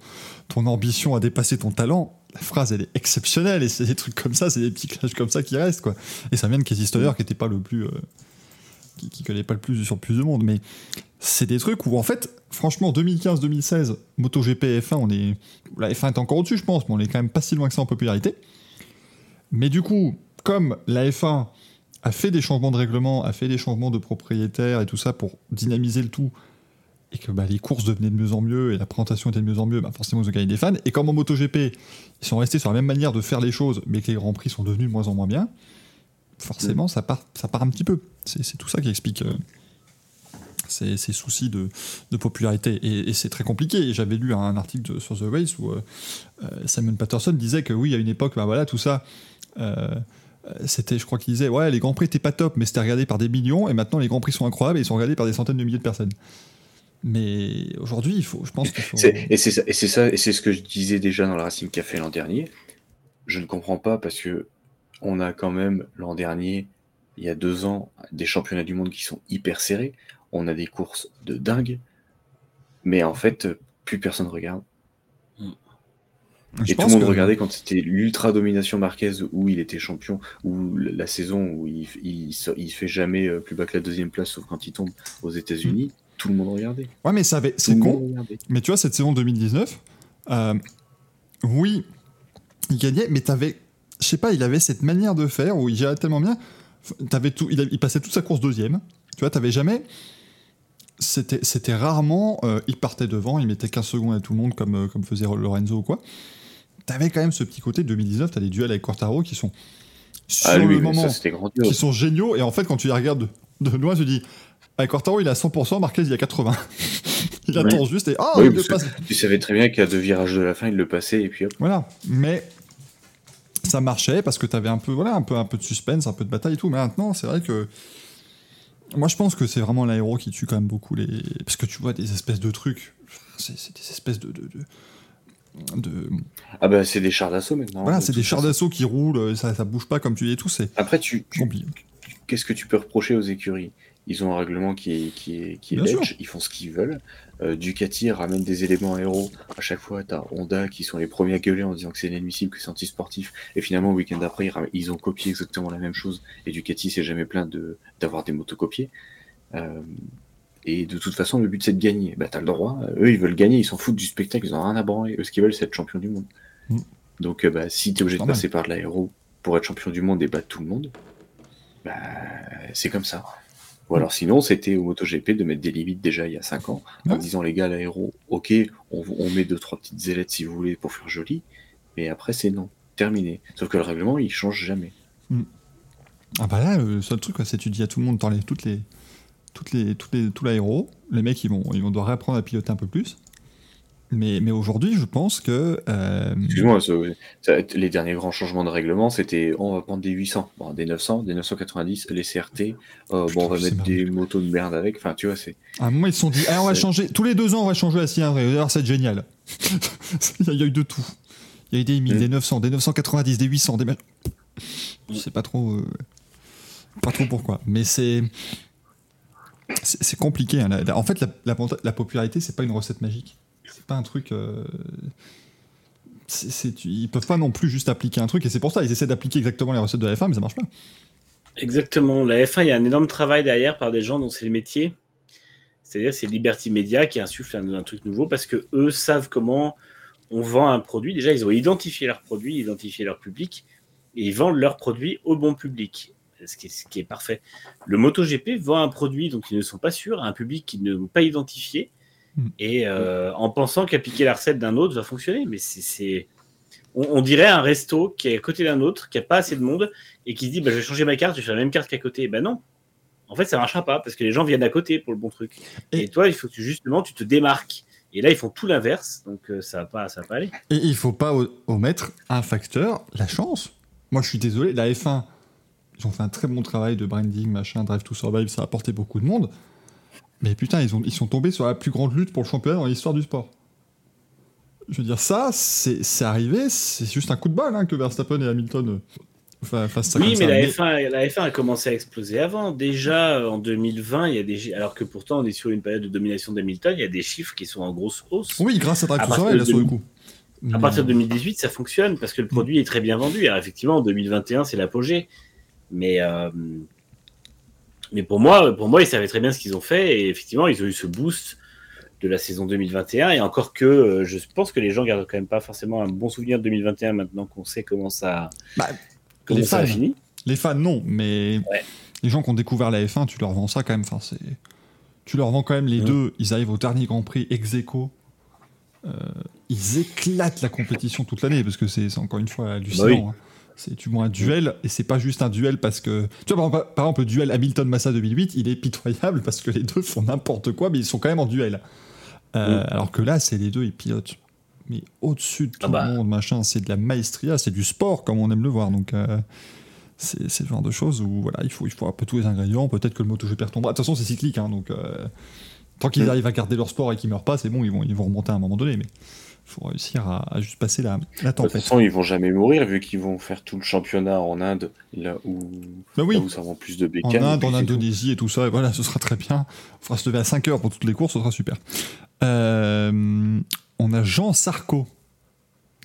ton ambition a dépassé ton talent. La phrase, elle est exceptionnelle, et c'est des trucs comme ça, c'est des petits clashs comme ça qui restent, quoi. Et ça vient de Casey Stoner qui était pas le plus. euh, qui, qui connaît pas le plus sur plus de monde, mais c'est des trucs où, en fait, franchement, 2015-2016, MotoGP et F1, on est. La F1 est encore au-dessus, je pense, mais on est quand même pas si loin que ça en popularité. Mais du coup, comme la F1 a fait des changements de règlement, a fait des changements de propriétaires et tout ça pour dynamiser le tout, et que bah, les courses devenaient de mieux en mieux et la présentation était de mieux en mieux, bah, forcément ils ont gagné des fans. Et comme en MotoGP, ils sont restés sur la même manière de faire les choses, mais que les grands prix sont devenus de moins en moins bien, forcément ça part, ça part un petit peu. C'est c'est tout ça qui explique euh, ces, soucis de, popularité. Et, c'est très compliqué. J'avais lu un article sur The Race où euh, euh, Simon Patterson disait que oui, à une époque, bah, voilà, tout ça. euh, c'était, je crois qu'il disait, ouais, les grands prix étaient pas top, mais c'était regardé par des millions, et maintenant les grands prix sont incroyables et ils sont regardés par des centaines de milliers de personnes. Mais aujourd'hui, il faut, je pense qu'il faut.
Et c'est et c'est ce que je disais déjà dans le Racing Café l'an dernier. Je ne comprends pas parce que on a quand même l'an dernier, il y a deux ans, des championnats du monde qui sont hyper serrés. On a des courses de dingue, mais en fait, plus personne regarde.
Je
Et tout le monde
que-
regardait quand c'était l'ultra domination Marquez où il était champion, ou la saison où il, il, fait jamais euh, plus bas que la deuxième place, sauf quand il tombe aux États-Unis. Tout le monde regardait.
Ouais, mais ça avait- c'est con. Mais tu vois, cette saison 2019, euh, oui, il gagnait, mais t'avais, je sais pas, il avait cette manière de faire où il gérait tellement bien. T'avais tout, il, a- il passait toute sa course deuxième. Tu vois, t'avais jamais c'était c'était rarement. euh, il partait devant, il mettait 15 secondes à tout le monde comme, euh, comme faisait Lorenzo ou quoi. T'avais quand même ce petit côté 2019, t'as des duels avec Quartaro qui sont sur
Ah, lui,
le moment
ça,
qui sont géniaux. Et en fait, quand tu les regardes de, de loin, tu te dis avec Quartaro, il à 100%, Marquez, il à 80. [laughs] il
Ouais.
attend juste et ah,
Oui,
il le passe.
Tu savais très bien qu'à deux virages de la fin, il le passait et puis hop.
Voilà. Mais ça marchait parce que t'avais un peu, voilà, un peu, un peu de suspense, un peu de bataille et tout. Mais maintenant, c'est vrai que moi, je pense que c'est vraiment l'aéro qui tue quand même beaucoup les. Parce que tu vois des espèces de trucs. C'est des espèces de. de, de- de-
Ah bah c'est des chars d'assaut maintenant.
Voilà, c'est des chars d'assaut qui roulent, ça, ça bouge pas comme tu dis et tout, c'est
Après, tu, qu'est-ce que tu peux reprocher aux écuries? Ils ont un règlement qui est, qui est, qui est ledge, ils font ce qu'ils veulent. Euh, Ducati ramène des éléments aéro. À chaque fois, t'as Honda qui sont les premiers à gueuler en disant que c'est inadmissible, que c'est anti-sportif. Et finalement, le week-end d'après, ils, ont copié exactement la même chose. Et Ducati s'est jamais plaint de- d'avoir des motos copiées. Euh, et de toute façon, le but c'est de gagner. Bah, t'as le droit. Eux, ils veulent gagner. Ils s'en foutent du spectacle. Ils ont rien à branler. Eux, ce qu'ils veulent, c'est être champion du monde.
Mm.
Donc, euh, bah, si t'es obligé de passer par de l'aéro pour être champion du monde et battre tout le monde, bah, c'est comme ça. Ou alors sinon, c'était au MotoGP de mettre des limites déjà il y a 5 ans, en disant les gars, l'aéro, ok, on, on met deux trois petites ailettes si vous voulez pour faire joli, mais après c'est non, terminé. Sauf que le règlement, il change jamais.
Ah bah là, le seul truc, c'est tu dis à tout le monde, toutes les, toutes les, toutes les, tout l'aéro, les mecs, ils vont, ils vont devoir réapprendre à piloter un peu plus. Mais, mais aujourd'hui, je pense que... euh,
Excuse-moi, les derniers grands changements de règlement, c'était on va prendre des 800, bon, des 900, des 990, les CRT, euh, bon, on va mettre
marrant.
des motos de merde avec, enfin tu vois, c'est.
À un moment, ils se sont dit, ah, on va changer, tous les deux ans, on va changer la cylindrée. D'ailleurs, c'est génial. [laughs] il, y a, eu de tout. Il y a eu des 1000,
Mm.
des 900, des 990, des 800, des... Je sais pas trop... euh, Pas trop pourquoi. Mais c'est... C'est compliqué. hein. En fait, la, la, la popularité, c'est pas une recette magique. C'est pas un truc... euh, tu- ils peuvent pas non plus juste appliquer un truc, et c'est pour ça ils essaient d'appliquer exactement les recettes de la F1, mais ça marche pas.
Exactement. La F1, il y a un énorme travail derrière par des gens dont c'est le métier. C'est-à-dire, c'est Liberty Media qui insuffle un, truc nouveau parce que eux savent comment on vend un produit. Déjà, ils ont identifié leur produit, identifié leur public et ils vendent leur produit au bon public. Ce qui est, ce qui est parfait. Le MotoGP vend un produit dont ils ne sont pas sûrs à un public qu'ils n'ont pas identifié. Et euh, en pensant qu'appliquer la recette d'un autre va fonctionner. Mais c'est-. On, on dirait un resto qui est à côté d'un autre, qui a pas assez de monde et qui se dit bah, je vais changer ma carte, je vais faire la même carte qu'à côté. Ben non. En fait, ça marchera pas parce que les gens viennent à côté pour le bon truc. Et,
Et-
toi, il faut que tu, justement tu te démarques. Et là, ils font tout l'inverse, donc euh, ça va pas, ça va pas aller.
Et il faut pas omettre un facteur, la chance. Moi, je suis désolé, la F1, ils ont fait un très bon travail de branding, machin, Drive to Survive, ça a apporté beaucoup de monde. Mais putain, ils, ont, ils sont tombés sur la plus grande lutte pour le championnat dans l'histoire du sport. Je veux dire, ça, c'est arrivé, c'est juste un coup de balle hein, que Verstappen et Hamilton euh, ça
oui, mais la, F1, la F1 a commencé à exploser avant. Déjà en 2020, il y a des, alors que pourtant on est sur une période de domination d'Hamilton, il y a des chiffres qui sont en grosse hausse.
Oui, grâce à Drive to Survive, sur le
2000.
coup.
À partir de 2018, ça fonctionne parce que le produit est très bien vendu. Alors effectivement, en 2021, c'est l'apogée. Mais, euh, mais pour moi, pour moi, ils savaient très bien ce qu'ils ont fait. Et effectivement, ils ont eu ce boost de la saison 2021. Et encore que euh, je pense que les gens gardent quand même pas forcément un bon souvenir de 2021 maintenant qu'on sait comment ça,
Bah,
comment
les
ça a
fans.
fini.
Les fans, non, mais
Ouais.
les gens qui ont découvert la F1, tu leur vends ça quand même. Enfin, c'est... Tu leur vends quand même les deux. Ils arrivent au dernier Grand Prix ex aequo. Euh, ils éclatent la compétition toute l'année parce que c'est, c'est encore une fois hallucinant.
Bah oui.
hein. C'est, tu vois un duel et c'est pas juste un duel parce que. Tu vois, par exemple, par exemple, le duel Hamilton-Massa 2008, il est pitoyable parce que les deux font n'importe quoi, mais ils sont quand même en duel. Euh,
Mhm.
Alors que là, c'est les deux, ils pilotent. Mais au-dessus de tout
Ah bah.
le monde, machin, c'est de la maestria, c'est du sport comme on aime le voir. Donc. euh, c'est le genre de choses où voilà, il faut, il faut un peu tous les ingrédients. Peut-être que le MotoGP retombera. De toute façon, c'est cyclique, hein, donc euh, tant qu'ils
Mm.
arrivent à garder leur sport et qu'ils meurent pas, c'est bon, ils vont, ils vont remonter à un moment donné. Mais faut réussir à, à juste passer la, la
De toute
tempête.
façon, ils vont jamais mourir vu qu'ils vont faire tout le championnat en Inde, là où,
Bah oui,
là où ça vend plus de
en
bécanes.
Inde, en
c'est tout.
Indonésie et tout ça, et voilà, ce sera très bien. On fera se lever à 5 heures pour toutes les courses, ce sera super. Euh, on a Jean Sarko.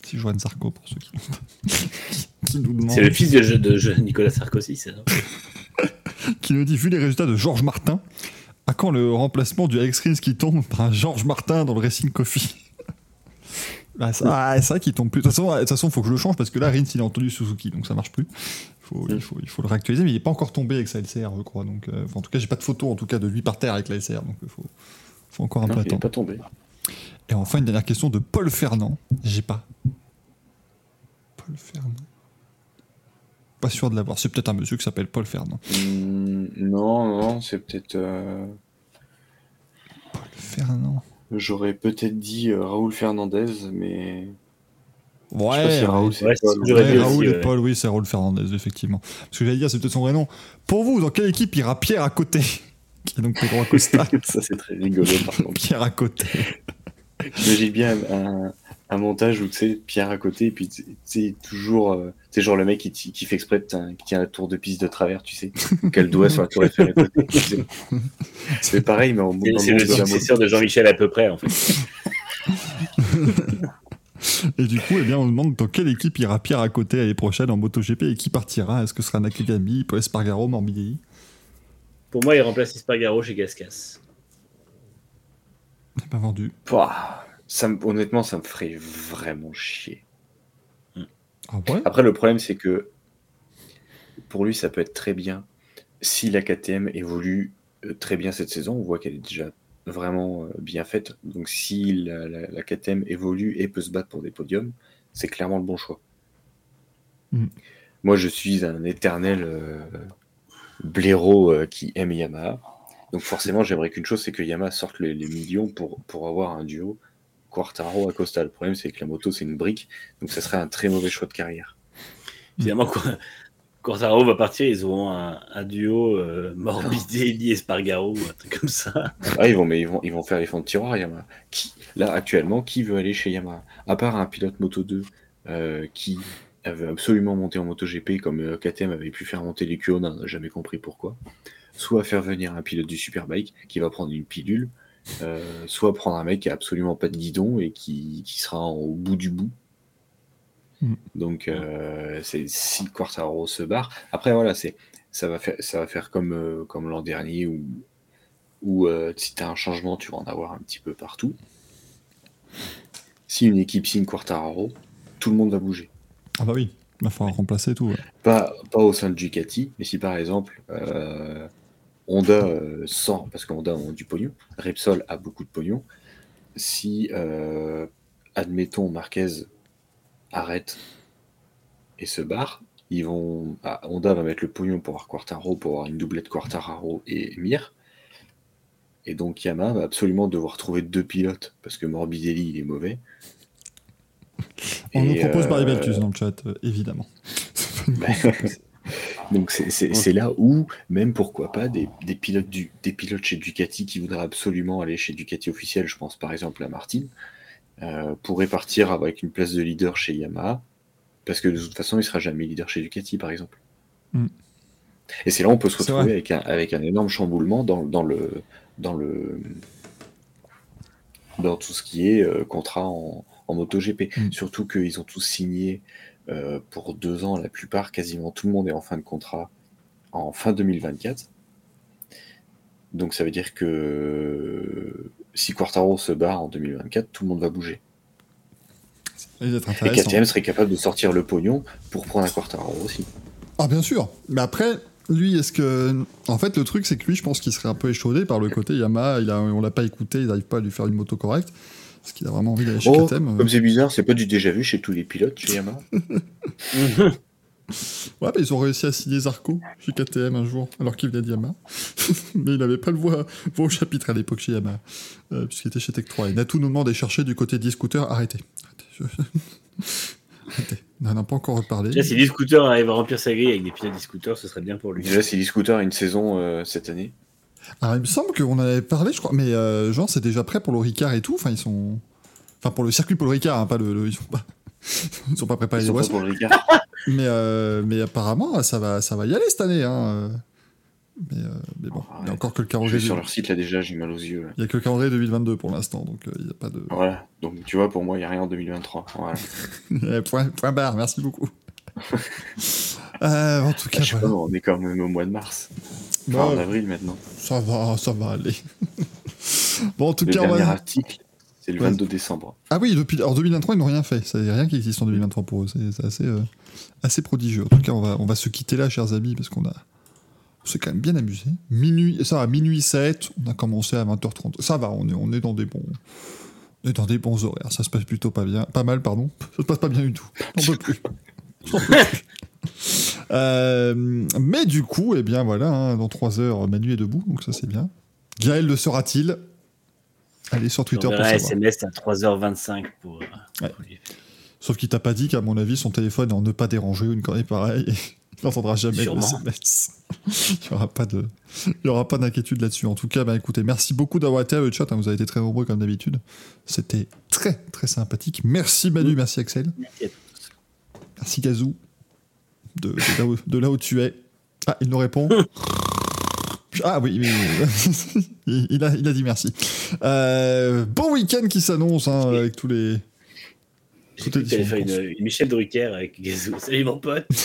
Si Joanne Sarko, pour ceux qui, [laughs] qui nous demandent.
C'est le fils de, de, de Nicolas Sarkozy, c'est ça [laughs]
qui nous dit vu les résultats de Georges Martin, à quand le remplacement du Alex Rins qui tombe par un Georges Martin dans le Racing Coffee? Bah, ça- ah, c'est vrai qu'il tombe plus. De toute façon, de toute façon, faut que je le change parce que là, Rins, il a entendu Suzuki, donc ça marche plus. Faut- il, faut, il faut le réactualiser, mais il est pas encore tombé avec sa LCR, je crois. Donc, euh, enfin, en tout cas, j'ai pas de photo en tout cas de lui par terre avec la LCR, donc il faut, faut encore un
Non,
peu
il n'est pas tombé.
Et enfin, une dernière question de Paul Fernand. J'ai pas. Paul Fernand. Pas sûr de l'avoir. C'est peut-être un monsieur qui s'appelle Paul Fernand.
Hmm, non, non, c'est peut-être. euh,
Paul Fernand.
J'aurais peut-être dit euh, Raoul Fernandez, mais. Je sais pas
Ouais,
si Raoul, c'est
ouais,
Paul
Ouais, Raoul
aussi,
et
ouais.
Paul, oui, c'est Raoul Fernandez, effectivement. Parce que j'allais dire, c'est peut-être son vrai nom. Pour vous, dans quelle équipe ira Pierre à côté [laughs] Qui est donc Pedro Acosta. [laughs]
Ça, c'est très rigolo, par [laughs] contre.
Pierre à côté.
J'imagine bien un, un montage où tu sais, Pierre à côté, et puis tu sais, toujours. euh, tu sais, genre le mec qui, fait exprès, qui tient la tour de piste de travers, tu sais, [laughs] quel doigt sur la tour Eiffel à côté. C'est- C'est pareil, mais en
C'est
le
c'est successeur de Jean-Michel à peu près, en fait. [laughs]
Et du coup, eh bien, on demande dans quelle équipe ira Pierre à côté l'année prochaine en MotoGP et qui partira Est-ce que ce sera Nakagami, Espargaro, Morbidelli?
Pour moi, il remplace Espargaro chez Gascas.
Pas vendu.
Pouah, ça me- honnêtement, ça me ferait vraiment chier.
Ah ouais?
Après, le problème, c'est que pour lui, ça peut être très bien si la KTM évolue euh, très bien cette saison. On voit qu'elle est déjà vraiment euh, bien faite. Donc, si la, la- la KTM évolue et peut se battre pour des podiums, c'est clairement le bon choix.
Mhm.
Moi, je suis un éternel euh, blaireau euh, qui aime Yamaha. Donc, forcément, j'aimerais qu'une chose, c'est que Yamaha sorte les, les millions pour, pour avoir un duo Quartaro Acosta. Le problème, c'est que la moto, c'est une brique. Donc, ça serait un très mauvais choix de carrière.
Finalement, Quartaro va partir, ils auront un, un duo euh, Morbidelli Espargaro, un truc comme ça.
Ah, ils vont, mais ils vont, ils vont faire les fonds de tiroir, Yamaha. Qui, là, actuellement, qui veut aller chez Yamaha? À part un pilote Moto 2 euh, qui avait absolument monté en MotoGP, comme euh, KTM avait pu faire monter les QO, on n'a jamais compris pourquoi. Soit faire venir un pilote du Superbike qui va prendre une pilule, euh, soit prendre un mec qui a absolument pas de guidon et qui, qui sera en- au bout du bout.
Mm.
Donc, euh, c'est si Quartaro se barre. Après, voilà, c'est ça va faire, ça va faire comme, euh, comme l'an dernier où où si tu as un changement, tu vas en avoir un petit peu partout. Si une équipe signe Quartararo, tout le monde va bouger.
Ah bah oui, il va falloir remplacer tout. ouais.
Pas, pas au sein de Ducati, mais si par exemple Honda euh, sort, parce que Honda a du pognon, Repsol a beaucoup de pognon, si, euh, admettons, Marquez arrête et se barre, ils vont, ah, Honda va mettre le pognon pour avoir Quartaro, pour avoir une doublette Quartararo et Mir. Et donc Yamaha va absolument devoir trouver deux pilotes, parce que Morbidelli, il est mauvais.
On nous propose
euh,
Barry Beltus dans le chat, euh, évidemment. [laughs] [laughs]
Donc c'est- là où, même pourquoi pas, des, des pilotes du, des pilotes chez Ducati qui voudraient absolument aller chez Ducati officiel, je pense par exemple à Martin, euh, pourraient partir avec une place de leader chez Yamaha, parce que de toute façon, il sera jamais leader chez Ducati, par exemple.
Mm.
Et c'est là où on peut se retrouver avec un, avec un énorme chamboulement dans, dans le dans le dans tout ce qui est euh, contrat en, en MotoGP.
Mm.
Surtout qu'ils ont tous signé euh, pour deux ans, la plupart, quasiment tout le monde est en fin de contrat en fin 2024. Donc ça veut dire que si Quartaro se barre en 2024, tout le monde va bouger. Et. KTM serait capable de sortir le pognon pour prendre un Quartaro aussi.
Ah bien sûr. Mais après, lui, est-ce que... En fait, le truc, c'est que lui, je pense qu'il serait un peu échaudé par le côté Yamaha. Il a... On l'a pas écouté, il n'arrive pas à lui faire une moto correcte. Parce qu'il a vraiment envie d'aller chez
Oh,
KTM. euh.
comme c'est bizarre, c'est pas du déjà vu chez tous les pilotes chez Yamaha. [laughs]
Ouais, bah, ils ont réussi à signer Zarco chez KTM un jour, alors qu'il venait de Yamaha. [laughs] Mais il n'avait pas le voix, voix au chapitre à l'époque chez Yamaha, euh, puisqu'il était chez Tech 3. Et Natou nous demande chercher du côté d'e-scooter. Arrêtez. Arrêtez. je- Arrêtez. On [laughs] n'en a pas encore reparlé.
Déjà, si l'e-scooter arrive à remplir sa grille avec des pilotes d'e-scooter, ce serait bien pour lui.
Déjà, si l'e-scooter a une saison euh, cette année,
Alors, il me semble qu'on en avait parlé, je crois, mais euh, genre, c'est déjà prêt pour le Ricard et tout. Enfin, ils sont. Enfin, pour le circuit pour le Ricard, hein, pas le. le- Ils sont pas. [laughs] Ils sont pas préparés
ils
les
sont pas
boissons.
pour le Ricard. [laughs]
Mais, euh, mais apparemment, ça va, ça va y aller cette année. Hein. euh. Mais, euh, mais bon, il y a encore que le calendrier.
sur leur site là déjà, j'ai mal aux yeux. là.
Il y a que le calendrier 2022 pour l'instant, donc il n'y a pas de.
Voilà, donc tu vois, pour moi, il n'y a rien en 2023. Voilà. [laughs]
Point, point barre, merci beaucoup. Euh, en tout cas,
Je sais pas,
voilà.
on est quand même au mois de mars. Enfin,
Bon,
en avril maintenant.
ça va, ça va aller. [laughs] bon, en tout
Le
cas, on
dernier
va...
article, C'est le
Ouais.
22 décembre.
Ah oui, depuis en 2023, ils n'ont rien fait. A rien qui existe en 2023 pour eux. C'est c'est assez, euh, assez prodigieux. En tout cas, on va, on va se quitter là, chers amis, parce qu'on a. On s'est quand même bien amusé. Minuit, ça va, minuit 7, on a commencé à 20h30. Ça va, on est, on est dans des bons. On est dans des bons horaires. Ça se passe plutôt pas bien. Pas mal, pardon. Ça se passe pas bien du tout. On peut plus. [laughs] Euh, mais du coup, eh bien voilà, hein, dans 3 heures, Manu est debout, donc ça c'est bien. Gaël le sera-t-il? Allez sur Twitter pour savoir.
SMS à 3h25 pour. euh,
Ouais.
pour.
Sauf qu'il t'a pas dit qu'à mon avis, son téléphone est en ne pas déranger une connerie pareille. [laughs] Il n'entendra jamais le SMS. [laughs] Il n'y aura pas de, il y aura pas d'inquiétude là-dessus. En tout cas, bah, écoutez, merci beaucoup d'avoir été à le chat. hein. Vous avez été très nombreux comme d'habitude. C'était très très sympathique. Merci Manu, merci Axel,
Merci à tous.
merci Gazou de, de là où, de là où tu es. Ah, il nous répond. [laughs] Ah oui, oui, oui. [laughs] il, a, il a dit merci. Euh, bon week-end qui s'annonce hein, avec tous les.
J'ai cru que faire une, une Michel Drucker avec Gazou. Salut mon pote. [laughs]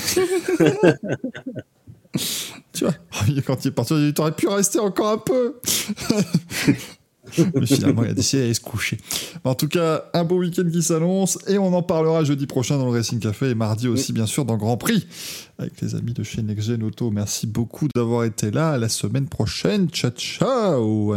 Tu vois, quand il est parti, il t'aurait pu rester encore un peu. [laughs] Mais finalement, il a décidé d'aller se coucher. En tout cas, un beau week-end qui s'annonce et on en parlera jeudi prochain dans le Racing Café et mardi aussi, bien sûr, dans Grand Prix avec les amis de chez Next Gen Auto. Merci beaucoup d'avoir été là. À la semaine prochaine. Ciao, ciao.